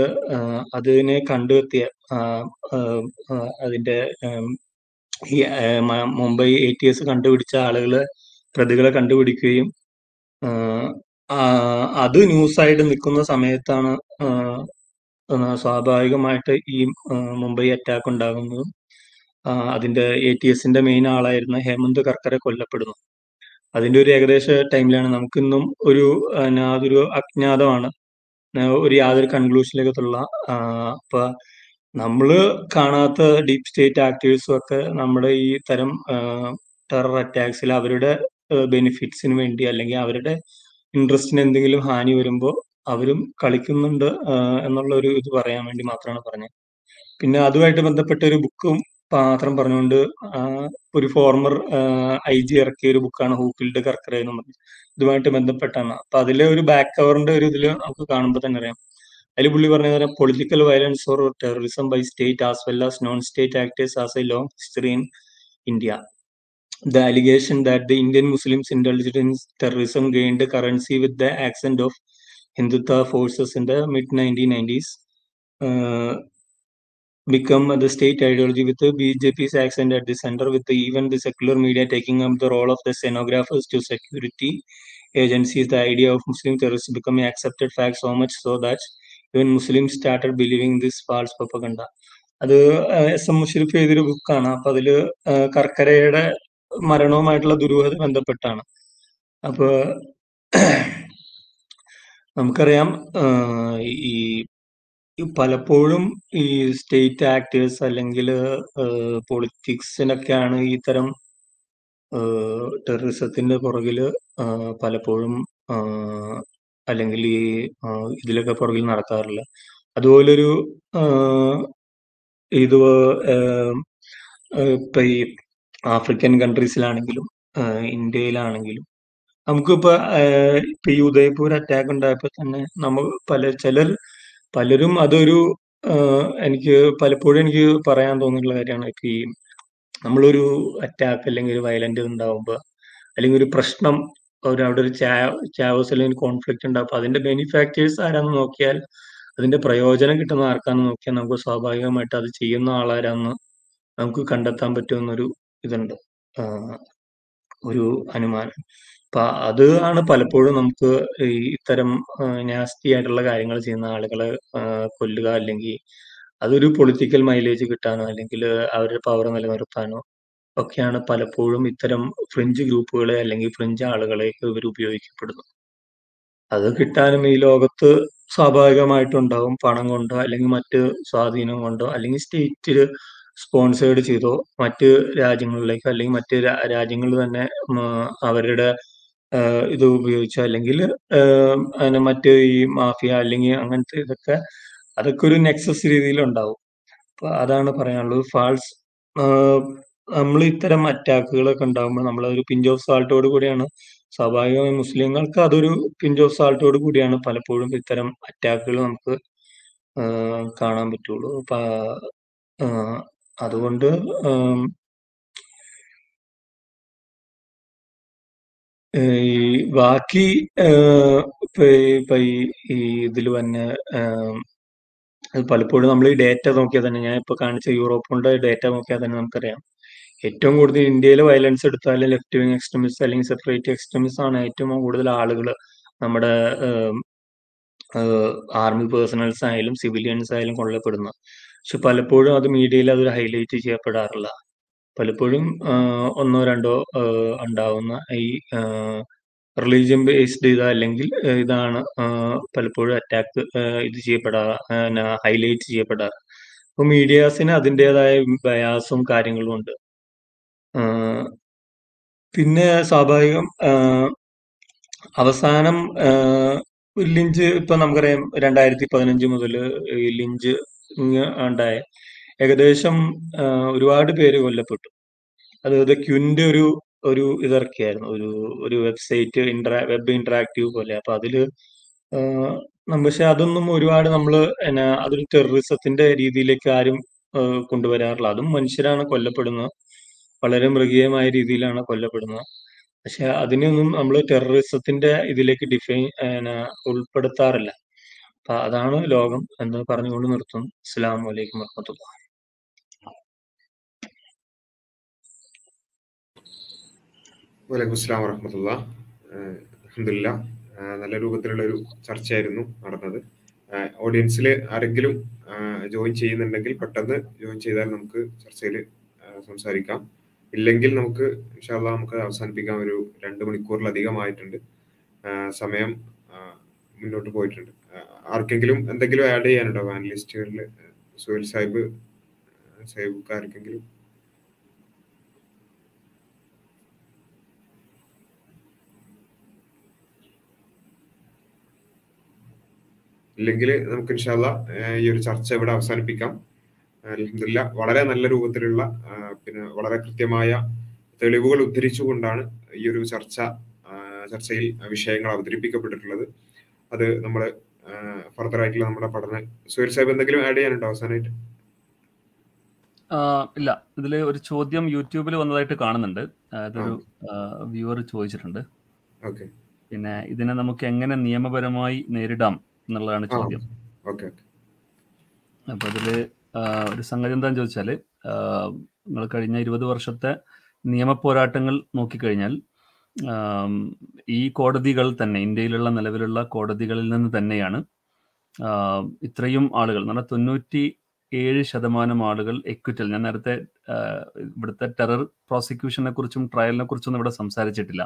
F: അതിനെ കണ്ടെത്തിയ അതിന്റെ ഈ മുംബൈ എ ടി എസ് കണ്ടുപിടിച്ച ആളുകളെ പ്രതികളെ കണ്ടുപിടിക്കുകയും അത് ന്യൂസായിട്ട് നിൽക്കുന്ന സമയത്താണ് സ്വാഭാവികമായിട്ട് ഈ മുംബൈ അറ്റാക്ക് ഉണ്ടാകുന്നതും അതിന്റെ എ ടി എസിന്റെ മെയിൻ ആളായിരുന്ന ഹേമന്ത് കർക്കരെ കൊല്ലപ്പെടുന്നു. അതിന്റെ ഒരു ഏകദേശ ടൈമിലാണ് നമുക്കിന്നും ഒരു അതൊരു അജ്ഞാതമാണ് ഒരു യാതൊരു കൺക്ലൂഷനിലേക്കുള്ള അപ്പൊ നമ്മൾ കാണാത്ത ഡീപ് സ്റ്റേറ്റ് ആക്ടേഴ്സും ഒക്കെ നമ്മുടെ ഈ തരം ടെറർ അറ്റാക്സിൽ അവരുടെ ബെനിഫിറ്റ്സിന് വേണ്ടി അല്ലെങ്കിൽ അവരുടെ ഇൻട്രസ്റ്റിന് എന്തെങ്കിലും ഹാനി വരുമ്പോൾ അവരും കളിക്കുന്നുണ്ട് എന്നുള്ള ഒരു ഇത് പറയാൻ വേണ്ടി മാത്രമാണ് പറഞ്ഞത് പിന്നെ അതുമായിട്ട് ബന്ധപ്പെട്ട ഒരു ബുക്കും മാത്രം പറഞ്ഞുകൊണ്ട് ഒരു ഫോർമർ ഐ ജി ഇറക്കിയ ഒരു ബുക്കാണ് ഹൂക്കിൽഡ് കർക്കറെ എന്ന് പറഞ്ഞത് ഇതുമായിട്ട് ബന്ധപ്പെട്ടാണ് അപ്പൊ അതിലെ ഒരു ബാക്ക് കവറിന്റെ ഒരു ഇതിൽ നമുക്ക് കാണുമ്പോൾ തന്നെ അറിയാം. അതിൽ പുള്ളി പറഞ്ഞ political violence or terrorism by state as well as non state actors as a long history in India the allegation that the Indian Muslims indulged in terrorism gained currency with the accent of Hindutva forces in the mid 1990s. Uh, become the state ideology with the BJP's accent at the center, with the, even the secular media taking up the role of the stenographers to security agencies. The idea of Muslim terrorists becoming accepted fact so much so that even Muslim started believing this false propaganda. അത് എസ് എം മുഷരിഫ് എഴുതിയൊരു ബുക്കാണ് അപ്പൊ അതിൽ കർക്കരയുടെ മരണവുമായിട്ടുള്ള ദുരൂഹത ബന്ധപ്പെട്ടാണ് അപ്പൊ നമുക്കറിയാം ഈ പലപ്പോഴും ഈ സ്റ്റേറ്റ് ആക്ടേഴ്സ് അല്ലെങ്കിൽ പൊളിറ്റിക്സിനൊക്കെയാണ് ഈ തരം ടെററിസത്തിന്റെ പുറകിൽ പലപ്പോഴും അല്ലെങ്കിൽ ഈ ഇതിലൊക്കെ പുറകിൽ നടക്കാറില്ല. അതുപോലൊരു ഇത് ഇപ്പൊ ഈ ആഫ്രിക്കൻ കൺട്രീസിലാണെങ്കിലും ഇന്ത്യയിലാണെങ്കിലും നമുക്കിപ്പോ ഇപ്പൊ ഈ ഉദയ്പൂർ അറ്റാക്ക് ഉണ്ടായപ്പോ തന്നെ നമ്മൾ പല ചിലർ പലരും അതൊരു എനിക്ക് പലപ്പോഴും എനിക്ക് പറയാൻ തോന്നിയിട്ടുള്ള കാര്യമാണ്. ഇപ്പൊ ഈ നമ്മളൊരു അറ്റാക്ക് അല്ലെങ്കിൽ ഒരു വയലന്റ് ഉണ്ടാവുമ്പോ അല്ലെങ്കിൽ ഒരു പ്രശ്നം ഒരു അവിടെ ഒരു ചാവസ് അല്ലെങ്കിൽ കോൺഫ്ലിക്റ്റ് ഉണ്ടാവും അപ്പൊ അതിന്റെ ബെനിഫാക്ടേഴ്സ് ആരാന്ന് നോക്കിയാൽ അതിന്റെ പ്രയോജനം കിട്ടുന്ന ആർക്കാന്ന് നോക്കിയാൽ നമുക്ക് സ്വാഭാവികമായിട്ട് അത് ചെയ്യുന്ന ആളാരാന്ന് നമുക്ക് കണ്ടെത്താൻ പറ്റുമെന്നൊരു ഇതുണ്ട്. ഒരു അനുമാനം. അപ്പൊ അത് ആണ് പലപ്പോഴും നമുക്ക് ഈ ഇത്തരം നാസ്റ്റി ആയിട്ടുള്ള കാര്യങ്ങൾ ചെയ്യുന്ന ആളുകളെ കൊല്ലുക അല്ലെങ്കിൽ അതൊരു പൊളിറ്റിക്കൽ മൈലേജ് കിട്ടാനോ അല്ലെങ്കിൽ അവരുടെ പവർ നിലനിർത്താനോ ഒക്കെയാണ് പലപ്പോഴും ഇത്തരം ഫ്രഞ്ച് ഗ്രൂപ്പുകളെ അല്ലെങ്കിൽ ഫ്രഞ്ച് ആളുകളെ ഇവർ ഉപയോഗിക്കപ്പെടുന്നത്. അത് കിട്ടാനും ഈ ലോകത്ത് സ്വാഭാവികമായിട്ടുണ്ടാവും. പണം കൊണ്ടോ അല്ലെങ്കിൽ മറ്റ് സ്വാധീനം കൊണ്ടോ അല്ലെങ്കിൽ സ്റ്റേറ്റിൽ സ്പോൺസേഡ് ചെയ്തോ മറ്റ് രാജ്യങ്ങളിലേക്കോ അല്ലെങ്കിൽ മറ്റ് രാജ്യങ്ങൾ തന്നെ അവരുടെ ഇത് ഉപയോഗിച്ചോ അല്ലെങ്കിൽ അതിന് മറ്റ് ഈ മാഫിയ അല്ലെങ്കിൽ അങ്ങനത്തെ ഇതൊക്കെ അതൊക്കെ ഒരു നെക്സസ് രീതിയിൽ ഉണ്ടാവും അപ്പൊ അതാണ് പറയാനുള്ളത്. ഫാൾസ് നമ്മൾ ഇത്തരം അറ്റാക്കുകളൊക്കെ ഉണ്ടാകുമ്പോൾ നമ്മൾ ഒരു പിഞ്ച് ഓഫ് സാൾട്ടോട് കൂടിയാണ്. സ്വാഭാവികമായും മുസ്ലിങ്ങൾക്ക് അതൊരു പിഞ്ച് ഓഫ് സാൾട്ടോട് കൂടിയാണ് പലപ്പോഴും ഇത്തരം അറ്റാക്കുകൾ നമുക്ക് കാണാൻ പറ്റുള്ളൂ. അതുകൊണ്ട് ഈ ബാക്കി ഈ- ഇതിൽ തന്നെ പലപ്പോഴും നമ്മൾ ഈ ഡേറ്റ നോക്കിയാൽ തന്നെ ഞാൻ ഇപ്പൊ കാണിച്ച യൂറോപ്പിന്റെ ഡേറ്റ നോക്കിയാൽ തന്നെ നമുക്കറിയാം. ഏറ്റവും കൂടുതൽ ഇന്ത്യയിൽ വയലൻസ് എടുത്താൽ ലെഫ്റ്റ് വിങ് എക്സ്ട്രീമിസ്റ്റ് അല്ലെങ്കിൽ സെപ്പറേറ്റ് എക്സ്ട്രീമിസ്റ്റ് ആണ് ഏറ്റവും കൂടുതൽ ആളുകൾ നമ്മുടെ ആർമി പേഴ്സണൽസ് ആയാലും സിവിലിയൻസ് ആയാലും കൊള്ളപ്പെടുന്നത് പക്ഷെ പലപ്പോഴും അത് മീഡിയയിൽ അതൊരു ഹൈലൈറ്റ് ചെയ്യപ്പെടാറില്ല. പലപ്പോഴും ഒന്നോ രണ്ടോ ഉണ്ടാവുന്ന ഈ റിലീജിയൻ ബേസ്ഡ് ഇത് അല്ലെങ്കിൽ ഇതാണ് പലപ്പോഴും അറ്റാക്ക് ഇത് ചെയ്യപ്പെടാ ഹൈലൈറ്റ് ചെയ്യപ്പെടാറ്. അപ്പൊ മീഡിയാസിന് അതിന്റെതായ ബയാസും കാര്യങ്ങളും ഉണ്ട്. പിന്നെ സ്വാഭാവികം അവസാനം ലിഞ്ച് ഇപ്പൊ നമുക്കറിയാം രണ്ടായിരത്തി പതിനഞ്ച് മുതൽ ലിഞ്ച് ഉണ്ടായ. ഏകദേശം ഒരുപാട് പേര് കൊല്ലപ്പെട്ടു. അതായത് ക്യുന്റെ ഒരു ഒരു ഇതിറക്കിയായിരുന്നു. ഒരു ഒരു വെബ്സൈറ്റ് ഇന്ററാ വെബ് ഇന്ററാക്റ്റീവ് പോലെ. അപ്പൊ അതിൽ പക്ഷെ അതൊന്നും ഒരുപാട് നമ്മൾ എന്നാ അതൊരു ടെററിസത്തിന്റെ രീതിയിലേക്ക് ആരും കൊണ്ടുവരാറില്ല. അതും മനുഷ്യരാണ് കൊല്ലപ്പെടുന്നത്. വളരെ മൃഗീയമായ രീതിയിലാണ് കൊല്ലപ്പെടുന്നത്. പക്ഷെ അതിനൊന്നും നമ്മൾ ടെററിസത്തിന്റെ ഇതിലേക്ക് ഡിഫൈൻ ഉൾപ്പെടുത്താറില്ല. അപ്പൊ അതാണ് ലോകം എന്ന് പറഞ്ഞുകൊണ്ട് നിർത്തുന്നു. അസ്സാം വലൈക്കും വറഹ്മത്തുള്ളാഹി.
E: വലൈക്കും അസ്സലാം വർഹമത്തുള്ള അഹമ്മദില്ല നല്ല രൂപത്തിലുള്ള ഒരു ചർച്ചയായിരുന്നു നടന്നത്. ഓഡിയൻസിൽ ആരെങ്കിലും ജോയിൻ ചെയ്യുന്നുണ്ടെങ്കിൽ പെട്ടെന്ന് ജോയിൻ ചെയ്താൽ നമുക്ക് ചർച്ചയിൽ സംസാരിക്കാം. ഇല്ലെങ്കിൽ നമുക്ക് ഇൻഷാല്ല നമുക്ക് അവസാനിപ്പിക്കാൻ ഒരു രണ്ട് മണിക്കൂറിലധികമായിട്ടുണ്ട്. സമയം മുന്നോട്ട് പോയിട്ടുണ്ട്. ആർക്കെങ്കിലും എന്തെങ്കിലും ആഡ് ചെയ്യാനുണ്ടോ? പാനലിസ്റ്റുകളിൽ സുഹേൽ സാഹിബ് സാഹിബ് ആർക്കെങ്കിലും ഇല്ലെങ്കിൽ നമുക്ക് ഇൻഷാല്ല ഈ ഒരു ചർച്ച ഇവിടെ അവസാനിപ്പിക്കാം. അൽഹംദുലില്ല വളരെ നല്ല രൂപത്തിലുള്ള പിന്നെ വളരെ കൃത്യമായ തെളിവുകൾ ഉദ്ധരിച്ചുകൊണ്ടാണ് ഈ ഒരു ചർച്ച ചർച്ചയിൽ വിഷയങ്ങൾ അവതരിപ്പിക്കപ്പെട്ടിട്ടുള്ളത്. അത് നമ്മൾ ഫർദർ ആയിട്ടുള്ള നമ്മുടെ പഠന സുഹേൽ സാഹിബ് എന്തെങ്കിലും ആഡ് ചെയ്യാനുണ്ടോ അവസാനമായിട്ട്
A: ഇല്ല. ഇതിൽ ഒരു ചോദ്യം യൂട്യൂബിൽ വന്നതായിട്ട് കാണുന്നുണ്ട്. അതൊരു വ്യൂവർ ചോദിച്ചിട്ടുണ്ട്.
E: ഓക്കെ.
A: പിന്നെ ഇതിനെ നമുക്ക് എങ്ങനെ നിയമപരമായി നേരിടാം എന്നുള്ളതാണ് ചോദ്യം.
E: ഓക്കെ
A: അപ്പോൾ അതിൽ ഒരു സംഗതി എന്താണെന്ന് ചോദിച്ചാൽ നിങ്ങൾ കഴിഞ്ഞ ഇരുപത് വർഷത്തെ നിയമ പോരാട്ടങ്ങൾ നോക്കിക്കഴിഞ്ഞാൽ ഈ കോടതികൾ തന്നെ ഇന്ത്യയിലുള്ള നിലവിലുള്ള കോടതികളിൽ നിന്ന് തന്നെയാണ് ഇത്രയും ആളുകൾ എന്ന് പറഞ്ഞാൽ തൊണ്ണൂറ്റി ഏഴ് ശതമാനം ആളുകൾ എക്വിറ്റൽ ഞാൻ നേരത്തെ ഇവിടുത്തെ ടെറർ പ്രോസിക്യൂഷനെ കുറിച്ചും ട്രയലിനെ കുറിച്ചൊന്നും ഇവിടെ സംസാരിച്ചിട്ടില്ല.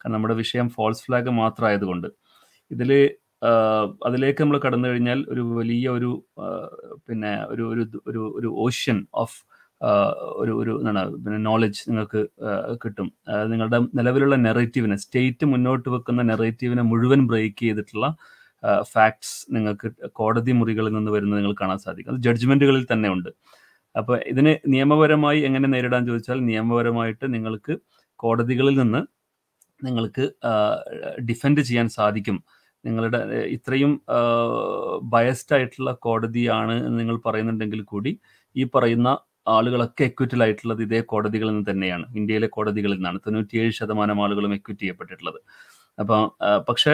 A: കാരണം നമ്മുടെ വിഷയം ഫോൾസ് ഫ്ലാഗ് മാത്രമായതുകൊണ്ട്. ഇതിൽ അതിലേക്ക് നമ്മൾ കടന്നു കഴിഞ്ഞാൽ ഒരു വലിയ ഒരു പിന്നെ ഒരു ഒരു ഒരു ഓഷ്യൻ ഓഫ് ഒരു ഒരു എന്താണ് പിന്നെ നോളജ് നിങ്ങൾക്ക് കിട്ടും. നിങ്ങളുടെ നിലവിലുള്ള നെറേറ്റീവിനെ സ്റ്റേറ്റ് മുന്നോട്ട് വെക്കുന്ന നെറേറ്റീവിനെ മുഴുവൻ ബ്രേക്ക് ചെയ്തിട്ടുള്ള ഫാക്ട്സ് നിങ്ങൾക്ക് കോടതി മുറികളിൽ നിന്ന് വരുന്നത് നിങ്ങൾ കാണാൻ സാധിക്കും. അത് ജഡ്ജ്മെന്റുകളിൽ തന്നെ ഉണ്ട്. അപ്പോൾ ഇതിനെ നിയമപരമായി എങ്ങനെ നേരിടാൻ ചോദിച്ചാൽ നിയമപരമായിട്ട് നിങ്ങൾക്ക് കോടതികളിൽ നിന്ന് നിങ്ങൾക്ക് ഡിഫെൻഡ് ചെയ്യാൻ സാധിക്കും. നിങ്ങളുടെ ഇത്രയും ബയസ്ഡ് ആയിട്ടുള്ള കോടതിയാണ് എന്ന് നിങ്ങൾ പറയുന്നുണ്ടെങ്കിൽ കൂടി ഈ പറയുന്ന ആളുകളൊക്കെ എക്വിറ്റൽ ആയിട്ടുള്ളത് ഇതേ കോടതികളിൽ നിന്ന് തന്നെയാണ്. ഇന്ത്യയിലെ കോടതികളിൽ നിന്നാണ്. തൊണ്ണൂറ്റിയേഴ് ശതമാനം ആളുകളും എക്വിറ്റ് ചെയ്യപ്പെട്ടിട്ടുള്ളത്. അപ്പം ആ, പക്ഷേ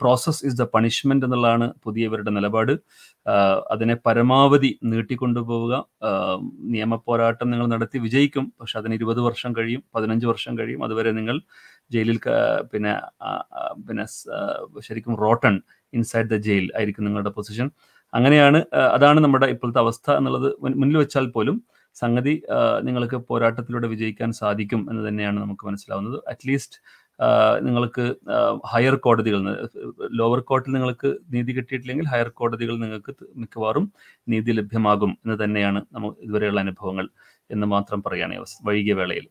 A: പ്രോസസ് ഇസ് ദ പണിഷ്മെന്റ് എന്നുള്ളതാണ് പുതിയവരുടെ നിലപാട്. അതിനെ പരമാവധി നീട്ടിക്കൊണ്ടുപോവുക. നിയമപോരാട്ടം നിങ്ങൾ നടത്തി വിജയിക്കും. പക്ഷെ അതിന് ഇരുപത് വർഷം കഴിയും പതിനഞ്ച് വർഷം കഴിയും. അതുവരെ നിങ്ങൾ ജയിലിൽ പിന്നെ പിന്നെ ശരിക്കും റോട്ടൺ ഇൻസൈഡ് ദ ജയിൽ ആയിരിക്കും നിങ്ങളുടെ പൊസിഷൻ അങ്ങനെയാണ് അതാണ് നമ്മുടെ ഇപ്പോഴത്തെ അവസ്ഥ എന്നുള്ളത് മുന്നിൽ വെച്ചാൽ പോലും സംഗതി നിങ്ങൾക്ക് പോരാട്ടത്തിലൂടെ വിജയിക്കാൻ സാധിക്കും എന്ന് തന്നെയാണ് നമുക്ക് മനസ്സിലാവുന്നത്. അറ്റ്ലീസ്റ്റ് നിങ്ങൾക്ക് ഹയർ കോടതികൾ ലോവർ കോർട്ടിൽ നിങ്ങൾക്ക് നീതി കിട്ടിയിട്ടില്ലെങ്കിൽ ഹയർ കോടതികൾ നിങ്ങൾക്ക് മിക്കവാറും നീതി ലഭ്യമാകും എന്ന് തന്നെയാണ് നമ്മൾ ഇതുവരെയുള്ള അനുഭവങ്ങൾ എന്ന് മാത്രം പറയുകയാണ് വൈകിയ വേളയിൽ.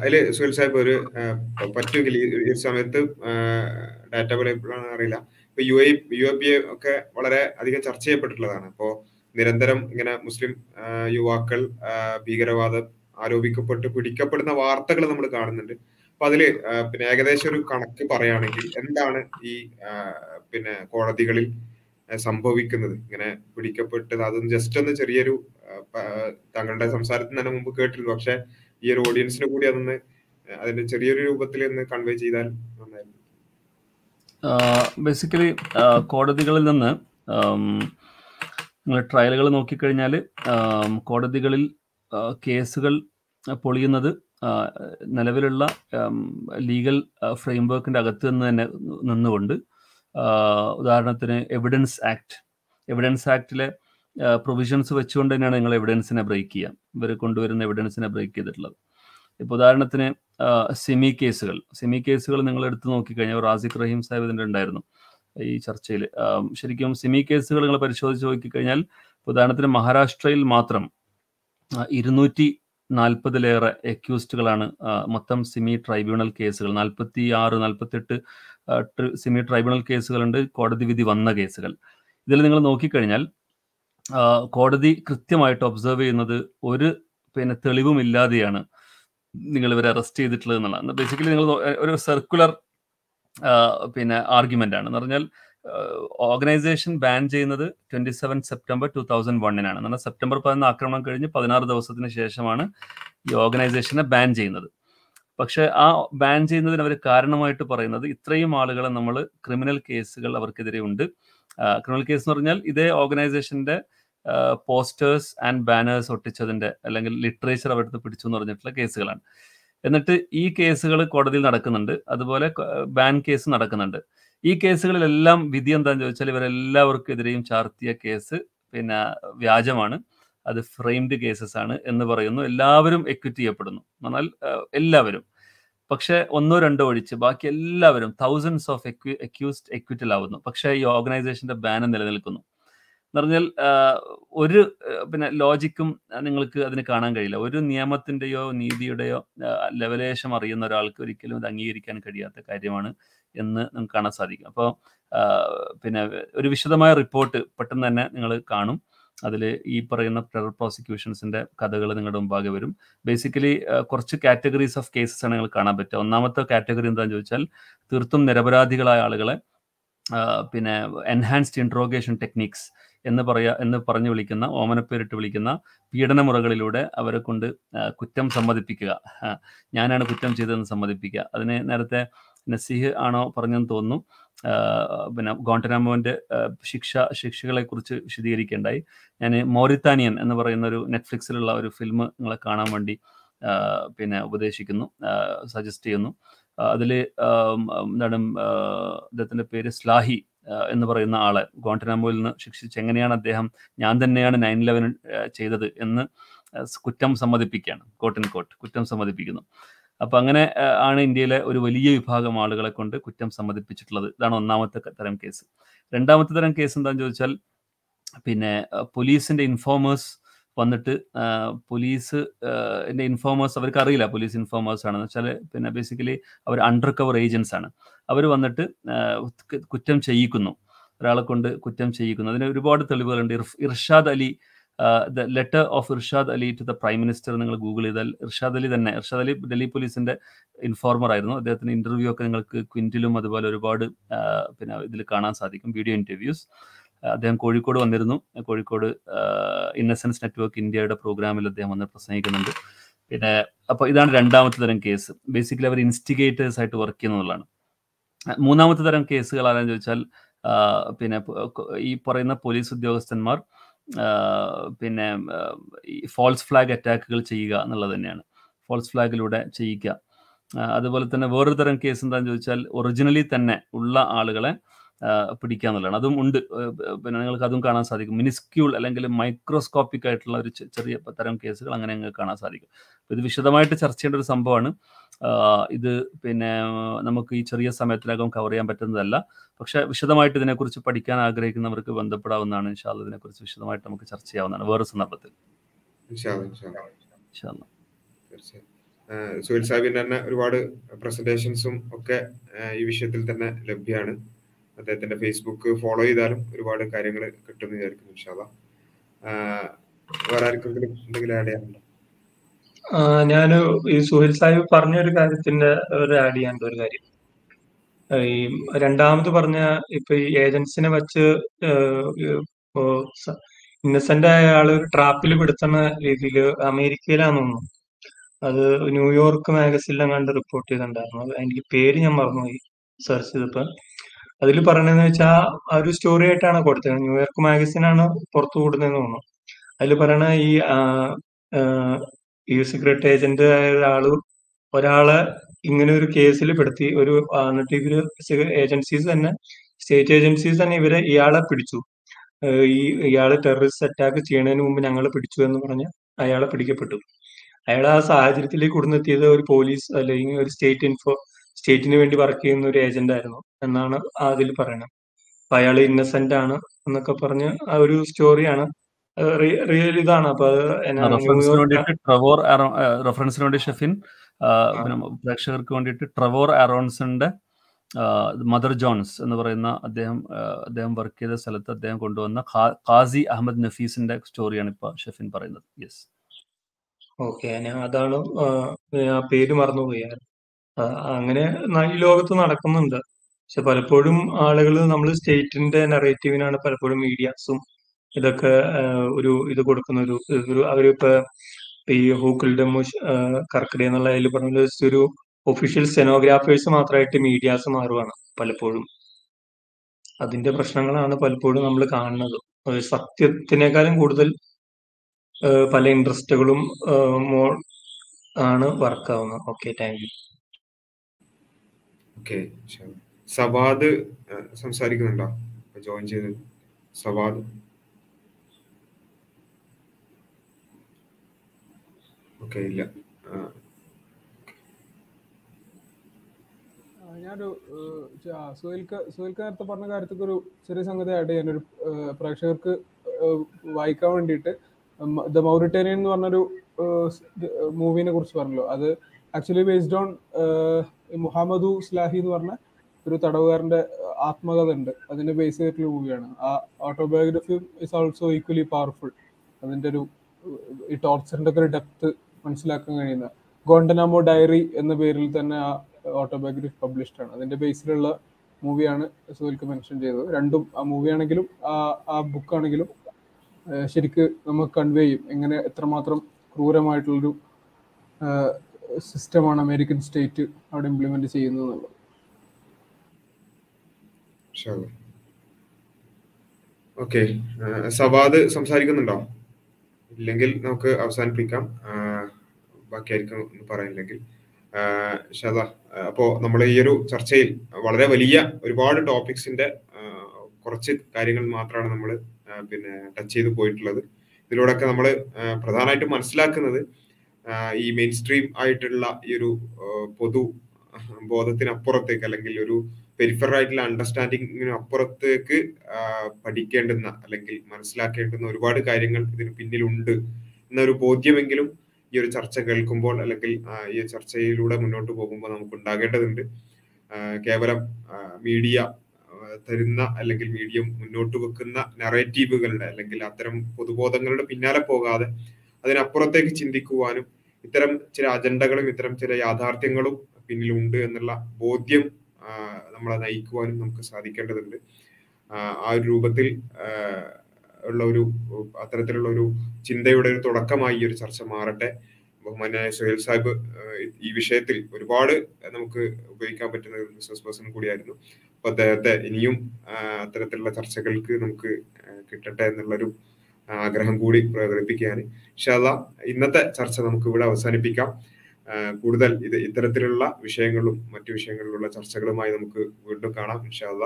E: അതിൽ സുഹേൽ സാഹിബ് ഒരു പറ്റുമെങ്കിൽ ഈ സമയത്ത് ഡാറ്റ അവൈലബിൾ ആണെന്ന് അറിയില്ല. ഇപ്പൊ U A U A P A ഒക്കെ വളരെ അധികം ചർച്ച ചെയ്യപ്പെട്ടിട്ടുള്ളതാണ്. ഇപ്പോ നിരന്തരം ഇങ്ങനെ മുസ്ലിം യുവാക്കൾ ഭീകരവാദം ആരോപിക്കപ്പെട്ട് പിടിക്കപ്പെടുന്ന വാർത്തകൾ നമ്മൾ കാണുന്നുണ്ട്. അപ്പൊ അതിൽ പിന്നെ ഏകദേശം ഒരു കണക്ക് പറയുകയാണെങ്കിൽ എന്താണ് ഈ പിന്നെ കോടതികളിൽ സംഭവിക്കുന്നത്? ഇങ്ങനെ പിടിക്കപ്പെട്ടത് അതും ജസ്റ്റ് ഒന്ന് ചെറിയൊരു താങ്കളുടെ സംസാരത്തിന് തന്നെ മുമ്പ് കേട്ടിരുന്നു. പക്ഷെ ഈ ഒരു ഓഡിയൻസിന് കൂടി അതൊന്ന് അതിന്റെ ചെറിയൊരു രൂപത്തിൽ ഒന്ന് കൺവേ ചെയ്താൽ നന്നായിരുന്നു.
A: ബേസിക്കലി കോടതികളിൽ നിന്ന് ട്രയലുകൾ നോക്കിക്കഴിഞ്ഞാൽ കോടതികളിൽ കേസുകൾ പൊളിയുന്നത് നിലവിലുള്ള ലീഗൽ ഫ്രെയിംവർക്കിന്റെ അകത്ത് നിന്ന് തന്നെ നിന്നുകൊണ്ട് ഉദാഹരണത്തിന് എവിഡൻസ് ആക്ട്. എവിഡൻസ് ആക്ടിലെ പ്രൊവിഷൻസ് വെച്ചുകൊണ്ട് തന്നെയാണ് നിങ്ങൾ എവിഡൻസിനെ ബ്രേക്ക് ചെയ്യുക. ഇവർ കൊണ്ടുവരുന്ന എവിഡൻസിനെ ബ്രേക്ക് ചെയ്തിട്ടുള്ളത്. ഇപ്പോൾ ഉദാഹരണത്തിന് സെമി കേസുകൾ. സെമി കേസുകൾ നിങ്ങൾ എടുത്തു നോക്കിക്കഴിഞ്ഞാൽ റാസിഖ് റഹീം സാഹിബ് ഇതിന്റെ ഉണ്ടായിരുന്നു ഈ ചർച്ചയിൽ ശരിക്കും സെമി കേസുകൾ നിങ്ങൾ പരിശോധിച്ച് നോക്കിക്കഴിഞ്ഞാൽ ഇപ്പൊ ഉദാഹരണത്തിന് മഹാരാഷ്ട്രയിൽ മാത്രം ഇരുന്നൂറ്റി നാൽപ്പതിലേറെ അക്യൂസ്ഡുകളാണ് മൊത്തം സിമി ട്രൈബ്യൂണൽ കേസുകൾ നാൽപ്പത്തി ആറ് നാൽപ്പത്തെട്ട് സിമി ട്രൈബ്യൂണൽ കേസുകളുണ്ട് കോടതി വിധി വന്ന കേസുകൾ ഇതിൽ നിങ്ങൾ നോക്കിക്കഴിഞ്ഞാൽ കോടതി കൃത്യമായിട്ട് ഒബ്സർവ് ചെയ്യുന്നത് ഒരു പിന്നെ തെളിവുമില്ലാതെയാണ് നിങ്ങൾ ഇവരെ അറസ്റ്റ് ചെയ്തിട്ടുള്ളത് എന്നുള്ളതാണ്. ബേസിക്കലി നിങ്ങൾ ഒരു സർക്കുലർ പിന്നെ ആർഗ്യുമെന്റ് ആണ്. എന്ന് പറഞ്ഞാൽ ഓർഗനൈസേഷൻ ബാൻ ചെയ്യുന്നത് twenty seven September two thousand വണ്ണിനാണ്. എന്നാൽ സെപ്റ്റംബർ പതിനൊന്ന് ആക്രമണം കഴിഞ്ഞ് പതിനാറ് ദിവസത്തിന് ശേഷമാണ് ഈ ഓർഗനൈസേഷനെ ബാൻ ചെയ്യുന്നത്. പക്ഷെ ആ ബാൻ ചെയ്യുന്നതിന് അവർ കാരണമായിട്ട് പറയുന്നത് ഇത്രയും ആളുകളെ നമ്മൾ ക്രിമിനൽ കേസുകൾ അവർക്കെതിരെ ഉണ്ട്. ക്രിമിനൽ കേസ് എന്ന് പറഞ്ഞാൽ ഇതേ ഓർഗനൈസേഷന്റെ പോസ്റ്റേഴ്സ് ആൻഡ് ബാനേഴ്സ് ഒട്ടിച്ചതിന്റെ അല്ലെങ്കിൽ ലിറ്ററേച്ചർ അവരുടെ പിടിച്ചു എന്ന് പറഞ്ഞിട്ടുള്ള കേസുകളാണ്. എന്നിട്ട് ഈ കേസുകൾ കോടതിയിൽ നടക്കുന്നുണ്ട്. അതുപോലെ ബാൻ കേസ് നടക്കുന്നുണ്ട്. ഈ കേസുകളിലെല്ലാം വിധി എന്താണെന്ന് ചോദിച്ചാൽ ഇവരെല്ലാവർക്കെതിരെയും ചാർത്തിയ കേസ് പിന്നെ വ്യാജമാണ്. അത് ഫ്രെയിംഡ് കേസസ് ആണ് എന്ന് പറയുന്നു. എല്ലാവരും എക്വിറ്റ് ചെയ്യപ്പെടുന്നു. എന്നാൽ എല്ലാവരും. പക്ഷേ ഒന്നോ രണ്ടോ ഒഴിച്ച് ബാക്കി എല്ലാവരും തൗസൻഡ്സ് ഓഫ് എക്യു അക്യൂസ്ഡ് എക്വിറ്റൽ ആവുന്നു. പക്ഷേ ഈ ഓർഗനൈസേഷന്റെ ബാനർ നിലനിൽക്കുന്നു. എന്ന് പറഞ്ഞാൽ ഒരു പിന്നെ ലോജിക്കും നിങ്ങൾക്ക് അതിന് കാണാൻ കഴിയില്ല. ഒരു നിയമത്തിന്റെയോ നീതിയുടെയോ ലെവലേഷം അറിയുന്ന ഒരാൾക്ക് ഒരിക്കലും ഇത് അംഗീകരിക്കാൻ കഴിയാത്ത കാര്യമാണ്. എന്ന് നമുക്ക് കാണാൻ സാധിക്കും. അപ്പോൾ പിന്നെ ഒരു വിശദമായ റിപ്പോർട്ട് പെട്ടെന്ന് തന്നെ നിങ്ങൾ കാണും. അതിൽ ഈ പറയുന്ന ടെറർ പ്രോസിക്യൂഷൻസിന്റെ കഥകൾ നിങ്ങളുടെ മുമ്പാകെ വരും. ബേസിക്കലി കുറച്ച് കാറ്റഗറീസ് ഓഫ് കേസസ് ആണ് നിങ്ങൾ കാണാൻ പറ്റുക. ഒന്നാമത്തെ കാറ്റഗറി എന്താണെന്ന് ചോദിച്ചാൽ തീർത്തും നിരപരാധികളായ ആളുകളെ പിന്നെ എൻഹാൻസ്ഡ് ഇൻട്രോഗേഷൻ ടെക്നിക്സ് എന്ന് പറയാ എന്ന് പറഞ്ഞു വിളിക്കുന്ന ഓമനപ്പേരിട്ട് വിളിക്കുന്ന പീഡനമുറകളിലൂടെ അവരെ കൊണ്ട് കുറ്റം സമ്മതിപ്പിക്കുക. ഞാനാണ് കുറ്റം ചെയ്തതെന്ന് സമ്മതിപ്പിക്കുക. അതിന് നേരത്തെ നസീഹ് ആണോ പറഞ്ഞെന്ന് തോന്നുന്നു. പിന്നെ ഗോണ്ടനാമോന്റെ ശിക്ഷ ശിക്ഷകളെ കുറിച്ച് വിശദീകരിക്കേണ്ടായി. ഞാൻ മോറിത്താനിയൻ എന്ന് പറയുന്ന ഒരു നെറ്റ്ഫ്ലിക്സിലുള്ള ഒരു ഫിലിം നിങ്ങളെ കാണാൻ വേണ്ടി പിന്നെ ഉപദേശിക്കുന്നു സജസ്റ്റ് ചെയ്യുന്നു. അതിൽ എന്താണ് അദ്ദേഹത്തിന്റെ പേര് സ്ലാഹി എന്ന് പറയുന്ന ആളെ ഗോണ്ടനാമോയിൽ നിന്ന് ശിക്ഷിച്ച് എങ്ങനെയാണ് അദ്ദേഹം ഞാൻ തന്നെയാണ് നയൻ ഇലവൻ ചെയ്തത് എന്ന് കുറ്റം സമ്മതിപ്പിക്കുകയാണ്. കോട്ട് കോട്ട് കുറ്റം സമ്മതിപ്പിക്കുന്നു. അപ്പൊ അങ്ങനെ ആണ് ഇന്ത്യയിലെ ഒരു വലിയ വിഭാഗം ആളുകളെ കൊണ്ട് കുറ്റം സമ്മതിപ്പിച്ചിട്ടുള്ളത്. ഇതാണ് ഒന്നാമത്തെ തരം കേസ്. രണ്ടാമത്തെ തരം കേസ് എന്താണെന്ന് ചോദിച്ചാൽ പിന്നെ പോലീസിന്റെ ഇൻഫോമേഴ്സ് വന്നിട്ട് പോലീസ് ഇൻഫോമേഴ്സ് അവർക്ക് അറിയില്ല പോലീസ് ഇൻഫോമേഴ്സ് ആണെന്ന്. വെച്ചാൽ പിന്നെ ബേസിക്കലി അവർ അണ്ടർ കവർ ഏജൻസ് ആണ്. അവർ വന്നിട്ട് കുറ്റം ചെയ്യിക്കുന്നു. ഒരാളെ കൊണ്ട് കുറ്റം ചെയ്യിക്കുന്നു. അതിന് ഒരുപാട് തെളിവുകളുണ്ട്. Irshad Ali the letter of Irshad Ali to the prime minister നിങ്ങൾ ഗൂഗിൾ ചെയ്താൽ ഇർഷാദ് അലി തന്നെ ഇർഷാദ് അലി ഡൽഹി പോലീസിന്റെ ഇൻഫോർമർ ആയിരുന്നു. അദ്ദേഹത്തിന് ഇന്റർവ്യൂ ഒക്കെ നിങ്ങൾക്ക് ക്വിന്റിലും അതുപോലെ ഒരുപാട് പിന്നെ ഇതിൽ കാണാൻ സാധിക്കും വീഡിയോ ഇന്റർവ്യൂസ് അദ്ദേഹം കോഴിക്കോട് വന്നിരുന്നു. കോഴിക്കോട് ഇന്നസെൻസ് നെറ്റ്വർക്ക് ഇന്ത്യയുടെ പ്രോഗ്രാമിൽ അദ്ദേഹം വന്ന് പ്രസംഗിക്കുന്നുണ്ട്. പിന്നെ അപ്പൊ ഇതാണ് രണ്ടാമത്തെ തരം കേസ് ബേസിക്കലി അവർ ഇൻസ്റ്റിഗേറ്റേഴ്സ് ആയിട്ട് വർക്ക് ചെയ്യുന്നതാണ് മൂന്നാമത്തെ തരം കേസുകൾ ആരാന്ന് ചോദിച്ചാൽ പിന്നെ ഈ പറയുന്ന പോലീസ് ഉദ്യോഗസ്ഥന്മാർ പിന്നെ ഫോൾസ് ഫ്ലാഗ് അറ്റാക്കുകൾ ചെയ്യുക എന്നുള്ളത് തന്നെയാണ്. ഫോൾസ് ഫ്ലാഗിലൂടെ ചെയ്യിക്കുക. അതുപോലെ തന്നെ വേറൊരു തരം കേസ് എന്താണെന്ന് ചോദിച്ചാൽ ഒറിജിനലി തന്നെ ഉള്ള ആളുകളെ പിടിക്കുക എന്നുള്ളതാണ്. അതും ഉണ്ട്. പിന്നെ നിങ്ങൾക്ക് അതും കാണാൻ സാധിക്കും. മിനിസ്ക്യൂൾ അല്ലെങ്കിൽ മൈക്രോസ്കോപ്പിക് ആയിട്ടുള്ള ഒരു ചെറിയ തരം കേസുകൾ അങ്ങനെ നിങ്ങൾക്ക് കാണാൻ സാധിക്കും. ഇത് വിശദമായിട്ട് ചർച്ച ചെയ്യേണ്ട ഒരു സംഭവമാണ്. ഇത് പിന്നെ നമുക്ക് ഈ ചെറിയ സമയത്തിനകം കവർ ചെയ്യാൻ പറ്റുന്നതല്ല. പക്ഷെ വിശദമായിട്ട് ഇതിനെക്കുറിച്ച് പഠിക്കാൻ ആഗ്രഹിക്കുന്നവർക്ക് ബന്ധപ്പെടാവുന്നതാണ്. ഇൻഷാല്ല ഇതിനെക്കുറിച്ച് വിശദമായിട്ട് നമുക്ക് ചർച്ച ചെയ്യാവുന്നതാണ്. വേറെ സന്ദർഭത്തിൽ.
E: സുഹൈൽ സാഹിബിന്റെ തന്നെ ഒരുപാട് പ്രസന്റേഷൻസും ഒക്കെ ഈ വിഷയത്തിൽ തന്നെ ലഭ്യമാണ് അദ്ദേഹത്തിന്റെ ഫേസ്ബുക്ക് ഫോളോ ചെയ്താലും ഒരുപാട് കാര്യങ്ങൾ കിട്ടുമെന്ന് വിചാരിക്കുന്നു ഇൻഷാല്ല വേറെ ആർക്കെങ്കിലും എന്തെങ്കിലും ആഡ് ചെയ്യാനുണ്ടോ?
F: ഞാൻ ഈ സുഹിൽ സാഹിബ് പറഞ്ഞ ഒരു കാര്യത്തിന്റെ ഒരു ആഡ് ചെയ്യാൻ ഒരു കാര്യം. ഈ രണ്ടാമത് പറഞ്ഞ ഇപ്പൊ ഈ ഏജൻസിനെ വെച്ച് ഇന്നസെന്റ് ആയ ആൾ ട്രാപ്പിൽ പെടുത്തുന്ന രീതിയിൽ അമേരിക്കയിലാന്ന് തോന്നുന്നു. അത് ന്യൂയോർക്ക് മാഗസിനിലും കണ്ട് റിപ്പോർട്ട് ചെയ്തിട്ടുണ്ടായിരുന്നു. എനിക്ക് പേര് ഞാൻ മറന്നുപോയി സെർച്ച് ചെയ്തപ്പോ. അതിൽ പറഞ്ഞതെന്ന് വെച്ചാൽ ആ ഒരു സ്റ്റോറി ആയിട്ടാണ് കൊടുത്തത്. ന്യൂയോർക്ക് മാഗസിനാണ് പുറത്തു കൂടുന്നതെന്ന് തോന്നുന്നു. അതിൽ പറയണ ഈ ഈ സീക്രട്ട് ഏജന്റ് ആയ ഒരാൾ ഒരാളെ ഇങ്ങനെ ഒരു കേസിൽ പെടുത്തി ഒരു എന്നിട്ട് ഇവർ ഏജൻസീസ് തന്നെ സ്റ്റേറ്റ് ഏജൻസീസ് തന്നെ ഇവരെ ഇയാളെ പിടിച്ചു. ഈ ഇയാൾ ടെററിസ്റ്റ് അറ്റാക്ക് ചെയ്യണതിന് മുമ്പ് ഞങ്ങളെ പിടിച്ചു എന്ന് പറഞ്ഞ് അയാളെ പിടിക്കപ്പെട്ടു. അയാൾ ആ സാഹചര്യത്തിലേക്ക് കൊടുന്നെത്തിയത് ഒരു പോലീസ് അല്ലെങ്കിൽ ഒരു സ്റ്റേറ്റ് ഇൻഫോ സ്റ്റേറ്റിന് വേണ്ടി വർക്ക് ചെയ്യുന്ന ഒരു ഏജന്റ് ആയിരുന്നു എന്നാണ് അതിൽ പറയുന്നത്. അപ്പൊ അയാൾ ഇന്നസെന്റ് ആണ് എന്നൊക്കെ പറഞ്ഞ് ആ ഒരു സ്റ്റോറിയാണ് റിയൽ ഇതാണ്. അപ്പൊ
A: റെഫറൻസിന് ട്രവോർ വേണ്ടി ഷെഫിൻ പ്രേക്ഷകർക്ക് വേണ്ടിയിട്ട് ട്രവോർ ആറോൺസിന്റെ മദർ ജോൺസ് എന്ന് പറയുന്ന അദ്ദേഹം അദ്ദേഹം വർക്ക് ചെയ്ത സ്ഥലത്ത് അദ്ദേഹം കൊണ്ടുവന്ന ഖാസി അഹമ്മദ് നഫീസിന്റെ സ്റ്റോറിയാണ് ഇപ്പൊ ഷെഫിൻ പറയുന്നത്. യെസ്
F: ഓക്കെ ഞാൻ അതാണ് പേര് മറന്നുപോയി. അങ്ങനെ ഈ ലോകത്ത് നടക്കുന്നുണ്ട്. പക്ഷെ പലപ്പോഴും ആളുകൾ നമ്മൾ സ്റ്റേറ്റിന്റെ നെറേറ്റീവിനാണ് പലപ്പോഴും മീഡിയാസും ഇതൊക്കെ ഒരു ഇത് കൊടുക്കുന്ന ഒരു ഒരു അവരിപ്പോ ഈ ഹൂക്കിൽഡമുഷ് കർക്കിട എന്നുള്ള അതിൽ പറഞ്ഞ ഒരു ഒഫീഷ്യൽ സെനോഗ്രാഫേഴ്സ് മാത്രമായിട്ട് മീഡിയാസ് മാറുവാണ് പലപ്പോഴും. അതിന്റെ പ്രശ്നങ്ങളാണ് പലപ്പോഴും നമ്മൾ കാണുന്നത്. സത്യത്തിനേക്കാളും കൂടുതൽ പല ഇൻട്രസ്റ്റുകളും ആണ് വർക്ക് ആവുന്നത് okay thank
E: you. Okay Sawad സംസാരിക്കുന്നുണ്ടോ? Join ചെയ്ത്. സവാദ്. ഓക്കെ ഇല്ല.
C: ഞാനൊരു സുഹൈൽക്ക് സുഹൈൽക്ക് നേരത്തെ പറഞ്ഞ കാര്യത്തിൽ ഒരു ചെറിയ സംഗതി ഒരു ഏഹ്, പ്രേക്ഷകർക്ക് വായിക്കാൻ വേണ്ടിയിട്ട് ദ മൗറിറ്റേനിയൻ എന്ന് പറഞ്ഞൊരു മൂവിനെ കുറിച്ച് പറഞ്ഞല്ലോ. അത് actually based on Mohamedou Slahi എന്ന് പറഞ്ഞ ഒരു തടവുകാരന്റെ ആത്മകഥ ഉണ്ട്. അതിനെ ബേസ് ചെയ്തിട്ടുള്ള മൂവിയാണ്. ആ autobiography is also equally powerful അതിന്റെ ഒരു ഈ ടോർച്ചറിന്റെ ഒക്കെ ഒരു ഡെപ്ത് മനസ്സിലാക്കാൻ കഴിയുന്ന ഗോണ്ടനാമോ ഡയറി എന്ന പേരിൽ തന്നെ ആ ഓട്ടോബയോഗ്രഫി പബ്ലിഷ്ഡ് ആണ്. അതിന്റെ ബേസിലുള്ള മൂവിയാണ് സുഹൽക്ക് മെൻഷൻ ചെയ്തത്. രണ്ടും ആ മൂവിയാണെങ്കിലും ആ ആ ബുക്കാണെങ്കിലും ശരിക്ക് നമുക്ക് കൺവേ ചെയ്യും. എങ്ങനെ എത്രമാത്രം ക്രൂരമായിട്ടുള്ളൊരു സിസ്റ്റമാണ് അമേരിക്കൻ സ്റ്റേറ്റ് അവിടെ ഇംപ്ലിമെന്റ് ചെയ്യുന്നത്
E: ഓക്കെ സവാദ് സംസാരിക്കുന്നുണ്ടോ? ഇല്ലെങ്കിൽ നമുക്ക് അവസാനിപ്പിക്കാം. ബാക്കിയായിരിക്കും എന്ന് പറയാനില്ലെങ്കിൽ ഷത അപ്പോ നമ്മൾ ഈ ഒരു ചർച്ചയിൽ വളരെ വലിയ ഒരുപാട് ടോപ്പിക്സിന്റെ കുറച്ച് കാര്യങ്ങൾ മാത്രമാണ് നമ്മൾ പിന്നെ ടച്ച് ചെയ്ത് പോയിട്ടുള്ളത്. ഇതിലൂടെയൊക്കെ നമ്മൾ പ്രധാനമായിട്ടും മനസ്സിലാക്കുന്നത് ഈ മെയിൻ സ്ട്രീം ആയിട്ടുള്ള ഈ ഒരു പൊതു ബോധത്തിനപ്പുറത്തേക്ക് അല്ലെങ്കിൽ ഒരു പെരിഫർ ആയിട്ടുള്ള അണ്ടർസ്റ്റാൻഡിങ്ങിന് അപ്പുറത്തേക്ക് പഠിക്കേണ്ടുന്ന അല്ലെങ്കിൽ മനസ്സിലാക്കേണ്ടുന്ന ഒരുപാട് കാര്യങ്ങൾ ഇതിന് പിന്നിലുണ്ട് എന്നൊരു ബോധ്യമെങ്കിലും ഈ ഒരു ചർച്ച കേൾക്കുമ്പോൾ അല്ലെങ്കിൽ ഈ ചർച്ചയിലൂടെ മുന്നോട്ട് പോകുമ്പോൾ നമുക്ക് ഉണ്ടാകേണ്ടതുണ്ട്. കേവലം മീഡിയ തരുന്ന അല്ലെങ്കിൽ മീഡിയ മുന്നോട്ട് വെക്കുന്ന നറേറ്റീവുകളുടെ അല്ലെങ്കിൽ അത്തരം പൊതുബോധങ്ങളുടെ പിന്നാലെ പോകാതെ അതിനപ്പുറത്തേക്ക് ചിന്തിക്കുവാനും ഇത്തരം ചില അജണ്ടകളും ഇത്തരം ചില യാഥാർത്ഥ്യങ്ങളും പിന്നിലുണ്ട് എന്നുള്ള ബോധ്യം നമ്മളെ നയിക്കുവാനും നമുക്ക് സാധിക്കേണ്ടതുണ്ട്. ആ ഒരു രൂപത്തിൽ ഉള്ള ഒരു അത്തരത്തിലുള്ള ഒരു ചിന്തയുടെ ഒരു തുടക്കമായി ഈ ഒരു ചർച്ച മാറട്ടെ. ബഹുമാനായ സുഹേൽ സാഹിബ് ഈ വിഷയത്തിൽ ഒരുപാട് നമുക്ക് ഉപയോഗിക്കാൻ പറ്റുന്ന ഒരു ബിസിനസ് പേഴ്സൺ കൂടിയായിരുന്നു. അപ്പൊ അദ്ദേഹത്തെ ഇനിയും അത്തരത്തിലുള്ള ചർച്ചകൾക്ക് നമുക്ക് കിട്ടട്ടെ എന്നുള്ളൊരു ആഗ്രഹം കൂടി പ്രകടിപ്പിക്കുകയാണ്. ഇൻഷാല്ല ഇന്നത്തെ ചർച്ച നമുക്ക് ഇവിടെ അവസാനിപ്പിക്കാം. കൂടുതൽ ഇത് ഇത്തരത്തിലുള്ള വിഷയങ്ങളും മറ്റു വിഷയങ്ങളിലുള്ള ചർച്ചകളുമായി നമുക്ക് വീണ്ടും കാണാം. ഇൻഷാല്ല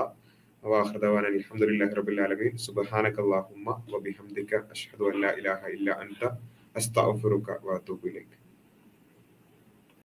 E: وآخر دعوانا الحمد لله رب العالمين. سبحانك اللهم وبحمدك أشهد أن لا إله إلا أنت أستغفرك وأتوب إليك.